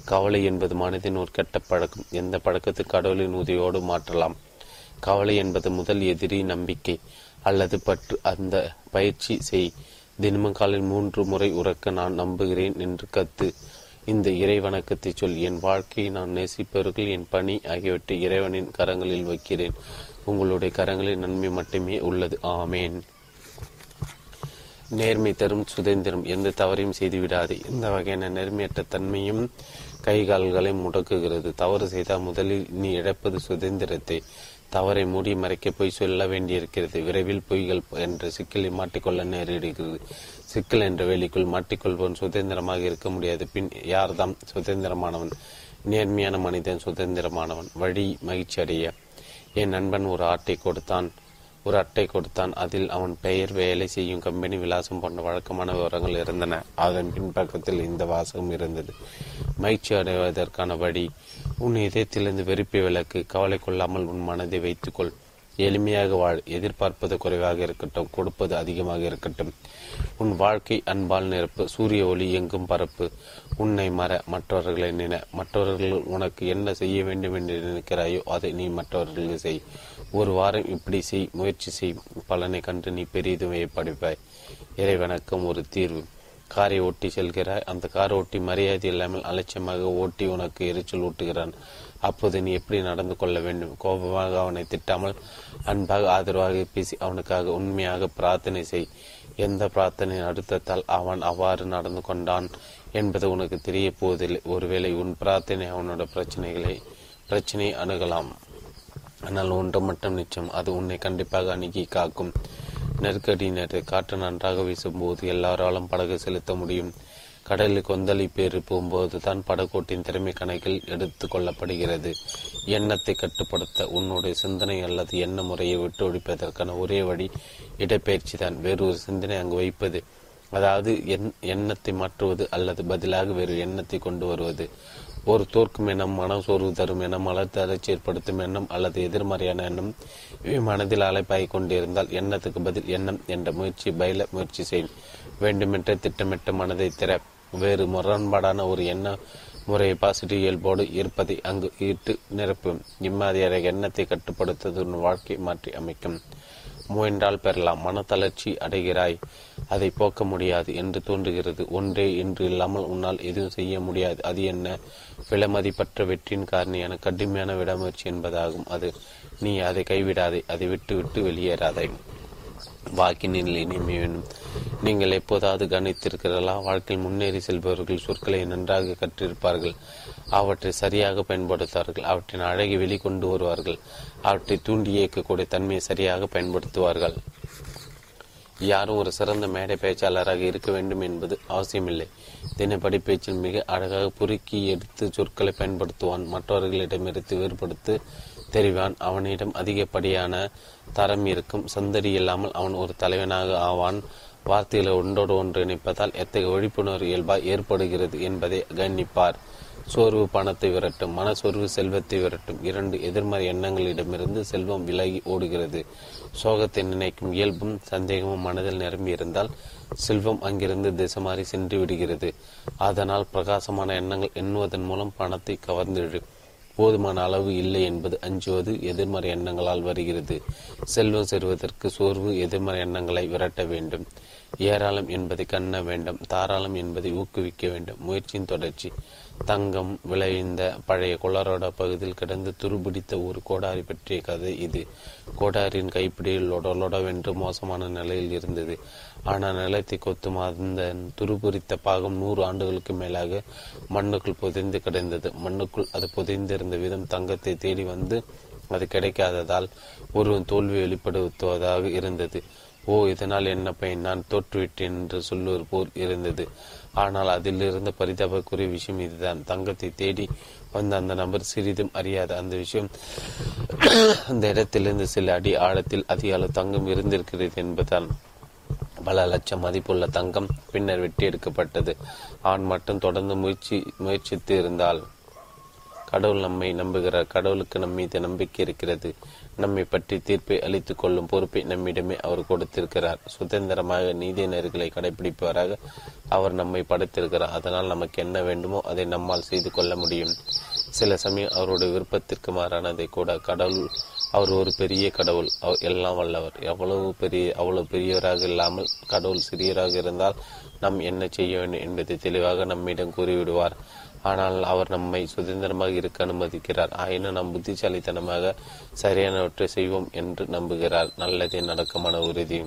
கவலை என்பது மனதின் ஒரு கெட்ட பழக்கம். எந்த பழக்கத்தை கடவுளின் உதவியோடு மாற்றலாம்? கவலை என்பது முதல் எதிரி நம்பிக்கை அல்லது பற்று. அந்த பயிற்சி செய். தினமும் காலில் மூன்று முறை உறக்க நான் நம்புகிறேன் என்று கத்து. இந்த இறை வணக்கத்தை சொல் என் வாழ்க்கையை நான் நேசிப்பவர்கள் என் பணி ஆகியவற்றை இறைவனின் கரங்களில் வைக்கிறேன். உங்களுடைய கரங்களில் நன்மை மட்டுமே உள்ளது. ஆமேன். நேர்மை தரும் சுதந்திரம். எந்த தவறையும் செய்துவிடாது. இந்த வகையான நேர்மையற்ற தன்மையும் கைகால்களை முடக்குகிறது. தவறு செய்தால் முதலில் நீ இழப்பது சுதந்திரத்தை. தவறை மூடி மறைக்க போய் சொல்ல வேண்டியிருக்கிறது. விரைவில் பொய்கள் என்ற சிக்கலை மாட்டிக்கொள்ள நேரிடுகிறது. சிக்கல் என்ற வேலிக்குள் மாட்டிக்கொள்பவன் சுதந்திரமாக இருக்க முடியாது. பின் யார்தான் சுதந்திரமானவன்? நேர்மையான மனிதன் சுதந்திரமானவன். வழி மகிழ்ச்சி அடைய என் நண்பன் ஒரு ஆட்டை கொடுத்தான். ஒரு அட்டை கொடுத்தான். அதில் அவன் பெயர் வேலை செய்யும் கம்பெனி விலாசம் போன்ற வழக்கமான விவரங்கள் இருந்தன. அதன் பின்பக்கத்தில் இந்த வாசகம் இருந்தது. மகிழ்ச்சி அடைவதற்கான வழி உன் இதயத்திலிருந்து வெறுப்பை விளக்கு. கவலை கொள்ளாமல் உன் மனதை வைத்துக்கொள். எளிமையாக வாழ் எதிர்பார்ப்பது குறைவாக இருக்கட்டும் கொடுப்பது அதிகமாக இருக்கட்டும். உன் வாழ்க்கை அன்பால் நிரப்பு சூரிய ஒளி எங்கும் பரப்பு. உன்னை மற மற்றவர்களை நின மற்றவர்கள் உனக்கு என்ன செய்ய வேண்டும் என்று நினைக்கிறாயோ அதை நீ மற்றவர்களுக்கு செய். ஒரு வாரம் இப்படி செய் முயற்சி செய் பலனை கண்டு நீ பெரிதுமையை படிப்பாய். இறைவணக்கம் ஒரு தீர்வு. காரை ஓட்டி செல்கிறாய் அந்த காரை ஓட்டி மரியாதை இல்லாமல் அலட்சியமாக ஓட்டி உனக்கு எரிச்சல் ஊட்டுகிறான் அப்போது நீ எப்படி நடந்து கொள்ள வேண்டும்? கோபமாக அவனை திட்டாமல் அன்பாக ஆதரவாக பேசி அவனுக்காக உண்மையாக பிரார்த்தனை செய். எந்த பிரார்த்தனை அடுத்தத்தால் அவன் அவ்வாறு நடந்து கொண்டான் என்பது உனக்கு தெரிய போவதில்லை ஒருவேளை உன் பிரார்த்தனை அவனோட பிரச்சனைகளை பிரச்சனையை அணுகலாம். ஆனால் ஒன்று மட்டும் நிச்சயம் அது உன்னை கண்டிப்பாக அணுகி காக்கும். நெருக்கடி நேரத்தை காற்று நன்றாக வீசும்போது எல்லாராலும் படகு செலுத்த முடியும். கடலில் கொந்தளிப்பு இருப்பும்போது தான் படகோட்டின் திறமை கணக்கில் எடுத்து கொள்ளப்படுகிறது. எண்ணத்தை கட்டுப்படுத்த உன்னுடைய சிந்தனை அல்லது எண்ண முறையை விட்டு ஒழிப்பதற்கான ஒரே வழி இடப்பெயர்ச்சி தான். வேறு ஒரு சிந்தனை அங்கு வைப்பது. அதாவது எண் எண்ணத்தை மாற்றுவது அல்லது பதிலாக வேறு எண்ணத்தை கொண்டு வருவது. ஒரு தோற்கும் எண்ணம் மன சோர்வு தரும் எண்ணம் அலர்த்தரட்சி ஏற்படுத்தும் எண்ணம் அல்லது எதிர்மறையான எண்ணம் இவை மனதில் அலைப்பாய் கொண்டிருந்தால் எண்ணத்துக்கு பதில் எண்ணம் என்ற முயற்சி பயில முயற்சி செய்யும் வேண்டுமென்றே திட்டமிட்ட மனதை திற. வேறு முரண்பாடான ஒரு எண்ண முறையை பாசிட்டிவ் இயல்போடு இருப்பதை அங்கு ஈட்டு நிரப்பும். இம்மாதிரியான எண்ணத்தை கட்டுப்படுத்துவதன் வாழ்க்கை மாற்றி அமைக்கும். முயன்றால் பெறலாம். மனத்தளர்ச்சி அடைகிறாய். அதை போக்க முடியாது என்று தோன்றுகிறது. ஒன்றே என்று இல்லாமல் உன்னால் எதுவும் செய்ய முடியாது. அது என்ன? விலைமதிப்பற்ற வெற்றியின் காரணியான கடுமையான விடாமுயற்சி என்பதாகும். அது நீ அதை கைவிடாதே. அதை விட்டு விட்டு வெளியேறாதே. வாக்கினில் இனிமை வேணும் நீங்கள் எப்போதாவது கவனித்திருக்கிறீர்களா வாழ்க்கையில் முன்னேறி செல்பவர்கள் சொற்களை நன்றாக கற்றிருப்பார்கள். அவற்றை சரியாக பயன்படுத்துவார்கள். அவற்றின் அழகை வெளிக்கொண்டு வருவார்கள். அவற்றை தூண்டி இயக்கக்கூடிய தன்மையை சரியாக பயன்படுத்துவார்கள். யாரும் ஒரு சிறந்த மேடை பேச்சாளராக இருக்க வேண்டும் என்பது அவசியமில்லை. தினப்படி பேச்சில் மிக அழகாக புருக்கி எடுத்து சொற்களை பயன்படுத்துவான். மற்றவர்களிடமிருந்து வேறுபடுத்து தெரிவான். அவனிடம் அதிகப்படியான தரம் இருக்கும். சந்தடி இல்லாமல் அவன் ஒரு தலைவனாக ஆவான். வார்த்தைகளை ஒன்றோடு ஒன்று இணைப்பதால் எத்தகைய விழிப்புணர்வு இயல்பாய் ஏற்படுகிறது என்பதை கவனிப்பார். சோர்வு பணத்தை விரட்டும் மன சோர்வு செல்வத்தை விரட்டும். இரண்டு எதிர்மறை எண்ணங்களிடமிருந்து செல்வம் விலகி ஓடுகிறது. சோகத்தை நினைக்கும் இயல்பும் சந்தேகமும் மனதில் நிரம்பி இருந்தால் செல்வம் அங்கிருந்து திசை மாறி சென்று விடுகிறது. அதனால் பிரகாசமான எண்ணங்கள் எண்ணுவதன் மூலம் பணத்தை கவர்ந்திடும் போதுமான அளவு இல்லை என்பது அஞ்சுவது எதிர்மறை எண்ணங்களால் வருகிறது. செல்வம் செல்வதற்கு சோர்வு எதிர்மறை எண்ணங்களை விரட்ட வேண்டும். ஏராளம் என்பதை கண்ண வேண்டும். தாராளம் என்பதை ஊக்குவிக்க வேண்டும். முயற்சியின் தொடர்ச்சி. தங்கம் விளைந்த பழைய கொளரோட பகுதியில் கிடந்து துருபிடித்த ஒரு கோடாரி பற்றிய கதை இது. கோடாரின் கைப்பிடியில் லொடலொடவென்று மோசமான நிலையில் இருந்தது. ஆனால் நிலத்தை கொத்தும் அந்த துருபுரித்த பாகம் நூறு ஆண்டுகளுக்கு மேலாக மண்ணுக்குள் புதைந்து கிடந்தது. மண்ணுக்குள் அது புதைந்திருந்த விதம் தங்கத்தை தேடி வந்து அது கிடைக்காததால் ஒருவன் தோல்வி வெளிப்படுத்துவதாக இருந்தது. ஓ இதனால் என்ன பயன்? நான் தோற்றுவிட்டேன் என்று சொல்லுவது போல் இருந்தது. ஆனால் அதில் இருந்த பரிதாபக்குரிய விஷயம் இதுதான். தங்கத்தை தேடி வந்த அந்த நபர் சிறிதும் அறியாத அந்த விஷயம். அந்த இடத்திலிருந்து சில அடி ஆழத்தில் அதிக அளவு தங்கம் இருந்திருக்கிறது என்பதுதான் பல லட்சம் மதிப்புள்ள தங்கம் பின்னர் வெட்டி எடுக்கப்பட்டது. ஆண் மட்டும் தொடர்ந்து முயற்சி முயற்சித்து இருந்தால் கடவுள் நம்மை நம்புகிறார் கடவுளுக்கு நம் மீது நம்பிக்கை இருக்கிறது. நம்மை பற்றி தீர்ப்பை அளித்துக் கொள்ளும் பொறுப்பை நம்மிடமே அவர் கொடுத்திருக்கிறார். சுதந்திரமாக நீதி நெறிகளை கடைபிடிப்பவராக அவர் நம்மை படைத்திருக்கிறார். அதனால் நமக்கு என்ன வேண்டுமோ அதை நம்மால் செய்து கொள்ள முடியும். சில சமயம் அவருடைய விருப்பத்திற்கு மாறானதை கூட கடவுள் அவர் ஒரு பெரிய கடவுள். அவர் எல்லாம் வல்லவர். எவ்வளவு பெரிய அவ்வளவு பெரியவராக இல்லாமல் கடவுள் சிறியவராக இருந்தால் நாம் என்ன செய்ய வேண்டும் என்பதை தெளிவாக நம்மிடம் கூறிவிடுவார். ஆனால் அவர் நம்மை சுதந்திரமாக இருக்க அனுமதிக்கிறார். ஆயினும் நாம் புத்திசாலித்தனமாக சரியானவற்றை செய்வோம் என்று நம்புகிறார். நல்லதே நடக்க மன உறுதி.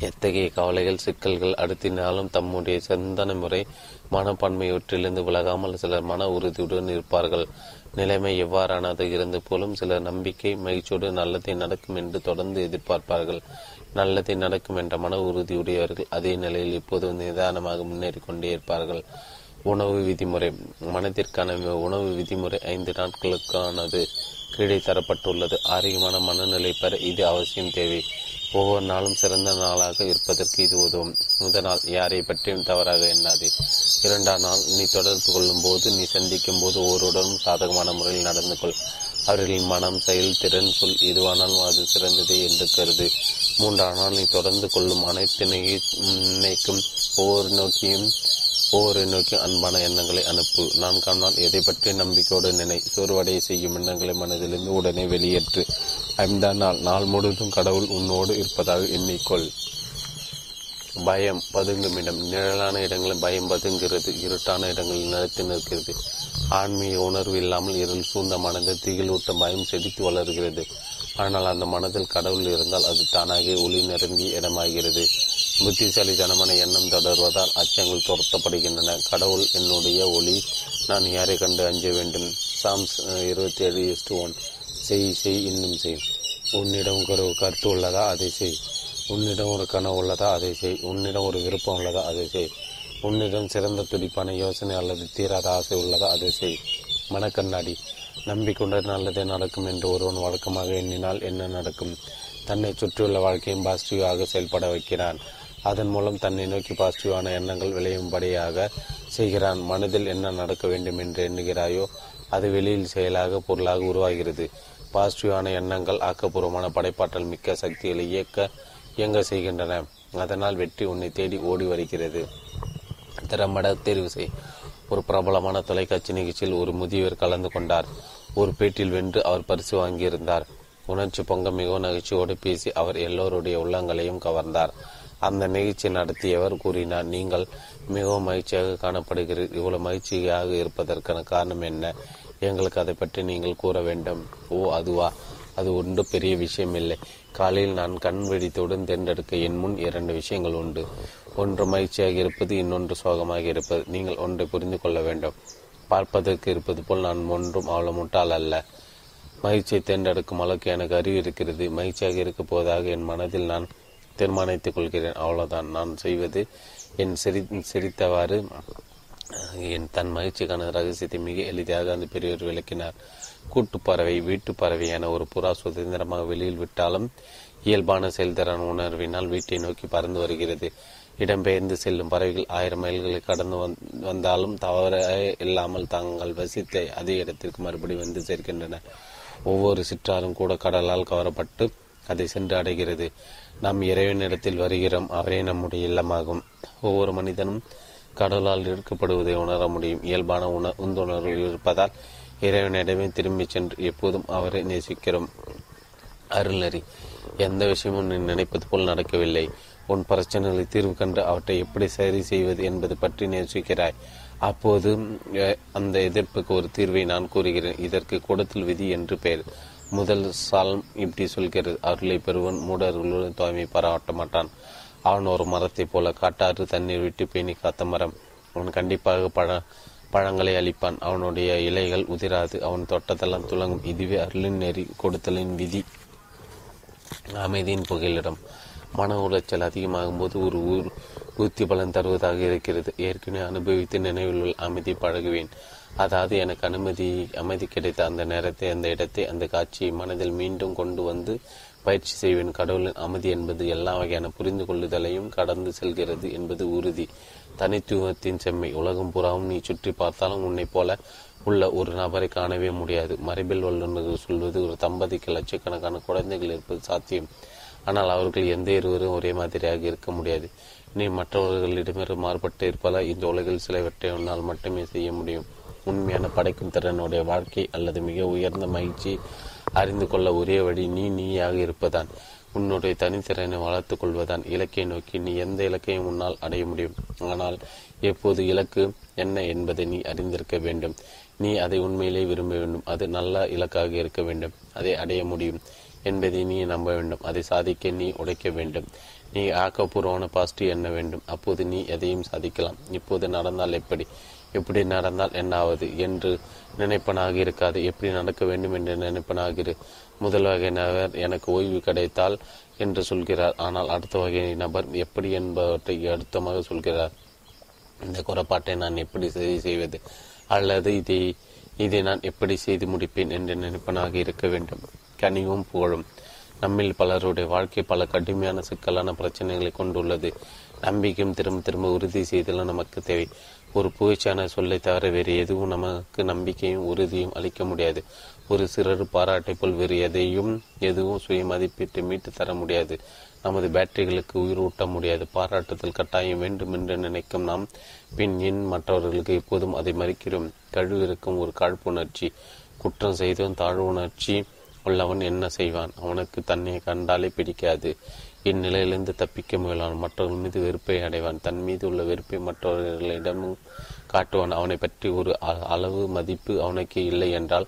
எத்தகைய கவலைகள் சிக்கல்கள் அடுத்தினாலும் தம்முடைய சிந்தனை முறை மனப்பான்மையொற்றிலிருந்து விலகாமல் சிலர் மன உறுதியுடன் இருப்பார்கள். நிலைமை எவ்வாறானது இருந்து போலும் சிலர் நம்பிக்கை மகிழ்ச்சியோடு நல்லதை நடக்கும் என்று தொடர்ந்து எதிர்பார்ப்பார்கள். நல்லதை நடக்கும் என்ற மன உறுதியுடையவர்கள் அதே நிலையில் இப்போது நிதானமாக முன்னேறி கொண்டே இருப்பார்கள். உணவு விதிமுறை. மனதிற்கான உணவு விதிமுறை ஐந்து நாட்களுக்கானது. கீழே தரப்பட்டுள்ளது ஆரோக்கியமான மனநிலை பெற இது அவசியம் தேவை. ஒவ்வொரு நாளும் சிறந்த நாளாக இருப்பதற்கு இது உதவும். முதல் நாள் யாரை பற்றியும் தவறாக எண்ணாது. இரண்டாம் நாள் நீ தொடர்பு கொள்ளும் போது நீ சந்திக்கும் போது ஒருவருடனும் சாதகமான முறையில் நடந்து கொள். அவர்களின் மனம் செயல் திறன் சொல் எதுவானாலும் அது சிறந்தது என்று கருது. மூன்றாம் நாள் நீ தொடர்ந்து கொள்ளும் அனைத்து நினைக்கும் ஒவ்வொரு நோக்கியும் ஒவ்வொரு நோக்கியும் அன்பான எண்ணங்களை அனுப்பு. நான் காணால் எதை பற்றி நம்பிக்கையோடு நினை சோர்வடைய செய்யும் எண்ணங்களை மனதிலிருந்து உடனே வெளியேற்று. ஐந்தாம் நாள் நாள் முழுவதும் கடவுள் உன்னோடு இருப்பதாக எண்ணிக்கொள். பயம் பதுங்கும் இடம் நிழலான இடங்களில் பயம் பதுங்குகிறது இருட்டான இடங்களில் நிறுத்தி நிற்கிறது. ஆன்மீக உணர்வு இல்லாமல் இருள் சூழ்ந்த மனதில் திகிலூட்ட பயம் செடித்து வளர்கிறது. ஆனால் அந்த மனதில் கடவுள் இருந்தால் அது தானாகவே ஒளி நிரம்பி இடமாகிறது. புத்திசாலித்தனமான எண்ணம் தொடர்வதால் அச்சங்கள் துரத்தப்படுகின்றன. கடவுள் என்னுடைய ஒளி நான் யாரை கண்டு அஞ்ச வேண்டும்? சாம்ஸ் இருபத்தி ஏழு எஸ்டு ஒன். செய் செய் இன்னும் செய். உன்னிடம் ஒரு கருத்து உள்ளதா? அதை செய். உன்னிடம் ஒரு கனவு உள்ளதா? அதை செய். உன்னிடம் ஒரு விருப்பம் உள்ளதா? அதை செய். உன்னிடம் சிறந்த துடிப்பான யோசனை அல்லது தீராத ஆசை உள்ளதா? அதை செய். மனக்கண்ணாடி. நம்பிக்கொண்டு நல்லதே நடக்கும் என்று ஒருவன் வழக்கமாக எண்ணினால் என்ன நடக்கும்? தன்னை சுற்றியுள்ள வாழ்க்கையும் பாசிட்டிவாக செயல்பட வைக்கிறான். அதன் மூலம் தன்னை நோக்கி பாசிட்டிவான எண்ணங்கள் விளையும்படியாக செய்கிறான். மனதில் என்ன நடக்க வேண்டும் என்று எண்ணுகிறாயோ அது வெளியில் செயலாக பொருளாக உருவாகிறது. பாசிட்டிவான எண்ணங்கள் ஆக்கப்பூர்வமான படைப்பாற்றல் மிக்க சக்திகளை இயக்க இயங்க செய்கின்றன. அதனால் வெற்றி உன்னை தேடி ஓடி வருகிறது. திறம்பட தேர்வு செய். ஒரு பிரபலமான தொலைக்காட்சி நிகழ்ச்சியில் ஒரு முதியவர் கலந்து கொண்டார். ஒரு பேட்டில் வென்று அவர் பரிசு வாங்கியிருந்தார். உணர்ச்சி பொங்க மிகவும் நகைச்சியோடு பேசி அவர் எல்லோருடைய உள்ளங்களையும் கவர்ந்தார். அந்த நிகழ்ச்சி நடத்தியவர் கூறினார் நீங்கள் மிகவும் மகிழ்ச்சியாக காணப்படுகிறீர். இவ்வளவு மகிழ்ச்சியாக இருப்பதற்கான காரணம் என்ன? எங்களுக்கு அதை பற்றி நீங்கள் கூற வேண்டும். ஓ அதுவா? அது ஒன்று பெரிய விஷயம் இல்லை. காலையில் நான் கண் வெடித்தவுடன் தேர்ந்தெடுக்க என் முன் இரண்டு விஷயங்கள் உண்டு. ஒன்று மகிழ்ச்சியாக இருப்பது இன்னொன்று சோகமாக இருப்பது. நீங்கள் ஒன்றை புரிந்து கொள்ள வேண்டும். பார்ப்பதற்கு இருப்பது போல் நான் ஒன்றும் அவ்வளவு முட்டால் அல்ல. மகிழ்ச்சியை தேர்ந்தெடுக்கும் அளவுக்கு எனக்கு அறிவு இருக்கிறது. மகிழ்ச்சியாக இருக்க போவதாக என் மனதில் நான் தீர்மானித்துக் கொள்கிறேன். அவ்வளவுதான். நான் செய்வது என் சிரி சிரித்தவாறு என் தன் மகிழ்ச்சிக்கான ரகசியத்தை மிக எளிதாக அந்த பெரியவர் விளக்கினார். கூட்டுப்பறவை வீட்டு பறவை என ஒரு புறா சுதந்திரமாக வெளியில் விட்டாலும் இயல்பான செயல்திறன் உணர்வினால் வீட்டை நோக்கி பறந்து வருகிறது. இடம்பெயர்ந்து செல்லும் பறவைகள் ஆயிரம் மைல்களை கடந்து வந்தாலும் தவற இல்லாமல் தாங்கள் வசித்த அதே இடத்திற்கு மறுபடி வந்து சேர்க்கின்றன ஒவ்வொரு சிற்றாரும் கூட கடலால் கவரப்பட்டு அதை சென்று அடைகிறது. நாம் இறைவனிடத்தில் வருகிறோம் அவரே நம்முடைய இல்லமாகும். ஒவ்வொரு மனிதனும் கடலால் இருக்கப்படுவதை உணர முடியும். இயல்பான உண உந்துணர்வு இருப்பதால் இறைவனிடமே திரும்பி சென்று எப்போதும் அவரை நேசிக்கிறோம். அருள்நெறி எந்த விஷயமும் நீ நினைப்பது போல் நடக்கவில்லை. உன் பிரச்சனைகளை தீர்வு கண்டு அவற்றை எப்படி சரி செய்வது என்பது பற்றி நேசிக்கிறாய் அப்போது அந்த எதிர்ப்புக்கு ஒரு தீர்வை நான் கூறுகிறேன். இதற்கு கூடத்தில் விதி என்று பெயர். முதல் சாலம் இப்படி சொல்கிறது. அருளை பெறுவன் மூடர்களுடன் தூய்மை பாராட்ட மாட்டான். அவன் ஒரு மரத்தைப் போல காட்டாறு தண்ணீர் விட்டு பேணி காத்த மரம். அவன் கண்டிப்பாக பழ பழங்களை அளிப்பான் அவனுடைய இலைகள் உதிராது. அவன் தொட்டதெல்லாம் துளங்கும். இதுவே அருளின் நெறி கொடுத்தலின் விதி. அமைதியின் புகலிடம். மன உளைச்சல் அதிகமாகும் போது ஒரு ஊர் ஊத்தி பலன் தருவதாக இருக்கிறது. ஏற்கனவே அனுபவித்து நினைவில் உள்ள அமைதி பழகுவேன். அதாவது எனக்கு அனுமதி அமைதி கிடைத்த அந்த நேரத்தை அந்த இடத்தை அந்த காட்சியை மனதில் மீண்டும் கொண்டு வந்து பயிற்சி செய்வேன். கடவுளின் அமைதி என்பது எல்லா வகையான புரிந்து கொள்ளுதலையும் கடந்து செல்கிறது என்பது உறுதி. தனித்துவத்தின் செம்மை. உலகம் புறாவும் நீ சுற்றி பார்த்தாலும் உன்னை போல உள்ள ஒரு நபரை காணவே முடியாது. மரபில் வல்லுநர்கள் சொல்வது ஒரு தம்பதிக்கு லட்சக்கணக்கான குழந்தைகள் இருப்பது சாத்தியம். ஆனால் அவர்கள் எந்த இருவரும் ஒரே மாதிரியாக இருக்க முடியாது. நீ மற்றவர்களிடமிருந்து மாறுபட்டு இருப்பதால் இந்த உலகில் சிலவற்றை உன்னால் மட்டுமே செய்ய முடியும். உண்மையான படைக்கும் திறனுடைய வாழ்க்கை அல்லது மிக உயர்ந்த மகிழ்ச்சி அறிந்து கொள்ள ஒரே வழி நீ நீயாக இருப்பதான் உன்னுடைய தனித்திறனை வளர்த்து கொள்வதான் இலக்கை நோக்கி நீ எந்த இலக்கையும் உன்னால் அடைய முடியும். ஆனால் எப்போது இலக்கு என்ன என்பதை நீ அறிந்திருக்க வேண்டும். நீ அதை உண்மையிலே விரும்ப வேண்டும். அது நல்ல இலக்காக இருக்க வேண்டும். அதை அடைய முடியும். என்பதை நீ நம்ப வேண்டும். அதை சாதிக்க நீ உடைக்க வேண்டும். நீ ஆக்கப்பூர்வமான பாசிட்டிவ் எண்ண வேண்டும்? அப்போது நீ எதையும் சாதிக்கலாம். இப்போது நடந்தால் எப்படி? எப்படி நடந்தால் என்னாவது? என்று நினைப்பனாக இருக்காது. எப்படி நடக்க வேண்டும் என்று நினைப்பனாக இரு. முதல் வகை நபர் எனக்கு ஓய்வு கிடைத்தால் என்று சொல்கிறார். ஆனால் அடுத்த வகை நபர் எப்படி என்பவற்றை அழுத்தமாக சொல்கிறார். இந்த குறைபாட்டை நான் எப்படி சரி செய்வது? அல்லது இதை இதை நான் எப்படி செய்து முடிப்பேன் என்று நினைப்பனாக இருக்க வேண்டும். கனிவும் புகழும். நம்மில் பலருடைய வாழ்க்கை பல கடுமையான சிக்கலான பிரச்சனைகளை கொண்டுள்ளது. நம்பிக்கையும் திரும்ப திரும்ப உறுதி செய்தலும் நமக்கு தேவை. ஒரு புகழ்ச்சியான சொல்லை தவிர வேறு எதுவும் நமக்கு நம்பிக்கையும் உறுதியும் அளிக்க முடியாது. ஒரு சிறர் பாராட்டை போல் வேறு எதையும் எதுவும் சுய மதிப்பீட்டு மீட்டு தர முடியாது. நமது பேட்டரிகளுக்கு உயிர் ஊட்ட முடியாது. பாராட்டுதல் கட்டாயம் வேண்டும் என்று நினைக்கும் நாம் பின் என் மற்றவர்களுக்கு எப்போதும் அதை மறிக்கிறோம். கழுவிருக்கும் ஒரு காழ்ப்புணர்ச்சி குற்றம் செய்தும் தாழ்வுணர்ச்சி உள்ளவன் என்ன செய்வான்? அவனுக்கு தன்னை கண்டாலே பிடிக்காது. இந்நிலையிலிருந்து தப்பிக்க முயலான். மற்றவர்கள் மீது வெறுப்பை அடைவான். தன் மீது உள்ள வெறுப்பை மற்றவர்களிடமும் காட்டுவான். அவனை பற்றி ஒரு அளவு மதிப்பு அவனுக்கு இல்லை என்றால்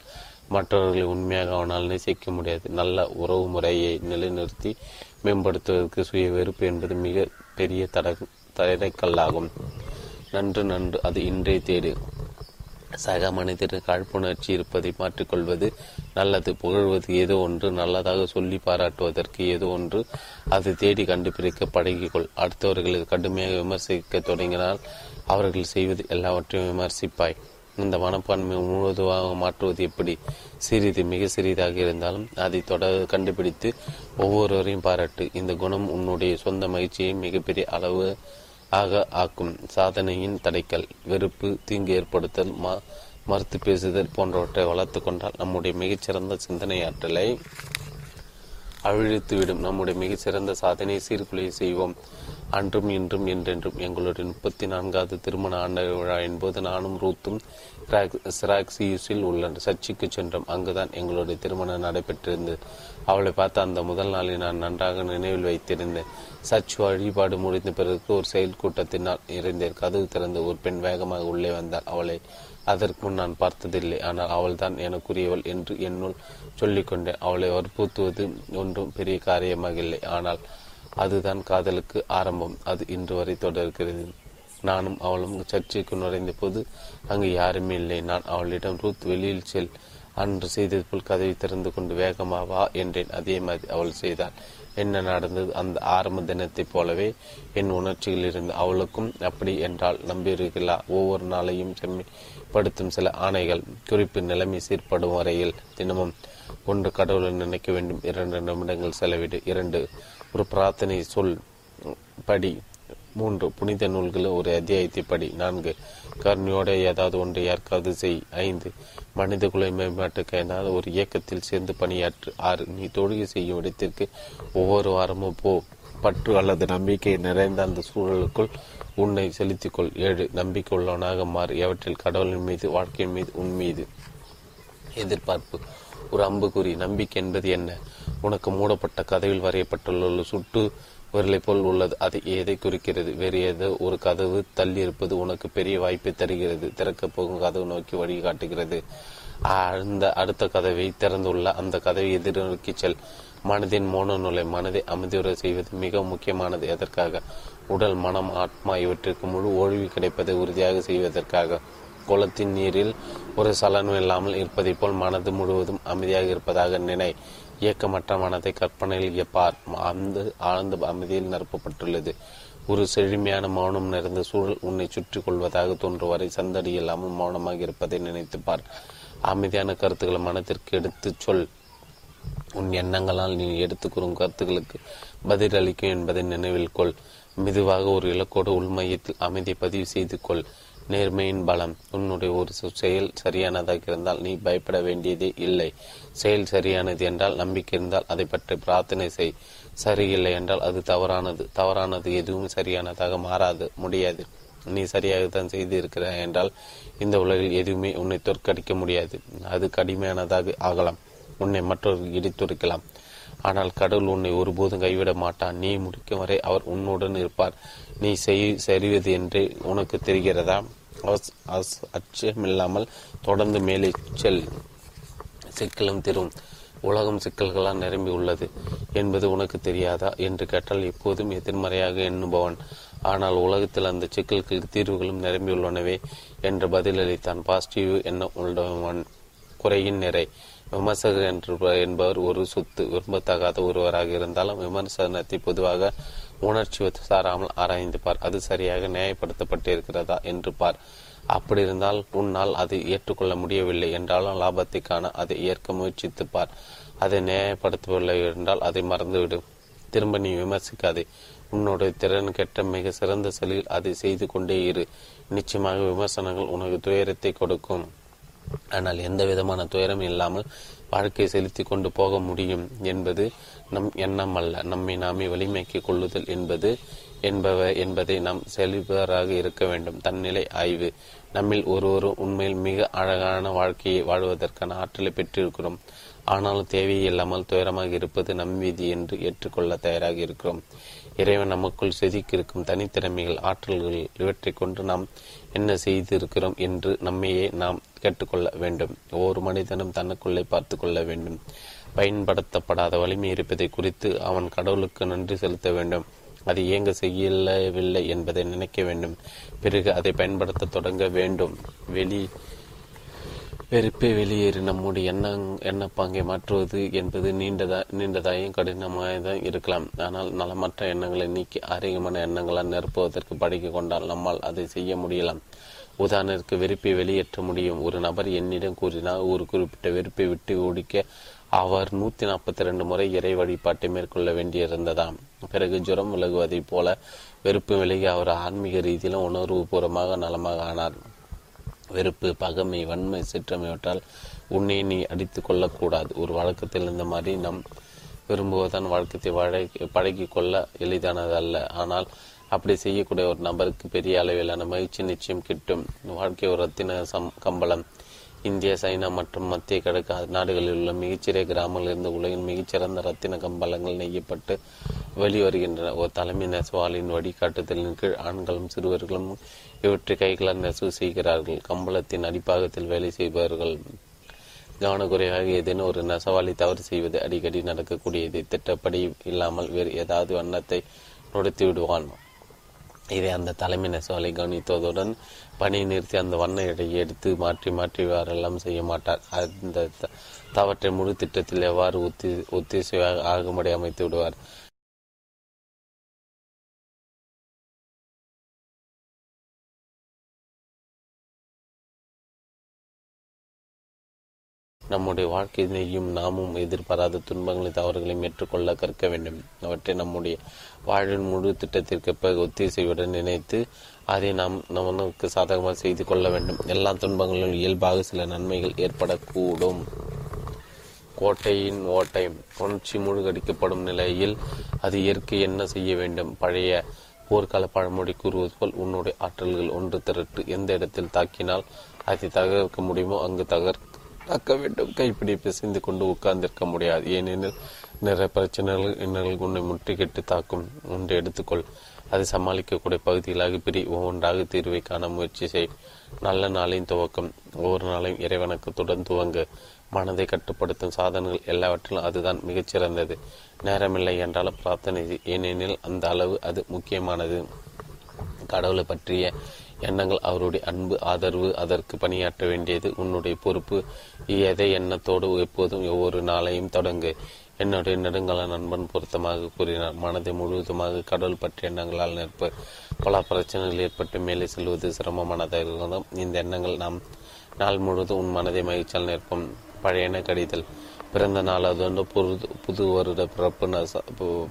மற்றவர்களை உண்மையாக அவனால் நேசிக்க முடியாது. நல்ல உறவு முறையை நிலைநிறுத்தி மேம்படுத்துவதற்கு சுய வெறுப்பு என்பது மிக பெரிய தட தடைக்கல்லாகும். நன்று நன்று. அது இன்றே தேடு. சக மனிதனுக்கு காழ்ப்புணர்ச்சி இருப்பதை மாற்றிக்கொள்வது நல்லது. புகழ்வது ஏதோ ஒன்று நல்லதாக சொல்லி பாராட்டுவதற்கு ஏதோ ஒன்று. அதை தேடி கண்டுபிடிக்க பழகிக்கொள். அடுத்தவர்களை கடுமையாக விமர்சிக்க தொடங்கினால் அவர்கள் செய்வது எல்லாவற்றையும் விமர்சிப்பாய். இந்த மனப்பான்மை முழுவதுமாக மாற்றுவது எப்படி? சிறிது மிக சிறிதாக இருந்தாலும் அதை தொடர் கண்டுபிடித்து ஒவ்வொருவரையும் பாராட்டு. இந்த குணம் உன்னுடைய சொந்த மகிழ்ச்சியை மிகப்பெரிய அளவு ஆக ஆக்கும். சாதனையின் தடைக்கல் வெறுப்பு தீங்கு ஏற்படுத்தல் ம மறுத்து பேசுதல் போன்றவற்றை வளர்த்து கொண்டால் நம்முடைய மிகச்சிறந்த சிந்தனை ஆற்றலை அழித்துவிடும். நம்முடைய மிகச்சிறந்த சாதனையை சீர்குலையை செய்வோம். அன்றும் இன்றும் என்றென்றும். எங்களுடைய முப்பத்தி நான்காவது திருமண ஆண்டு விழா என்பது நானும் ரூத்தும் சிராக்சியூஸில் உள்ள சர்ச்சுக்கு சென்றோம். அங்குதான் எங்களுடைய திருமணம் நடைபெற்றிருந்தது. அவளை பார்த்த அந்த முதல் நாளில் நான் நன்றாக நினைவில் வைத்திருந்தேன். சர்ச் வழிபாடு முடிந்த பிறகு ஒரு செயல் கூட்டத்தினால் இருந்தேன் கதவு திறந்து ஒரு பெண் வேகமாக உள்ளே வந்தாள். அவளை அதற்கு முன் நான் பார்த்ததில்லை. ஆனால் அவள்தான் எனக்குரியவள் என்று என்னுள் சொல்லிக்கொண்டேன். அவளை வற்புறுத்துவது ஒன்றும் பெரிய காரியமாக இல்லை. ஆனால் அதுதான் காதலுக்கு ஆரம்பம். அது இன்று வரை தொடர்கிறது. நானும் அவளும் சர்ச்சைக்கு நுழைந்த போது அங்கு யாருமே இல்லை. நான் அவளிடம் ரூத் வெளியில் செல் அன்று செய்தது போல் கதவை திறந்து கொண்டு வேகமா வா என்றேன். அதே மாதிரி அவள் செய்தாள். என்ன நடந்தது? அந்த ஆரம்ப தினத்தைப் போலவே என் உணர்ச்சியில் இருந்து அவளுக்கும் அப்படி என்றால் நம்பியிருக்கிறா ஒவ்வொரு நாளையும் செம்மைப்படுத்தும் சில ஆணைகள். குறிப்பு நிலைமை சீர்படும் வரையில் தினமும் ஒன்று கடவுளை நினைக்க வேண்டும். இரண்டு நிமிடங்கள் செலவிடு. இரண்டு ஒரு பிரார்த்தனை சொல். படி. மூன்று புனித நூல்கள் ஒரு அத்தியாயத்தை படி. நான்கு கருணையோட ஏதாவது ஒன்று யாருக்காவது செய். ஐந்து மனித குல மேம்பாட்டுக்கு ஏதாவது ஒரு இயக்கத்தில் சேர்ந்து பணியாற்று ஆறு நீ தொழுகை செய்யும் இடத்திற்கு ஒவ்வொரு வாரமும் போ. பற்று அல்லது நம்பிக்கை நிறைந்த அந்த சூழலுக்குள் உன்னை செலுத்திக்கொள். ஏழு நம்பிக்கை உள்ளவனாக மாறு. எவற்றில் கடவுளின் மீது வாழ்க்கையின் மீது உன் மீது எதிர்பார்ப்பு? ஒரு அம்புக்குறி. நம்பிக்கை என்பது என்ன? உனக்கு மூடப்பட்ட கதவில் வரையப்பட்டுள்ள சுட்டு விரலை போல் உள்ளது. அது எதை குறிக்கிறது? வேறு ஏதோ ஒரு கதவு தள்ளி இருப்பது உனக்கு பெரிய வாய்ப்பை தருகிறது. திறக்கப் போகும் கதவு நோக்கி வழி காட்டுகிறது. அந்த அடுத்த கதவை திறந்துள்ள அந்த கதவை எதிர்நோக்கி செல். மனதின் மோன நுழை மனதை அமைதியுற செய்வது மிக முக்கியமானது. எதற்காக? உடல் மனம் ஆத்மா இவற்றிற்கு முழு ஓய்வு கிடைப்பதை உறுதியாக செய்வதற்காக. குளத்தின் நீரில் ஒரு சலனம் இல்லாமல் இருப்பதை போல் மனது முழுவதும் அமைதியாக இருப்பதாக நினை. இயக்கமற்ற மனதை கற்பனையில் எப்பார் அந்த ஆழ்ந்த அமைதியில் நிரப்பப்பட்டுள்ளது. ஒரு செழுமையான மௌனம் நிறைந்த சூழல் உன்னை சுற்றி கொள்வதாக தோன்றும் வரை சந்தடி இல்லாமல் மௌனமாக இருப்பதை நினைத்துப்பார் அமைதியான கருத்துக்களை மனத்திற்கு எடுத்துச் சொல். உன் எண்ணங்களால் நீ எடுத்துக்கூறும் கருத்துக்களுக்கு பதிலளிக்கும் என்பதை நினைவில் கொள். மெதுவாக ஒரு இலக்கோடு உள்மையத்தில் அமைதியை பதிவு செய்து கொள். நேர்மையின் பலம். உன்னுடைய ஒரு செயல் சரியானதாக இருந்தால் நீ பயப்பட வேண்டியதே இல்லை. செயல் சரியானது என்றால் நம்பிக்கை இருந்தால் அதை பற்றி பிரார்த்தனை செய். சரியில்லை என்றால் அது தவறானது. தவறானது எதுவும் சரியானதாக மாறாது. முடியாது. நீ சரியாகத்தான் செய்து இருக்கிறாய் என்றால் இந்த உலகில் எதுவுமே உன்னை தோற்கடிக்க முடியாது. அது கடுமையானதாக ஆகலாம். உன்னை மற்றவர்கள் இடித்துரைக்கலாம் ஆனால் கடவுள் உன்னை ஒருபோதும் கைவிட மாட்டான். நீ முடிக்கும் வரை அவர் உன்னுடன் இருப்பார். நீ செய் சரிவது என்று உனக்கு தெரிகிறதா? அச்சமில்லாமல் தொடர்ந்து மேலே செல் சிக்கலும் தரும். உலகம் சிக்கல்களால் நிரம்பி உள்ளது. என்பது உனக்கு தெரியாதா? என்று கேட்டால் எப்போதும் எதிர்மறையாக எண்ணுபவன். ஆனால் உலகத்தில் அந்த சிக்கல்களுக்கு தீர்வுகளும் நிரம்பியுள்ளனவே என்று பதிலளித்தான். பாசிட்டிவ் என்ன உள்ளவன் குறையின் நிறை. விமர்சகர் என்று என்பவர் ஒரு சொத்து விரும்பத்தகாத ஒருவராக இருந்தாலும் விமர்சனத்தை பொதுவாக உணர்ச்சி சாராமல் ஆராய்ந்து பார். அது சரியாக நியாயப்படுத்தப்பட்டிருக்கிறதா என்று பார். அப்படி இருந்தால் உன்னால் அதை ஏற்றுக்கொள்ள முடியவில்லை என்றாலும் லாபத்தை காண அதை ஏற்க முயற்சித்து பார். அதை நியாயப்படுத்தவில்லை என்றால் அதை மறந்துவிடு. திரும்ப நீ விமர்சிக்காதே. உன்னோட திறன் கெட்ட மிக சிறந்த செயலில் அதை செய்து கொண்டே இரு. நிச்சயமாக விமர்சனங்கள் உனக்கு துயரத்தை கொடுக்கும். ஆனால் எந்த விதமான துயரம் இல்லாமல் வாழ்க்கை செலுத்தி கொண்டு போக முடியும் என்பது நம் எண்ணம் அல்ல. நம்மை நாமே வலிமைக்கு கொள்ளுதல் என்பது என்பவ என்பதை நாம் செழிப்பவராக இருக்க வேண்டும். தன்னிலை ஆய்வு. நம்மில் ஒருவரும் உண்மையில் மிக அழகான வாழ்க்கையை வாழ்வதற்கான ஆற்றலை பெற்றிருக்கிறோம். ஆனாலும் தேவையில்லாமல் துயரமாக இருப்பது நம் விதி என்று ஏற்றுக்கொள்ள தயாராக இருக்கிறோம். இறைவன் நமக்குள் செதுக்கியிருக்கும் தனித்திறமைகள் ஆற்றல்கள் இவற்றை கொண்டு நாம் என்ன செய்திருக்கிறோம் என்று நம்மையே நாம் கேட்டுக்கொள்ள வேண்டும். ஒவ்வொரு மனிதனும் தனக்குள்ளே பார்த்து கொள்ள வேண்டும். பயன்படுத்தப்படாத வலிமை இருப்பதை குறித்து அவன் கடவுளுக்கு நன்றி செலுத்த வேண்டும். அது இயங்க செய்யவில்லை என்பதை நினைக்க வேண்டும். பிறகு அதை பயன்படுத்த தொடங்க வேண்டும். வெளி வெறுப்பை வெளியேறி. நம்முடைய எண்ண எண்ணப்பாங்கை மாற்றுவது என்பது நீண்டதா நீண்டதாயும் கடினமாயதான் இருக்கலாம். ஆனால் நலமற்ற எண்ணங்களை நீக்கி ஆரோக்கியமான எண்ணங்களால் நிரப்புவதற்கு படிக்க கொண்டால் நம்மால் அதை செய்ய முடியலாம். உதாரணத்திற்கு வெறுப்பை வெளியேற்ற முடியும். ஒரு நபர் என்னிடம் கூறினால் ஒரு குறிப்பிட்ட வெறுப்பை விட்டு ஓடிக்க அவர் நூத்தி நாற்பத்தி ரெண்டு முறை இறை வழிபாட்டை மேற்கொள்ள வேண்டியிருந்ததாம். பிறகு ஜுரம் விலகுவதைப் போல வெறுப்பு விலகி அவர் ஆன்மீக ரீதியிலும் உணர்வு பூர்வமாக நலமாக ஆனார். வெறுப்பு பகமை வன்மை சிற்றமைவற்றால் உன்னை நீ அடித்து கொள்ளக்கூடாது. ஒரு வழக்கத்தில் இந்த மாதிரி நம் விரும்புவதான் வழக்கத்தை வழக்கி பழகி கொள்ள எளிதானதல்ல. ஆனால் அப்படி செய்யக்கூடிய ஒரு நபருக்கு பெரிய அளவிலான மகிழ்ச்சி நிச்சயம் கிட்டும். வாழ்க்கை ஒரு ரத்தின சம் கம்பளம். இந்தியா சைனா மற்றும் மத்திய கிழக்கு நாடுகளில் உள்ள மிகச்சிறிய கிராமங்களிலிருந்து உலகின் மிகச்சிறந்த ரத்தின கம்பளங்கள் நெய்யப்பட்டு வெளிவருகின்றன. ஒரு தலைமை நெசவாளின் வழிகாட்டுதலின் கீழ் ஆண்களும் சிறுவர்களும் இவற்றை கைகளால் நெசவு செய்கிறார்கள். கம்பளத்தின் அடிப்பாகத்தில் வேலை செய்பவர்கள் கவனக்குறைவாக ஏதேனும் ஒரு நெசவாளி தவறு செய்வது அடிக்கடி நடக்கக்கூடியது. திட்டப்படி இல்லாமல் வேறு ஏதாவது வண்ணத்தை நொடுத்து விடுவான் இதை அந்த தலைமை நெசவாலை கவனித்ததுடன் பணியை நிறுத்தி அந்த வண்ண எடையை எடுத்து மாற்றி மாற்றி வேறெல்லாம் செய்ய மாட்டார். அந்த தவற்றை முழு திட்டத்தில் எவ்வாறு ஒத்தி ஒத்திசைவாக ஆகும்படி அமைத்து விடுவார்? நம்முடைய வாழ்க்கையினையும் நாமும் எதிர்பாராத துன்பங்களை தவறுகளையும் ஏற்றுக்கொள்ள கற்க வேண்டும். அவற்றை நம்முடைய வாழ்வின் முழு திட்டத்திற்கு ஒத்திசைவுடன் நினைத்து அதை நாம் நமக்கு சாதகமாக செய்து கொள்ள வேண்டும். எல்லா துன்பங்களிலும் இயல்பாக சில நன்மைகள் ஏற்படக்கூடும். கோட்டையின் ஓட்டை உணர்ச்சி மூழ்கடிக்கப்படும் நிலையில் அது இயற்கை என்ன செய்ய வேண்டும்? பழைய போர்க்கால பழமொழி கூறுவது போல் உன்னுடைய ஆற்றல்கள் ஒன்று திரட்டு எந்த இடத்தில் தாக்கினால் அதை தகர்க்க முடியுமோ அங்கு தகர்க்க வேண்டும். கைப்பிடி பிசைந்து கொண்டு உட்கார்ந்திருக்க முடியாது. ஏனெனில் நிறைய பிரச்சனைகள் இன்னல்கள் உன்னை முற்றுகிட்டு தாக்கும். ஒன்று எடுத்துக்கொள். அதை சமாளிக்கக்கூடிய பகுதிகளாக பிரி. ஒவ்வொன்றாக தீர்வை காண முயற்சி செய். நல்ல நாளின் துவக்கம். ஒவ்வொரு நாளையும் இறைவணக்கத்துடன் துவங்கு. மனதை கட்டுப்படுத்தும் சாதனங்கள் எல்லாவற்றிலும் அதுதான் மிகச்சிறந்தது. நேரமில்லை என்றாலும் பிரார்த்தனை ஏனெனில் அந்த அளவு அது முக்கியமானது. கடவுளை பற்றிய எண்ணங்கள் அவருடைய அன்பு ஆதரவு அதற்கு பணியாற்ற வேண்டியது உன்னுடைய பொறுப்பு. எதை எண்ணத்தோடு எப்போதும் ஒவ்வொரு நாளையும் தொடங்கு. என்னுடைய நெடுங்கால நண்பன் பொருத்தமாக கூறினார். மனதை முழுவதுமாக கடவுள் பற்றிய எண்ணங்களால் நிற்ப பல பிரச்சனைகள் ஏற்பட்டு மேலே செல்வது சிரமமானதாக இருந்தும் இந்த எண்ணங்கள் நாம் நாள் முழுவதும் உன் மனதை மகிழ்ச்சியால் நிற்போம். பழையன கடிதல். பிறந்த நாள் அது புது புது வருட பிறப்பு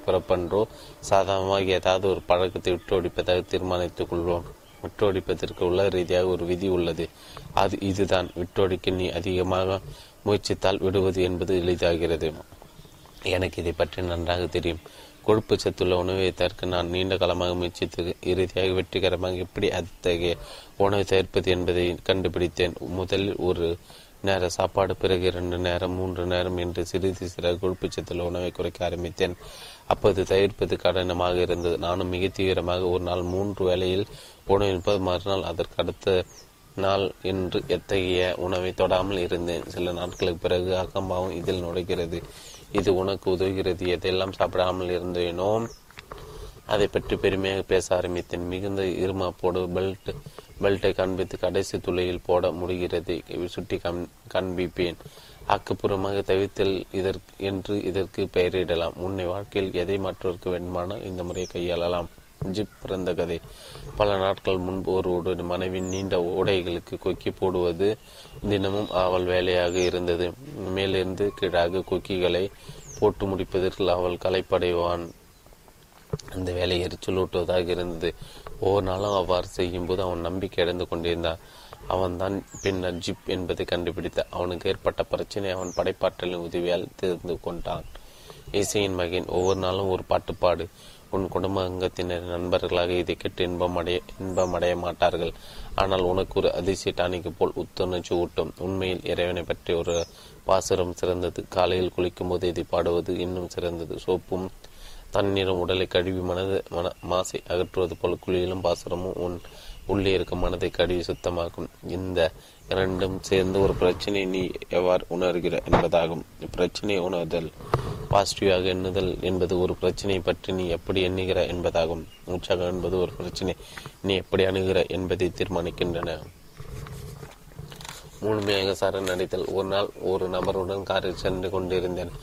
பிறப்பன்றோ சாதாரணமாக ஏதாவது ஒரு பழக்கத்தை விட்டு ஒடிப்பதாக தீர்மானித்துக் கொள்வோம். விட்டோடிப்பதற்கு உள்ள ரீதியாக ஒரு விதி உள்ளது. அது இதுதான். விட்டோடிக்க நீ அதிகமாக முயற்சித்தால் விடுவது என்பது எளிதாகிறது. எனக்கு இதை பற்றி நன்றாக தெரியும். கொழுப்பு சத்துள்ள உணவை தற்க நான் நீண்ட காலமாக முயற்சித்து இறுதியாக வெற்றிகரமாக எப்படி அத்தகைய உணவை தவிர்ப்பது என்பதை கண்டுபிடித்தேன். முதலில் ஒரு நேர சாப்பாடு பிறகு இரண்டு நேரம் மூன்று நேரம் என்று சிறிது சிறு கொழுப்பு சத்துள்ள உணவை குறைக்க ஆரம்பித்தேன். அப்போது தவிர்ப்பது கடினமாக இருந்தது. நானும் மிக தீவிரமாக ஒரு நாள் மூன்று வேளையில் உணவு இருப்பது மறுநாள் அதற்கு அடுத்த நாள் என்று எத்தகைய உணவை தொடாமல் இருந்தேன். சில நாட்களுக்கு பிறகு அகம்பாவம் இதில் நுழைகிறது. இது உனக்கு உதவுகிறது எதையெல்லாம் சாப்பிடாமல் இருந்தேனோ அதை பற்றி பெருமையாக பேச ஆரம்பித்தேன். மிகுந்த இருமாப்போடு பெல்ட் பெல்ட்டை காண்பித்து கடைசி துளையில் போட முடிகிறது. சுட்டி காண்பிப்பேன். ஆக்கப்பூர்வமாக தவிர்த்தல் இதற்கு என்று இதற்கு பெயரிடலாம். உன்னை வாழ்க்கையில் எதை மற்றவருக்கு வேண்டுமானால் இந்த முறையை கையாளலாம். ஜிப் பிறந்த கதை. பல நாட்கள் முன்பு ஒரு மனைவின் நீண்ட உடைகளுக்கு கொக்கி போடுவது தினமும் அவள் வேலையாக இருந்தது. மேலிருந்து கீழாக கொக்கிகளை போட்டு முடிப்பதற்கு அவள் கலைப்படைவான் அந்த வேலை எரிச்சலூட்டுவதாக இருந்தது. ஒவ்வொரு நாளும் அவ்வாறு செய்யும்போது அவன் நம்பிக்கை அடைந்து கொண்டிருந்தான். அவன்தான் பின்னர் ஜிப் என்பதை கண்டுபிடித்த அவனுக்கு ஏற்பட்ட பிரச்சனை அவன் படைப்பாற்றலின் உதவியால் தெரிந்து கொண்டான். இசையின் மகன் ஒவ்வொரு நாளும் ஒரு பாட்டு பாடு. உன் குடும்ப அங்கத்தினர் நண்பர்களாக இதை கேட்டு இன்பம் அடைய இன்பம் அடைய மாட்டார்கள். ஆனால் உனக்கு ஒரு அதிசய டானிக்கு போல் உத்துணர்ச்சி ஊட்டும் உண்மையில் இறைவனை பற்றி ஒரு பாசுரம் சிறந்தது. காலையில் குளிக்கும் போது இதை பாடுவது இன்னும் சிறந்தது. சோப்பும் தண்ணீரும் உடலை கழுவி மனது மன மாசை அகற்றுவது போல் குளியிலும் பாசுரமும் உன் உள்ளே இருக்கும் மனதை கழுவி சுத்தமாக்கும். இந்த இரண்டும் சேர்ந்து ஒரு பிரச்சனை நீ எவ்வாறு உணர்கிற என்பதாகும். பிரச்சனையை உணர்தல் பாசிட்டிவாக எண்ணுதல் என்பது ஒரு பிரச்சனையை பற்றி நீ எப்படி எண்ணுகிற என்பதாகும். உற்சாகம் என்பது ஒரு பிரச்சனை நீ எப்படி அணுகிற என்பதை தீர்மானிக்கின்றன. முழுமையாக சரணடைதல் ஒரு நாள் ஒரு நபருடன் காரில் சென்று கொண்டிருந்தேன்.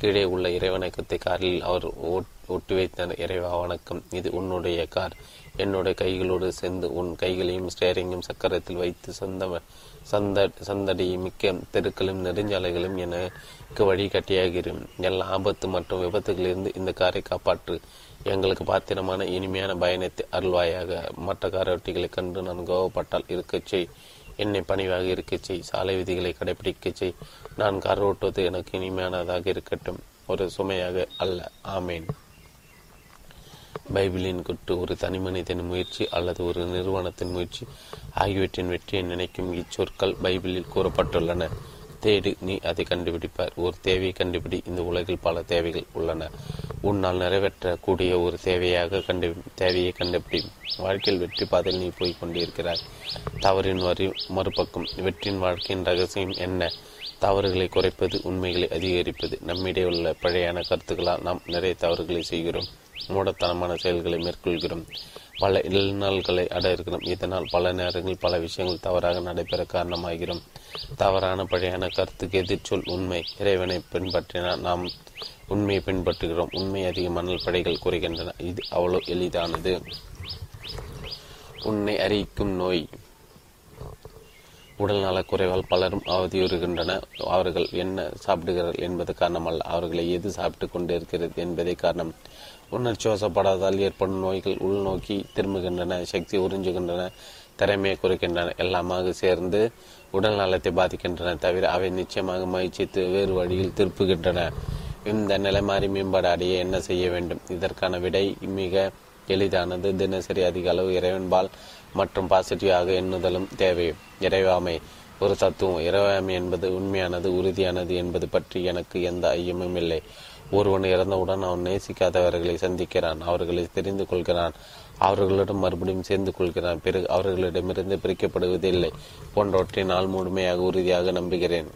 கீழே உள்ள இறைவணக்கத்தை காரில் அவர் ஓட் ஒட்டி வைத்தார் இறைவா வணக்கம். இது உன்னுடைய கார். என்னுடைய கைகளோடு சேர்ந்து உன் கைகளையும் ஸ்டேரிங்கும் சக்கரத்தில் வைத்து சொந்த சந்த சந்தடி மிக்க தெருக்களும் நெடுஞ்சாலைகளும் எனக்கு வழிகாட்டியாகிறோம் எல்லா ஆபத்து மற்றும் விபத்துகளிலிருந்து இந்த காரை காப்பாற்று. எங்களுக்கு பாத்திரமான இனிமையான பயணத்தை அருள்வாயாக. மற்ற காரோட்டிகளைக் கண்டு நான் கோவப்பட்டால் இருக்கச் செய். என்னை பணிவாக இருக்கச் செய். சாலை விதிகளை கடைபிடிக்கச் செய். நான் கார் ஓட்டுவது எனக்கு இனிமையானதாக இருக்கட்டும். ஒரு சுமையாக அல்ல. ஆமேன். பைபிளின் குட்டு ஒரு தனிமனிதன் முயற்சி அல்லது ஒரு நிறுவனத்தின் முயற்சி ஆகியவற்றின் வெற்றியை நினைக்கும் இச்சொற்கள் பைபிளில் கூறப்பட்டுள்ளன. தேடு நீ அதை கண்டுபிடிப்பார். ஒரு தேவையை கண்டுபிடி. இந்த உலகில் பல தேவைகள் உள்ளன. உன்னால் நிறைவேற்றக்கூடிய ஒரு தேவையாக கண்டு தேவையை கண்டுபிடி. வாழ்க்கையில் வெற்றி பாதையில் நீ போய் கொண்டிருக்கிறாய் தவறின் வரி மறுபக்கம். வெற்றியின் வாழ்க்கையின் ரகசியம் என்ன? தவறுகளை குறைப்பது உண்மைகளை அதிகரிப்பது. நம்மிடையே உள்ள பழையான கருத்துக்களால் நாம் நிறைய தவறுகளை செய்கிறோம். மூடத்தனமான செயல்களை மேற்கொள்கிறோம். பல இல்நாள்களை அடைகிறோம் இதனால் பல நேரங்களில் பல விஷயங்கள் தவறாக நடைபெற காரணமாகிறோம். தவறான பழையான கருத்துக்கு எதிர்ச்சொல் உண்மை. இறைவனை பின்பற்றினால் நாம் உண்மையை பின்பற்றுகிறோம். உண்மை அதிக மணல் படைகள் குறைகின்றன. இது அவ்வளோ எளிதானது. உன்னை அறிவிக்கும் நோய். உடல் நலக்குறைவால் பலரும் அவதியுறுகின்றன. அவர்கள் என்ன சாப்பிடுகிறார்கள் என்பது காரணமல்ல. அவர்களை எது சாப்பிட்டு கொண்டிருக்கிறது என்பதே காரணம். உணர்ச்சி வசப்படாதால் ஏற்படும் நோய்கள் உள்நோக்கி திரும்புகின்றன சக்தி உறிஞ்சுகின்றன திறமையை குறைக்கின்றன எல்லாமாக சேர்ந்து உடல் நலத்தை பாதிக்கின்றன தவிர அவை நிச்சயமாக மகிழ்ச்சி வேறு வழியில் திருப்புகின்றன. இந்த நிலைமாறி மேம்பாடு அடைய என்ன செய்ய வேண்டும்? இதற்கான விடை மிக எளிதானது. தினசரி அதிக அளவு இறைவன்பால் மற்றும் பாசிட்டிவாக எண்ணுதலும் தேவை. இறைவாமை ஒரு தத்துவம் இறைவாமை என்பது உண்மையானது உறுதியானது என்பது பற்றி எனக்கு எந்த ஐயமும் இல்லை. ஒருவன் இறந்தவுடன் அவன் நேசிக்காதவர்களை சந்திக்கிறான் அவர்களை தெரிந்து கொள்கிறான் அவர்களிடம் மறுபடியும் சேர்ந்து கொள்கிறான். பிறகு அவர்களிடமிருந்து பிரிக்கப்படுவதில்லை. போன்றவற்றை நாள் முழுமையாக உறுதியாக நம்புகிறேன்.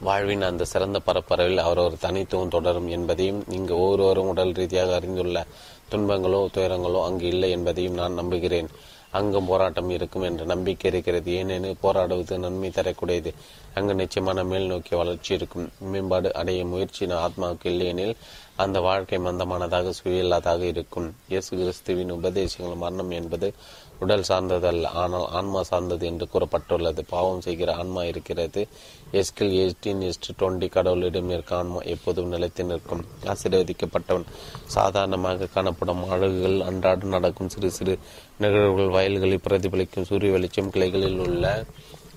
வாழ்வின் அந்த சிறந்த பரப்பரவில் அவர் ஒரு தனித்துவம் தொடரும் என்பதையும் இங்கு ஒவ்வொருவரும் உடல் ரீதியாக அறிந்துள்ள துன்பங்களோ துயரங்களோ அங்கு இல்லை என்பதையும் நான் நம்புகிறேன். அங்கும் போராட்டம் இருக்கும் என்ற நம்பிக்கை இருக்கிறது. ஏனெனில் போராடுவது நன்மை தரக்கூடியது. அங்கு நிச்சயமான மேல் நோக்கிய வளர்ச்சி இருக்கும். மேம்பாடு அடைய முயற்சி ஆத்மாவுக்கு இல்லையெனில் அந்த வாழ்க்கை மந்தமானதாக சுயில்லாதாக இருக்கும். இயேசு கிறிஸ்துவின் உபதேசங்கள் மரணம் என்பது உடல் சார்ந்ததல்ல. ஆனால் ஆன்மா சார்ந்தது என்று கூறப்பட்டுள்ளது. பாவம் செய்கிற ஆன்மா இருக்கிறது. எஸ்கில் எயிட்டீன் எஸ்ட் டுவெண்ட்டி கடவுளிடம் இருக்க ஆன்மா எப்போதும் நிலைத்து நிற்கும். ஆசீர்வதிக்கப்பட்டவன் சாதாரணமாக காணப்படும் அழகுகள் அன்றாடம் நடக்கும். சிறு சிறு நிகழ்வுகள் வயல்களில் பிரதிபலிக்கும் சூரிய வெளிச்சம் கிளைகளில் உள்ள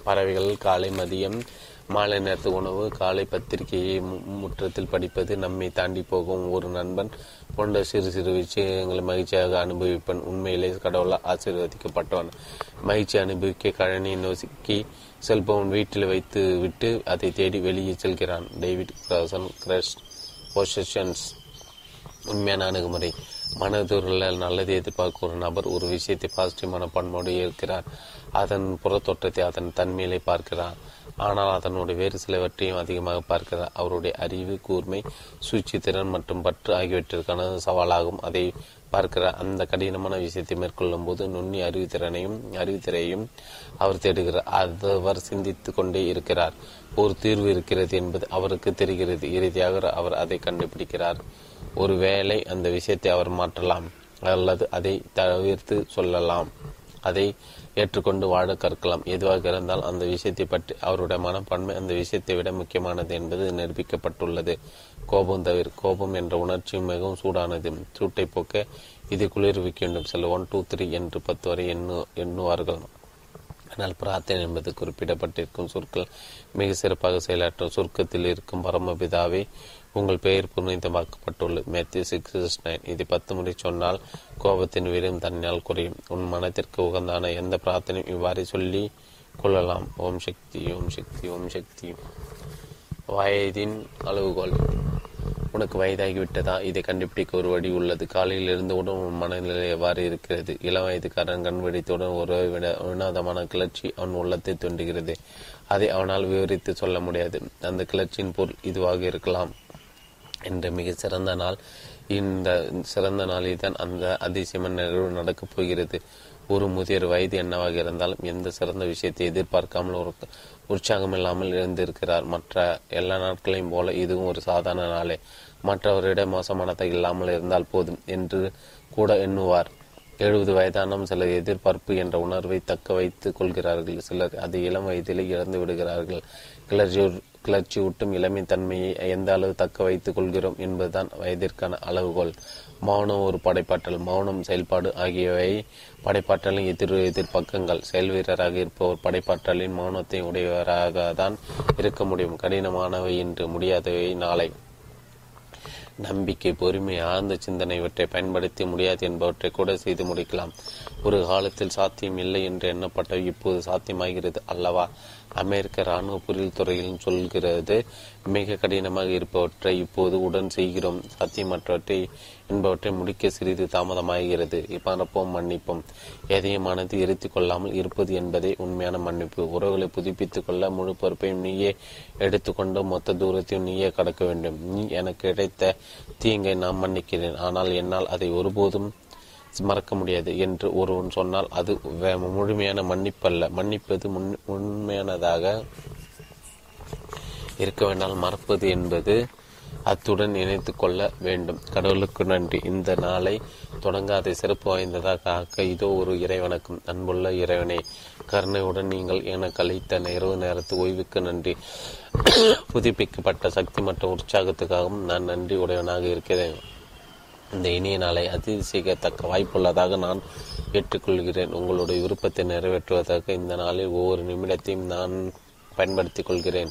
பறவைகள் காலை மதியம் மாலை நேரத்து உணவு காலை பத்திரிகையை முற்றத்தில் படிப்பது நம்மை தாண்டி போகும் ஒரு நண்பன் போன்ற சிறு சிறு விஷயங்களை மகிழ்ச்சியாக அனுபவிப்பன். உண்மையிலே கடவுளால் ஆசீர்வதிக்கப்பட்டவன். மகிழ்ச்சி அனுபவிக்க கழனியை நோக்கி செல்போன் வீட்டில் வைத்து விட்டு அதை தேடி வெளியே செல்கிறான். David Grayson great possessions. உண்மையான அணுகுமுறை. மனதுரில் நல்லதை எதிர்பார்க்கும் ஒரு நபர் ஒரு விஷயத்தை பாசிட்டிவான பண்போடு ஏற்கிறார். அதன் புறத்தோற்றத்தை அதன் தன்மையிலே பார்க்கிறார். ஆனால் அதனுடைய வேறு சிலவற்றையும் அதிகமாக பார்க்கிறார். அவருடைய அறிவு கூர்மை சூழ்ச்சி திறன் மற்றும் பற்று ஆகியவற்றிற்கான சவாலாகும். அதை பார்க்கிறார் அந்த கடினமான விஷயத்தை மேற்கொள்ளும் போது நுண்ணி அறிவுத்திறனையும் அறிவுத்திறையையும் அவர் தேடுகிறார். அவர் சிந்தித்து கொண்டே இருக்கிறார். ஒரு தீர்வு இருக்கிறது என்பது அவருக்கு தெரிகிறது. இறுதியாக அவர் அதை கண்டுபிடிக்கிறார். ஒருவேளை அந்த விஷயத்தை அவர் மாற்றலாம் அல்லது அதை தவிர்த்து சொல்லலாம். அதை ஏற்றுக்கொண்டு வாழ கற்கலாம். எதுவாக இருந்தால் அந்த விஷயத்தை பற்றி அவருடைய மனப்பான்மை அந்த விஷயத்தை விட முக்கியமானது என்பது நிரூபிக்கப்பட்டுள்ளது. கோபம் தவிர கோபம் என்ற உணர்ச்சி மிகவும் சூடானது. சூட்டை போக்க இது குளிர்விக்க வேண்டும். சில ஒன் டூ த்ரீ என்று பத்து வரை எண்ணு எண்ணுவார்கள். ஆனால் பிரார்த்தனை என்பது குறிப்பிடப்பட்டிருக்கும் சொற்கள் மிக சிறப்பாக செயலாற்றும். சுருக்கத்தில் இருக்கும் பரமபிதாவை உங்கள் பெயர் புனிதமாக்கப்பட்டுள்ளது மேத்யூ சிக்ஸ் நைன். இது பத்து முறை சொன்னால் கோபத்தின் வீரம் தன்னால் குறையும். உன் மனத்திற்கு உகந்தான எந்த பிரார்த்தனையும் இவ்வாறு சொல்லி கொள்ளலாம். ஓம் சக்தி ஓம் சக்தி ஓம் சக்தி. வயதின் அளவுகோல். உனக்கு வயதாகிவிட்டதா? இதை கண்டுபிடிக்க ஒரு வழி உள்ளது. காலையில் இருந்தவுடன் உன் மனநிலை எவ்வாறு இருக்கிறது? இளம் வயதுக்காரன் கண்பிடித்தவுடன் ஒரு வினோதமான கிளர்ச்சி அவன் உள்ளத்தை தோன்றுகிறது அதை அவனால் விவரித்து சொல்ல முடியாது. அந்த கிளர்ச்சியின் பொருள் இதுவாக இருக்கலாம். என்ற மிக சிறந்த நாள். இந்த சிறந்த நாளில் தான் அந்த அதிசயமான நிகழ்வு நடக்கப் போகிறது. ஒரு முதியோர் வயது என்னவாக இருந்தாலும் எந்த சிறந்த விஷயத்தை எதிர்பார்க்காமல் ஒரு உற்சாகம் இல்லாமல் இருந்திருக்கிறார் மற்ற எல்லா நாட்களையும் போல இதுவும் ஒரு சாதாரண நாளே. மற்றவரிடம் மோசமானதை இல்லாமல் இருந்தால் போதும் என்று கூட எண்ணுவார். எழுபது வயதானம் சிலர் எதிர்பார்ப்பு என்ற உணர்வை தக்க வைத்துக் கொள்கிறார்கள். சிலர் அதை இளம் வயதிலே இழந்து விடுகிறார்கள். கிளர்ச்சி கிளர்ச்சி ஊட்டும் இளமை தன்மையை எந்த அளவு தக்க வைத்துக் கொள்கிறோம் என்பதுதான் வயதிற்கான அளவுகோல். மௌனம் ஒரு படைப்பாற்றல் மௌனம் செயல்பாடு ஆகியவை படைப்பாற்றலின் எதிர் எதிர்பக்கங்கள் செயல் வீரராக இருப்பவர் படைப்பாற்றலின் மௌனத்தை உடையவராக தான் இருக்க முடியும். கடினமானவை இன்று முடியாதவை நாளை. நம்பிக்கை பொறுமை ஆழ்ந்த சிந்தனை இவற்றை பயன்படுத்தி முடியாது என்பவற்றை கூட செய்து முடிக்கலாம். ஒரு காலத்தில் சாத்தியம் இல்லை என்று எண்ணப்பட்ட இப்போது சாத்தியமாகிறது அல்லவா? அமெரிக்க இராணுவ பொருள் துறையில் சொல்கிறது மிக கடினமாக இருப்பவற்றை இப்போது உடன் செய்கிறோம். சத்தியமற்றவற்றை என்பவற்றை முடிக்க சிறிது தாமதமாகிறது. மறப்போம் மன்னிப்போம். எதையும் மனது எரித்து கொள்ளாமல் இருப்பது என்பதே உண்மையான மன்னிப்பு. உறவுகளை புதுப்பித்துக் கொள்ள முழு பொறுப்பையும் நீயே எடுத்துக்கொண்டு மொத்த தூரத்தையும் நீயே கடக்க வேண்டும். நீ எனக்கு கிடைத்த தீங்கை நான் மன்னிக்கிறேன். ஆனால் என்னால் அதை ஒருபோதும் மறக்க முடியாது என்று ஒருவன் சொன்னால் அது முழுமையான மன்னிப்பல்ல. மன்னிப்பது உண்மையானதாக இருக்க வேண்டால் மறப்பது என்பது அத்துடன் இணைத்து கொள்ள வேண்டும். கடவுளுக்கு நன்றி. இந்த நாளை தொடங்காத. சிறப்பு வாய்ந்ததாக ஆக்க இதோ ஒரு இறைவனுக்கும் அன்புள்ள இறைவனே கருணையுடன் நீங்கள் எனக்கு அளித்த இரவு நேரத்து ஓய்வுக்கு நன்றி. புதுப்பிக்கப்பட்ட சக்தி மற்றும் உற்சாகத்துக்காகவும் நான் நன்றி உடையவனாக இருக்கிறேன். இந்த இனிய நாளை அதிசயிக்கத்தக்க வாய்ப்புள்ளதாக நான் ஏற்றுக்கொள்கிறேன். உங்களுடைய விருப்பத்தை நிறைவேற்றுவதற்கு இந்த நாளில் ஒவ்வொரு நிமிடத்தையும் நான் பயன்படுத்திக் கொள்கிறேன்.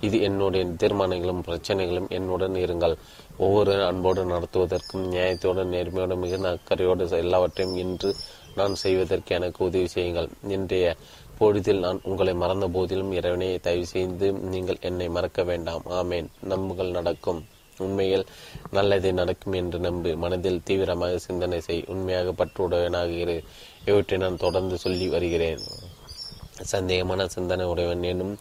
இது என்னுடைய தீர்மானங்களும் பிரச்சனைகளும் என்னுடன் இருங்கள். ஒவ்வொரு அன்போடு நடத்துவதற்கும் நியாயத்தோடு நேர்மையோடு மிகுந்த அக்கறையோடு எல்லாவற்றையும் இன்று நான் செய்வதற்கு எனக்கு உதவி செய்யுங்கள். இன்றைய பொழுதில் நான் உங்களை மறந்த போதிலும் இறைவனை தயவு செய்து நீங்கள் என்னை மறக்க வேண்டாம். ஆமேன். நம்புகள் நடக்கும். உண்மையில் நல்லதே நடக்கும் என்று நம்பு மனதில் தீவிரமாக சிந்தனை செய் உண்மையாக பற்றுடையவனாக இரு இவற்றை நான் தொடர்ந்து சொல்லி வருகிறேன். சந்தேகமான சிந்தனை உடையவன் எனும்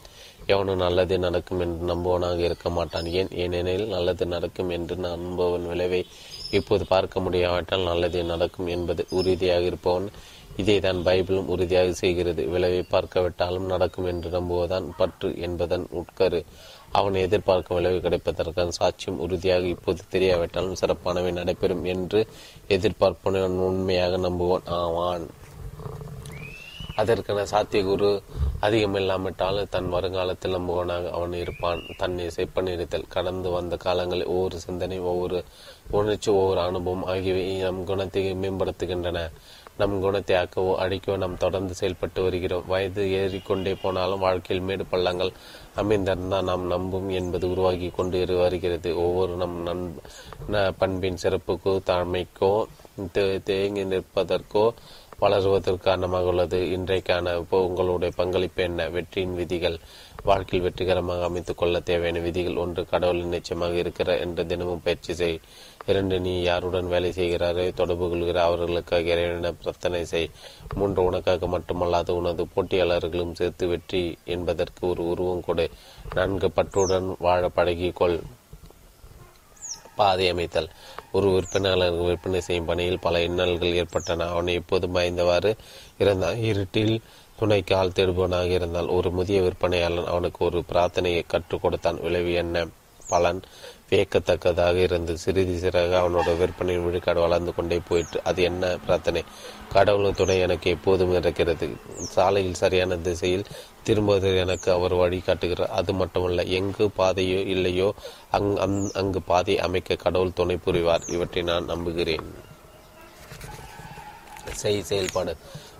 எவனும் நல்லது நடக்கும் என்று நம்புவனாக இருக்க மாட்டான். ஏன்? ஏனெனில் நல்லது நடக்கும் என்று நம்புவன் விளைவை இப்போது பார்க்க முடியாவிட்டால் நல்லது நடக்கும் என்பது உறுதியாக இருப்பவன் இதை தான் பைபிளும் உறுதியாக செய்கிறது. விளைவை பார்க்கவிட்டாலும் நடக்கும் என்று நம்புவதான் பற்று என்பதன் உட்கரு. அவன் எதிர்பார்க்கும் விளைவு கிடைப்பதற்கான சாட்சியம் உறுதியாக இப்போது தெரியாவிட்டாலும் சிறப்பானவை நடைபெறும் என்று எதிர்பார்ப்பவன் உண்மையாக நம்புவான் ஆவான் அதற்கான சாத்தியகுரு அதிகமில்லாமட்டாலும் தன் வருங்காலத்தில் நம்புவனாக அவன் இருப்பான். தன்னை செப்பனிருத்தல் கடந்து வந்த காலங்களில் ஒவ்வொரு சிந்தனை ஒவ்வொரு உணர்ச்சி ஒவ்வொரு அனுபவம் ஆகியவை நம் குணத்தை மேம்படுத்துகின்றன. நம் குணத்தை ஆக்கவோ அழிக்கவோ நாம் தொடர்ந்து செயல்பட்டு வருகிறோம். வயது ஏறிக்கொண்டே போனாலும் வாழ்க்கையில் மேடு பள்ளங்கள் அமைந்திருந்தால் நாம் நம்பும் என்பது உருவாகி கொண்டு வருகிறது. ஒவ்வொரு நம் நன் பண்பின் சிறப்புக்கோ தாழ்மைக்கோ தேங்கி நிற்பதற்கோ வளருவதற்கு காரணமாக உள்ளது. இன்றைக்கான உங்களுடைய பங்களிப்பு என்ன? வெற்றியின் விதிகள். வாழ்க்கையில் வெற்றிகரமாக அமைத்துக் கொள்ள தேவையான விதிகள். ஒன்று கடவுளின் நிச்சயமாக இருக்கிற என்று தினமும் பயிற்சி செய் இரண்டு நீ யாருடன் வேலை செய்கிறாரோ தொடர்பு கொள்கிற அவர்களுக்காக இறைவன பிரார்த்தனை செய். மூன்று உனக்காக மட்டுமல்லாது உனது போட்டியாளர்களும் சேர்த்து வெற்றி என்பதற்கு ஒரு உருவம் கொடு. நான்கு பற்றுடன் வாழ பழகிக்கொள். பாதை அமைத்தல். ஒரு விற்பனையாளர் விற்பனை செய்யும் பணியில் பல இன்னல்கள் ஏற்பட்டன. அவனை எப்போதும் பயந்தவாறு இருந்தான் இருட்டில் துணைக்கு ஆள் தேடுபவனாக இருந்தால் ஒரு முதிய விற்பனையாளர் அவனுக்கு ஒரு பிரார்த்தனையை கற்றுக் கொடுத்தான். விளைவு என்ன? பலன். வியக்கத்தக்கதாக இருந்தது சிறிது சிறாக அவனோட விற்பனையின் விழுக்காடு வளர்ந்து கொண்டே போயிற்று. அது என்ன பிரார்த்தனை? கடவுளின் துணை எனக்கு எப்போதும் இருக்கிறது. சாலையில் சரியான திசையில் திரும்புவது எனக்கு அவர் வழி காட்டுகிறார். அது மட்டுமல்ல எங்கு பாதையோ இல்லையோ அங் அங்கு பாதை அமைக்க கடவுள் துணை புரிவார். இவற்றை நான் நம்புகிறேன். செய் செயல்பாடு.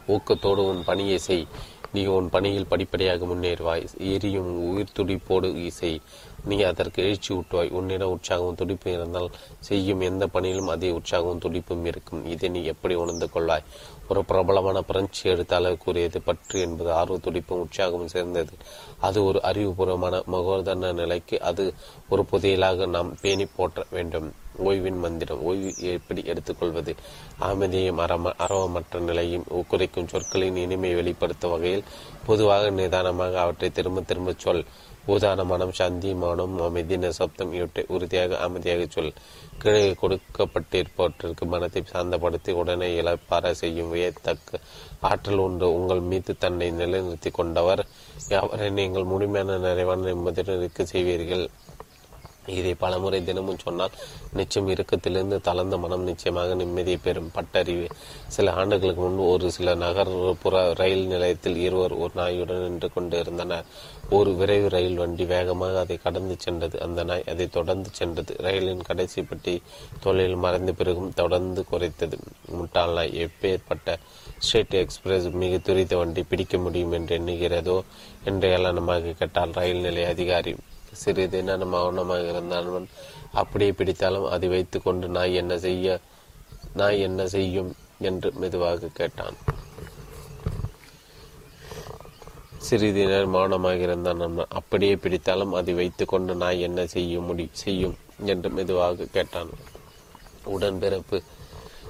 ஊக்கத்தோடு உன் பணியை செய். நீ உன் பணியில் படிப்படியாக முன்னேறுவாய். எரியும் உயிர் துடிப்போடு இசை. நீ அதற்கு எழுச்சி ஊட்டுவாய். உன்னிடம் உற்சாகமும் துடிப்பும் இருந்தால் செய்யும் எந்த பணியிலும் அதே உற்சாகமும் துடிப்பும் இருக்கும். இதை நீ எப்படி உணர்ந்து கொள்வாய் ஒரு பிரபலமான பிரெஞ்சு எழுத்தாளர் கூறியது பற்று என்பது ஆர்வ துடிப்பும் உற்சாகமும் சேர்ந்தது. அது ஒரு அறிவுபூர்வமான மகோதன நிலைக்கு அது ஒரு புதையலாக நாம் பேணி போற்ற வேண்டும். ஓய்வின் மந்திரம் ஓய்வு எப்படி எடுத்துக்கொள்வது? அமைதியையும் அறம அறவமற்ற நிலையும் குறைக்கும் சொற்களின் இனிமை வெளிப்படுத்தும் வகையில் பொதுவாக நிதானமாக அவற்றை திரும்ப திரும்ப சொல். ஊதான மனம் சாந்தி மௌனம் அமைதி சப்தம் இவற்றை உறுதியாக அமைதியாக சொல். கீழே கொடுக்கப்பட்டிருப்பவற்றிற்கு மனத்தை சாந்தப்படுத்தி உடனே இழப்பார செய்யும் வியத்தக்க ஆற்றல் உண்டு. உங்கள் மீது தன்னை நிலைநிறுத்தி கொண்டவர் அவரை நீங்கள் முழுமையான நிறைவான நிம்மதியுடன் இருக்க செய்வீர்கள். இதை பலமுறை தினமும் சொன்னால் நிச்சயம் இறுக்கத்திலிருந்து தளர்ந்த மனம் நிச்சயமாக நிம்மதியை பெறும். பட்டறிவு. சில ஆண்டுகளுக்கு முன்பு ஒரு சில நகர்ப்புற ரயில் நிலையத்தில் இருவர் ஒரு நாயுடன் நின்று கொண்டு இருந்தனர் ஒரு விரைவு ரயில் வண்டி வேகமாக அதை கடந்து சென்றது. அந்த நாய் அதை தொடர்ந்து சென்றது. ரயிலின் கடைசி பெட்டி தொழில் மறைந்த பிறகும் தொடர்ந்து குறைத்தது. முட்டாள் நாய் எப்பேற்பட்ட ஸ்டேட் எக்ஸ்பிரஸ் மிக துரித வண்டி பிடிக்க முடியும் என்று எண்ணுகிறதோ என்று ஏளனமாக கேட்டால் ரயில் நிலைய அதிகாரி. சிறிது நான் மௌனமாக இருந்தான் அப்படியே பிடித்தாலும் அதை வைத்துக்கொண்டு நாய் என்ன செய்ய நாய் என்ன செய்யும் என்று மெதுவாக கேட்டான். சிறிது நேரம் மௌனமாக இருந்தான் நம்ம அப்படியே பிடித்தாலும் அதை வைத்துக்கொண்டு நான் என்ன செய்ய முடி செய்யும் என்று மெதுவாக கேட்டான். உடன்பிறப்பு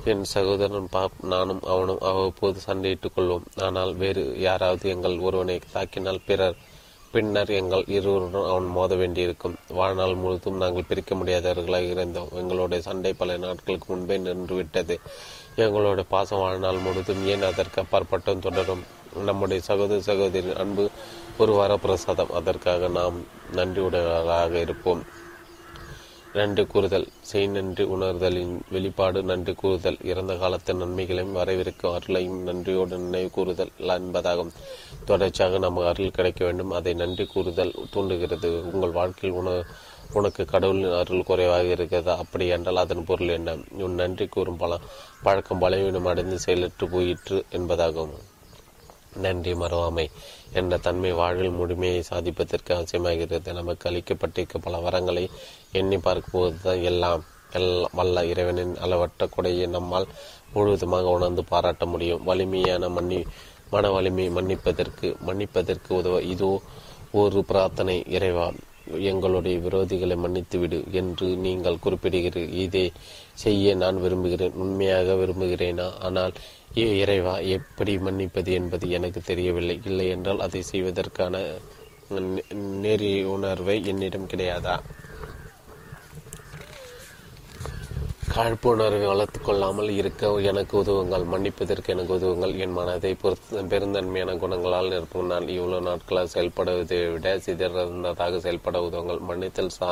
என் சகோதரன் பாப் நானும் அவனும் அவ்வப்போது சண்டையிட்டுக் கொள்வோம். ஆனால் வேறு யாராவது எங்கள் ஒருவனை தாக்கினால் பிறர் பின்னர் எங்கள் இருவருடன் அவன் மோத வேண்டியிருக்கும். வாழ்நாள் முழுதும் நாங்கள் பிரிக்க முடியாதவர்களாக இருந்தோம். எங்களுடைய சண்டை பல நாட்களுக்கு முன்பே நின்றுவிட்டது. எங்களுடைய பாசம் வாழ்நாள் முழுதும் ஏன் அதற்கு அப்பாற்பட்டும் தொடரும்? நம்முடைய சகோதர சகோதரின் அன்பு ஒரு வரப்பிரசாதம். அதற்காக நாம் நன்றியுடையவர்களாக இருப்போம். நன்றி கூறுதல் செய் நன்றி உணர்தலின் வெளிப்பாடு நன்றி கூறுதல் இறந்த காலத்து நன்மைகளையும் வரவிருக்கும் அருளையும் நன்றியோடு நினைவு கூறுதல் என்பதாகும். தொடர்ச்சியாக நமக்கு அருள் கிடைக்க வேண்டும். அதை நன்றி கூறுதல் தூண்டுகிறது. உங்கள் வாழ்க்கையில் உண உனக்கு கடவுளின் அருள் குறைவாக இருக்கிறதா? அப்படி என்றால் அதன் பொருள் என்ன? உன் நன்றி கூறும் பல பழக்கம் பலவீனம் அடைந்து செயலற்று போயிற்று என்பதாகும். நன்றி மறவாமை என்ற தன்மை வாழ்வில் முழுமையை சாதிப்பதற்கு அவசியமாகிறது. நமக்கு அளிக்கப்பட்டிருக்க பல வரங்களை எண்ணி பார்க்கும்போதுதான் எல்லாம் எல்லாம் வல்ல இறைவனின் அளவற்ற கொடையை நம்மால் முழுவதுமாக உணர்ந்து பாராட்ட முடியும். வலிமையான மன்னி மன வலிமை மன்னிப்பதற்கு மன்னிப்பதற்கு உதவ இதோ ஒரு பிரார்த்தனை இறைவா எங்களுடைய விரோதிகளை மன்னித்துவிடு என்று நீங்கள் குறிப்பிடுகிறீர்கள் இதை செய்ய நான் விரும்புகிறேன். உண்மையாக விரும்புகிறேனா? ஆனால் இறைவா எப்படி மன்னிப்பது என்பது எனக்கு தெரியவில்லை. இல்லை என்றால் அதை செய்வதற்கான நெறி உணர்வை என்னிடம் கிடையாதா? காழ்ப்புணர்வை வளர்த்து கொள்ளாமல் இருக்க எனக்கு உதவுங்கள் மன்னிப்பதற்கு எனக்கு உதவுங்கள். என் மனதை பொறுத்து பெருந்தன்மையான குணங்களால் நிரப்பும் நான் இவ்வளவு நாட்களாக செயல்படுவதை விட சிதறந்ததாக செயல்பட உதவுங்கள். மன்னித்தல் சா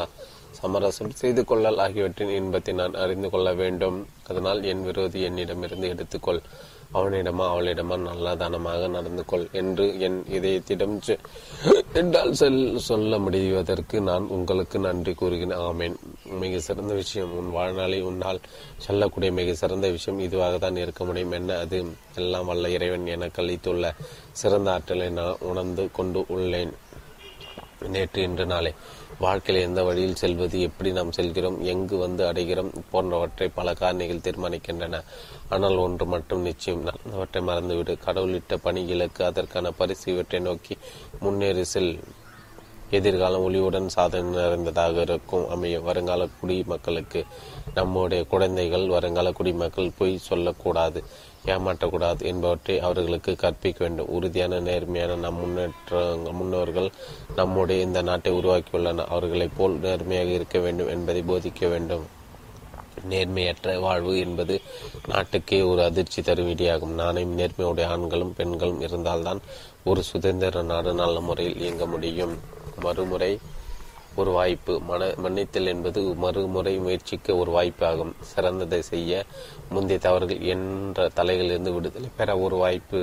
சமரசம் செய்து கொள்ளல் ஆகியவற்றின் இன்பத்தை நான் அறிந்து கொள்ள வேண்டும். அதனால் என் விரோதி என்னிடமிருந்து எடுத்துக்கொள். அவனிடமா அவளிடமா நல்லதானமாக நடந்து கொள் என்று என் இதயத்திடம் என்றால் செல் சொல்ல முடிவதற்கு நான் உங்களுக்கு நன்றி கூறுகிறேன். ஆமேன். மிக சிறந்த விஷயம். உன் வாழ்நாளை உன்னால் சொல்லக்கூடிய மிக சிறந்த விஷயம் இதுவாக தான் இருக்க முடியும். என்ன அது? எல்லாம் வல்ல இறைவன் எனக்கு அளித்துள்ள சிறந்த ஆற்றலை நான் உணர்ந்து கொண்டு உள்ளேன். நேற்று இன்று நாளை. வாழ்க்கையில் எந்த வழியில் செல்வது எப்படி நாம் செல்கிறோம் எங்கு வந்து அடைகிறோம் போன்றவற்றை பல காரணிகள் தீர்மானிக்கின்றன. ஆனால் ஒன்று மட்டும் நிச்சயம். நடந்தவற்றை மறந்துவிடு. கடவுளிட்ட பணி இலக்கு அதற்கான பரிசு இவற்றை நோக்கி முன்னேறி செல். எதிர்காலம் ஒளியுடன் சாதனை நிறைந்ததாக இருக்கும். அமைய வருங்கால குடிமக்களுக்கு நம்முடைய குழந்தைகள் வருங்கால குடிமக்கள் பொய் சொல்லக்கூடாது. ஏமாற்றக்கூடாது என்பவற்றை அவர்களுக்கு கற்பிக்க வேண்டும். உறுதியான நேர்மையான நம் முன்னேற்ற முன்னோர்கள் நம்முடைய இந்த நாட்டை உருவாக்கியுள்ளனர் அவர்களைப் போல் நேர்மையாக இருக்க வேண்டும் என்பதை போதிக்க வேண்டும். நேர்மையற்ற வாழ்வு என்பது நாட்டுக்கே ஒரு அதிர்ச்சி தரும் விடியாகும் நாணயம் நேர்மையுடைய ஆண்களும் பெண்களும் இருந்தால்தான் ஒரு சுதந்திர நாடு நல்ல முறையில் இயங்க முடியும். மறுமுறை ஒரு வாய்ப்பு. மன மன்னித்தல் என்பது மறுமுறை முயற்சிக்க ஒரு வாய்ப்பாகும். சிறந்ததை செய்ய முந்தைய தவறுகள் என்ற தலைகளிலிருந்து விடுதலை பெற ஒரு வாய்ப்பு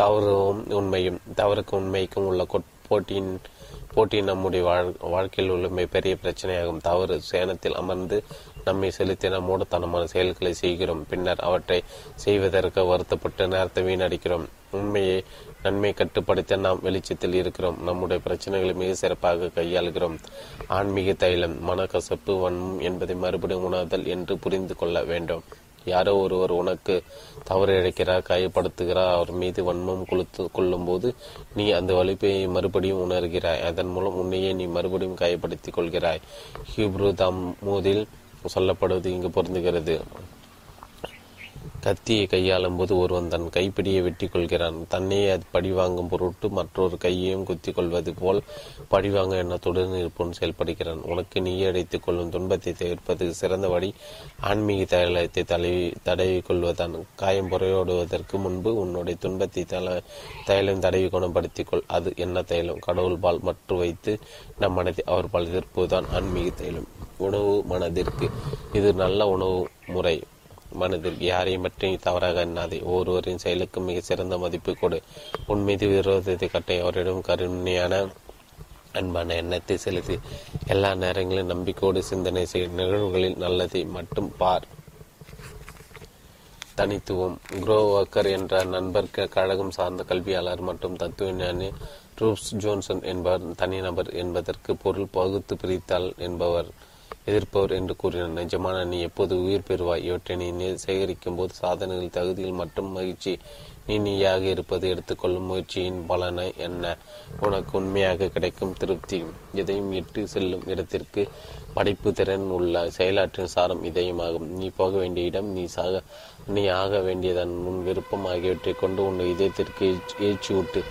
தவறும் உண்மையும் தவறுக்கு உண்மைக்கும் உள்ள போட்டியின் போட்டி நம்முடைய வாழ்க்கையில் உள்ள மிகப்பெரிய பிரச்சனையாகும். தவறு சேனத்தில் அமர்ந்து நம்மை செலுத்தின மூடத்தனமான செயல்களை செய்கிறோம். பின்னர் அவற்றை செய்வதற்கு வருத்தப்பட்டு நேரத்தை வீணடிக்கிறோம். உண்மையை நன்மை கட்டுப்படுத்த நாம் வெளிச்சத்தில் இருக்கிறோம். நம்முடைய பிரச்சனைகளை மிக சிறப்பாக கையாளுகிறோம். ஆன்மீக தைலம் மனக்கசப்பு வன்மம் என்பதை மறுபடியும் உணர்தல் என்று புரிந்து கொள்ள வேண்டும். யாரோ ஒருவர் உனக்கு தவறு இழைக்கிறார் காயப்படுத்துகிறார் அவர் மீது வன்மம் கொளுத்து கொள்ளும் போது நீ அந்த வலிப்பையை மறுபடியும் உணர்கிறாய். அதன் மூலம் உன்னையே நீ மறுபடியும் காயப்படுத்திக் கொள்கிறாய். ஹிப்ரு தம் மோதில் சொல்லப்படுவது இங்கு பொருந்துகிறது. கத்தியை கையாளும் போது ஒருவன் தன் கைப்பிடியை வெட்டி கொள்கிறான். தன்னையே அது பழிவாங்கும் பொருட்டு மற்றொரு கையையும் குத்தி கொள்வது போல் பழிவாங்க எண்ணத்துடன் இருப்பவன் செயல்படுகிறான். உனக்கு நீயே அடைத்துக் கொள்ளும் துன்பத்தை தவிர்ப்பதற்கு சிறந்த வழி ஆன்மீக தைலத்தை தடவி தடவி கொள்வதான் காயம் புறையோடுவதற்கு முன்பு உன்னுடைய துன்பத்தை தல தைலம் தடவி குணப்படுத்திக் கொள். அது என்ன தைலம் கடவுள் பால் மற்ற வைத்து நம் மனதை அவர் பால் எதிர்ப்புதான் ஆன்மீக தைலம் உணவு மனதிற்கு இது நல்ல உணவு முறை. மனதில் யாரையும் பற்றி தவறாக எண்ணாதே. ஒருவரின் செயலுக்கு மிக சிறந்த மதிப்பு கொடு. உன் மீது விரோதத்தை கட்டை. அவரிடம் கருணையான அன்பான எண்ணத்தை செலுத்தி. எல்லா நேரங்களிலும் நம்பிக்கையோடு சிந்தனை செய்யும் நிகழ்வுகளில் நல்லதை மட்டும் பார். தனித்துவம். குரோவக்கர் என்ற நண்பர் கழகம் சார்ந்த கல்வியாளர் மற்றும் தத்துவஞானி ரூப்ஸ் ஜோன்சன் என்பவர் தனிநபர் என்பதற்கு பொருள் பகுத்து பிரித்தால் என்பவர். எதிர்ப்பவர் என்று கூறினார். நிஜமான நீ எப்போது உயிர் பெறுவாய்? இவற்றை நீ சேகரிக்கும் போது சாதனைகள் தகுதிகள் மற்றும் மகிழ்ச்சி நீ நீயாக இருப்பது எடுத்துக்கொள்ளும் முயற்சியின் பலனை என்ன? உனக்கு உண்மையாக கிடைக்கும் திருப்தி. இதையும் இட்டு செல்லும் இடத்திற்கு படைப்பு திறன் உள்ள செயலாற்றின் சாரம் இதயமாகும். நீ போக வேண்டிய இடம் நீ சாக நீ ஆக வேண்டியதன் உன் விருப்பம் ஆகியவற்றை கொண்டு உன் இதயத்திற்கு ஏற்றி விட்டு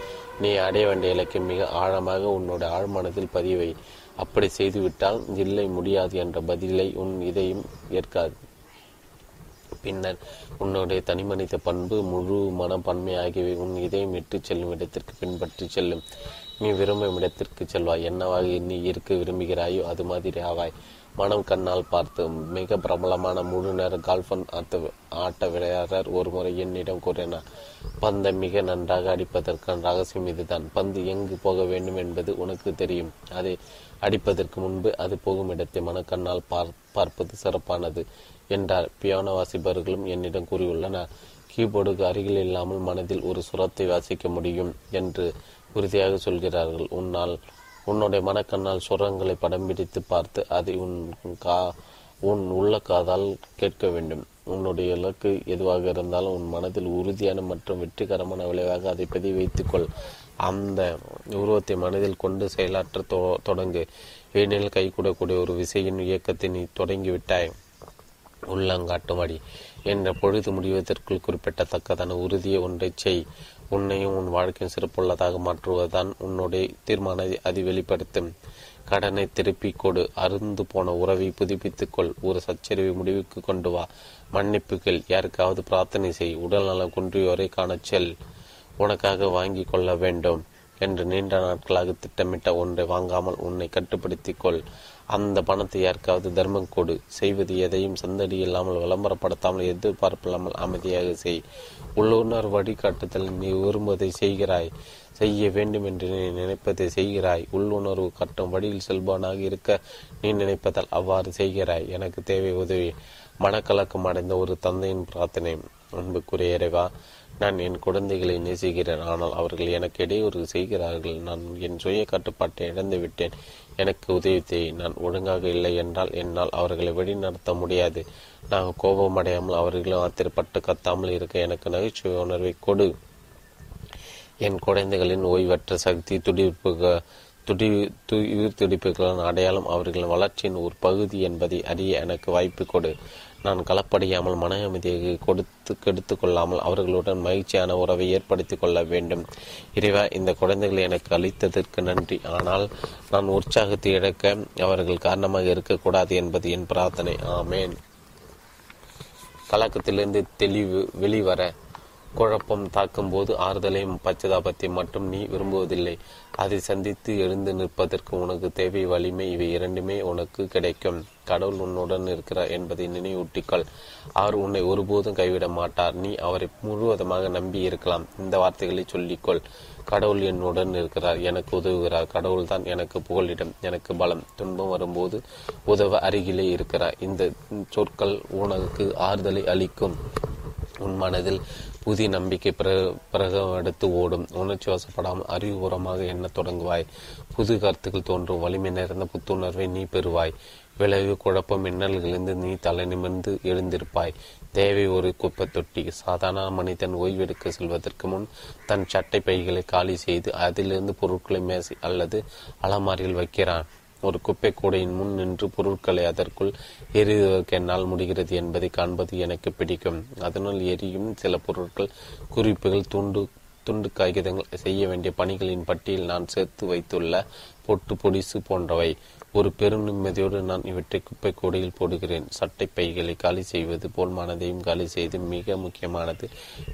நீ அடைய வேண்டிய இலக்கை மிக ஆழமாக உன்னோட ஆழ்மனத்தில் பதிவை அப்படி செய்துவிட்டால் இல்லை முடியாது என்ற பதிலை உன் இதயம் ஏற்காது. பின்னர் உன்னுடைய தனிமனித பண்பு முழு மனப்பன்மை ஆகியவை உன் இதயம் இட்டு செல்லும் இடத்திற்கு பின்பற்றி செல்லும். நீ விரும்பும் இடத்திற்கு செல்வாய். என்னவாக நீ இருக்க விரும்புகிறாயோ அது மாதிரி ஆவாய். மனம் கண்ணால் பார்த்து மிக பிரபலமான முழு நேர கால்பன் ஆட்ட ஆட்ட விளையாடர் ஒரு முறை என்னிடம் கூறினார். பந்தை மிக நன்றாக அடிப்பதற்கான ரகசியம் இதுதான். பந்து எங்கு போக வேண்டும் என்பது உனக்கு தெரியும். அதை அடிப்பதற்கு முன்பு அது போகும் இடத்தை மனக்கண்ணால் பார் பார்ப்பது சிறப்பானது என்றார் பியானோ வாசிப்பவர்களும் என்னிடம் கூறியுள்ளனர். கீபோர்டுக்கு அருகில் இல்லாமல் மனதில் ஒரு சுரத்தை வாசிக்க முடியும் என்று உறுதியாக சொல்கிறார்கள். உன்னால் உன்னுடைய மனக்கண்ணால் சுரங்களை படம் பிடித்து பார்த்து அதை உன் கா உன் உள்ள காதால் கேட்க வேண்டும். உன்னுடைய இலக்கு எதுவாக இருந்தாலும் உன் மனதில் உறுதியான மற்றும் வெற்றிகரமான விளைவாக அதை பதிவு வைத்துக்கொள் அந்த உருவத்தை மனதில் கொண்டு செயலாற்ற தொடங்கு. ஏனெனில் கைகூடக்கூடிய ஒரு விசையின் இயக்கத்தை நீ தொடங்கிவிட்டாய். உள்ளங்காட்டுமடி என்ற பொழுது முடிவதற்குள் குறிப்பிடத்தக்கதான உறுதியை ஒன்றை செய். உன்னையும் உன் வாழ்க்கையும் சிறப்புள்ளதாக மாற்றுவதுதான் உன்னுடைய தீர்மானத்தை அது வெளிப்படுத்தும். கடனை திருப்பி கொடு. அருந்து போன உறவை புதுப்பித்துக்கொள். ஒரு சச்சரிவை முடிவுக்கு கொண்டு வா. மன்னிப்புகள் யாருக்காவது பிரார்த்தனை செய். உடல் நலம் குன்றியோரை காணச் செல். உனக்காக வாங்கி கொள்ள வேண்டும் என்று நீண்ட நாட்களாக திட்டமிட்ட ஒன்றை வாங்காமல் உன்னை கட்டுப்படுத்திக் கொள். அந்த பணத்தை யாருக்காவது தர்மம் கொடு. செய்வது எதையும் சந்தடி இல்லாமல் விளம்பரப்படுத்தாமல் எதிர்பார்ப்பில்லாமல் அமைதியாக செய். உள்ளுணர் வழிகாட்டுதல் நீ விரும்புவதை செய்கிறாய். செய்ய வேண்டும் என்று நீ நினைப்பதை செய்கிறாய். உள்ளுணர்வு கட்டும் வழியில் செல்பவனாக இருக்க நீ நினைப்பதால் அவ்வாறு செய்கிறாய். எனக்கு தேவை உதவி. மனக்கலக்கம் அடைந்த ஒரு தந்தையின் பிரார்த்தனை. அன்புக்குரிய இறைவா நான் என் குழந்தைகளை நேசிக்கிறேன் ஆனால் அவர்கள் எனக்கு இடையூறு செய்கிறார்கள். நான் என் சுய கட்டுப்பாட்டை இழந்து விட்டேன். எனக்கு உதவி நான் ஒழுங்காக இல்லை என்றால் என்னால் அவர்களை வழிநடத்த முடியாது. நான் கோபமடையாமல் அவர்களும் ஆத்திரப்பட்டு கத்தாமல் இருக்க எனக்கு நகைச்சுவை உணர்வை கொடு. என் குழந்தைகளின் ஓய்வற்ற சக்தி துடிப்பு துடி உயிர் துடிப்புகளின் அடையாளம் அவர்களின் வளர்ச்சியின் ஒரு பகுதி என்பதை அறிய எனக்கு வாய்ப்பு கொடு. நான் கலப்படையாமல் மன அமைதியை கொடுத்து கெடுத்து கொள்ளாமல் அவர்களுடன் மகிழ்ச்சியான உறவை ஏற்படுத்திக் கொள்ள வேண்டும். இறைவா இந்த குழந்தைகளை எனக்கு அளித்ததற்கு நன்றி. ஆனால் நான் உற்சாகத்தை இழக்க அவர்கள் காரணமாக இருக்கக்கூடாது என்பது என் பிரார்த்தனை. ஆமேன். கலக்கத்திலிருந்து தெளிவு வெளிவர குழப்பம் தாக்கும்போது ஆறுதலையும் பச்சதாபத்தையும் மட்டும் நீ விரும்புவதில்லை. அதை சந்தித்து எழுந்து நிற்பதற்கு உனக்கு தேவை வலிமை இவை இரண்டுமே உனக்கு கிடைக்கும். கடவுள் உன்னுடன் இருக்கிறார் என்பதை நினைவூட்டிக்கொள். அவர் உன்னை ஒருபோதும் கைவிட மாட்டார். நீ அவரை முழுவதுமாக நம்பி இருக்கலாம். இந்த வார்த்தைகளை சொல்லிக்கொள். கடவுள் என்னுடன் இருக்கிறார். எனக்கு உதவுகிறார். கடவுள் தான் எனக்கு புகழிடம் எனக்கு பலம். துன்பம் வரும்போது உதவ அருகிலே இருக்கிறார். இந்த சொற்கள் உனக்கு ஆறுதலை அளிக்கும். உன் மனதில் புதிய நம்பிக்கை பிறகு பிரகடுத்து ஓடும். உணர்ச்சி வசப்படாமல் அறிவுபூர்வமாக எண்ணத் தொடங்குவாய். புது கருத்துக்கள் தோன்றும். வலிமை நிறைந்த புத்துணர்வை நீ பெறுவாய். விளைவு குழப்பம் மின்னல்களிலிருந்து நீ தலை நிமிர்ந்து எழுந்திருப்பாய். தேவை ஒரு குப்பை தொட்டி. சாதாரண மனிதன் ஓய்வெடுக்க செல்வதற்கு முன் தன் சட்டை பைகளை காலி செய்து அதிலிருந்து பொருட்களை மேசை அல்லது அலமாரியில் வைக்கிறான். ஒரு குப்பை கூடையின் முன் நின்று பொருட்களை அதற்குள் எரிவதற்கு என்னால் முடிகிறது என்பதை காண்பது எனக்கு பிடிக்கும். அதனால் எரியும் சில பொருட்கள் குறிப்புகள் துண்டு துண்டு காகிதங்கள் செய்ய வேண்டிய பணிகளின் பட்டியல் நான் சேர்த்து வைத்துள்ள பொட்டு பொடிசு போன்றவை. ஒரு பெரும் நிம்மதியோடு நான் இவற்றை குப்பை கூடையில் போடுகிறேன். சட்டை பைகளை காலி செய்வது போல் மனதையும் காலி செய்து மிக முக்கியமானது.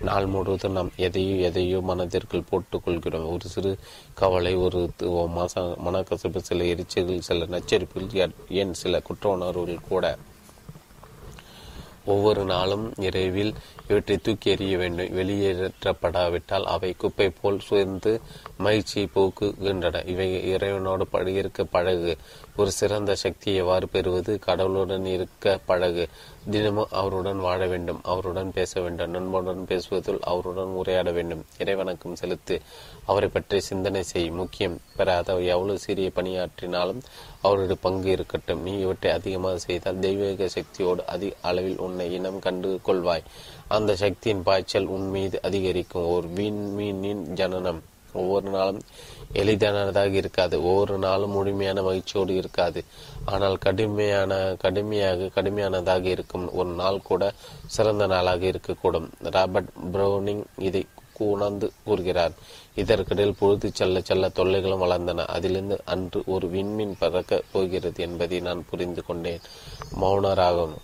நாள் முழுவதும் நாம் எதையோ எதையோ மனதிற்குள் போட்டுக்கொள்கிறோம். ஒரு சிறு கவலை ஒரு மாச மனக்கசப்பு சில எரிச்சல்கள் சில நச்சரிப்புகள் ஏன் சில குற்ற உணர்வுகள் கூட ஒவ்வொரு நாளும் இரவில் இவற்றை தூக்கி எறிய வேண்டும். வெளியேற்றப்படாவிட்டால் அவை குப்பை போல் சுயந்து மகிழ்ச்சியை போக்குகின்றன. இவை இறைவனோடு இருக்க பழகு. ஒரு சிறந்த சக்தியை எவ்வாறு பெறுவது? கடவுளுடன் இருக்க பழகு. தினமும் அவருடன் வாழ வேண்டும். அவருடன் பேச வேண்டும். நண்பனுடன் பேசுவதில் அவருடன் உரையாட வேண்டும். இறைவணக்கம் செலுத்து. அவரை பற்றி சிந்தனை செய். முக்கியம். பெறாத எவ்வளவு சிறிய பணியாற்றினாலும் அவருடைய பங்கு இருக்கட்டும். நீ இவற்றை அதிகமாக செய்தால் தெய்வீக சக்தியோடு அதிக அளவில் உன்னை இனம் கண்டு கொள்வாய். அந்த சக்தியின் பாய்ச்சல் உன் மீது அதிகரிக்கும். ஒரு வீண் மீனின் ஜனனம். ஒவ்வொரு நாளும் எளிதானதாக இருக்காது. ஒவ்வொரு நாளும் முழுமையான மகிழ்ச்சியோடு இருக்காது. ஆனால் கடுமையான கடுமையாக கடுமையானதாக இருக்கும். ஒரு நாள் கூட சிறந்த நாளாக இருக்கக்கூடும். ராபர்ட் ப்ரௌனிங் இதை உணர்ந்து கூறுகிறார். இதற்கிடையில் பொழுது செல்ல செல்ல தொல்லைகளும் வளர்ந்தன. அதிலிருந்து அன்று ஒரு விண்மீன் பறக்க போகிறது என்பதை நான் புரிந்து கொண்டேன். மௌனராகவும்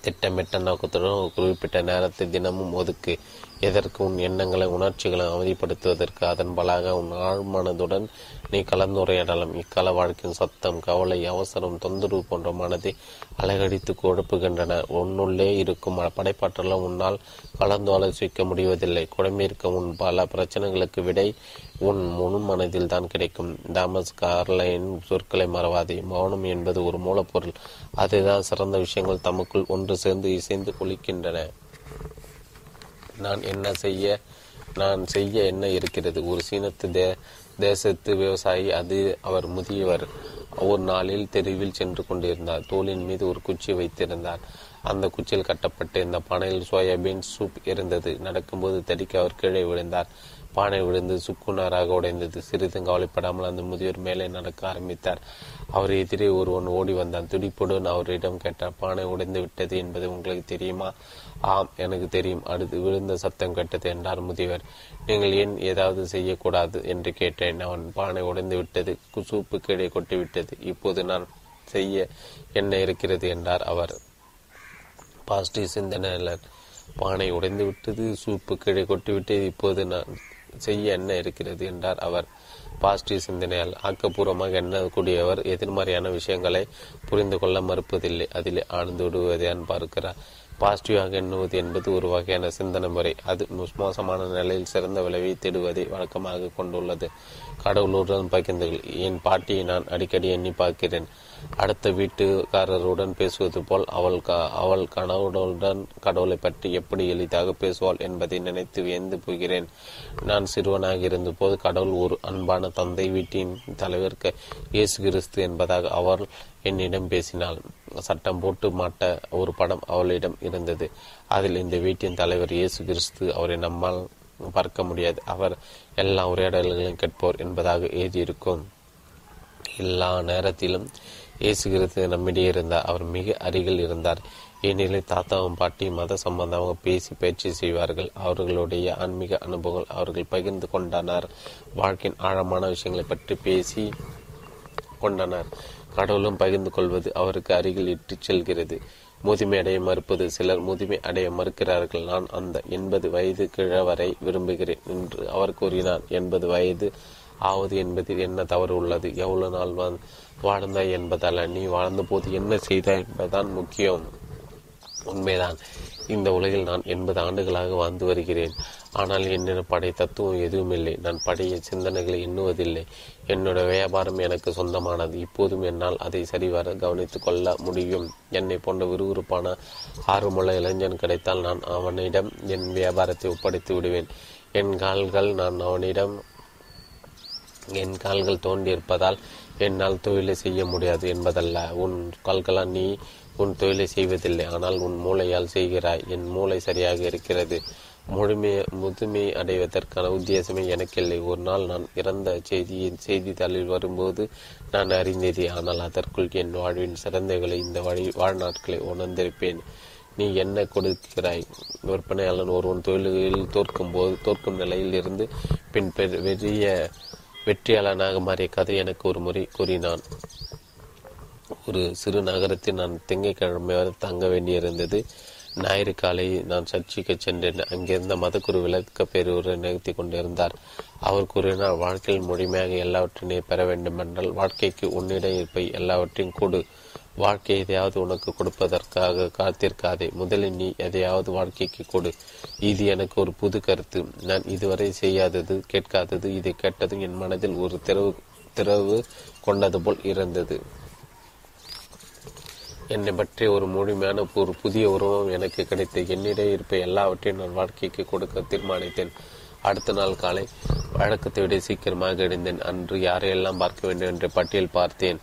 திட்டமிட்ட நோக்கத்துடன் குறிப்பிட்ட நேரத்தை தினமும் ஒதுக்கு எதற்கு உன் எண்ணங்களை உணர்ச்சிகளை அமைதிப்படுத்துவதற்கு அதன் பலாக உன் ஆழ்மனதுடன் நீ கலந்துரையாடலாம். இக்கால வாழ்க்கையின் சத்தம் கவலை அவசரம் தொந்தரவு போன்ற மனதை அலைகடித்து கொடுப்புகின்றன உன்னுள்ளே இருக்கும் படைப்பாற்றலும் உன்னால் கலந்து ஆலோசிக்க முடிவதில்லை. குழம்பிருக்க உன் பல பிரச்சனைகளுக்கு விடை உன் முழு மனதில் தான் கிடைக்கும். தாமஸ் கார்லைன் சொற்களை மறவாதே. மௌனம் என்பது ஒரு மூலப்பொருள். அதுதான் சிறந்த விஷயங்கள் தமக்குள் ஒன்று சேர்ந்து இசைந்து கொளிக்கின்றன. நான் என்ன செய்ய நான் செய்ய என்ன இருக்கிறது? ஒரு சீனத்து தே தேசத்து விவசாயி அது அவர் முதியவர். ஒரு நாளில் தெருவில் சென்று கொண்டிருந்தார். தோளின் மீது ஒரு குச்சி வைத்திருந்தார். அந்த குச்சியில் கட்டப்பட்டு இந்த பானையில் சோயாபீன் சூப் இருந்தது. நடக்கும்போது தடிக்க அவர் கீழே விழுந்தார். பானை விழுந்து சுக்குனராக உடைந்தது. சிறிதும் கவலைப்படாமல் அந்த முதியோர் மேலே நடக்க ஆரம்பித்தார். அவர் எதிரே ஒருவன் ஓடி வந்தான். துடிப்புடன் அவரிடம் கேட்டார் பானை உடைந்து விட்டது என்பது உங்களுக்கு தெரியுமா? ஆம் எனக்கு தெரியும். அடுத்து விழுந்த சத்தம் கேட்டது என்றார் முதியவர். நீங்கள் ஏன் ஏதாவது செய்யக்கூடாது? என்று கேட்டேன். அவன் பானை உடைந்து விட்டது சூப்பு கீழே கொட்டிவிட்டது இப்போது நான் செய்ய என்ன இருக்கிறது? என்றார் அவர். பாசிட்டிவ் சிந்தனையாளர் பானை உடைந்து விட்டது சூப்பு கீழே கொட்டிவிட்டது இப்போது நான் செய்ய என்ன இருக்கிறது என்றார் அவர். பாசிட்டிவ் சிந்தனையால் ஆக்கப்பூர்வமாக எண்ணக்கூடியவர் எதிர்மறையான விஷயங்களை புரிந்து கொள்ள மறுப்பதில்லை. அதிலே ஆழ்ந்து விடுவதையான் பார்க்கிறார். பாசிட்டிவாக எண்ணுவது என்பது ஒரு வகையான சிந்தனை முறை. அது மோசமான நிலையில் சிறந்த விளைவை தேடுவதை வழக்கமாக கொண்டுள்ளது. கடவுளுடன் பகிர்ந்தீர்கள் என் பாட்டியை நான் அடிக்கடி எண்ணி பார்க்கிறேன். அடுத்த வீட்டுக்காரருடன் பேசுவது போல் அவள் க அவள் கணவனுடன் கடவுளை பற்றி எப்படி எளிதாக பேசுவாள் என்பதை நினைத்து வியந்து போகிறேன். நான் சிறுவனாக இருந்தபோது கடவுள் ஒரு அன்பான தந்தை வீட்டின் தலைவர்க்க இயேசு கிறிஸ்து என்பதாக அவள் என்னிடம் பேசினாள் சட்டம் போட்டு மாட்ட ஒரு படம் அவளிடம் இருந்தது. அதில் இந்த வீட்டின் தலைவர் இயேசு கிறிஸ்து அவரை நம்மால் பார்க்க முடியாது. அவர் எல்லா உரையாடல்களையும் கேட்போர் என்பதாக எழுதியிருக்கும். எல்லா நேரத்திலும் இயேசுகிறது நம்மிடையே இருந்தார். அவர் மிக அருகில் இருந்தார். ஏனெனில் தாத்தாவும் பாட்டி மத சம்பந்தமாக பேசி பயிற்சி செய்வார்கள். அவர்களுடைய ஆன்மீக அனுபவங்கள் அவர்கள் பகிர்ந்து கொண்டனர். வாழ்க்கையின் ஆழமான விஷயங்களை பற்றி பேசி கொண்டனர். கடவுளும் பகிர்ந்து கொள்வது அவருக்கு அருகில் இட்டு செல்கிறது. முதுமை அடைய மறுப்பது. சிலர் முதுமை அடைய மறுக்கிறார்கள். நான் அந்த எண்பது வயது கிழவரை விரும்புகிறேன் என்று அவர் கூறினார். எண்பது வயது ஆவது என்பதில் என்ன தவறு உள்ளது? எவ்வளவு நாள் வாழ்ந்தாய் என்பதல்ல நீ வாழ்ந்த போது என்ன செய்தாய் என்பதுதான் முக்கியம். உண்மைதான். இந்த உலகில் நான் எண்பது ஆண்டுகளாக வாழ்ந்து வருகிறேன். ஆனால் என்னிடம் படை தத்துவம் எதுவும் இல்லை நான் படைய சிந்தனைகளை எண்ணுவதில்லை. என்னோட வியாபாரம் எனக்கு சொந்தமானது. இப்போதும் என்னால் அதை சரிவர கவனித்து கொள்ள முடியும். என்னை போன்ற விறுவிறுப்பான ஆர்வமுள்ள இளைஞன் கிடைத்தால் நான் அவனிடம் என் வியாபாரத்தை ஒப்படைத்து விடுவேன். என் கால்கள் நான் அவனிடம் என் கால்கள் தோண்டியிருப்பதால் என்னால் தொழிலை செய்ய முடியாது என்பதல்ல. உன் கால்களால் நீ உன் தொழிலை செய்வதில்லை. ஆனால் உன் மூளையால் செய்கிறாய். என் மூளை சரியாக இருக்கிறது. முழுமையை முதுமை அடைவதற்கான உத்தேசமே எனக்கில்லை. ஒரு நாள் நான் இறந்த செய்தியின் செய்தித்தாளில் வரும்போது நான் அறிந்தது. ஆனால் அதற்குள் என் வாழ்வின் சிறந்தகளை இந்த வழி வாழ்நாட்களை உணர்ந்திருப்பேன். நீ என்ன கொடுக்கிறாய்? விற்பனையாளன் ஒருவன் தொழில்களில் தோற்கும் போது தோற்கும் நிலையில் இருந்து பின் பெரிய வெற்றியாளனாக மாறிய கதை எனக்கு ஒரு முறை கூறினான். ஒரு சிறு நகரத்தில் நான் திங்கட்கிழமை வரை தங்க வேண்டியிருந்தது. ஞாயிறு காலை நான் சர்ச்சைக்கு சென்றேன். அங்கிருந்த மதக்குரு விளக்க பெறுவரை நிகழ்த்தி கொண்டிருந்தார். அவர் கூறினார் வாழ்க்கையில் முழுமையாக எல்லாவற்றையும் பெற வேண்டுமென்றால் வாழ்க்கைக்கு உன்னிடம் இருப்பை எல்லாவற்றையும் கொடு. வாழ்க்கை எதையாவது உனக்கு கொடுப்பதற்காக காத்திருக்காதே. முதலில் நீ எதையாவது வாழ்க்கைக்கு கொடு. இது எனக்கு ஒரு புது கருத்து. நான் இதுவரை செய்யாதது கேட்காதது இதை கேட்டதும் என் மனதில் ஒரு திறவு திறவு கொண்டது போல் இருந்தது. என்னை பற்றி ஒரு முழுமையான ஒரு புதிய உருவம் எனக்கு கிடைத்த என்னிடையே இருப்ப எல்லாவற்றையும் நான் வாழ்க்கைக்கு கொடுக்க தீர்மானித்தேன். அடுத்த நாள் காலை வழக்கத்தை விட சீக்கிரமாக எழுந்தேன். அன்று யாரையெல்லாம் பார்க்க வேண்டும் என்ற பட்டியல் பார்த்தேன்.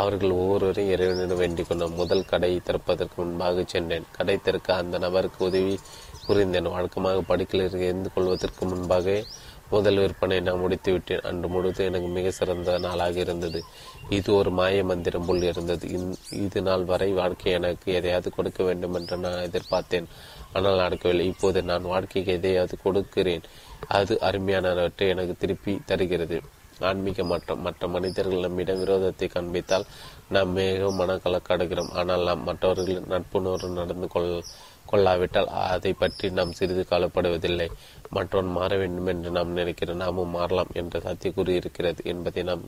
அவர்கள் ஒவ்வொருவரையும் இறைவனிடம் வேண்டிக் கொண்டோம். முதல் கடை திறப்பதற்கு முன்பாக சென்றேன். கடை திறக்க அந்த நபருக்கு உதவி புரிந்தேன். வழக்கமாக படுக்கையில் இருந்து கொள்வதற்கு முன்பாக முதல் விற்பனை நான் முடித்து விட்டேன் அன்று முழுவதும் எனக்கு மிக சிறந்த நாளாக இருந்தது. இது ஒரு மாய மந்திரம் போல் இருந்தது. இது நாள் வரை வாழ்க்கை எனக்கு எதையாவது கொடுக்க வேண்டும் என்று நான் எதிர்பார்த்தேன். ஆனால் நடக்கவில்லை. இப்போது நான் வாழ்க்கைக்கு எதையாவது கொடுக்கிறேன். அது அருமையானவற்றை எனக்கு திருப்பி தருகிறது. ஆன்மீக மாற்றம். மற்ற மனிதர்கள் நம்மிடம் விரோதத்தை காண்பித்தால் நாம் மிகவும் மனக்கலக்கடுகிறோம் ஆனால் நாம் மற்றவர்களின் நட்புணர்வு நடந்து கொள்ள கொள்ளாவிட்டால் அதை பற்றி நாம் சிறிது காலப்படுவதில்லை மற்றவன் மாற வேண்டும் என்று நாம் நினைக்கிறோம் நாமும் மாறலாம் என்ற சாத்திய கூறியிருக்கிறது என்பதை நாம்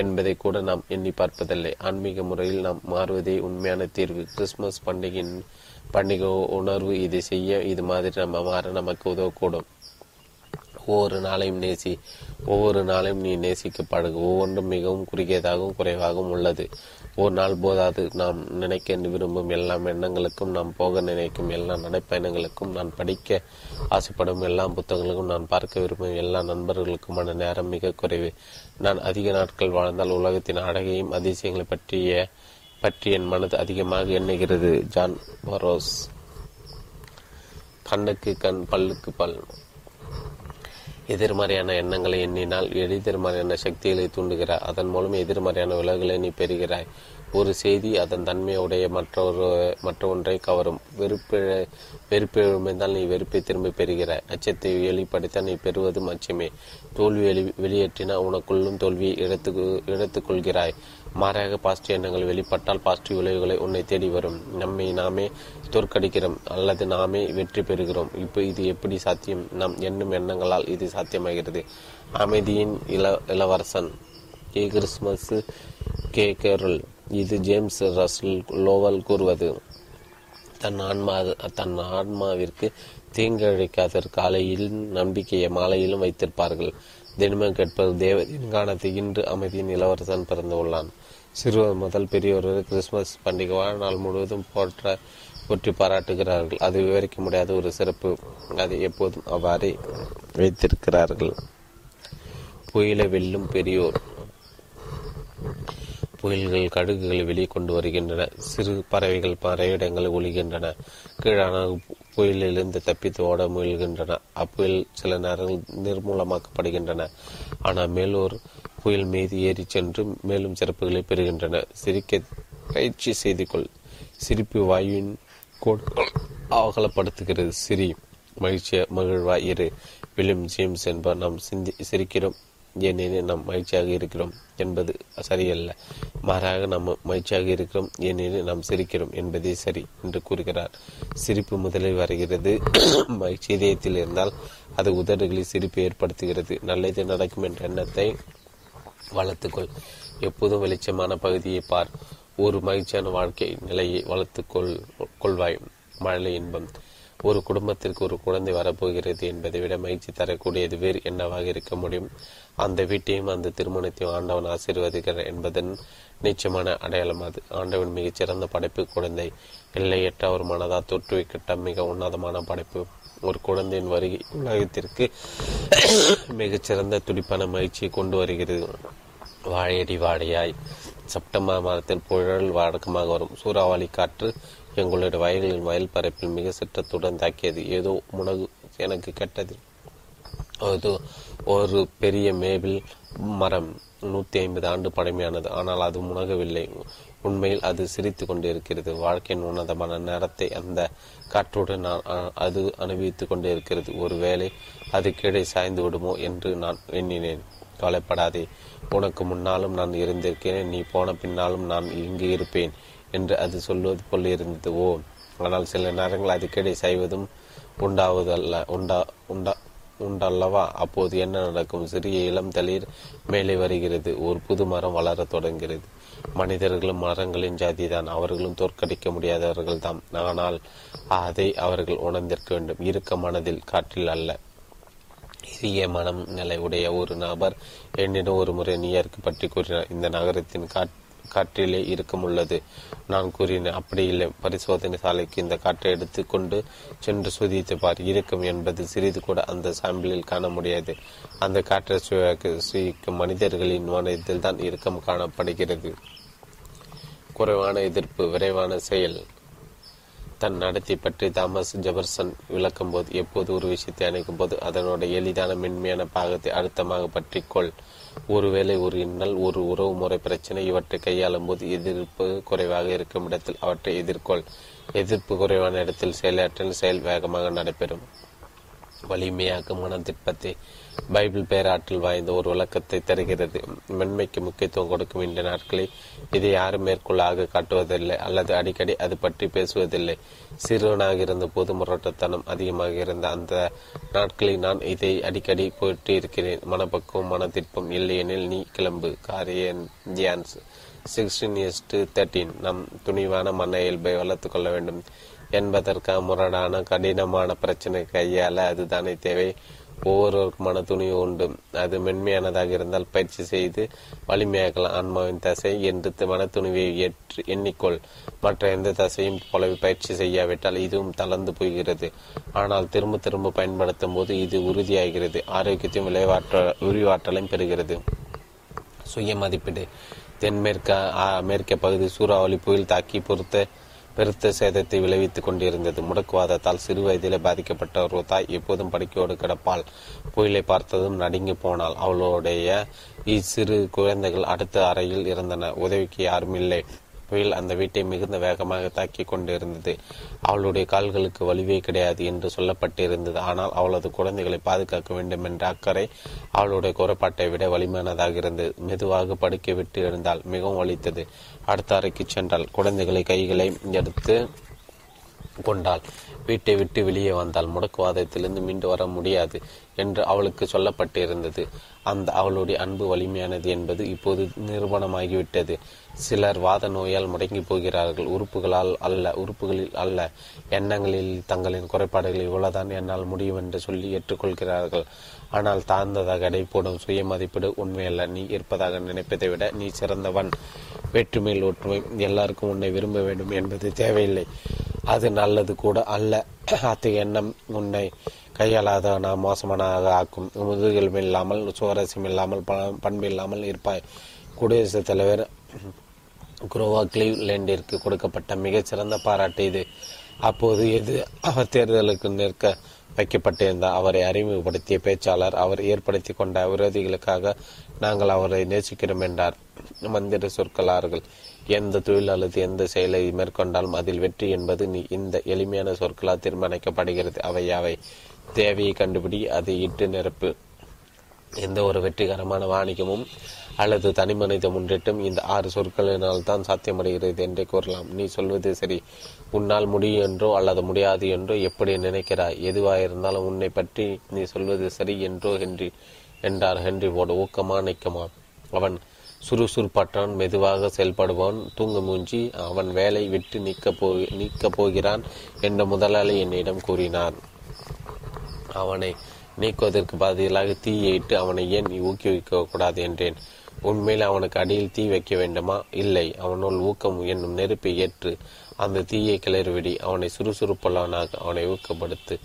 என்பதை கூட நாம் எண்ணி பார்ப்பதில்லை. ஆன்மீக முறையில் நாம் மாறுவதே உண்மையான தீர்வு. கிறிஸ்துமஸ் பண்டிகையின் பண்டிகை உணர்வு இதை செய்ய இது மாதிரி நம்ம மாற நமக்கு உதவக்கூடும். ஒவ்வொரு நாளையும் நேசி ஒவ்வொரு நாளையும் நீ நேசிக்க பழகு ஒவ்வொன்றும் மிகவும் குறுகியதாகவும் குறைவாகவும் உள்ளது. ஒரு நாள் போதாது. நாம் நினைக்க விரும்பும் எல்லா எண்ணங்களுக்கும் நாம் போக நினைக்கும் எல்லா நடைப்பயணங்களுக்கும் நான் படிக்க ஆசைப்படும் எல்லா புத்தகங்களுக்கும் நான் பார்க்க விரும்பும் எல்லா நண்பர்களுக்குமான நேரம் மிக குறைவு. நான் அதிக நாட்கள் வாழ்ந்தால் உலகத்தின் அழகையும் அதிசயங்களை பற்றிய பற்றி என் மனது அதிகமாக எண்ணுகிறது. ஜான் பரோஸ் கண்ணுக்கு கண் பல்லுக்கு பல். எதிர்மறையான எண்ணங்களை எண்ணினால் எதிர்மறையான சக்திகளை தூண்டுகிறாய் அதன் மூலம் எதிர்மறையான விலகுகளை நீ பெறுகிறாய். ஒரு செய்தி அதன் தன்மையுடைய மற்றொரு மற்ற ஒன்றை கவரும். வெறுப்பு வெறுப்பு எழுமைந்தால் நீ வெறுப்பை திரும்ப பெறுகிறாய். அச்சத்தை வெளிப்படுத்த நீ பெறுவதும் அச்சமே. தோல்வி வெளி வெளியேற்றினால் உனக்குள்ளும் தோல்வியை எடுத்து எடுத்துக்கொள்கிறாய் மாறாக பாசிட்டிவ் எண்ணங்கள் வெளிப்பட்டால் பாசிட்டிவ் விளைவுகளை உன்னை தேடி வரும். நம்மை நாமே தோற்கடிக்கிறோம் அல்லது நாமே வெற்றி பெறுகிறோம். இப்போ இது எப்படி சாத்தியம்? நம் எண்ணும் எண்ணங்களால் இது சாத்தியமாகிறது. அமைதியின் இள இளவரசன். ஏ கிறிஸ்மஸ் கே. கேரல் இது ஜேம்ஸ் ரஸ்ல் லோவல் கூறுவது. தன் ஆன்மா தன் ஆன்மாவிற்கு தீங்கிழைக்காத காலையில் நம்பிக்கையை மாலையிலும் வைத்திருப்பார்கள். தினமும் கேட்பது தேவதின் காணத்தை இன்று அமைதியின் இளவரசன் பிறந்துள்ளான் சிறுவர் முதல் பெரியவர் கிறிஸ்துமஸ் பண்டிகை வாழ்நாள் முழுவதும் போற்ற போற்றி பாராட்டுகிறார்கள். அது விவரிக்க முடியாத ஒரு சிறப்பு. அதை எப்போதும் அவ்வாறே வைத்திருக்கிறார்கள். புயலை வெல்லும் பெரியோர். புயல்கள் கடுகுகளை வெளியே கொண்டு வருகின்றன. சிறு பறவைகள் பறவையிடங்கள் ஒழிகின்றன கீழான புயலிலிருந்து தப்பித்து ஓட முயல்கின்றன. அப்புயல் சில நேரங்கள் நிர்மூலமாக்கப்படுகின்றன. ஆனால் மேலோர் புயல் மீது ஏறி சென்று மேலும் சிறப்புகளை பெறுகின்றன சிரிக்க பயிற்சி செய்து கொள். சிரிப்பு வாயுவின் கோட்கள் அவகலப்படுத்துகிறது. சிரி மகிழ்ச்சிய மகிழ்வாய் இரு. வில்லியம் ஜேம்ஸ் என்பார். நாம் சிந்தி சிரிக்கிறோம். ஏனெனில் நாம் மகிழ்ச்சியாக இருக்கிறோம் என்பது சரியல்ல. மாறாக நாம் மகிழ்ச்சியாக இருக்கிறோம். ஏனெனில் நாம் சிரிக்கிறோம் என்பதே சரி என்று கூறுகிறார். சிரிப்பு முதலில் வருகிறது. மகிழ்ச்சி இதயத்தில் இருந்தால் அது உதடுகளில் சிரிப்பு ஏற்படுத்துகிறது. நல்லது நடக்கும் என்ற எண்ணத்தை வளர்த்துக்கொள். எப்போதும் வெளிச்சமான பகுதியை பார். ஒரு மகிழ்ச்சியான வாழ்க்கை நிலையை வளர்த்துக்கொள் கொள்வாய். மழலை இன்பம். ஒரு குடும்பத்திற்கு ஒரு குழந்தை வரப்போகிறது என்பதை விட மகிழ்ச்சி தரக்கூடியது வேறு என்னவாக இருக்க முடியும்? அந்த வீட்டையும் அந்த திருமணத்தையும் ஆண்டவன் ஆசீர்வதிக்கிறார் என்பதன் நிச்சயமான அடையாளம் அது. ஆண்டவன் மிகச்சிறந்த படைப்பு குழந்தை. எல்லையற்ற ஒரு மனதால் தோற்றுவிக்கிட்ட மிக உன்னதமான படைப்பு. ஒரு குழந்தையின் வருகை உலகத்திற்கு மிகச்சிறந்த துடிப்பான மகிழ்ச்சியை கொண்டு வருகிறது. வாழையடி வாழையாய். செப்டம்பர் மாதத்தில் புழல் வழக்கமாக வரும். சூறாவளி காற்று எங்களுடைய வயல்களின் வயல் பரப்பில் மிக சிற்றத்துடன் தாக்கியது. ஏதோ முனகு எனக்கு கெட்டது. அது ஒரு பெரிய மேபிள் மரம் நூற்றி ஐம்பது ஆண்டு பழமையானது. ஆனால் அது முனகவில்லை. உண்மையில் அது சிரித்து கொண்டிருக்கிறது. வாழ்க்கையின் உன்னதமான நேரத்தை அந்த காற்றுடன் நான் அது அனுபவித்துக் கொண்டிருக்கிறது. ஒருவேளை அது கீழே சாய்ந்து விடுமோ என்று நான் எண்ணினேன். கவலைப்படாதே. உனக்கு முன்னாலும் நான் இருந்திருக்கிறேன். நீ போன பின்னாலும் நான் இங்கு இருப்பேன் என்று அது சொல்வது போல் இருந்தது. ஓ ஆனால் சில நேரங்கள் அடிக்கடி செய்வதும் உண்டாவதல்ல உண்டா உண்டா உண்டல்லவா? அப்போது என்ன நடக்கும்? சிறிய இளம் தளிர் மேலே வருகிறது. ஒரு புது மரம் வளரத் தொடங்குகிறது. மனிதர்களும் மரங்களின் ஜாதிதான். அவர்களும் தோற்கடிக்க முடியாதவர்கள் தான் ஆனால் அதை அவர்கள் உணர்ந்திருக்க வேண்டும். இருக்க மனதில் காற்றில் அல்ல. பெரிய மனம் நிலை உடைய ஒரு நபர் என்னிடம் ஒரு முறை நியூயார்க் பற்றி கூறினார் இந்த நகரத்தின் காட் காற்றிலே இருக்கும் உள்ளது. நான் கூறினேன் அப்படி இல்லை. பரிசோதனை சாலைக்கு இந்த காற்றை எடுத்து கொண்டு சென்று சுதித்து பார். இருக்கும் என்பது சிறிது கூட அந்த சாம்பிளில் காண முடியாது. அந்த காற்றை சுயிக்கும் மனிதர்களின் மனதில் தான் இறுக்கம் காணப்படுகிறது. குறைவான எதிர்ப்பு விரைவான செயல் தன் நடத்தை பற்றி தாமஸ் ஜெபர்சன் விளக்கும் போது எப்போது ஒரு விஷயத்தை அணைக்கும் போது அதனோட எளிதான மென்மையான பாகத்தை அழுத்தமாக பற்றிக்கொள் ஒருவேளை ஒரு இன்னல் ஒரு உறவு முறை பிரச்சனை இவற்றை கையாளும் போது எதிர்ப்பு குறைவாக இருக்கும் இடத்தில் அவற்றை எதிர்கொள். எதிர்ப்பு குறைவான இடத்தில் செயலாற்றல் செயல் வேகமாக நடைபெறும். வலிமையாக்கும் மனத்திற்பத்தை பைபிள் பேராற்றல் வாய்ந்த ஒரு விளக்கத்தை தருகிறது. மென்மைக்கு முக்கியத்துவம் கொடுக்கும் இந்த நாட்களில் இதை யாரும் மேற்கொள்ளாக காட்டுவதில்லை அல்லது அடிக்கடி அது பற்றி பேசுவதில்லை. சிறுவனாக இருந்த போது முரட்டத்தனம் அதிகமாக இருந்த அந்த நாட்களில் நான் இதை அடிக்கடி போயிட்டு இருக்கிறேன் மனப்பக்குவம் மனத்திற்பம் இல்லையெனில் நீ கிளம்பு. Corinthians sixteen S to thirteen நம் துணிவான மன இயல்பை வளர்த்து கொள்ள வேண்டும். என்பதற்காக முரடான கடினமான பிரச்சனை கையால அதுதானே தேவை. ஒவ்வொருவருக்கும் மன துணிவு உண்டு. அது மென்மையானதாக இருந்தால் பயிற்சி செய்து வலிமையாக்கலாம். ஆன்மாவின் தசை என்று மன துணிவை ஏற்று எண்ணிக்கொள். மற்ற எந்த தசையும் போலவே பயிற்சி செய்யாவிட்டால் இதுவும் தளர்ந்து போகிறது ஆனால் திரும்ப திரும்ப பயன்படுத்தும் போது இது உறுதியாகிறது. ஆரோக்கியத்தையும் விளைவாற்ற விரிவாற்றலையும் பெறுகிறது. சுய மதிப்பீடு. தென்மேற்கு அமெரிக்க பகுதி சூறாவளி புயல் தாக்கி பொறுத்த பெருத்த சேதத்தை விளைவித்துக் கொண்டிருந்தது. முடக்குவாதத்தால் சிறு வயதிலே பாதிக்கப்பட்ட ஒரு தாய் எப்போதும் படுக்கையோடு கிடப்பாள். புயலை பார்த்ததும் நடுங்கி போனாள். அவளுடைய இச்சிறு குழந்தைகள் அடுத்த அறையில் இருந்தன. உதவிக்கு யாரும் இல்லை. புயல் அந்த வீட்டை மிகுந்த வேகமாக தாக்கி கொண்டிருந்தது. அவளுடைய கால்களுக்கு வலிவே கிடையாது என்று சொல்லப்பட்டிருந்தது. ஆனால் அவளது குழந்தைகளை பாதுகாக்க வேண்டும் என்ற அக்கறை அவளுடைய குறைபாட்டை விட வலிமையானதாக இருந்தது. மெதுவாக படுக்கை விட்டு எழுந்தால் மிகவும் வலித்தது. அடுத்த அறைக்கு சென்றால் குழந்தைகளை கைகளை எடுத்து கொண்டாள். வீட்டை விட்டு வெளியே வந்தால் முடக்குவாதத்திலிருந்து மீண்டு வர முடியாது என்று அவளுக்கு சொல்லப்பட்டிருந்தது. அந்த அவளுடைய அன்பு வலிமையானது என்பது இப்போது நிரூபணமாகிவிட்டது. சிலர் வாத நோயால் முடங்கி போகிறார்கள். உறுப்புகளால் அல்ல உறுப்புகளில் அல்ல. எண்ணங்களில் தங்களின் குறைபாடுகள் இவ்வளவுதான் என்னால் முடியும் என்று சொல்லி ஏற்றுக்கொள்கிறார்கள். ஆனால் தாழ்ந்ததாக எடை போடும் சுய மதிப்பீடு உண்மையல்ல. நீ இருப்பதாக நினைப்பதை விட நீ சிறந்தவன். வேற்றுமையில் ஒற்றுமை. எல்லாருக்கும் உன்னை விரும்ப வேண்டும் என்பது தேவையில்லை. அது நல்லது கூட அல்ல. அத்தகைய எண்ணம் உன்னை கையாளாத நான் மோசமானதாக ஆக்கும். முதுகெலும்பு இல்லாமல் சுவாரஸ்யம் இல்லாமல் பண்பு இல்லாமல் இருப்பாய். குடியரசுத் தலைவர் குரோவா கிளீவ்லேண்டிற்கு கொடுக்கப்பட்ட மிகச்சிறந்த பாராட்டு இது. அப்போது எது அவர் தேர்தலுக்கு நிற்க வைக்கப்பட்டிருந்தார் அவரை அறிமுகப்படுத்திய பேச்சாளர் அவர் ஏற்படுத்தி கொண்ட விரோதிகளுக்காக நாங்கள் அவரை நேசிக்கிறோம் என்றார். மந்திர சொற்களார்கள் எந்த தொழில் அல்லது எந்த செயலை மேற்கொண்டாலும் அதில் வெற்றி என்பது நீ இந்த எளிமையான சொற்களால் தீர்மானிக்கப்படுகிறது. அவை அவை தேவையை கண்டுபிடி அதை இட்டு நிரப்பு. எந்த ஒரு வெற்றிகரமான வாணிகமும் அல்லது தனிமனித முன்னேற்றம் இந்த ஆறு சொற்களினால் தான் சாத்தியமடைகிறது என்றே கூறலாம். நீ சொல்வது சரி. உன்னால் முடியும் என்றோ அல்லது முடியாது என்றோ எப்படி நினைக்கிறாய்? எதுவாயிருந்தாலும் உன்னை பற்றி நீ சொல்வது சரி என்றோ ஹென்றி என்றார். ஹென்றி போட ஊக்கமா நிற்குமா அவன் சுறுசுறுப்பற்றான் மெதுவாக செயல்படுவான் தூங்க மூஞ்சி அவன் வேலை விட்டு நீக்க போ நீக்கப் போகிறான் என்ற முதலாளி என்னிடம் கூறினார். அவனை நீக்குவதற்கு பதிலாக தீயை இட்டு அவனை ஏன் ஊக்குவிக்க கூடாது என்றேன்? உண்மையில் அவனுக்கு அடியில் தீ வைக்க வேண்டுமா? இல்லை. அவனுள் ஊக்கம் என்னும் நெருப்பை ஏற்று அந்த தீயை கிளறிவிடி அவனை சுறுசுறுப்புள்ளவனாக அவனை ஊக்கப்படுத்து.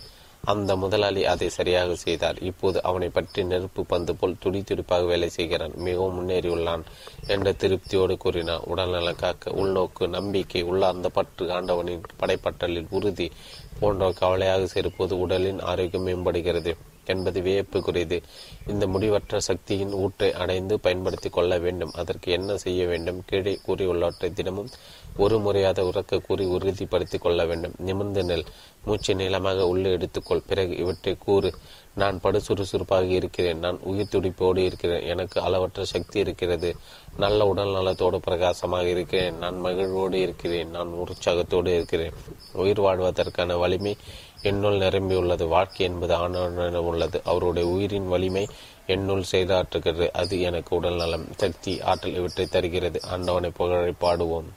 அந்த முதலாளி அதை சரியாக செய்தார். இப்போது அவனை பற்றி நெருப்பு பந்து போல் துடி துடிப்பாக வேலை செய்கிறான். மிகவும் முன்னேறியுள்ளான் என்ற திருப்தியோடு கூறினார். உடல்நல காக்க உள்நோக்கு நம்பிக்கை உள்ளார்ந்த பற்று ஆண்டவனின் படைப்பட்டலில் உறுதி போன்ற கவலையாக சேர்ப்போது உடலின் ஆரோக்கியம் மேம்படுகிறது. என்பது வியப்புக்குரியது. இந்த முடிவற்ற சக்தியின் ஊற்றை அடைந்து பயன்படுத்தி கொள்ள வேண்டும். அதற்கு என்ன செய்ய வேண்டும்? கீழே கூறியுள்ளவற்றை தினமும் ஒரு முறையாத உறக்க கூறி உறுதிப்படுத்திக் கொள்ள வேண்டும். நிமிர்ந்து நெல். மூச்சு நீளமாக உள்ளே எடுத்துக்கொள் பிறகு இவற்றை கூறு. நான் படு சுறுசுறுப்பாக இருக்கிறேன். நான் உயிர் துடிப்போடு இருக்கிறேன். எனக்கு அளவற்ற சக்தி இருக்கிறது. நல்ல உடல் நலத்தோடு பிரகாசமாக இருக்கிறேன். நான் மகிழ்வோடு இருக்கிறேன். நான் உற்சாகத்தோடு இருக்கிறேன். உயிர் வாழ்வதற்கான வலிமை என்னுள் நிரம்பியுள்ளது வாழ்க்கை என்பது ஆணவன உள்ளது. அவருடைய உயிரின் வலிமை என்னுள் செய்தாற்றுகிறது. அது எனக்கு உடல் நலம் சக்தி ஆற்றல் இவற்றை தருகிறது. ஆண்டவனை புகழை பாடுவோம்.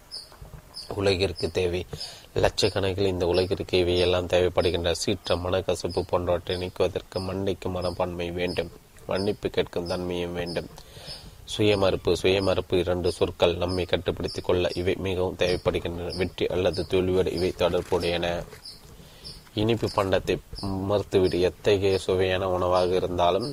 உலகிற்கு தேவை. லட்சக்கணக்கில் இந்த உலகிற்கு இவையெல்லாம் தேவைப்படுகின்ற சீற்றம் மனக்கசப்பு போன்றவற்றை நீக்குவதற்கு மன்னிக்கும் மனப்பான்மை வேண்டும். மன்னிப்பு கேட்கும் தன்மையும் வேண்டும். சுயமறுப்பு சுயமறுப்பு இரண்டு சொற்கள் நம்மை கட்டுப்படுத்திக் கொள்ள இவை மிகவும் தேவைப்படுகின்றன. வெற்றி அல்லது தோல்வியோடு இவை தொடர்புடையன. இனிப்பு பண்டத்தை மறுத்துவிடு. எத்தகைய சுவையான உணவாக இருந்தாலும்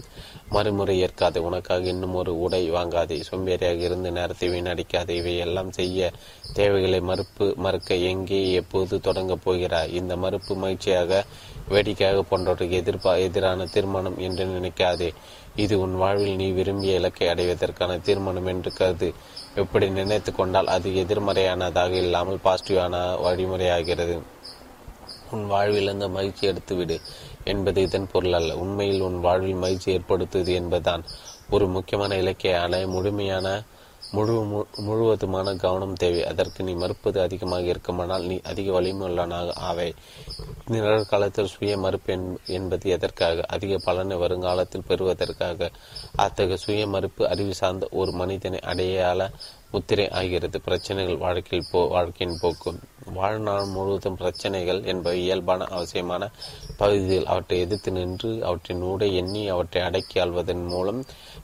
மறுமுறை ஏற்காது. உனக்காக இன்னும் ஒரு உடை வாங்காதே. சோம்பேறியாக இருந்து நேரத்தை வீணடிக்காதே. இவை எல்லாம் செய்ய தேவைகளை மறுப்பு மறுக்க எங்கே எப்போது தொடங்கப் போகிறாய்? இந்த மறுப்பு மகிழ்ச்சியாக வேடிக்கையாக போன்றவற்றுக்கு எதிர்ப்பா எதிரான தீர்மானம் என்று நினைக்காதே. இது உன் வாழ்வில் நீ விரும்பிய இலக்கை அடைவதற்கான தீர்மானம் என்று கருது. எப்படி நினைத்து கொண்டால் அது எதிர்மறையானதாக இல்லாமல் பாசிட்டிவான வழிமுறையாகிறது. உன் வாழ்வில் அந்த மகிழ்ச்சி எடுத்துவிடு என்பது இதன் பொருள் அல்ல. உண்மையில் உன் வாழ்வில் மகிழ்ச்சி ஏற்படுத்துவது என்பதுதான் ஒரு முக்கியமான இலக்கிய அடைய முழுமையான முழு முழுவதுமான கவனம் தேவை. அதற்கு நீ மறுப்பது அதிகமாக இருக்குமானால் நீ அதிக வலிமையுள்ளனாக ஆவை. நிழற்காலத்தில் சுய மறுப்பு என்பது எதற்காக? அதிக பலனை வருங்காலத்தில் பெறுவதற்காக. அத்தகைய சுய மறுப்பு அறிவு சார்ந்த ஒரு மனிதனை அடையாள முத்திரை ஆகிறது. பிரச்சனைகள் வாழ்க்கையில் போ வாழ்க்கையின் போக்கும் வாழ்நாள் முழுவதும் பிரச்சனைகள் என்பவை இயல்பான அவசியமான பகுதியில் அவற்றை எதிர்த்து நின்று அவற்றின் ஊடே எண்ணி அவற்றை அடக்கி ஆள்வதன் மூலம்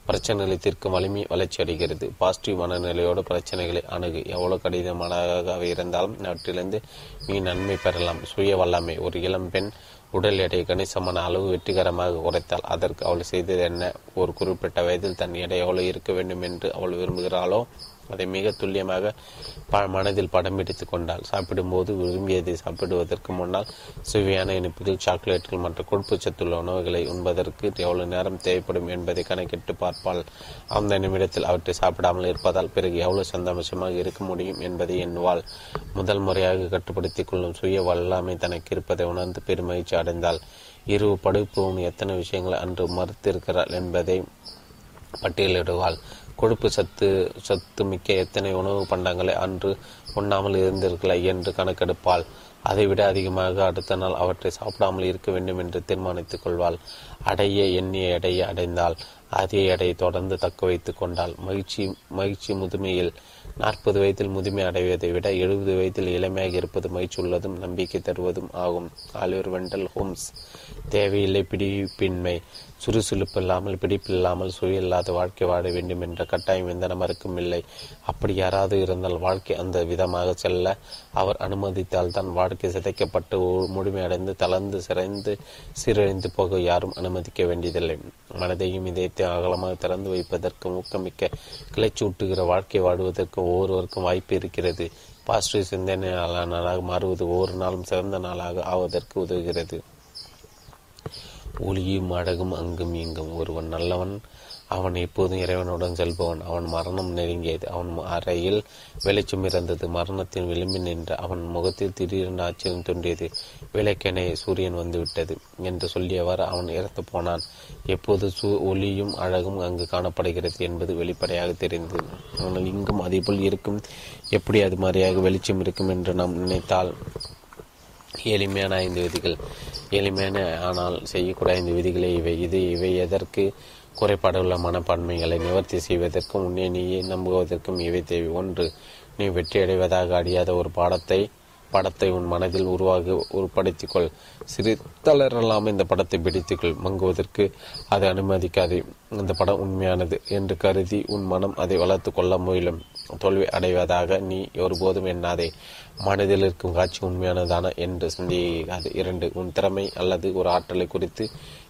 பிரச்சனைகளை தீர்க்கும் வலிமை வளர்ச்சி அடைகிறது. பாசிட்டிவ் மனநிலையோடு பிரச்சனைகளை அணுகு. எவ்வளவு கடினமானதாக இருந்தாலும் அவற்றிலிருந்து நீ நன்மை பெறலாம். சுய வல்லமை. ஒரு இளம்பெண் உடல் எடை கணிசமான அளவு வெற்றிகரமாக குறைத்தால் அதற்கு அவள் செய்தது என்ன? ஒரு குறிப்பிட்ட வயதில் தன் எடை எவ்வளவு இருக்க வேண்டும் என்று அவள் விரும்புகிறாளோ அதை மிக துல்லியமாக மனதில் படம் பிடித்துக் கொண்டாள். சாப்பிடும்போது விரும்பியதை சாப்பிடுவதற்கு முன்னால் சுவையான இனிப்புகள் சாக்லேட்டுகள் மற்றும் கொழுப்பு சத்துள்ள உணவுகளை உண்பதற்கு எவ்வளவு நேரம் தேவைப்படும் என்பதை கணக்கிட்டு பார்ப்பாள். அந்த நிமிடத்தில் அவற்றை சாப்பிடாமல் இருப்பதால் பிறகு எவ்வளவு சந்தோஷமாக இருக்க முடியும் என்பதை எண்ணுவாள். முதல் முறையாக கட்டுப்படுத்திக் கொள்ளும் சுய வல்லாமை தனக்கு இருப்பதை உணர்ந்து பெருமகிழ்ச்சி அடைந்தாள். இரவு படுப்பவன் எத்தனை விஷயங்களை அன்று மறுத்திருக்கிறாள் என்பதை பட்டியலிடுவாள். கொழுப்பு சத்து சத்து மிக்க எத்தனை உணவு பண்டங்களை அன்று உண்ணாமல் இருந்தீர்களா என்று கணக்கெடுப்பாள். அதைவிட அதிகமாக அடுத்த நாள் அவற்றை சாப்பிடாமல் இருக்க வேண்டும் என்று தீர்மானித்துக் கொள்வாள். அடைய எண்ணிய எடையை அடைந்தால் அதே எடையை தொடர்ந்து தக்க வைத்துக் கொண்டாள். மகிழ்ச்சி மகிழ்ச்சி முதுமையில் நாற்பது வயதில் முதுமை அடைவதை விட எழுபது வயதில் இளமையாக இருப்பது மகிழ்ச்சி உள்ளதும் நம்பிக்கை தருவதும் ஆகும். ஆலிவர் வெண்டல் ஹோம்ஸ் தேவையில்லை பிடிப்பின்மை சுறுசுறுப்பு இல்லாமல் பிடிப்பில்லாமல் சுயில்லாத வாழ்க்கை வாழ வேண்டும் என்ற கட்டாயம் எந்த நபருக்கும் இல்லை. அப்படி யாராவது இருந்தால் வாழ்க்கை அந்த விதமாக செல்ல அவர் அனுமதித்தால் தான் வாழ்க்கை சிதைக்கப்பட்டு முழுமையடைந்து தளர்ந்து சிறைந்து சீரழிந்து போக யாரும் அனுமதிக்க வேண்டியதில்லை. மனதையும் இதயத்தையும் அகலமாக திறந்து வைப்பதற்கும் ஊக்கமிக்க கிளைச்சூட்டுகிற வாழ்க்கை வாடுவதற்கு ஒவ்வொருவருக்கும் வாய்ப்பு இருக்கிறது. பாசிட்டிவ் சிந்தனையாளனாக மாறுவது ஒவ்வொரு நாளும் சிறந்த நாளாக ஆவதற்கு உதவுகிறது. ஒளியும் அழகும் அங்கும் இங்கும் ஒருவன் நல்லவன். அவன் எப்போதும் இறைவனுடன் செல்பவன். அவன் மரணம் நெருங்கியது. அவன் அறையில் வெளிச்சம் இருந்தது. மரணத்தின் விளிம்பி நின்ற அவன் முகத்தில் திடீரென்று ஆச்சரியம் தோன்றியது. விளக்கெனே சூரியன் வந்துவிட்டது என்று சொல்லியவாறு அவன் இறந்து போனான். எப்போது சூ ஒளியும் அழகும் அங்கு காணப்படுகிறது என்பது வெளிப்படையாக தெரிந்தது. ஆனால் இங்கும் அதேபோல் இருக்கும். எப்படி அது மாதிரியாக வெளிச்சம் இருக்கும் என்று நாம் நினைத்தால் எளிமையான ஐந்து விதிகள். எளிமையான ஆனால் செய்யக்கூடிய ஐந்து விதிகளே இவை. இது இவை எதற்கு? குறைபாடுள்ள மனப்பான்மைகளை நிவர்த்தி செய்வதற்கும் உன்னை நீயே நம்புவதற்கும் இவை தேவை. ஒன்று நீ வெற்றியடைவதாக அடியாத ஒரு பாடத்தை படத்தை உன் மனதில் உருவாக உருப்படுத்திக்கொள். சிறித்தளரெல்லாம் இந்த படத்தை பிடித்துக்கொள். மங்குவதற்கு அதை அனுமதிக்காது. இந்த படம் உண்மையானது என்று கருதி உன் மனம் அதை வளர்த்து கொள்ள முயலும். தோல்வி அடைவதாக நீ ஒருபோதும் எண்ணாதே. மனதில் இருக்கும் காட்சி உண்மையானதான என்று சிந்திக்காது இரண்டு உன் திறமை அல்லது ஒரு ஆற்றலை குறித்து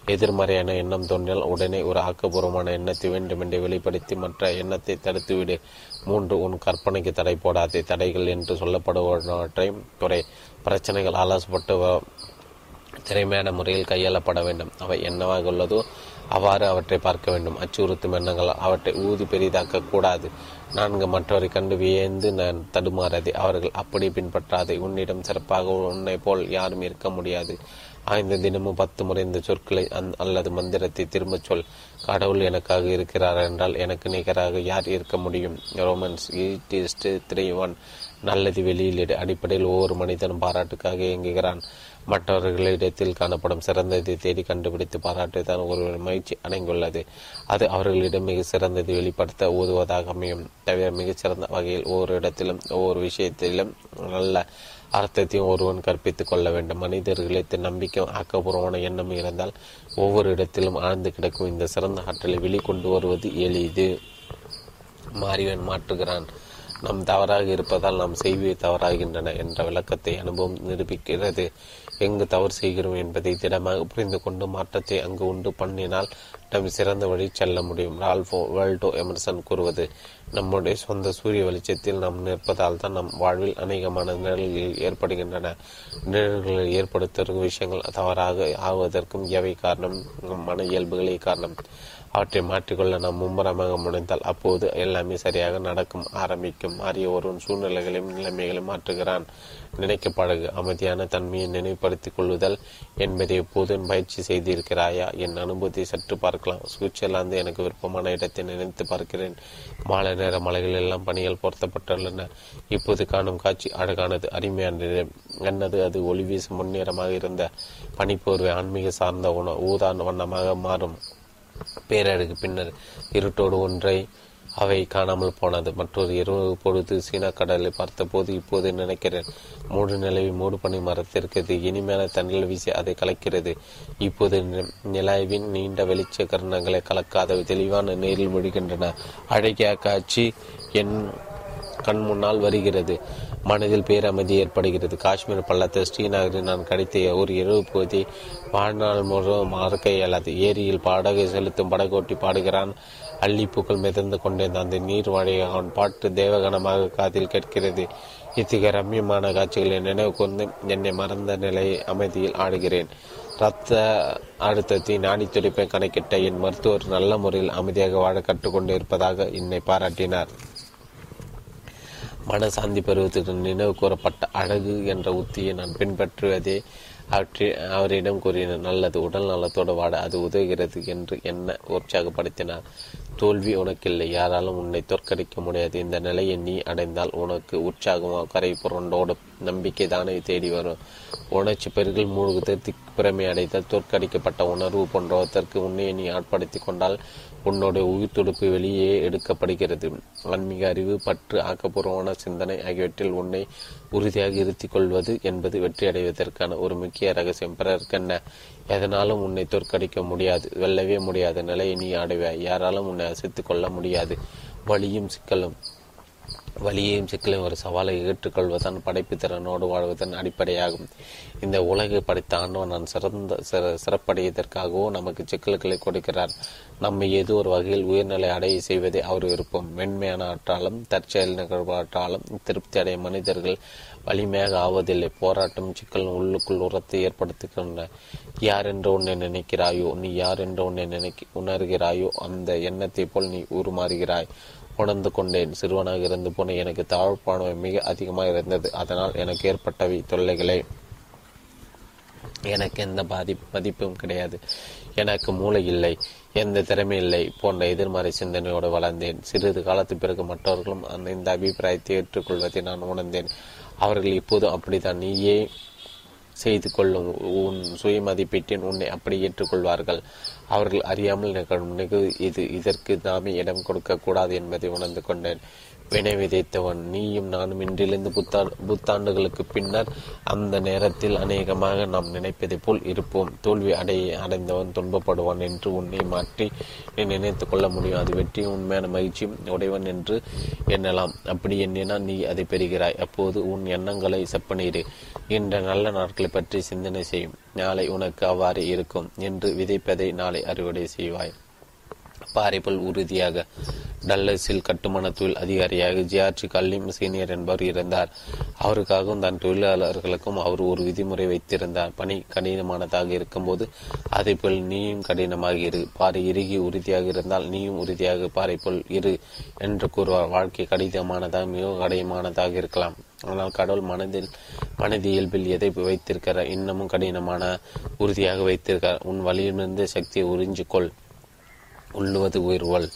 எதிர்மறையான எண்ணம் தோன்றினால் உடனே ஒரு ஆக்கப்பூர்வமான எண்ணத்தை வேண்டுமென்றே வெளிப்படுத்தி மற்ற எண்ணத்தை தடுத்துவிடு. மூன்று உன் கற்பனைக்கு தடை போடாதே. தடைகள் என்று சொல்லப்படுவனவற்றை துறை பிரச்சனைகள் ஆலோசப்பட்டு திறமையான முறையில் கையாளப்பட வேண்டும். அவை என்னவாக உள்ளதோ அவ்வாறு அவற்றை பார்க்க வேண்டும். அச்சுறுத்தும் எண்ணங்கள் அவற்றை ஊதி பெரிதாக்க கூடாது. நான்கு மற்றவரை கண்டு வியந்து நான் தடுமாறாதே. அவர்கள் அப்படி பின்பற்றாதே. உன்னிடம் சிறப்பாக உன்னை போல் யாரும் இருக்க முடியாது. ஐந்து தினமும் பத்து முறை இந்த சொற்களை அந் அல்லது மந்திரத்தை திரும்பச் சொல். கடவுள் எனக்காக இருக்கிறார் என்றால் எனக்கு நிகராக யார் இருக்க முடியும்? ரோமன்ஸ் எயிட் த்ரீ ஒன் நல்லது வெளியீடு அடிப்படையில் ஒவ்வொரு மனிதனும் பாராட்டுக்காக இயங்குகிறான். மற்றவர்களிடத்தில் காணப்படும் சிறந்ததை தேடி கண்டுபிடித்து பாராட்டுதான் ஒரு மகிழ்ச்சி அடங்கியுள்ளது அது அவர்களிடம் மிக சிறந்ததை வெளிப்படுத்த ஊதுவதாக அமையும். தவிர மிகச்சிறந்த வகையில் ஒவ்வொரு இடத்திலும் ஒவ்வொரு விஷயத்திலும் நல்ல அர்த்தத்தையும் ஒருவன் கற்பித்துக் கொள்ள வேண்டும். மனிதர்களுக்கு நம்பிக்கை ஆக்கப்பூர்வமான எண்ணம் இருந்தால் ஒவ்வொரு இடத்திலும் ஆழ்ந்து கிடக்கும் இந்த சிறந்த ஆற்றலை வெளிக்கொண்டு வருவது எளிது. மாறிவன் மாற்றுகிறான். நாம் தவறாக இருப்பதால் நாம் செய்வே தவறாகின்றன என்ற விளக்கத்தை அனுபவம் நிரூபிக்கிறது. எங்கு தவறு செய்கிறோம் என்பதை திடமாக புரிந்து கொண்டு மாற்றத்தை அங்கு உண்டு பண்ணினால் நம் சிறந்த வழி செல்ல முடியும். ரால்ஃபோ வேல்டோ எமர்சன் கூறுவது நம்முடைய சொந்த சூரிய வெளிச்சத்தில் நாம் நிற்பதால் தான் நம் வாழ்வில் அநேகமான நிழல்கள் ஏற்படுகின்றன. நிழல்களில் ஏற்படுத்தும் விஷயங்கள் தவறாக ஆவதற்கும் எவை காரணம்? நம் மன இயல்புகளே காரணம். அவற்றை மாற்றிக்கொள்ள நாம் மும்முரமாக முனைந்தால் அப்போது எல்லாமே சரியாக நடக்கும் ஆரம்பிக்கும். மாறிய ஒருவன் சூழ்நிலைகளையும் நிலைமைகளையும் மாற்றுகிறான். நினைக்கப்படகு. அமைதியான தன்மையை நினைவுபடுத்திக் கொள்ளுதல் என்பதை எப்போதும் பயிற்சி செய்திருக்கிறாயா? என் அனுபவத்தை சற்று பார்க்கலாம். சுவிட்சர்லாந்து எனக்கு விருப்பமான இடத்தை நினைத்து பார்க்கிறேன். மாலை நேர மலைகள் எல்லாம் பணிகள் பொருத்தப்பட்டுள்ளன. இப்போது காணும் காட்சி அழகானது அருமையானது என்னது அது ஒளி வீசும் முன்னேறமாக இருந்த பனிப்போர்வை ஆன்மீக சார்ந்த உண ஊதான வண்ணமாக மாறும். பேரழகு பின்னர் இருட்டோடு ஒன்றை அவை காணாமல் போனது. மற்றொரு இரவு பொழுது சீனா கடலை பார்த்தபோது இப்போது நினைக்கிறேன்? மூடு நிலவி மூடு பனி மரத்திற்கு இனிமையான தண்ணீர் வீசி அதை கலக்கிறது. இப்போது நிலாவின் நீண்ட வெளிச்ச கரணங்களை கலக்காதவை தெளிவான நேரில் விழுகின்றன அழகிய காட்சி என் கண் முன்னால் வருகிறது. மனதில் பேரமைதி ஏற்படுகிறது. காஷ்மீர் பள்ளத்தை ஸ்ரீநகரில் நான் கிடைத்த ஒரு இரவு பகுதி வாழ்நாள் முழுவதும் மறக்க இயலாது ஏரியில் படகை செலுத்தும் படகோட்டி பாடுகிறான் அள்ளிப்பூக்கள் மிதந்து கொண்டிருந்த அந்த நீர் வழியை அவன் பாட்டு தேவகணமாக காதில் கேட்கிறது. இத்தகைய ரம்யமான காட்சிகளை நினைவு கொண்டு என்னை மறந்த நிலை அமைதியில் ஆடுகிறேன். ரத்த அழுத்தத்தை நாடி துடிப்பை கணக்கிட்ட என் மருத்துவர் நல்ல முறையில் அமைதியாக வாழ கற்றுக்கொண்டு இருப்பதாக என்னை பாராட்டினார். மன சாந்தி நினைவு கூறப்பட்ட அழகு என்ற உத்தியை நான் பின்பற்றுவதே அவற்றி அவரிடம் கூறினார் நல்லது உடல் நலத்தோடு வாட அது உதவுகிறது என்று என்ன உற்சாகப்படுத்தினார்? தோல்வி உனக்கில்லை யாராலும் உன்னை தோற்கடிக்க முடியாது. இந்த நிலையை நீ அடைந்தால் உனக்கு உற்சாகமாக கரை புரண்டோடு நம்பிக்கை தானே தேடி வரும். உணர்ச்சி பெருகில் மூழ்குது திக்பிரமை அடைத்தால் தோற்கடிக்கப்பட்ட உணர்வு போன்றவற்றிற்கு உன்னை நீ ஆட்படுத்தி கொண்டால் உன்னுடைய உயிர் துடுப்பு வெளியே எடுக்கப்படுகிறது. ஆன்மீக அறிவு பற்று ஆக்கப்பூர்வமான சிந்தனை ஆகியவற்றில் உன்னை உறுதியாக இருத்திக் கொள்வது என்பது வெற்றி அடைவதற்கான ஒரு முக்கிய ரகசியம் பிறர்க்கென்ன எதனாலும் உன்னை தோற்கடிக்க முடியாது வெல்லவே முடியாத. நிலையை நீ அடைவாய். யாராலும் உன்னை அசைத்து கொள்ள முடியாது. வழியும் சிக்கலும் வலியையும் சிக்கலையும் ஒரு சவாலை ஏற்றுக்கொள்வதன் படைப்பு திறனோடு வாழ்வதன் அடிப்படையாகும். இந்த உலகை படைத்த ஆண்டவன் நான் சிறந்த சிறப்படைவதற்காகவோ நமக்கு சிக்கல்களை கொடுக்கிறார். நம்மை ஏதோ ஒரு வகையில் உயர்நிலை அடைய செய்வதை அவர் விருப்பம். மென்மையான ஆற்றாலும் தற்செயல் நிகழ்வாற்றாலும் திருப்தி அடைய மனிதர்கள் வலிமையாக ஆவதில்லை. போராட்டம் சிக்கல் உள்ளுக்குள் உரத்தை ஏற்படுத்துகின்றன. யார் என்று உன்னை நினைக்கிறாயோ நீ யார் என்று உன்னை நினைக்க உணர்கிறாயோ அந்த எண்ணத்தை போல் நீ உருமாறுகிறாய். உணர்ந்து கொண்டேன். சிறுவனாக இருந்து போன எனக்கு தாழ்ப்பானவை மிக அதிகமாக இருந்தது. அதனால் எனக்கு ஏற்பட்டவை தொல்லைகளை. எனக்கு எந்த பாதி மதிப்பும் கிடையாது. எனக்கு மூளை இல்லை. எந்த திறமை இல்லை போன்ற எதிர்மறை சிந்தனையோடு வளர்ந்தேன். சிறிது காலத்து பிறகு மற்றவர்களும் அந்த இந்த அபிப்பிராயத்தை ஏற்றுக்கொள்வதை நான் உணர்ந்தேன். அவர்கள் இப்போது அப்படித்தான். நீயே செய்து கொள்ளும். உன் சுய மதிப்பீட்டின் உன்னை அப்படி ஏற்றுக்கொள்வார்கள். அவர்கள் அறியாமல் நிகழும். நிகழ்வு இது இதற்கு நாமே இடம் கொடுக்க கூடாது என்பதை உணர்ந்து கொண்டேன். வினை விதைத்தவன். நீயும் நானும் இன்றிலிருந்து புத்தா புத்தாண்டுகளுக்கு பின்னர் அந்த நேரத்தில் அநேகமாக நாம் நினைப்பதை போல் இருப்போம். தோல்வி அடைய அடைந்தவன் துன்பப்படுவான் என்று உன்னை மாற்றி நீ நினைத்து கொள்ள முடியும். அது வெற்றியும் உண்மையான மகிழ்ச்சியும் உடையவன் என்று எண்ணலாம். அப்படி எண்ணினால் நீ அதை பெறுகிறாய். அப்போது உன் எண்ணங்களை செப்பனீரு. என்ற நல்ல நாட்களை பற்றி சிந்தனை செய்யும் நாளை உனக்கு அவ்வாறு இருக்கும் என்று விதைப்பதை நாளை அறுவடை செய்வாய். பாரிபல் உறுதியாக டல்லஸில் கட்டுமான தொழில் அதிகாரியாக ஜியார்ஜி கல்லிம் சீனியர் என்பவர் இருந்தார். அவருக்காகவும் தன் தொழிலாளர்களுக்கும் அவர் ஒரு விதிமுறை வைத்திருந்தார். பணி கடினமானதாக இருக்கும்போது அதே போல் நீயும் கடினமாக இரு. பாறை இறுகி உறுதியாக இருந்தால் நீயும் உறுதியாக பாறை போல் இரு என்று கூறுவார். வாழ்க்கை கடினமானதாக மிக கடினமானதாக இருக்கலாம். ஆனால் கடவுள் மனதில் மனது இயல்பில் எதை வைத்திருக்கிறார்? இன்னமும் கடினமான உறுதியாக வைத்திருக்கிறார். உன் வழியிலிருந்து சக்தியை உறிஞ்சிக்கொள். உள்ளுவது உயர்வல்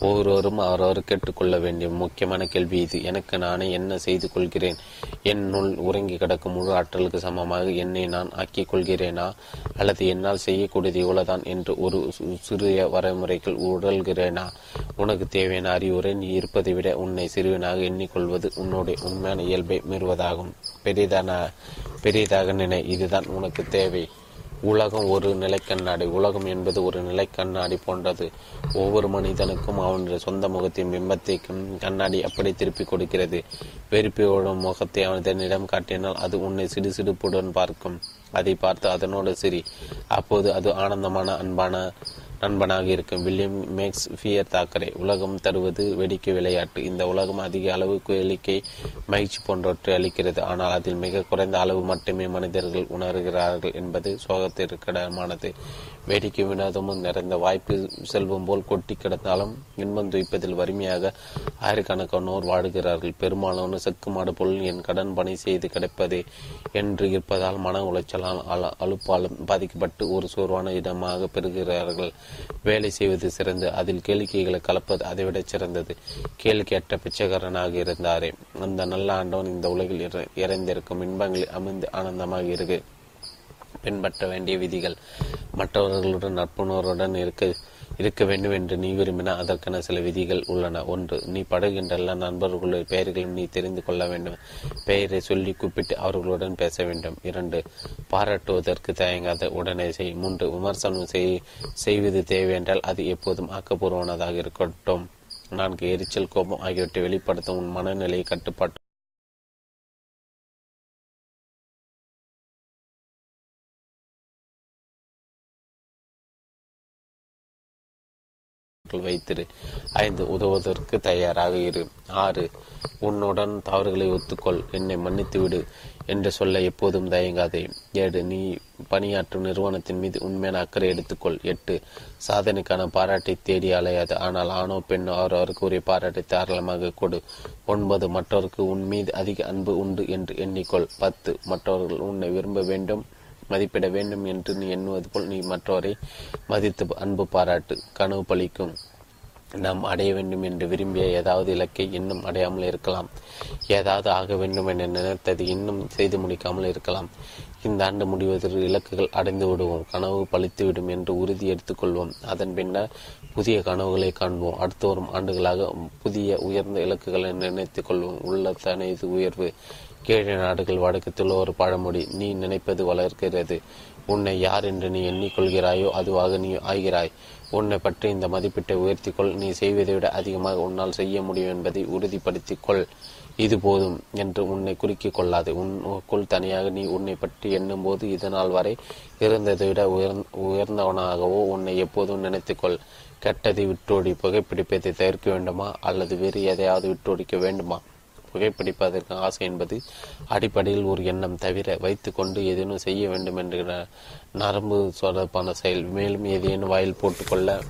ஒவ்வொருவரும் அவரவர் கேட்டுக்கொள்ள வேண்டிய முக்கியமான கேள்வி இது. எனக்கு நானே என்ன செய்து கொள்கிறேன்? என்னுள் உறங்கி கிடக்கும் முழு ஆற்றலுக்கு சமமாக என்னை நான் ஆக்கிக் கொள்கிறேனா? அல்லது என்னால் செய்யக்கூடியது இவ்வளவுதான் என்று ஒரு சிறிய வரைமுறைகள் உடல்கிறேனா? உனக்கு தேவையான அறிவுரை நீ இருப்பதை விட உன்னை சிறுவனாக எண்ணிக்கொள்வது உன்னுடைய உண்மையான இயல்பை மீறுவதாகும். பெரிதான பெரியதாக நினை இதுதான் உனக்கு தேவை. உலகம் ஒரு நிலைக்கண்ணாடி. உலகம் என்பது ஒரு நிலைக்கண்ணாடி போன்றது. ஒவ்வொரு மனிதனுக்கும் அவனுடைய சொந்த முகத்தின் பிம்பத்தை கண்ணாடி அப்படி திருப்பி கொடுக்கிறது. வெறுப்பையோட முகத்தை அவன் தன்னிடம் காட்டினால் அது உன்னை சிடு சிடுப்புடன் பார்க்கும். அதை பார்த்து அதனோடு சிரி. அப்போது அது ஆனந்தமான அன்பான நண்பனாக இருக்கும். வில்லியம் மேக்ஸ் ஃபியர் தாக்கரே உலகம் தருவது வேடிக்கை விளையாட்டு. இந்த உலகம் அதிக அளவு கேளிக்கை மகிழ்ச்சி போன்றவற்றை அளிக்கிறது. ஆனால் அதில் மிக குறைந்த அளவு மட்டுமே மனிதர்கள் உணர்கிறார்கள் என்பது சோகத்திற்கிடமானது. வேடிக்கை வினோதமும் நிறைந்த வாய்ப்பு செல்வம் போல் கொட்டி கிடந்தாலும் இன்பம் துய்ப்பதில் வறுமையாக ஆயிரக்கணக்கானோர் வாடுகிறார்கள் பெரும்பாலான செக்கு மாடு போல் என் கடன் பணி செய்து கிடைப்பது என்று இருப்பதால் மன உளைச்சலால் அழுப்பாலும் பாதிக்கப்பட்டு ஒரு சோர்வான இடமாக பெறுகிறார்கள். வேலை செய்வது சிறந்து அதில் கேளிக்கைகளை கலப்பது அதைவிட சிறந்தது. கேளிக்கையற்ற பிச்சைக்காரனாக இருந்தாரே. அந்த நல்ல ஆண்டவன் இந்த உலகில் இறைந்திருக்கும் இன்பங்களில் அமைந்து ஆனந்தமாக இருக்கு. பின்பற்ற வேண்டிய விதிகள் மற்றவர்களுடன் நட்புணர்வுடன் இருக்க. இருக்க வேண்டும் என்று நீ விரும்பினால் அதற்கான சில விதிகள் உள்ளன. ஒன்று நீ படுகின்ற எல்லா நண்பர்களுடைய பெயர்களையும் நீ தெரிந்து கொள்ள வேண்டும். பெயரை சொல்லி கூப்பிட்டு அவர்களுடன் பேச வேண்டும். இரண்டு பாராட்டுவதற்கு தயங்காத. உடனே செய். மூன்று விமர்சனம் செய் செய்வது தேவையென்றால் அது எப்போதும் ஆக்கப்பூர்வமானதாக இருக்கட்டும். நான்கு எரிச்சல் கோபம் ஆகியவற்றை வெளிப்படுத்தும் உன் மனநிலையை கட்டுப்பாட்டு வைத்திரு. ஐந்து உதவுவதற்கு தயாராக இரு. ஆறு உன்னுடன் தவறுகளை ஒத்துக்கொள். என்னை மன்னித்து விடு என்று சொல்ல எப்போதும் தயங்காதே. ஏழு நீ பணியாற்றும் நிறுவனத்தின் மீது உண்மையான அக்கறை எடுத்துக்கொள். எட்டு சாதனைக்கான பாராட்டை தேடி அலையாது. ஆனால் ஆணோ பெண்ணோ அவரவருக்கு உரிய பாராட்டை தாராளமாக கொடு. ஒன்பது மற்றவருக்கு உன் மீது அதிக அன்பு உண்டு என்று எண்ணிக்கொள். பத்து மற்றவர்கள் உன்னை விரும்ப வேண்டும். மதிப்பிட வேண்டும் என்று நீ எண்ணுவது போல் நீ மற்றவரை மதித்து அன்பு பாராட்டு கனவு பழிக்கும். நாம் அடைய வேண்டும் என்று விரும்பிய ஏதாவது இலக்கை இன்னும் அடையாமல் இருக்கலாம். ஏதாவது ஆக வேண்டும் என நினைத்தது இன்னும் செய்து முடிக்காமல் இருக்கலாம். இந்த ஆண்டு முடிவதற்கு இலக்குகள் அடைந்து விடுவோம் கனவு பழித்துவிடும் என்று உறுதி எடுத்துக்கொள்வோம் அதன் பின்னர் புதிய கனவுகளை காண்போம். அடுத்து வரும் ஆண்டுகளாக புதிய உயர்ந்த இலக்குகளை நினைத்துக் கொள்வோம். உள்ள தனது உயர்வு கீழே நாடுகள் வடக்கத்தில் ஒரு பழமொழி நீ நினைப்பது வளர்க்கிறது. உன்னை யார் என்று நீ எண்ணிக்கொள்கிறாயோ அதுவாக நீ ஆகிறாய். உன்னை பற்றி இந்த மதிப்பீட்டை உயர்த்திக்கொள். நீ செய்வதை விட அதிகமாக உன்னால் செய்ய முடியும் என்பதை உறுதிப்படுத்திக் கொள். இது போதும் என்று உன்னை குறுக்கிக் கொள்ளாது. உன்னுக்குள் தனியாக நீ உன்னை பற்றி எண்ணும்போது இதனால் வரை இருந்ததை விட உயர் உயர்ந்தவனாகவோ உன்னை எப்போதும் நினைத்துக்கொள் கெட்டதை விட்டோடி புகைப்பிடிப்பதை தவிர்க்க வேண்டுமா? அல்லது வேறு எதையாவது விட்டோடிக்க வேண்டுமா? புகைப்பிடிப்பதற்கு ஆசை என்பது அடிப்படையில் ஒரு எண்ணம் தவிர வைத்துக்கொண்டு ஏதேனும் செய்ய வேண்டும் என்கிற நரம்பு தொடர்பான செயல். மேலும் ஏதேனும் வாயில் போட்டுக்கொள்ள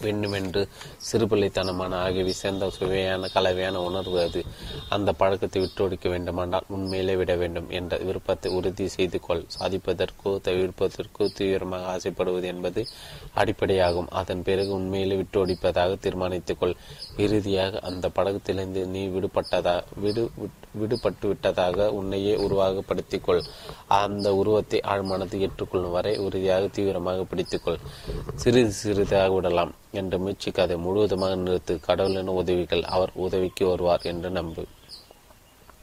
வேண்டுமென்று சிறுபிள்ளைத்தனமான ஆகியவை சேர்ந்த சுவையான கலவையான உணர்வு அது. அந்த பழக்கத்தை விட்டொடிக்க வேண்டுமானால் உண்மையிலே விட வேண்டும் என்ற விருப்பத்தை உறுதி செய்து கொள். சாதிப்பதற்கோ தவிர்ப்பதற்கோ தீவிரமாக ஆசைப்படுவது என்பது அடிப்படையாகும். அதன் பிறகு உண்மையிலே விட்டொடிப்பதாக தீர்மானித்துக் கொள். இறுதியாக அந்த பழக்கத்திலிருந்து நீ விடுபட்டதா விடு விடுபட்டு விட்டதாக உன்னையே உருவகப்படுத்திக்கொள். அந்த உருவத்தை ஆழ்மானது ஏற்றுக்கொள்ளும் வரை உறுதியாக தீவிரமாக பிடித்துக்கொள். சிறிது சிறிதாக விடலாம் என்று முயற்சிக்காதை. முழுவதுமாக நிறுத்து. கடவுளின் உதவிகள் அவர் உதவிக்கு வருவார் என்று நம்பு.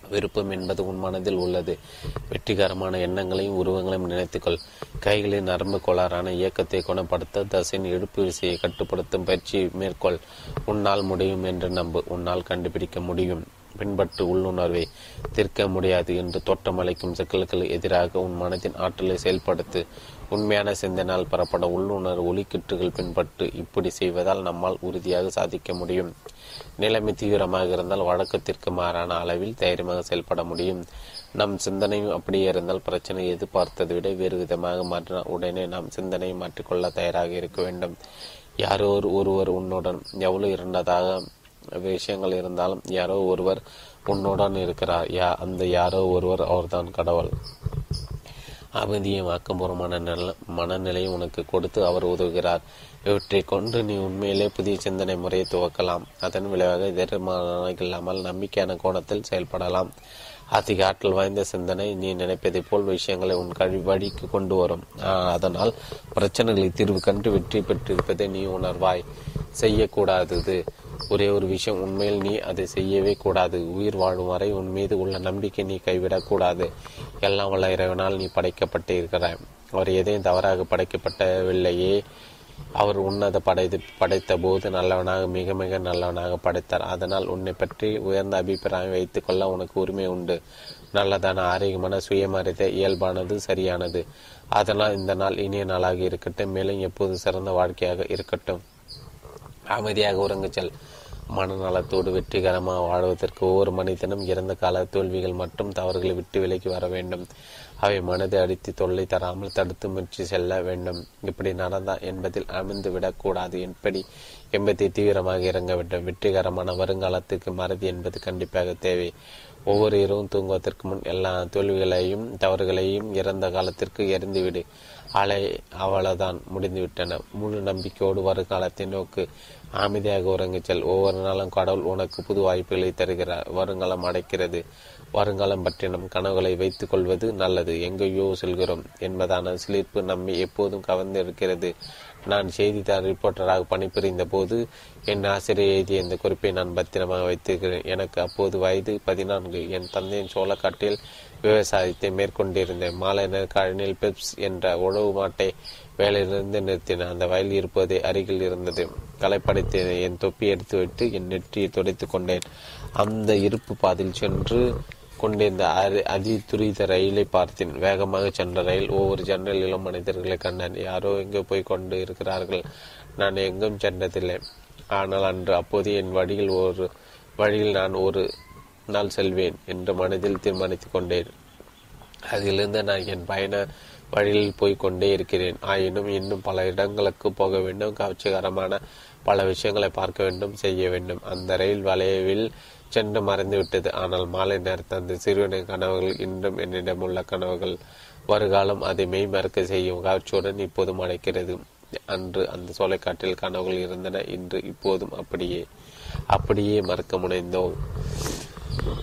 விருப்பம் என்பது உன் மனதில் உள்ளது. வெற்றிகரமான எண்ணங்களையும் உருவங்களையும் நினைத்துக்கொள். கைகளின் நரம்பு கோளாறான இயக்கத்தை குணப்படுத்த தசையின் எழுப்பு விசையை கட்டுப்படுத்தும் பயிற்சி மேற்கொள். உன்னால் முடியும் என்று நம்பு. உன்னால் கண்டுபிடிக்க முடியும். பின்பற்று உள்ளுணர்வை தீர்க்க முடியாது என்று தோற்றமளிக்கும் சிக்கல்களுக்கு எதிராக உன் மனதின் ஆற்றலை செயல்படுத்து உண்மையான சிந்தனால் பெறப்பட உள்ளுணர்வு ஒலிக்கிட்டுகள் பின்பற்று இப்படி செய்வதால் நம்மால் உறுதியாக சாதிக்க முடியும். நிலைமை தீவிரமாக இருந்தால் வழக்கத்திற்கு மாறான அளவில் தைரியமாக செயல்பட முடியும். நம் சிந்தனையும் அப்படியே இருந்தால் பிரச்சனை எதிர்பார்த்ததை விட வேறு விதமாக மாற்றினால் உடனே நாம் சிந்தனையை மாற்றிக்கொள்ள தயாராக இருக்க வேண்டும். யாரோ ஒருவர் உன்னுடன் எவ்வளவு இருந்ததாக விஷயங்கள் இருந்தாலும் யாரோ ஒருவர் உன்னுடன் இருக்கிறார். யா அந்த யாரோ ஒருவர் அவர்தான் கடவுள். அமைதியும் ஆக்கபூர்வமான நல்ல மனநிலையை உனக்கு கொடுத்து அவர் உதவுகிறார். இவற்றை கொண்டு நீ உண்மையிலே புதிய சிந்தனை முறையை துவக்கலாம். அதன் விளைவாக எதிர்மான இல்லாமல் நம்பிக்கையான கோணத்தில் செயல்படலாம். அதிக ஆற்றல் வாய்ந்த சிந்தனை நீ நினைப்பதை போல் விஷயங்களை உன் கழி வழிக்கு கொண்டு வரும். அதனால் பிரச்சனைகளை தீர்வு கண்டு வெற்றி பெற்றிருப்பதை நீ உணர்வாய். செய்யக்கூடாதது. ஒரே ஒரு விஷயம் உண்மையில் நீ அதை செய்யவே கூடாது. உயிர் வாழும் வரை உன் மீது உள்ள நம்பிக்கை நீ கைவிடக்கூடாது. எல்லாம் வல்ல இறைவனால் நீ படைக்கப்பட்டிருக்கிறாய். அவர் எதையும் தவறாக படைக்கப்பட்டவில்லையே. அவர் உன்னத படைத்து படைத்த போது நல்லவனாக மிக மிக நல்லவனாக படைத்தார். அதனால் உன்னை பற்றி உயர்ந்த அபிப்பிராயம் வைத்துக் கொள்ள உனக்கு உரிமை உண்டு. நல்லதான ஆரோக்கியமான சுயமரியாதை இயல்பானது சரியானது. அதனால் இந்த நாள் இனிய நாளாக இருக்கட்டும். மேலும் எப்போது சிறந்த வாழ்க்கையாக இருக்கட்டும். அமைதியாக உறங்குச்சல் மனநலத்தோடு வெற்றிகரமாக வாழ்வதற்கு ஒவ்வொரு மனிதனும் இறந்த கால தோல்விகள் மற்றும் தவறுகளை விட்டு விலகி வர வேண்டும். அவை மனதை அடித்து தொல்லை தராமல் தடுத்து முயற்சி செல்ல வேண்டும். இப்படி நடந்தா என்பதில் அமைந்து விடக்கூடாது எப்படி என்பதை தீவிரமாக இறங்க வேண்டும் வெற்றிகரமான வருங்காலத்துக்கு மறதி என்பது கண்டிப்பாக தேவை. ஒவ்வொரு இரவும் தூங்குவதற்கு முன் எல்லா தோல்விகளையும் தவறுகளையும் இறந்த காலத்திற்கு எரிந்துவிடு அலை அவ்வளவுதான் முடிந்துவிட்டன. முழு நம்பிக்கையோடு வருங்காலத்தை நோக்கு. அமைதியாக உறங்கிச் செல். ஒவ்வொரு நாளும் கடவுள் உனக்கு புது வாய்ப்புகளை தருகிறார். வருங்காலம் அடைக்கிறது. வருங்காலம் பற்றி நம் கனவுகளை வைத்துக் கொள்வது நல்லது. எங்கேயோ செல்கிறோம் என்பதான சிலிர்ப்பு நம்மை எப்போதும் கவர்ந்திருக்கிறது நான் செய்தித்தாள் ரிப்போர்ட்டராக பணிபுரிந்த போது என் ஆசிரியர் எழுதிய இந்த குறிப்பை நான் பத்திரமாக வைத்திருக்கிறேன். எனக்கு அப்போது வயது பதினான்கு. என் தந்தையின் சோளக்காட்டில் விவசாயத்தை மேற்கொண்டிருந்தேன். மாலை நேர்காணலில் பெப்ஸ் என்ற உழவு மாட்டை வேலையிலிருந்து நிறுத்தினேன். அந்த வயல் இருப்பதே அருகில் இருந்தது. களைப்படைத்து என் தொப்பி எடுத்துவிட்டு என் நெற்றியை துடைத்து கொண்டேன். அந்த இருப்பு பாதையில் சென்று கொண்டிருந்த அதி துரித ரயிலை பார்த்தேன். வேகமாக சென்ற ரயில் ஒவ்வொரு ஜன்னலிலும் மனிதர்களை கண்டான். யாரோ எங்கே போய் கொண்டு இருக்கிறார்கள் நான் எங்கும் சென்றதில்லை. ஆனால் அன்று அப்போது என் வழியில் ஒரு வழியில் நான் ஒரு நாள் செல்வேன் என்று மனதில் தீர்மானித்துக் கொண்டேன். அதிலிருந்து நான் என் பயண வழியில் போய் கொண்டே இருக்கிறேன். ஆயினும் இன்னும் பல இடங்களுக்கு போக வேண்டும். கவர்ச்சிகரமான பல விஷயங்களை பார்க்க வேண்டும் செய்ய வேண்டும். அந்த ரயில் வளைவில் சென்று மறைந்து விட்டது ஆனால் மாலை நேரத்து அந்த சிறுவனின் கனவுகள் இன்றும் என்னிடம் உள்ள கனவுகள் வருகாலம் அதை மெய்மறக்க செய்யும் காட்சியுடன் இப்போதும் அடைக்கிறது. அன்று அந்த சோலைக்காட்டில் கனவுகள் இருந்தன. இன்று இப்போதும் அப்படியே அப்படியே மறக்க முனைந்தோம்.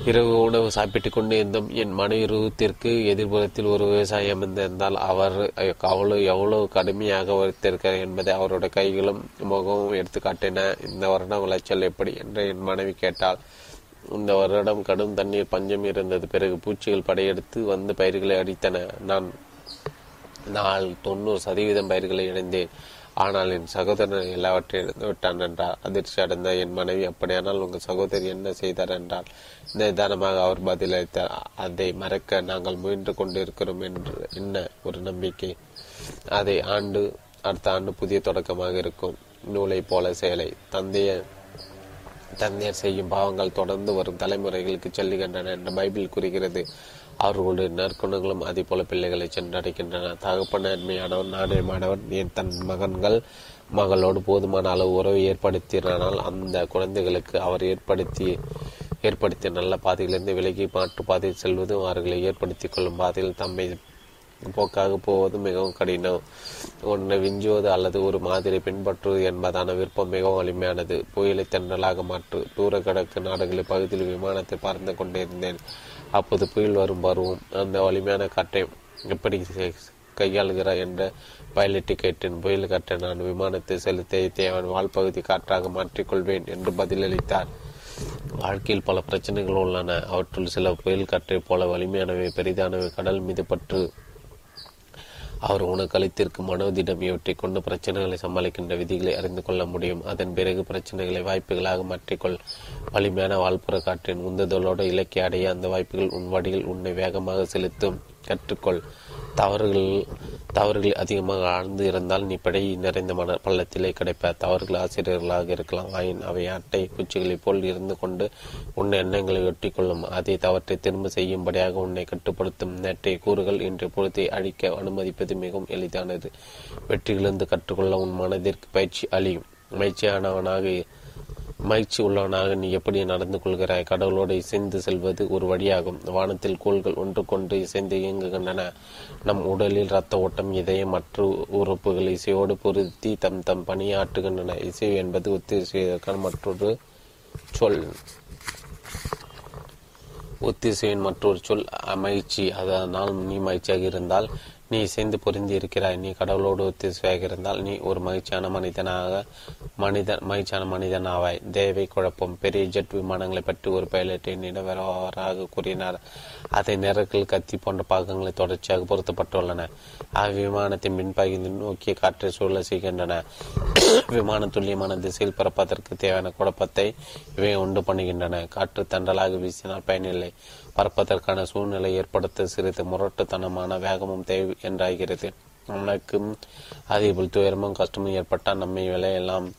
இரவு உணவு சாப்பிட்டுக் கொண்டு இருந்தோம் என் மன இருவத்திற்கு எதிர்புறத்தில் ஒரு விவசாயி அமர்ந்திருந்தால் அவர் அவ்வளவு எவ்வளவு கடுமையாக வைத்திருக்கிறார் என்பதை அவருடைய கைகளும் முகமும் எடுத்து காட்டின. இந்த வருடம் விளைச்சல் எப்படி? என்று என் மனைவி கேட்டால் இந்த வருடம் கடும் தண்ணீர் பஞ்சம் இருந்தது. பிறகு பூச்சிகள் படையெடுத்து வந்து பயிர்களை அடித்தன. நான் நாள் தொண்ணூறு சதவீதம் பயிர்களை இணைந்தேன் ஆனால் என் சகோதரன் எல்லாவற்றையும் இழந்து விட்டான் என்றார் அதிர்ச்சி அடைந்த என் மனைவி அப்படியானால் உங்கள் சகோதரி என்ன செய்தார் என்றால் நிதானமாக அவர் பதிலளித்தார். அதை மறக்க நாங்கள் முயன்று கொண்டிருக்கிறோம் என்று என்ன ஒரு நம்பிக்கை. அதை ஆண்டு அடுத்த ஆண்டு புதிய தொடக்கமாக இருக்கும். நூலை போல செயலை. தந்தைய தந்தையர் செய்யும் பாவங்கள் தொடர்ந்து வரும் தலைமுறைகளுக்கு செல்லுகின்றன என்று பைபிள் கூறுகிறது. அவர்களுடைய நற்குணங்களும் அதே போல பிள்ளைகளை சென்றடைக்கின்றன. தகப்பன் நன்மையானவன் நாணயமானவன் என் தன் மகன்கள் மகளோடு போதுமான அளவு உறவை ஏற்படுத்தினால் அந்த குழந்தைகளுக்கு அவர் ஏற்படுத்தி ஏற்படுத்திய நல்ல பாதையிலிருந்து விலகி மாற்று பாதையில் செல்வதும் அவர்களை ஏற்படுத்திக் கொள்ளும் பாதையில் தம்மை போக்காக போவது மிகவும் கடினம். ஒன்றை விஞ்சுவது அல்லது ஒரு மாதிரி பின்பற்றுவது என்பதான விருப்பம் மிகவும் வலிமையானது புயலை தென்றலாக மாற்று. தூர கிழக்கு நாடுகளில் பகுதியில் விமானத்தை பறந்து கொண்டிருந்தேன். அப்போது புயல் வரும் பருவம். அந்த வலிமையான காற்றை எப்படி கையாளுகிறார் என்ற பைலட்டை கேட்டேன். புயல் காற்றை நான் விமானத்தை செலுத்த தேவன் வால்பகுதி காற்றாக மாற்றிக்கொள்வேன் என்று பதிலளித்தார். வாழ்க்கையில் பல பிரச்சனைகள் உள்ளன. அவற்றுள் சில புயல் காற்றை போல வலிமையானவை பெரிதானவை கடல் மீது பற்று அவர் உனக்கு அளித்திருக்கும் மனோதிடம் இவற்றை கொண்டு பிரச்சனைகளை சமாளிக்கின்ற விதிகளை அறிந்து கொள்ள முடியும். அதன் பிறகு பிரச்சனைகளை வாய்ப்புகளாக மாற்றிக்கொள். வலிமையான வாழ்ப்புற காற்றின் உந்துதலோடு இலக்கிய அடைய அந்த வாய்ப்புகள் உன் வழியில் உன்னை வேகமாக செலுத்தும். கற்றுக்கொள். தவறுகள் தவறுகள் அதிகமாக ஆழ்ந்து இருந்தால் நீ படை நிறைந்த மன பள்ளத்திலே கிடைப்ப. தவறுகள் ஆசிரியர்களாக இருக்கலாம். ஆயின் அவை அட்டை பூச்சிகளைப் போல் இருந்து கொண்டு உன் எண்ணங்களை ஒட்டிக்கொள்ளும். அதை தவற்றை திரும்ப செய்யும்படியாக உன்னை கட்டுப்படுத்தும். நேற்றைய கூறுகள் இன்று பொழுதை அழிக்க அனுமதிப்பது மிகவும் எளிதானது. வெற்றியிலிருந்து கற்றுக்கொள்ள உன் மனதிற்கு பயிற்சி அழியும் மகிழ்ச்சியானவனாக மகிழ்ச்சி உள்ளவனாக நீ எப்படி நடந்து கொள்கிறாய்? கடவுளோடு இசைந்து செல்வது ஒரு வழியாகும். வானத்தில் கோள்கள் ஒன்றுக்கொன்று இசைந்து இயங்குகின்றன. நம் உடலில் இரத்த ஓட்டம் இதயம் மற்ற உறுப்புகள் இசையோடு பொருத்தி தம் தம் பணியாற்றுகின்றன. இசை என்பது ஒத்திசைவதற்கான மற்றொரு சொல். ஒத்திசைவின் மற்றொரு சொல் மகிழ்ச்சி. அதனால் நீ மகிழ்ச்சியாக இருந்தால் நீ இசைந்து பொருந்தி இருக்கிறாய் நீ கடவுளோடு ஒத்திசையாக இருந்தால் நீ ஒரு மகிழ்ச்சியான மனிதனாக மனிதன் மகிழ்ச்சியான மனிதன் ஆவாய் தேவை குழப்பம் பெரிய ஜெட் விமானங்களை பற்றி ஒரு பைலட் என்னிடம் வரவராக கூறினார். அதை நிறக்கில் கத்தி போன்ற பாகங்களை தொடர்ச்சியாக பொருத்தப்பட்டுள்ளன. அவ்விமானத்தின் பின்பகுதி நோக்கிய காற்றை சூழல செய்கின்றன. விமான துல்லியமான திசையில் பறப்பதற்கு தேவையான குழப்பத்தை இவை உண்டு பண்ணுகின்றன. காற்று தண்டலாக வீசினால் பயனில்லை. பறப்பதற்கான சூழ்நிலை ஏற்படுத்த சிறிது முரட்டுத்தனமான வேகமும் தேவை என்றாகிறது. நமக்கும் அதேபோல் துயரமும் கஷ்டமும் ஏற்பட்டால் நம்மை விலையெல்லாம்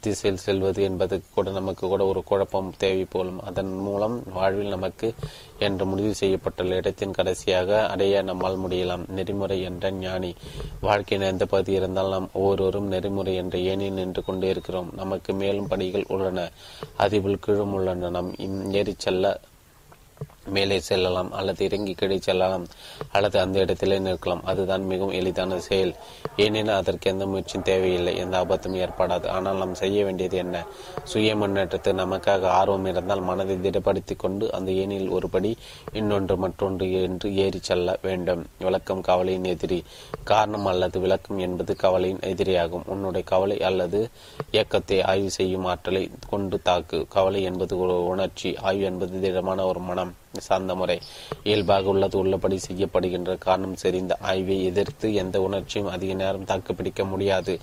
திசையில் செல்வது என்பது கூட நமக்கு கூட ஒரு குழப்பம் தேவை போலும். அதன் மூலம் வாழ்வில் நமக்கு என்று முடிவு செய்யப்பட்டுள்ள இடத்தின் கடைசியாக அடைய நம்மால் முடியலாம். நெறிமுறை என்ற ஞானி. வாழ்க்கையின் எந்த பகுதி இருந்தால் நாம் ஒவ்வொருவரும் நெறிமுறை என்ற ஏனில் நின்று கொண்டே இருக்கிறோம். நமக்கு மேலும் படிகள் உள்ளன. அதிபுல் கீழும் உள்ளன. நாம் ஏறி செல்ல மேலே செல்லலாம் அல்லது இறங்கி கீழே செல்லலாம் அல்லது அந்த இடத்திலே நிற்கலாம். அதுதான் மிகவும் எளிதான செயல். ஏனெனில் அதற்கு எந்த முயற்சியும் தேவையில்லை. எந்த ஆபத்தும் ஏற்படாது. ஆனால் நாம் செய்ய வேண்டியது என்ன? சுய முன்னேற்றத்தை நமக்காக ஆர்வம் இருந்தால் மனதை திடப்படுத்தி கொண்டு அந்த ஏனில் ஒருபடி இன்னொன்று மற்றொன்று என்று ஏறி செல்ல வேண்டும். விளக்கம் கவலையின் எதிரி. காரணம் அல்லது விளக்கம் என்பது கவலையின் எதிரியாகும். உன்னுடைய கவலை அல்லது இயக்கத்தை ஆய்வு செய்யும் ஆற்றலை கொண்டு தாக்கு. கவலை என்பது ஒரு உணர்ச்சி. ஆய்வு என்பது திடமான ஒரு மனம். சார்ந்த முறை இயல்பாக உள்ளது உள்ளபடி செய்யப்படுகின்ற காரணம் செறிந்த ஆய்வை எதிர்த்து எந்த உணர்ச்சியும் அதிக நேரம் தாக்குப்பிடிக்க முடியாது.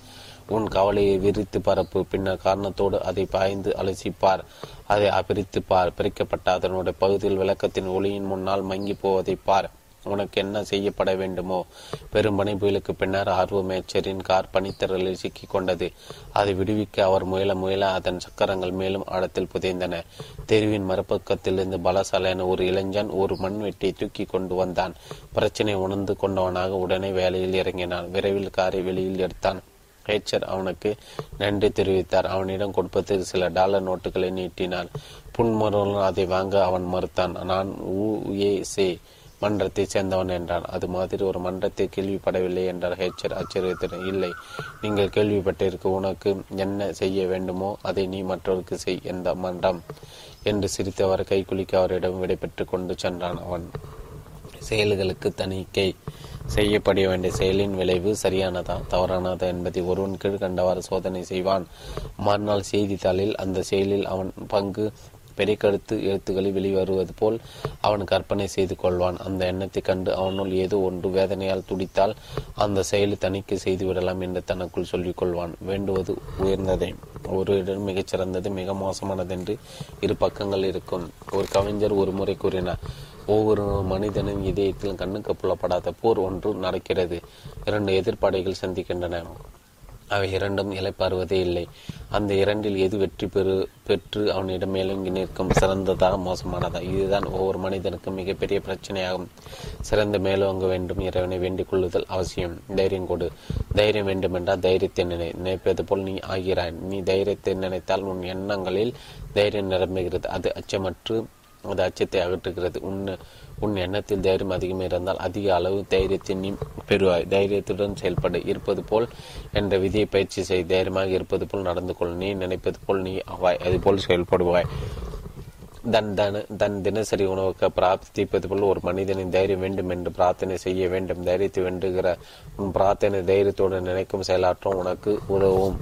உன் கவலையை விரித்து பரப்பு பின்னர் காரணத்தோடு அதை பாய்ந்து அலசிப்பார். அதை அபிரித்து பார். பிரிக்கப்பட்ட அதனுடைய பகுதியில் விளக்கத்தின் ஒளியின் முன்னால் மங்கி போவதை பார். உனக்கு என்ன செய்யப்பட வேண்டுமோ? பெரும் பனி புயலுக்கு பின்னர் ஆர்வமேச்சரின் கார் பனித்திரலில் சிக்கிக் கொண்டது அதை விடுவிக்க அவர் முயல முயல அதன் சக்கரங்கள் மேலும் ஆழத்தில் புதைந்தன. தெருவின் மறுபக்கத்திலிருந்து பலசாலையான ஒரு இளைஞன் ஒரு மண்வெட்டியை தூக்கி கொண்டு வந்தான். பிரச்சனை உணர்ந்து கொண்டவனாக உடனே வேலையில் இறங்கினான். விரைவில் காரை வெளியில் எடுத்தான். ஹேச்சர் அவனுக்கு நன்றி தெரிவித்தார். அவனிடம் கொடுப்பதற்கு சில டாலர் நோட்டுகளை நீட்டினான். புன்முறுவலுடன் அதை வாங்க அவன் மறுத்தான். நான் ஊ ஏ சே மன்றத்தை சேர்ந்தவன் என்றான். அது மாதிரி ஒரு மன்றத்தை கேள்விப்படவில்லை என்றார் ஹெச்சர் ஆச்சரியத்துடன் இல்லை நீங்கள் கேள்விப்பட்டிருக்க உனக்கு என்ன செய்ய வேண்டுமோ அதை நீ மற்றவருக்கு செய் எந்த மன்றம் என்று சிரித்தவர் கைகுலிக்க அவரிடம் விடைபெற்று கொண்டு சென்றான் அவன். செயல்களுக்கு தணிக்கை செய்யப்பட வேண்டிய செயலின் விளைவு சரியானதா தவறானதா என்பதை ஒருவன் கீழ்கண்டவாறு சோதனை செய்வான். மறுநாள் செய்தித்தாளில் அந்த செயலில் அவன் பங்கு பெரிய கருத்து எழுத்துக்களில் வெளிவருவது போல் அவன் கற்பனை செய்து கொள்வான். அந்த எண்ணத்தை கண்டு அவனுள் ஏதோ ஒன்று வேதனையால் துடித்தால் அந்த செயலை தணிக்கை செய்து விடலாம் என்று தனக்குள் சொல்லிக் கொள்வான். வேண்டுவது உயர்ந்ததே. ஒரு இடம் மிகச்சிறந்தது மிக மோசமானதென்று இரு பக்கங்கள் இருக்கும். ஒரு கவிஞர் ஒரு முறை கூறினார் ஒவ்வொரு மனிதனின் இதயத்திலும் கண்ணுக்கு புலப்படாத போர் ஒன்று நடக்கிறது. இரண்டு எதிர்ப்படைகள் சந்திக்கின்றன. அவை இரண்டும் இலைப்பாறுவதே இல்லை. அந்த இரண்டில் எது வெற்றி பெறு பெற்று அவனிடம் மேலோங்கி நிற்கும் சிறந்ததா மோசமானதா? இதுதான் ஒவ்வொரு மனிதனுக்கும் மிகப்பெரிய பிரச்சனையாகும். சிறந்த மேலோங்க வேண்டும் இறைவனை வேண்டிக் கொள்ளுதல் அவசியம். தைரியம் கொடு. தைரியம் வேண்டுமென்றால் தைரியத்தை நினை நினைப்பது போல் நீ ஆகிறாய். நீ தைரியத்தை நினைத்தால் உன் எண்ணங்களில் தைரியம் நிரம்புகிறது. அது அச்சமற்று அது அச்சத்தை அகற்றுகிறது. உன் உன் எண்ணத்தில் தைரியம் அதிகம் இருந்தால் அதிக அளவு தைரியத்தை நீ பெறுவாய். தைரியத்துடன் செயல்படு இருப்பது போல் என்ற விதியை பயிற்சி செய். தைரியமாக இருப்பது போல் நடந்து கொள். நீ நினைப்பது போல் நீ ஆவாய். அதுபோல் செயல்படுவாய். தன் தன தன் தினசரி உணவுக்கு பிரார்த்திப்பது போல் ஒரு மனிதனின் தைரியம் வேண்டும் என்று பிரார்த்தனை செய்ய வேண்டும். தைரியத்தை வேண்டுகிற உன் பிரார்த்தனை தைரியத்துடன் நினைக்கும் செயலாற்றம் உனக்கு உதவும்.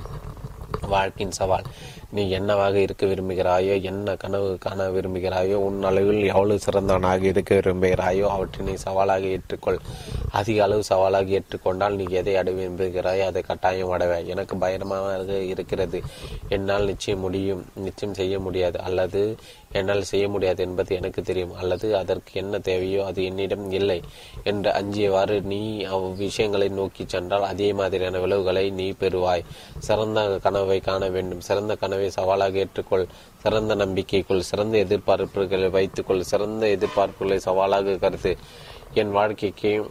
வாழ்க்கையின் சவால். நீ என்னவாக இருக்க விரும்புகிறாயோ என்ன கனவு காண விரும்புகிறாயோ உன் அளவில் எவ்வளவு சிறந்தவனாக இருக்க விரும்புகிறாயோ அவற்றை நீ சவாலாக ஏற்றுக்கொள். அதிக அளவு சவாலாக ஏற்றுக்கொண்டால் நீ எதை அடைய விரும்புகிறாயோ அதை கட்டாயம் அடைவாய் எனக்கு பயணமாக இருக்கிறது. என்னால் நிச்சயம் முடியும். நிச்சயம் செய்ய முடியாது. அல்லது என்னால் செய்ய முடியாது என்பது எனக்கு தெரியும். அல்லது அதற்கு என்ன தேவையோ அது என்னிடம் இல்லை என்று அஞ்சியவாறு நீ அவ்விஷயங்களை நோக்கி சென்றால் அதே மாதிரியான விளைவுகளை நீ பெறுவாய். சிறந்த கனவை காண வேண்டும். சிறந்த கனவை சவாலாக ஏற்றுக்கொள். சிறந்த நம்பிக்கைக்குள் சிறந்த எதிர்பார்ப்புகளை வைத்துக்கொள். சிறந்த எதிர்பார்ப்புகளை சவாலாக கருத்து. என் வாழ்க்கைக்கு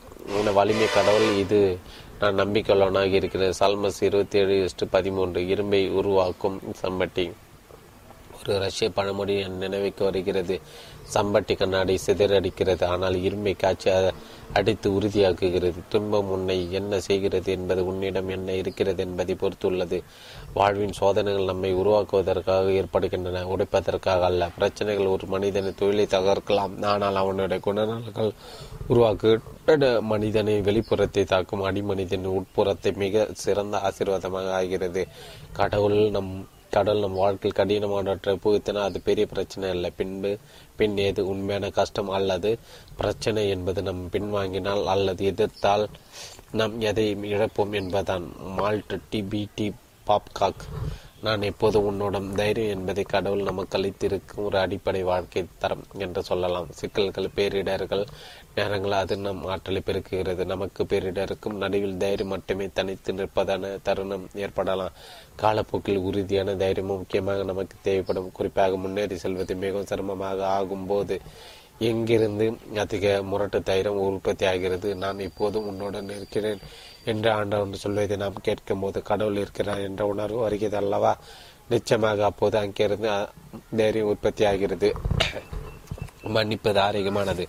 வலிமை கடவுள் இது நான் நம்பிக்கையுள்ளவனாக இருக்கிறேன். சால்மஸ் இருபத்தி ஏழு எஸ்டு பதிமூன்று. இரும்பை உருவாக்கும் சம்பட்டி. ஒரு ரஷ்ய பழமொழி என் நினைவுக்கு வருகிறது. சம்பட்டி கண்ணாடி சிதறடிக்கிறது. ஆனால் இருமை காட்சி அடித்து உறுதியாக்குகிறது. துன்பம் உன்னை என்ன செய்கிறது என்பது உன்னிடம் என்ன இருக்கிறது என்பதை பொறுத்துள்ளது. வாழ்வின் சோதனைகள் நம்மை உருவாக்குவதற்காக ஏற்படுகின்றன. உடைப்பதற்காக அல்ல. பிரச்சனைகள் ஒரு மனிதனை தொழிலை தகர்க்கலாம். ஆனால் அவனுடைய குணநலங்கள் உருவாக்க மனிதனை வெளிப்புறத்தை தாக்கும் அடிமனிதன் உட்புறத்தை மிக சிறந்த ஆசீர்வாதமாக ஆகிறது. கடவுள் நம் கடல் நம் வாழ்க்கையில் கடினமானவற்றை புகுத்தினால் அது பெரிய பிரச்சனை இல்லை பின்பு பின் ஏது உண்மையான கஷ்டம் அல்லது பிரச்சனை என்பது நம் பின்வாங்கினால் அல்லது எதிர்த்தால் நாம் எதையும் இழப்போம் என்பதான் மால்ட் டிபிடி பாப்காக். நான் எப்போதும் உன்னோட தைரியம் என்பதை கடவுள் நமக்கு அளித்திருக்கும் ஒரு அடிப்படை வாழ்க்கை தரம் என்று சொல்லலாம். சிக்கல்கள் பேரிடர்கள் நேரங்கள் அது நம் ஆற்றலை பெருக்குகிறது. நமக்கு பேரிடருக்கும் நடுவில் தைரியம் மட்டுமே தனித்து நிற்பதான தருணம் ஏற்படலாம். காலப்போக்கில் உறுதியான தைரியமும் முக்கியமாக நமக்கு தேவைப்படும். குறிப்பாக முன்னேறி செல்வது மிகவும் சிரமமாக ஆகும்போது எங்கிருந்து அதிக முரட்டு தைரியம் உற்பத்தி ஆகிறது? நான் இப்போதும் உன்னுடன் இருக்கிறேன். என்று ஆண்டவன் சொல்வதை நாம் கேட்கும் போது கடவுள் இருக்கிறார் என்ற உணர்வு வருகிறது அல்லவா? நிச்சயமாக அப்போது அங்கிருந்து தைரியம் உற்பத்தி ஆகிறது மன்னிப்பது ஆரோக்கியமானது.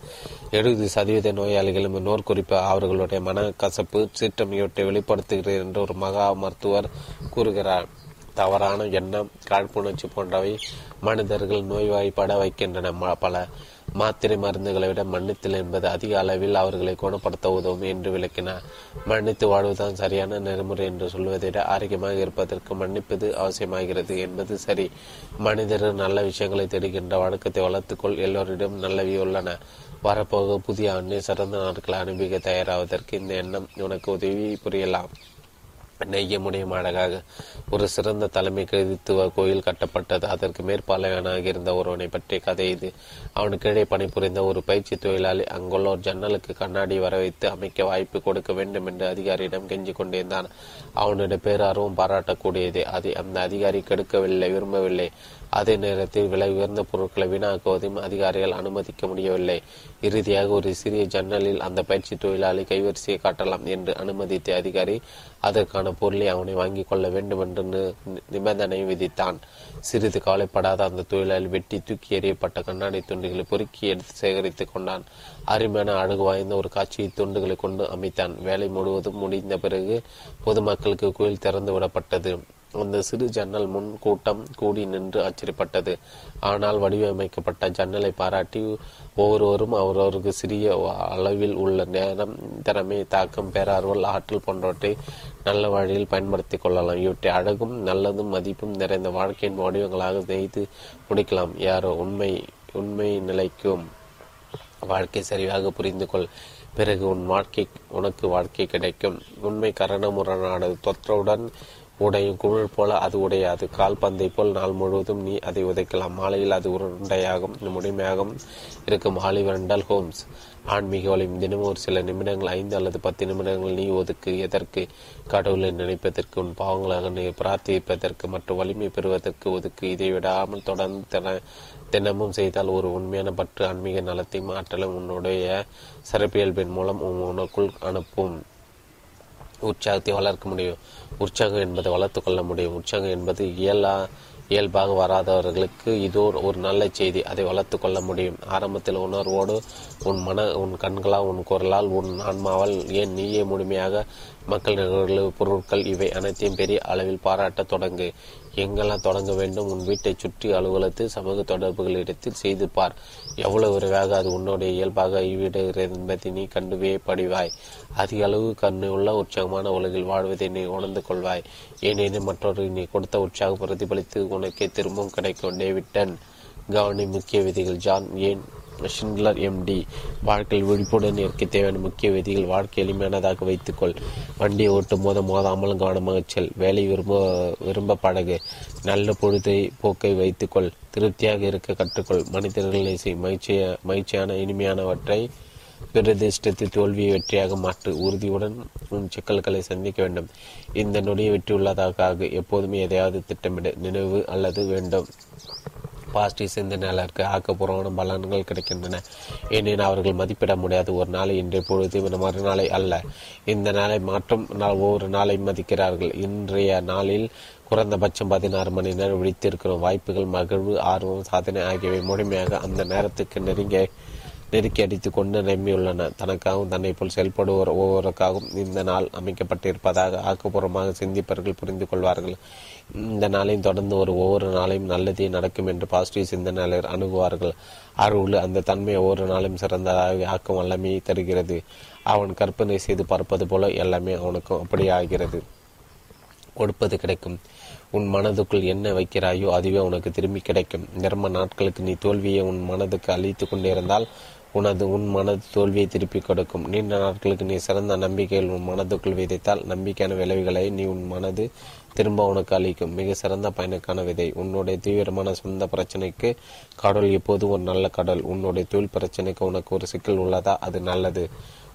எழுபது சதவீத நோயாளிகளும் நோர்குறிப்பு அவர்களுடைய மனக்கசப்பு சீற்றம் இவற்றை வெளிப்படுத்துகிறது என்று ஒரு மகா மருத்துவர் கூறுகிறார். தவறான எண்ணம் காழ்ப்புணர்ச்சி போன்றவை மனிதர்கள் நோய்வாய்ப்பட வைக்கின்றன. பல மாத்திரை மருந்துகளை விட மன்னித்தல் என்பது அதிக அளவில் அவர்களை குணப்படுத்த உதவும் என்று விளக்கினார். மன்னித்து வாழ்வதுதான் சரியான நெறிமுறை என்று சொல்வதை விட ஆரோக்கியமாக இருப்பதற்கு மன்னிப்பது அவசியமாகிறது என்பது சரி. மனிதர்கள் நல்ல விஷயங்களை தேடுகின்ற வழக்கத்தை வளர்த்துக்கொள் எல்லோரிடம் நல்லவை உள்ளன. வரப்போக புதிய ஆண்டு சிறந்த நாட்களை அனுபவிக்க தயாராவதற்கு இந்த எண்ணம் உனக்கு உதவி புரியலாம். நெய்ய முடியும் அழகாக ஒரு சிறந்த தலைமை கிறித்துவ கோயில் கட்டப்பட்டது. அதற்கு மேற்பாளையனாக இருந்த ஒருவனை பற்றிய கதை இது. அவனுக்கு கீழே பணிபுரிந்த ஒரு பயிற்சி தொழிலாளி அங்குள்ள ஒரு ஜன்னலுக்கு கண்ணாடி வர வைத்து அமைக்க வாய்ப்பு கொடுக்க வேண்டும் என்று அதிகாரியிடம் கெஞ்சி கொண்டிருந்தான். அவனுடைய பேரார்வம் பாராட்டக்கூடியது. அதை அந்த அதிகாரி கெடுக்கவில்லை விரும்பவில்லை. அதே நேரத்தில் விலை உயர்ந்த பொருட்களை வீணாக்குவதையும் அதிகாரிகள் அனுமதிக்க முடியவில்லை. இறுதியாக ஒரு சிறிய ஜன்னலில் அந்த பயிற்சி தொழிலாளி கைவரிசையை காட்டலாம் என்று அனுமதித்த அதிகாரி அதற்கான பொருளை அவனை வாங்கிக் கொள்ள வேண்டும் என்று நிபந்தனை விதித்தான். சிறிது கவலைப்படாத அந்த தொழிலாளி வெட்டி தூக்கி எறியப்பட்ட கண்ணாடி துண்டுகளை பொறுக்கி எடுத்து சேகரித்துக் கொண்டான். அருமையான அழகு வாய்ந்த ஒரு காட்சியை துண்டுகளை கொண்டு அமைத்தான். வேலை முழுவதும் முடிந்த பிறகு பொதுமக்களுக்கு கோயில் திறந்து விடப்பட்டது. அந்த சிறு ஜன்னல் முன் கூட்டம் கூடி நின்று ஆச்சரியப்பட்டது ஆனால் வடிவமைக்கப்பட்ட ஜன்னலை பாராட்டி ஒவ்வொருவரும் அவரவருக்கு சிறிய அளவில் உள்ள நேரம் திறமை தாக்கம் பேரார்வல் ஆற்றல் போன்றவற்றை நல்ல வழியில் பயன்படுத்தி கொள்ளலாம். இவற்றை அழகும் நல்லதும் மதிப்பும் நிறைந்த வாழ்க்கையின் வடிவங்களாக செய்து முடிக்கலாம். யாரோ உண்மை உண்மை நிலைக்கும் வாழ்க்கை சரியாக புரிந்து கொள். பிறகு உன் வாழ்க்கை உனக்கு வாழ்க்கை கிடைக்கும். உண்மை கரணமுரணானது. தொற்றவுடன் உடையும் குழல் போல அது உடையாது. கால்பந்தை போல் நாள் முழுவதும் நீ அதை உதைக்கலாம். மாலையில் அது உருண்டையாகும். முடிமையாகவும் இருக்கும். Oliver Holmes. ஆன்மீக வலியும் தினமும் ஒரு சில நிமிடங்கள் ஐந்து அல்லது பத்து நிமிடங்கள் நீ ஒதுக்கு. எதற்கு? கடவுளை நினைப்பதற்கு உன் பாவங்களாக நீ பிரார்த்திப்பதற்கு மற்றும் வலிமை பெறுவதற்கு ஒதுக்கு. இதை விடாமல் தொடர்ந்து தினமும் செய்தால் ஒரு உண்மையான பற்று. ஆன்மீக நலத்தையும் ஆற்றலும் உன்னுடைய சிறப்பியல்பின் மூலம் உனக்குள் அனுப்பும். உற்சாகத்தை வளர்க்க முடியும். உற்சாகம் என்பதை வளர்த்து கொள்ள முடியும். உற்சாகம் என்பது இயலா இயல்பாக வராதவர்களுக்கு இதோ ஒரு நல்ல செய்தி. அதை வளர்த்து கொள்ள முடியும். ஆரம்பத்தில் உணர்வோடு உன் மன உன் கண்களால் உன் குரலால் உன் ஆன்மாவால் ஏன் நீயே முழுமையாக மக்கள் நிகழ்வு பொருட்கள் இவை அனைத்தையும் பெரிய அளவில் பாராட்டத் தொடங்கு. எங்கெல்லாம் தொடங்க வேண்டும்? உன் வீட்டை சுற்றி அலுவலகத்தில் சமூக தொடர்புகளிடத்தில் செய்து பார். எவ்வளவு விரைவாக அது உன்னுடைய இயல்பாக ஈடுகிறது என்பதை நீ கண்டு வியப்படைவாய் அதிக அளவு கண்ணு உள்ள உற்சாகமான உலகில் வாழ்வதை நீ உணர்ந்து கொள்வாய். ஏனெனில் மற்றொரு நீ கொடுத்த உற்சாக பிரதிபலித்து உனக்கே திரும்பவும் கிடைக்கும் டேவிட்டன் கவனி முக்கிய விதிகள் ஜான் ஏன் ஷிண்ட்லர் எம்டி வாழ்க்கையில் விழிப்புடன் இருக்க தேவையான முக்கிய விதிகள் வாழ்க்கை எளிமையானதாக வைத்துக்கொள். வண்டியை ஓட்டும் போது மோதாமல் கவனமாக செல். வேலை விரும்ப விரும்ப பழகு. நல்ல பொழுதை போக்கை வைத்துக்கொள். திருப்தியாக இருக்க கற்றுக்கொள். மனிதர்கள் நேசி மகிழ்ச்சிய மகிழ்ச்சியான இனிமையானவற்றை பிரதிஷ்டத்தை தோல்வியை வெற்றியாக மாற்று. உறுதியுடன் உன் சிக்கல்களை சந்திக்க வேண்டும். இந்த நொடியை வெற்றியுள்ளதாக எப்போதுமே எதையாவது திட்டமிட. நினைவு அல்லது வேண்டும். பாசிட்டிவ் சிந்தனையாளருக்கு ஆக்கப்பூர்வமான பலன்கள் கிடைக்கின்றன. ஏனெனில் அவர்கள் மதிப்பிட முடியாத. ஒரு நாளை இன்றைய பொழுது மறுநாளை அல்ல. இந்த நாளை மாற்றும் நாள் ஒவ்வொரு நாளை மதிக்கிறார்கள். இன்றைய நாளில் குறைந்தபட்சம் பதினாறு மணி நேரம் விழித்திருக்கிறோம் வாய்ப்புகள் மகிழ்வு ஆர்வம் சாதனை ஆகியவை முழுமையாக அந்த நேரத்துக்கு நெருங்கிய நெருக்கி அடித்து கொண்டு நிரம்பியுள்ளன. தனக்காகவும் தன்னை போல் செயல்படுவோர் ஒவ்வொருக்காகவும் இந்த நாள் அமைக்கப்பட்டிருப்பதாக ஆக்கப்பூர்வமாக சிந்திப்பவர்கள் புரிந்து கொள்வார்கள். இந்த நாளையும் தொடர்ந்து ஒரு ஒவ்வொரு நாளையும் நல்லதே நடக்கும் என்று பாசிட்டிவ் சிந்தனையாளர் அணுகுவார்கள். அருள் அந்த தன்மை ஒவ்வொரு நாளும் சிறந்ததாக ஆக்கும் வல்லமையை தருகிறது. அவன் கற்பனை செய்து பார்ப்பது போல எல்லாமே அவனுக்கும் அப்படியே ஆகிறது கொடுப்பது கிடைக்கும். உன் மனதுக்குள் என்ன வைக்கிறாயோ அதுவே உனக்கு திரும்பி கிடைக்கும். நிரம்ப நாட்களுக்கு நீ தோல்வியை உன் மனதுக்கு அழித்து கொண்டிருந்தால் உனது உன் மனது தோல்வியை திருப்பி கொடுக்கும். நீண்ட நாட்களுக்கு நீ சிறந்த நம்பிக்கையில் உன் மனதுக்குள் விதைத்தால் நம்பிக்கையான விளைவுகளை நீ உன் மனது திரும்ப உனக்கு அளிக்கும். மிக சிறந்த பயனுக்கான விதை. உன்னுடைய தீவிரமான சொந்த பிரச்சனைக்கு கடல் எப்போது ஒரு நல்ல கடல்? உன்னுடைய தொழில் பிரச்சனைக்கு உனக்கு ஒரு சிக்கல் உள்ளதா? அது நல்லது.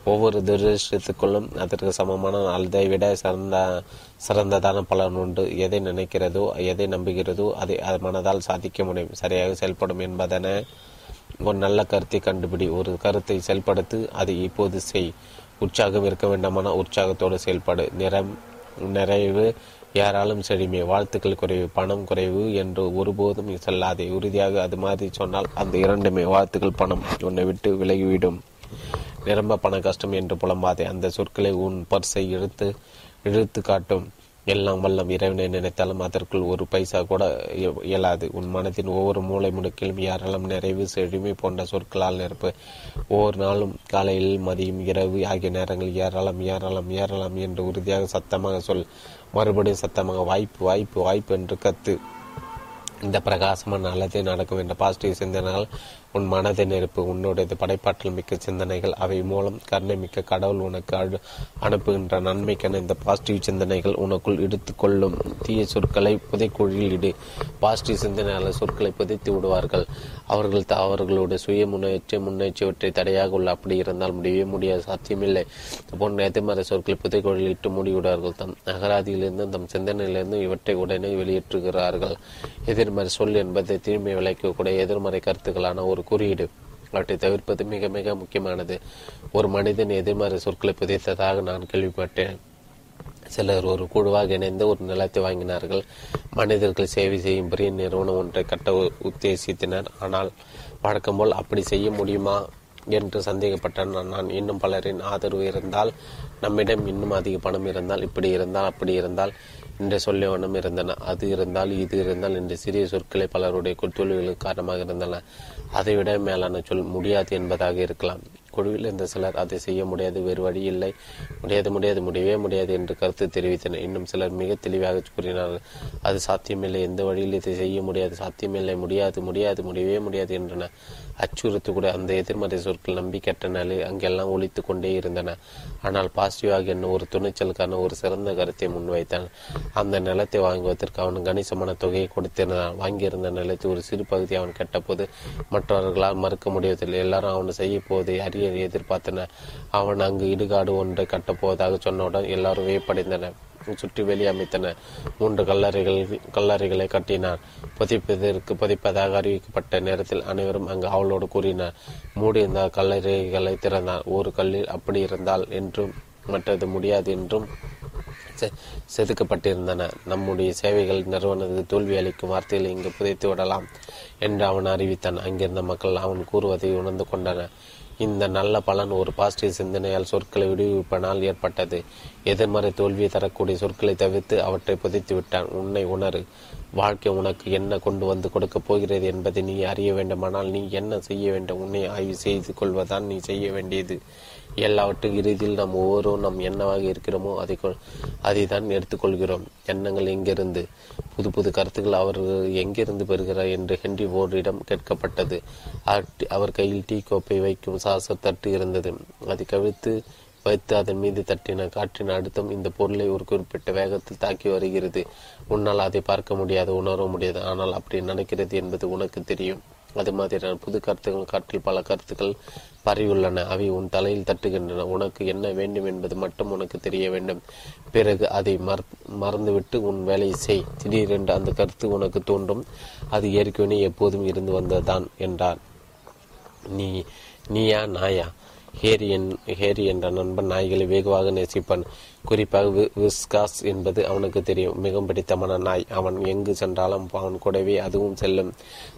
ஒவ்வொரு துரதிருஷ்டத்துக்குள்ளும் அதற்கு சமமான அதை விட சிறந்த சிறந்ததான பலன் உண்டு. எதை நினைக்கிறதோ எதை நம்புகிறதோ அதை அது மனதால் சாதிக்க முடியும். சரியாக செயல்படும் என்பதென ஒரு நல்ல கருத்தை கண்டுபிடி. ஒரு கருத்தை செயல்படுத்து அதை இப்போது செய். உற்சாகம் இருக்க வேண்டாமான உற்சாகத்தோடு செயல்பாடு. நிறம் நிறைவு யாராலும் செழுமை வாழ்த்துக்கள் குறைவு பணம் குறைவு என்று ஒருபோதும் செல்லாதே. உறுதியாக அது மாதிரி சொன்னால் அந்த இரண்டுமே வாழ்த்துக்கள் பணம் உன்னை விட்டு விலகிவிடும். நிரம்ப பண கஷ்டம் என்று புலம்பாதே. அந்த சொற்களை உன் பர்சை இழுத்து இழுத்து காட்டும். எல்லாம் வல்லம் இறைவனை நினைத்தாலும் அதற்குள் ஒரு பைசா கூட இயலாது. உன் மனத்தின் ஒவ்வொரு மூளை முடுக்கிலும் ஏராளம் நிறைவு செழுமை போன்ற சொற்களால் நிரப்பு ஒவ்வொரு நாளும் காலையில் மதியம் இரவு ஆகிய நேரங்களில் ஏராளம் ஏராளம் ஏராளம் என்று உறுதியாக சத்தமாக சொல். மறுபடியும் சத்தமாக வாய்ப்பு வாய்ப்பு வாய்ப்பு என்று கத்து. இந்த பிரகாசமான நல்லதே நடக்கும் என்ற பாசிட்டிவ் சிந்தனைகள் உன் மனதை நெருப்பு உன்னுடைய படைப்பாற்றல் மிக்க சிந்தனைகள் அவை மூலம் கருணை மிக்க கடவுள் உனக்கு அனுப்புகின்ற நன்மைக்கான இந்த பாசிட்டிவ் சிந்தனைகள் உனக்குள் எடுத்துக்கொள்ளும் தீய சொற்களை புதைக்குழியில் இடு. பாசிட்டிவ் சிந்தனையாளர் சொற்களை புதைத்து விடுவார்கள். அவர்கள் அவர்களுடைய சுய முன்னேற்ற முன்னேற்றவற்றை தடையாக உள்ள அப்படி இருந்தால் முடியவே முடியாது சாத்தியமில்லை. போன்ற எதிர்மறை சொற்களை புதைக்குழியில் இட்டு மூடிவிடுவார்கள். தம் அகராதியிலிருந்து தம் சிந்தனையிலிருந்து இவற்றை உடனே வெளியேற்றுகிறார்கள். எதிர்மறை சொல் என்பதை தீமை விளைக்கக்கூடிய எதிர்மறை கருத்துக்களான ஒரு குறியீடு. அவற்றை தவிர்ப்பது மிக மிக முக்கியமானது. ஒரு மனிதன் எதிர்மறை சொற்களை புதைத்ததாக நான் கேள்விப்பட்டேன். சிலர் ஒரு குழுவாக இணைந்து ஒரு நிலத்தை வாங்கினார்கள். மனிதர்கள் சேவை செய்யும் பெரிய நிறுவனம் ஒன்றை கட்ட உத்தேசித்தனர். ஆனால் வழக்கம் போல் அப்படி செய்ய முடியுமா என்று சந்தேகப்பட்டான் நான் இன்னும் பலரின் ஆதரவு இருந்தால் நம்மிடம் இன்னும் அதிக பணம் இருந்தால் இப்படி இருந்தால் அப்படி இருந்தால் என்ற வண்ணம் இருந்தன. அது இருந்தால் இது இருந்தால் என்று சிறிய சொற்களை பலருடைய தோல்விகளுக்கு காரணமாக இருந்தன. அதைவிட மேலான சொல் முடியாது என்பதாக இருக்கலாம். குழுவில் இருந்த சிலர் அதை செய்ய முடியாது வேறு வழி இல்லை. முடியாது முடியாது முடியவே முடியாது என்று கருத்து தெரிவித்தனர். இன்னும் சிலர் மிக தெளிவாக கூறினார்கள். அது சாத்தியமில்லை எந்த வழியில் இதை செய்ய முடியாது சாத்தியமில்லை. முடியாது முடியாது முடியவே முடியாது என்றனர். அச்சுறுத்தக்கூடிய அந்த எதிர்மறை சொற்கள் நம்பிக்கட்ட நிலை அங்கெல்லாம் ஒழித்து கொண்டே இருந்தன. ஆனால் பாசிட்டிவாக என்ன ஒரு துணிச்சலுக்கான ஒரு சிறந்த கருத்தை முன்வைத்தான். அந்த நிலத்தை வாங்குவதற்கு அவன் கணிசமான தொகையை கொடுத்திருந்தான். வாங்கியிருந்த நிலத்தை ஒரு சிறு பகுதி அவன் கெட்டபோது மற்றவர்களால் மறுக்க முடியவில்லை. எல்லாரும் அவன் செய்ய போவதை அறிய எதிர்பார்த்தனர். அவன் அங்கு இடுகாடு ஒன்றை கட்டப்போவதாக சொன்னவுடன் எல்லாரும் வியப்படைந்தனர். சுற்றி வெளியே அமைத்தனர் மூன்று கல்லறைகள் கல்லறைகளை கட்டினார். புதைப்பதற்கு புதைப்பதாக அறிவிக்கப்பட்ட நேரத்தில் அனைவரும் அங்கு அவளோடு கூறினார். மூடியிருந்த கல்லறைகளை திறந்தார். ஒரு கல்லில் அப்படி இருந்தால் என்றும் மற்றது முடியாது என்றும் செதுக்கப்பட்டிருந்தன. நம்முடைய சேவைகள் நிறுவனது தோல்வி அளிக்கும் வார்த்தைகளை இங்கு புதைத்து விடலாம் என்று அவன் அறிவித்தான். அங்கிருந்த மக்கள் அவன் கூறுவதை உணர்ந்து கொண்டனர். இந்த நல்ல பலன் ஒரு பாசிட்டிவ் சிந்தனையால் சொற்களை விடுவிப்பனால் ஏற்பட்டது. எதிர்மறை தோல்வியை தரக்கூடிய சொற்களை தவிர்த்து அவற்றை புதைத்து விட்டான். உன்னை உணரு. வாழ்க்கை உனக்கு என்ன கொண்டு வந்து கொடுக்கப் போகிறது என்பதை நீ அறிய வேண்டுமானால் நீ என்ன செய்ய வேண்டும்? உன்னை ஆய்வு செய்து கொள்வதான் நீ செய்ய வேண்டியது. எல்லாவற்றும் இறுதியில் நாம் ஒவ்வொருவரும் நாம் என்னவாக இருக்கிறோமோ அதை அதை தான் எடுத்துக்கொள்கிறோம். எண்ணங்கள் எங்கிருந்து? புது புது கருத்துக்கள் அவர்கள் எங்கிருந்து பெறுகிறார் என்று ஹென்றி போர்டிடம் கேட்கப்பட்டது. அவர் கையில் டீ கோப்பை வைக்கும் சாச தட்டு இருந்தது. அதை கவிழ்த்து வைத்து அதன் மீது தட்டின காற்றின் அழுத்தம் இந்த பொருளை ஒரு குறிப்பிட்ட வேகத்தில் தாக்கி வருகிறது. உன்னால் அதை பார்க்க முடியாது உணர முடியாது. ஆனால் அப்படி நடக்கிறது என்பது உனக்கு தெரியும். அது மாதிரியான புது கருத்துக்கள் காற்றில் பல கருத்துக்கள் பரவியுள்ளன. அவை உன் தலையில் தட்டுகின்றன. உனக்கு என்ன வேண்டும் என்பது மட்டும் உனக்கு தெரிய வேண்டும். பிறகு அதை மறந்துவிட்டு உன் வேலையை செய். திடீரென்று அந்த கருத்து உனக்கு தோன்றும். அது ஏற்கனவே எப்போதும் இருந்து வந்ததுதான் என்றார். நீ நீயா நாயா? ஹேரி என் ஹேரி என்ற நண்பன் நாய்களை வெகுவாக நேசிப்பான். குறிப்பாக விஸ்காஸ் என்பது அவனுக்கு தெரியும். மிகவும் பிடித்தமான நாய். அவன் எங்கு சென்றாலும் அவன் கூடவே அதுவும் செல்லும்.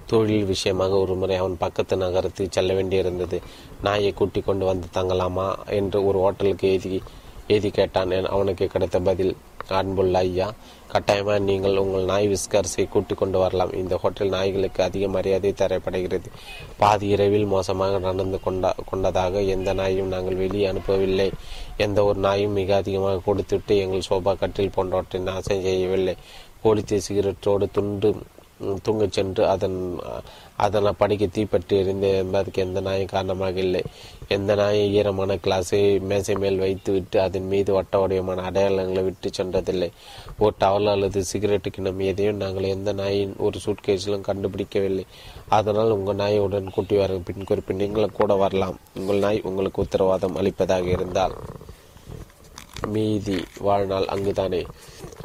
தொழில் விஷயமாக ஒரு முறை அவன் பக்கத்து நகரத்துக்கு செல்ல வேண்டியிருந்தது. நாயை கூட்டிக் கொண்டு வந்து தங்கலாமா என்று ஒரு ஹோட்டலுக்கு எழுதி எழுதி கேட்டான். அவனுக்கு கிடைத்த பதில் அன்புள்ள ஐயா கட்டாயமாக நீங்கள் உங்கள் நாய் விஸ்கர்ஸை கூட்டிக் கொண்டு வரலாம். இந்த ஹோட்டல் நாய்களுக்கு அதிக மரியாதை தரப்படுகிறது. பாதி இரவில் மோசமாக நடந்து கொண்ட கொண்டதாக எந்த நாயும் நாங்கள் வெளியே அனுப்பவில்லை. எந்த ஒரு நாயும் மிக அதிகமாக கொடுத்துவிட்டு எங்கள் சோபா கட்டில் போன்றவற்றை நாசம் செய்யவில்லை. கோழித்தை சிகரெட்டோடு துண்டு தூங்கச் சென்று அதன் அதன் படிக்க தீப்பற்றி எறிந்து என்பதற்கு எந்த நாயும் காரணமாக இல்லை. எந்த நாயும் ஈரமான கிளாஸை மேசை மேல் வைத்து விட்டு அதன் மீது வட்ட வடிவமான அடையாளங்களை விட்டு சென்றதில்லை. ஒரு டவல் அல்லது சிகரெட்டு கிணம் எதையும் நாங்கள் எந்த நாயின் ஒரு சூட்கேஸிலும் கண்டுபிடிக்கவில்லை. அதனால் உங்கள் நாயை உடன் கூட்டி வர பின் குறிப்பிட்டு நீங்களும் கூட வரலாம். உங்கள் நாய் உங்களுக்கு உத்தரவாதம் அளிப்பதாக இருந்தால். மீதி வாழ்நாள் அங்குதானே.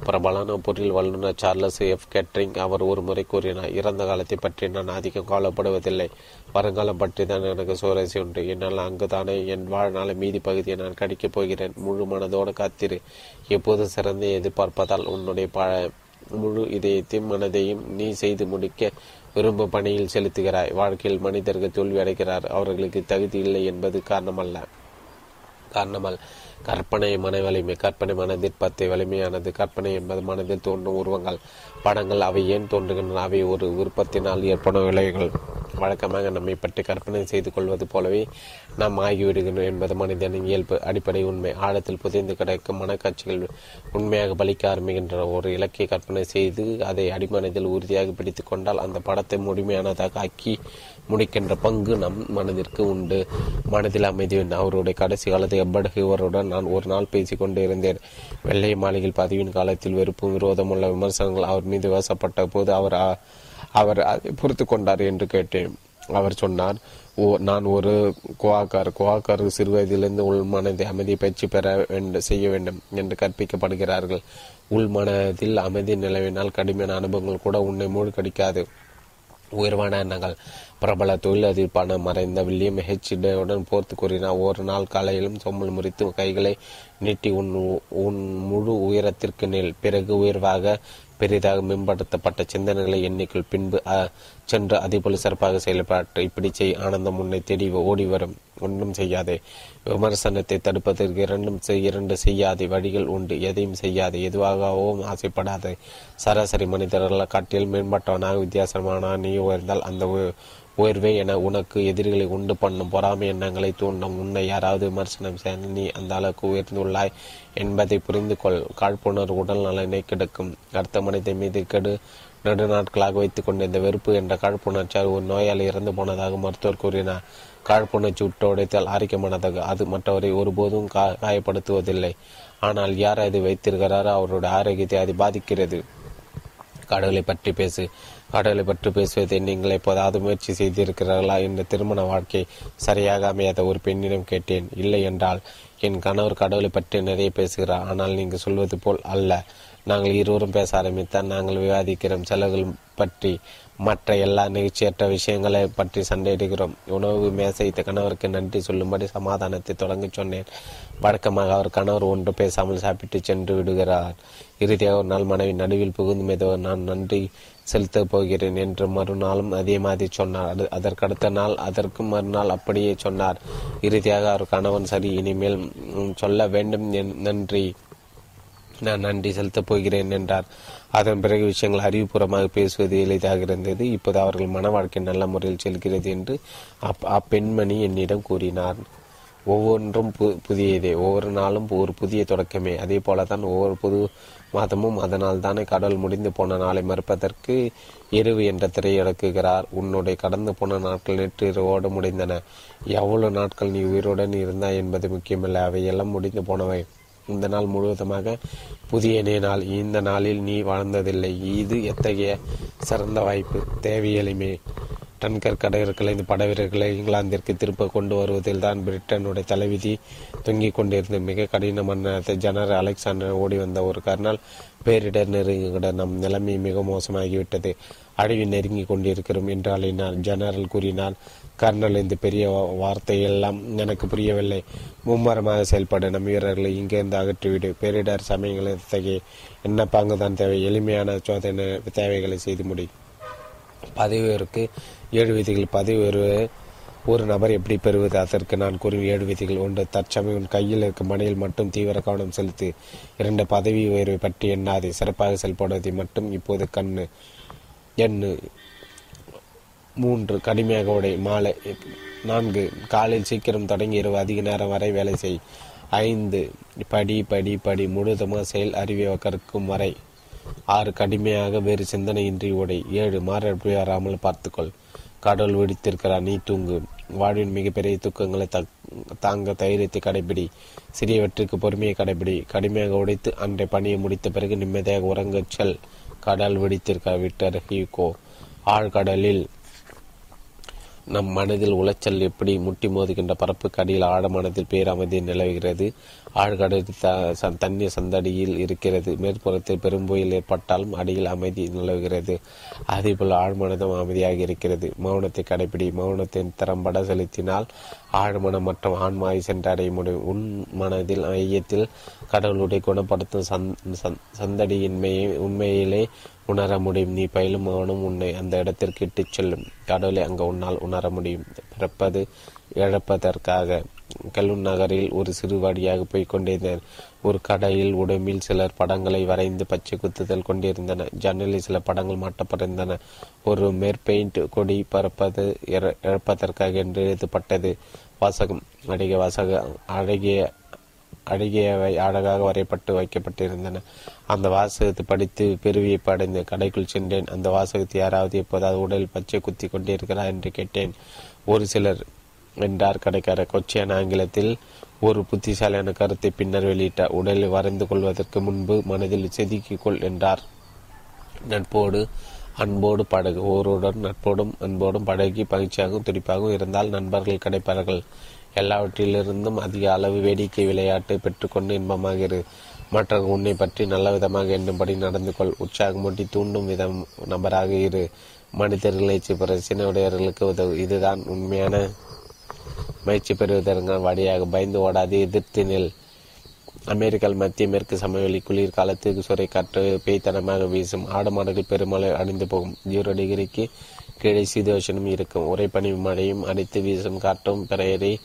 பிரபலான பொருள் வல்லுநர் சார்லஸ் எஃப். கேட்ரிங் அவர் ஒரு முறை கூறினார் இறந்த காலத்தை பற்றி நான் அதிகம் கவலைப்படுவதில்லை. வருங்காலம் பற்றி தான் எனக்கு சுவரசி உண்டு. என்னால் அங்குதானே என் வாழ்நாள் மீதி பகுதியை நான் கடிக்கப் போகிறேன். முழு மனதோடு காத்திரு. எப்போதும் சிறந்த எதிர்பார்ப்பதால் உன்னுடைய ப முழு இதயத்தையும் மனதையும் நீ செய்து முடிக்க விரும்பும் பணியில் செலுத்துகிறாய். வாழ்க்கையில் மனிதர்கள் தோல்வி அடைகிறார் அவர்களுக்கு தகுதி இல்லை என்பது காரணமல்ல. காரணமல் கற்பனை மன வலிமை கற்பனை மனதில் பத்தை வலிமையானது கற்பனை என்பது மனதில் தோன்றும் உருவங்கள் படங்கள் அவை ஏன் தோன்றுகின்றன அவை ஒரு விருப்பத்தினால் ஏற்படும் விளைவுகள். வழக்கமாக நம்மை பற்றி கற்பனை செய்து கொள்வது போலவே நாம் ஆகிவிடுகிறோம் என்பது மனிதனின் இயல்பு அடிப்படை உண்மை. ஆழத்தில் புதைந்து கிடைக்கும் மனக்காட்சிகள் உண்மையாக பலிக்க ஆரம்பிக்கின்றன. ஒரு இலக்கிய கற்பனை செய்து அதை அடிமனதில் உறுதியாக பிடித்து கொண்டால் அந்த படத்தை முழுமையானதாக ஆக்கி முடிக்கின்ற பங்கு நம் மனதிற்கு உண்டு. மனதில் அமைதி அவருடைய கடைசி காலத்தை எப்படகுவருடன் நான் ஒரு நாள் பேசி கொண்டு இருந்தேன். வெள்ளை மாளிகையில் பதிவின் காலத்தில் வெறுப்பும் விரோதமுள்ள விமர்சனங்கள் அவர் மீது வசப்பட்ட போது அவர் அவர் அதை பொறுத்து கொண்டார் என்று கேட்டேன். அவர் சொன்னார் ஓ நான் ஒரு குவாக்கார். குவாக்கார் சிறுவயதிலிருந்து உள் மனதை அமைதி பயிற்சி பெற வேண்டும் செய்ய வேண்டும் என்று கற்பிக்கப்படுகிறார்கள். உள் மனதில் அமைதி நிலவினால் கடுமையான அனுபவங்கள் கூட உன்னை மூழ்கடிக்காது. உயர்வான எண்ணங்கள். பிரபல தொழிலதிர்ப்பான மறைந்த வில்லியம் ஹெச் போர்த்து கூறினார். ஒரு நாள் காலையிலும் சொம்மல் முறித்து கைகளை நீட்டி உன் உன் முழு உயரத்திற்கு நெல். பிறகு உயர்வாக பெரிதாக மேம்படுத்தப்பட்ட சிந்தனைகளை எண்ணிக்கொள். பின்பு சென்று அதேபோல சிறப்பாக செயல்பாட்டு இப்படி செய் ஆனந்தம் உன்னை தேடி ஓடி வரும். ஒன்றும் செய்யாதே. விமர்சனத்தை தடுப்பதற்கு இரண்டும் இரண்டு செய்யாதே. வழிகள் உண்டு. எதையும் செய்யாதே. எதுவாகவும் ஆசைப்படாதே. சராசரி மனிதர்களை காட்டில் மேம்பட்டவனாக வித்தியாசமான நீ உயர்ந்தால் அந்த உயர்வே என உனக்கு எதிரிகளை உண்டு பண்ணும் பொறாமை எண்ணங்களை தூண்டும். உன்னை யாராவது விமர்சனம் செய்ய நீ அந்த அளவுக்கு உயர்ந்துள்ளாய் என்பதை புரிந்து கொள். காழ்ப்புணர்வு உடல் நலனை கெடுக்கும். அடுத்த மனிதன் மீது கெடு நெடுநாட்களாக வைத்துக் கொண்டிருந்த வெறுப்பு என்ற காழ்ப்புணர்ச்சியால் ஒரு நோயாளி இறந்து போனதாக மருத்துவர் கூறினார். காழ்ப்புணர்ச்சி விட்டு உடைத்தால் ஆரோக்கியமானதாக. அது மற்றவரை ஒருபோதும் கா காயப்படுத்துவதில்லை. ஆனால் யார் அதை வைத்திருக்கிறாரோ அவருடைய ஆரோக்கியத்தை அது பாதிக்கிறது. கடவுளை பற்றி பேசு. கடவுளை பற்றி பேசுவதை நீங்கள் எப்போதாவது முயற்சி செய்திருக்கிறார்களா? என்ற திருமண வாழ்க்கை சரியாக அமையாத ஒரு பெண்ணிடம் கேட்டேன். இல்லை என்றால் என் கணவர் கடவுளை பற்றி நிறைய பேசுகிறார். ஆனால் நீங்கள் சொல்வது போல் அல்ல. நாங்கள் இருவரும் பேச ஆரம்பித்தால் நாங்கள் விவாதிக்கிறோம். செலவுகள் பற்றி மற்ற எல்லா நிகழ்ச்சியற்ற விஷயங்களை பற்றி சண்டையிடுகிறோம். உணவு மேசை கணவருக்கு நன்றி சொல்லும்படி சமாதானத்தை தொடங்கி சொன்னேன். வழக்கமாக அவர் கணவர் ஒன்று பேசாமல் சாப்பிட்டு சென்று விடுகிறார். இறுதியாக ஒரு நாள் மனைவி நடுவில் புகுந்து மெதுவ நான் நன்றி செலுத்தப் போகிறேன் என்று மறுநாளும் அதே மாதிரி சொன்னார். அது அதற்கடுத்த நாள் அதற்கு மறுநாள் அப்படியே சொன்னார். இறுதியாக அவர் கணவன் சரி இனிமேல் சொல்ல வேண்டும் என் நன்றி. நான் நன்றி செலுத்தப் போகிறேன் என்றார். அதன் பிறகு விஷயங்கள் அறிவுபூர்வமாக பேசுவது எளிதாக இருந்தது. இப்போது அவர்கள் மன வாழ்க்கை நல்ல முறையில் செல்கிறது என்று அப் அப்பெண்மணி என்னிடம் கூறினார். ஒவ்வொன்றும் பு புதியதே ஒவ்வொரு நாளும் ஒரு புதிய தொடக்கமே. அதே போல தான் ஒவ்வொரு புது மாதமும் அதனால் தானே கடவுள் முடிந்து போன நாளை மறுப்பதற்கு இரவு என்ற திரையடக்குகிறார் உன்னுடைய கடந்து போன நாட்கள் நேற்று இரவோடு முடிந்தன. எவ்வளவு நாட்கள் நீ உயிருடன் இருந்தாய் என்பது முக்கியமில்லை. அவையெல்லாம் முடிந்து போனவை. இந்த நாள் முழுவதுமாக புதிய நாள். இந்த நாளில் நீ வாழ்ந்ததில்லை. இது எத்தகைய சிறந்த வாய்ப்பு? தேவை எளிமை டன்கர் கடற்கரை இந்த படவீரர்களை இங்கிலாந்திற்கு திருப்ப கொண்டு வருவதில் தான் பிரிட்டனுடைய தலைவிதி தொங்கிக் கொண்டிருந்த மிக கடினமான ஜெனரல் அலெக்சாண்டர் ஓடி வந்த ஒரு கர்னால் பேரிடர் நெருங்கிட நம் நிலைமை மிக மோசமாகிவிட்டது. அழிவு நெருங்கி கொண்டிருக்கிறோம் என்று அழைனார். ஜெனரல் கூறினார் கர்னல் இந்த பெரிய வார்த்தையெல்லாம் எனக்கு புரியவில்லை. மும்மரமாக செயல்பட நம் வீரர்களை இங்கிருந்து அகற்றிவிடு. பேரிடர் சமயங்களில் இத்தகைய என்ன பாங்குதான் தேவை. எளிமையான சோதனை தேவைகளை செய்து முடி. பதவி ஏழு விதிகள் பதவி உயர்வு ஒரு நபர் எப்படி பெறுவது? அதற்கு நான் கூறும் ஏழு விதிகள் ஒன்று தற்சமயம் உன் கையில் இருக்கும் மனையில் மட்டும் தீவிர கவனம் செலுத்து. இரண்டு பதவி உயர்வை பற்றி எண்ணாதே. சிறப்பாக செயல்படுவதை மட்டும் இப்போது கண்ணு எண்ணு. மூன்று கடுமையாக உடை. மாலை நான்கு காலையில் சீக்கிரம் தொடங்கி இரவு அதிக நேரம் வரை வேலை செய். ஐந்து படி படி படி முழுதமாக செயல் அறிவை கற்கும் வரை. ஆறு கடுமையாக வேறு சிந்தனையின்றி உடை. ஏழு மாறப்படி வராமல் பார்த்துக்கொள். கடவுள் விடுத்திருக்கிறார். நீ தூங்கு. வாழ்வின் மிகப்பெரிய துக்கங்களை தக்- தாங்க தைரியத்தை கடைபிடி. சிறியவற்றுக்கு பொறுமையை கடைபிடி. கடுமையாக உடைத்து அன்றை பணியை முடித்த பிறகு நிம்மதியாக உறங்கச் செல். கடல் வெடித்திருக்க விட்டர் ஹியூகோ ஆழ்கடலில் நம் மனதில் உளைச்சல் எப்படி முட்டி மோதுகின்ற பரப்புக்கு அடியில் ஆழமானதில் பேரமைதி நிலவுகிறது? ஆழ்கடலில் த ச- தண்ணீர் சந்தடியில் இருக்கிறது. மேற்புறத்தில் பெரும்புயல் ஏற்பட்டாலும் அடியில் அமைதி நிலவுகிறது. அதேபோல் ஆழ்மனதும் அமைதியாக இருக்கிறது. மௌனத்தை கடைபிடி. மௌனத்தின் திறம்பட செலுத்தினால் ஆழ்மனம் மற்றும் ஆன்மாவை சென்றடைய முடியும் உன் மனதில் ஐயத்தில் கடவுளுடைய குணப்படுத்தும் சந்- சந்- சந்தடியின்மையை உண்மையிலே உணர முடியும். நீ பயிலும் மௌனம் உன்னை அந்த இடத்திற்கு இட்டுச் செல்லும். கடவுளை அங்கு உன்னால் உணர முடியும். பிறப்பது இழப்பதற்காக. கல்லூர் நகரில் ஒரு சிறு வழியாக போய்க் ஒரு கடையில் உடம்பில் சிலர் படங்களை வரைந்து பச்சை குத்துதல் கொண்டிருந்தன. ஜன்னலில் சில படங்கள் மாட்டப்பட்டிருந்தன. ஒரு மேற்பெயிண்ட் கொடி பறப்பது இழப்பதற்காக என்று எழுதப்பட்டது. வாசகம். அழகிய வாசக அழகிய அழகியவை அழகாக வரையப்பட்டு வைக்கப்பட்டிருந்தன. அந்த வாசகத்தை படித்து பெருவியை அடைந்து கடைக்குள் சென்றேன். அந்த வாசகத்தை யாராவது எப்போதாவது உடலில் பச்சை குத்தி கொண்டிருக்கிறார் என்று கேட்டேன். ஒரு சிலர் என்றார் கடைக்காரர். கொச்சியான ஆங்கிலத்தில் ஒரு புத்திசாலியான கருத்தை பின்னர் வெளியிட்டார் உடலை வரைந்து கொள்வதற்கு முன்பு மனதில் செதுக்கிக்கொள் என்றார். நட்போடு அன்போடு பழகு ஒருவருடன் நட்போடும் அன்போடும் பழகி பயிற்சியாகவும் துடிப்பாகவும் இருந்தால் நண்பர்கள் கிடைப்பார்கள் எல்லாவற்றிலிருந்தும் அதிக அளவு வேடிக்கை விளையாட்டு பெற்றுக்கொண்டு இன்பமாகிறது மற்றவர்கள் உன்னை பற்றி நல்ல விதமாக எண்ணும்படி நடந்து கொள். உற்சாகமூட்டி தூண்டும் விதம் நபராக இரு. மனிதர்களை பிரச்சனை உடையவர்களுக்கு உதவு. இதுதான் உண்மையான முயற்சி பெறுவதற்கான வழியாக பயந்து ஓடாது எதிர்த்து நில். அமெரிக்காவில் மத்திய மேற்கு சமவெளி குளிர்காலத்துக்கு சுரை காற்று பேய்த்தனமாக வீசும். ஆடு மாடுகள் பெருமளவு அணிந்து போகும். ஜீரோ டிகிரிக்கு கீழே சீதோஷனும் இருக்கும். உரைப்பனி மழையும் அடித்து வீசும் காற்றும் பிரேரி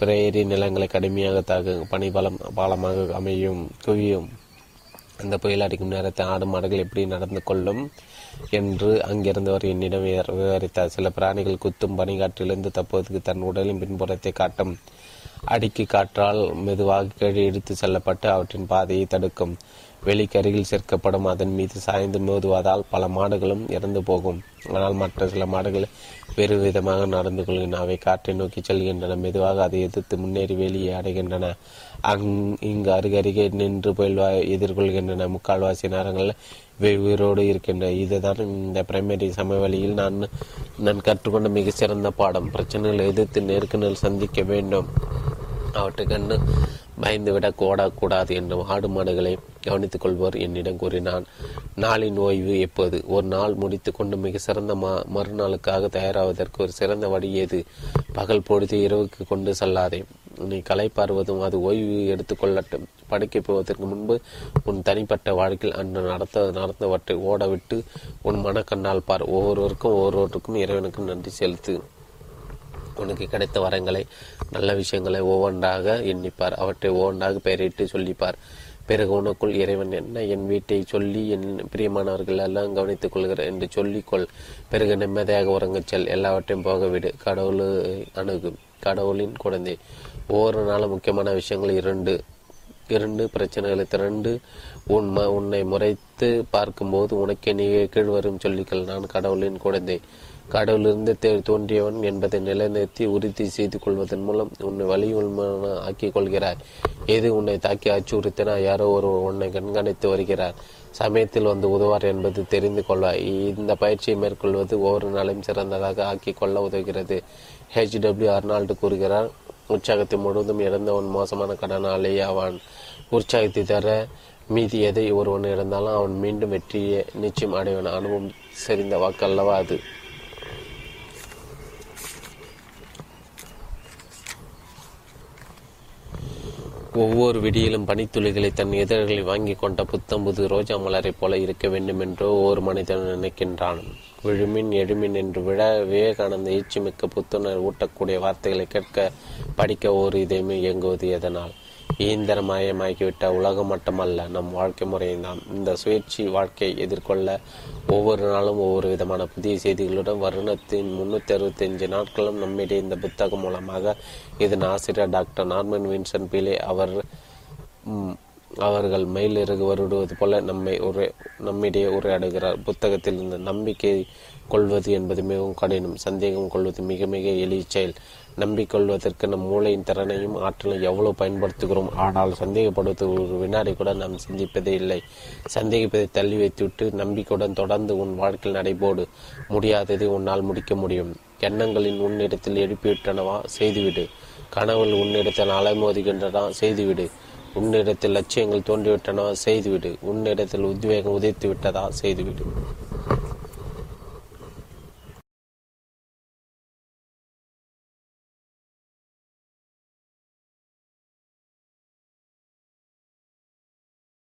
பிரேரி நிலங்களை கடுமையாக தாக்கும். பனிபலம் பாலமாக அமையும் குவியும். அந்த புயல் அடிக்கும் நேரத்தில் ஆடு மாடுகள் எப்படி நடந்து கொள்ளும்? என்று அங்கிருந்தவர் என்னிடம் விவரித்தார். சில பிராணிகள் குத்தும் பனிகாற்றிலிருந்து தப்புவதற்கு தன் உடலின் பின்புறத்தை காட்டும். அடிக்கு காற்றால் மெதுவாக கீழே இழுத்து செல்லப்பட்டு அவற்றின் பாதையை தடுக்கும். வெளிக்கருகில் சேர்க்கப்படும் அதன் மீது சாய்ந்து மோதுவதால் பல மாடுகளும் இறந்து போகும். ஆனால் மற்ற சில மாடுகள் வேறு விதமாக நடந்து கொள்கின்றன. அவை காற்றை நோக்கி செல்கின்றன. மெதுவாக அதை எதிர்த்து முன்னேறி வெளியே அடைகின்றன. அங் இங்கு அருகருகே நின்று புயல் எதிர்கொள்கின்றன. முக்கால்வாசி நேரங்கள் இவை உயிரோடு இருக்கின்றன இதுதான் இந்த பிரைமரி சமவெளியில் நான் நான் கற்றுக்கொண்ட மிக சிறந்த பாடம். பிரச்சனைகளை எதிர்த்து நேருக்கு நேர் சந்திக்க வேண்டும். அவற்றை கண்டு பயந்துவிடக் ஓடக்கூடாது என்றும் ஆடு மாடுகளை கவனித்துக் கொள்வர் என்னிடம் கூறினான். நாளின் ஓய்வு எப்போது? ஒரு நாள் முடித்து கொண்டு மிக சிறந்த மா மறுநாளுக்காக தயாராவதற்கு ஒரு சிறந்த வழி ஏது? பகல் பொழுது இரவுக்கு கொண்டு செல்லாதே. நீ களைப்பாறுவதும் அது ஓய்வு எடுத்துக்கொள்ளட்டும் படுக்கை போவதற்கு முன்பு உன் தனிப்பட்ட வாழ்க்கையில் அன்று நடத்த நடந்தவற்றை ஓடவிட்டு உன் மனக்கண்ணால் பார். ஒவ்வொருவருக்கும் ஒவ்வொருவருக்கும் இறைவனுக்கும் நன்றி செலுத்து. உனக்கு கிடைத்த வரங்களை நல்ல விஷயங்களை ஒவ்வொன்றாக எண்ணிப்பார். அவற்றை ஒவ்வொன்றாக பெயரிட்டு சொல்லிப்பார். பிறகு உனக்குள் இறைவன் என்ன என் வீட்டை சொல்லி என் பிரியமானவர்கள் எல்லாம் கவனித்துக் கொள்கிற என்று சொல்லிக்கொள். பிறகு நிம்மதியாக உறங்கச் செல். எல்லாவற்றையும் போகவிடு கடவுள் கடவுளை அணுகு. கடவுளின் குழந்தை. ஒவ்வொரு நாளும் முக்கியமான விஷயங்கள் இரண்டு. இரண்டு பிரச்சனைகளை திரண்டு உன் ம உன்னை முறைத்து பார்க்கும்போது உனக்கே நீ கீழ்வரும் சொல்லிக்கள். நான் கடவுளின் குழந்தை. கடவுளிருந்து தே- தோன்றியவன் என்பதை நிலைநிறுத்தி உறுதி செய்து கொள்வதன் மூலம் உன்னை வலியுள்மான ஆக்கிக் கொள்கிறாய். எது உன்னை தாக்கி அச்சுறுத்தினா யாரோ ஒரு உன்னை கண்காணித்து வருகிறார். சமயத்தில் வந்து உதவார் என்பது தெரிந்து கொள்வாய். இந்த பயிற்சியை மேற்கொள்வது ஒவ்வொரு நாளையும் சிறந்ததாக ஆக்கிக் கொள்ள உதவுகிறது. ஹெச்டபிள்யூ அர்னால்டு கூறுகிறார் உற்சாகத்தை முழுவதும் இழந்தவன் மோசமான கடனாளி ஆவான். உற்சாகத்தை தர மீதி எதை ஒருவன் இழந்தாலும் அவன் மீண்டும் வெற்றியை நிச்சயம் அடைவன். அனுபவம் செறிந்த வாக்கல்லவா அது. ஒவ்வொரு விடியிலும் பனித்துளிகளை தன் இதழ்களை வாங்கி கொண்ட புத்தம் புது ரோஜா மலரைப் போல இருக்க வேண்டும் என்றோ ஒவ்வொரு மனிதன் நினைக்கின்றான். விழுமின் எழுமின் என்று விழ விவேகானந்த ஈச்சுமிக்க புத்துணர் ஊட்டக்கூடிய வார்த்தைகளை கேட்க படிக்க ஒரு இதயமே இயங்குவது எதனால்? இயந்திரமயமாக்கிவிட்ட உலகம் மட்டுமல்ல நம் வாழ்க்கை முறைதான் இந்த சுயேட்சி வாழ்க்கையை எதிர்கொள்ள ஒவ்வொரு நாளும் ஒவ்வொரு விதமான புதிய செய்திகளுடன் வருணத்தின் முன்னூத்தி அறுபத்தி நாட்களும் நம்மிடையே இந்த புத்தகம் மூலமாக இதன் ஆசிரியர் டாக்டர் நார்மன் வின்சன் பிலே அவர் அவர்கள் மயிலிறகு வருடுவது போல நம்மை உரை நம்மிடையே உரையாடுகிறார். புத்தகத்தில் இந்த நம்பிக்கை கொள்வது என்பது மிகவும் கடினம் சந்தேகம் கொள்வது மிக மிக எளிய செயல். நம்பிக்கொள்வதற்கு நம் மூளையின் திறனையும் ஆற்றலையும் எவ்வளவு பயன்படுத்துகிறோம்? ஆனால் சந்தேகப்படுவது ஒரு வினாடி கூட நாம் சிந்திப்பதே இல்லை. சந்தேகிப்பதை தள்ளி வைத்துவிட்டு நம்பிக்கையுடன் தொடர்ந்து உன் வாழ்க்கையில் நடைபோடு. முடியாததை உன்னால் முடிக்க முடியும். எண்ணங்களின் உன்னிடத்தில் எழுப்பிவிட்டனவா? செய்துவிடு. கனவுகள் உன்னிடத்தில் அலைமோதுகின்றனா செய்துவிடு. உன்னிடத்தில் லட்சியங்கள் தோன்றிவிட்டனவா? செய்துவிடு. உன்னிடத்தில் உத்வேகம் உதைத்து விட்டதா செய்துவிடு.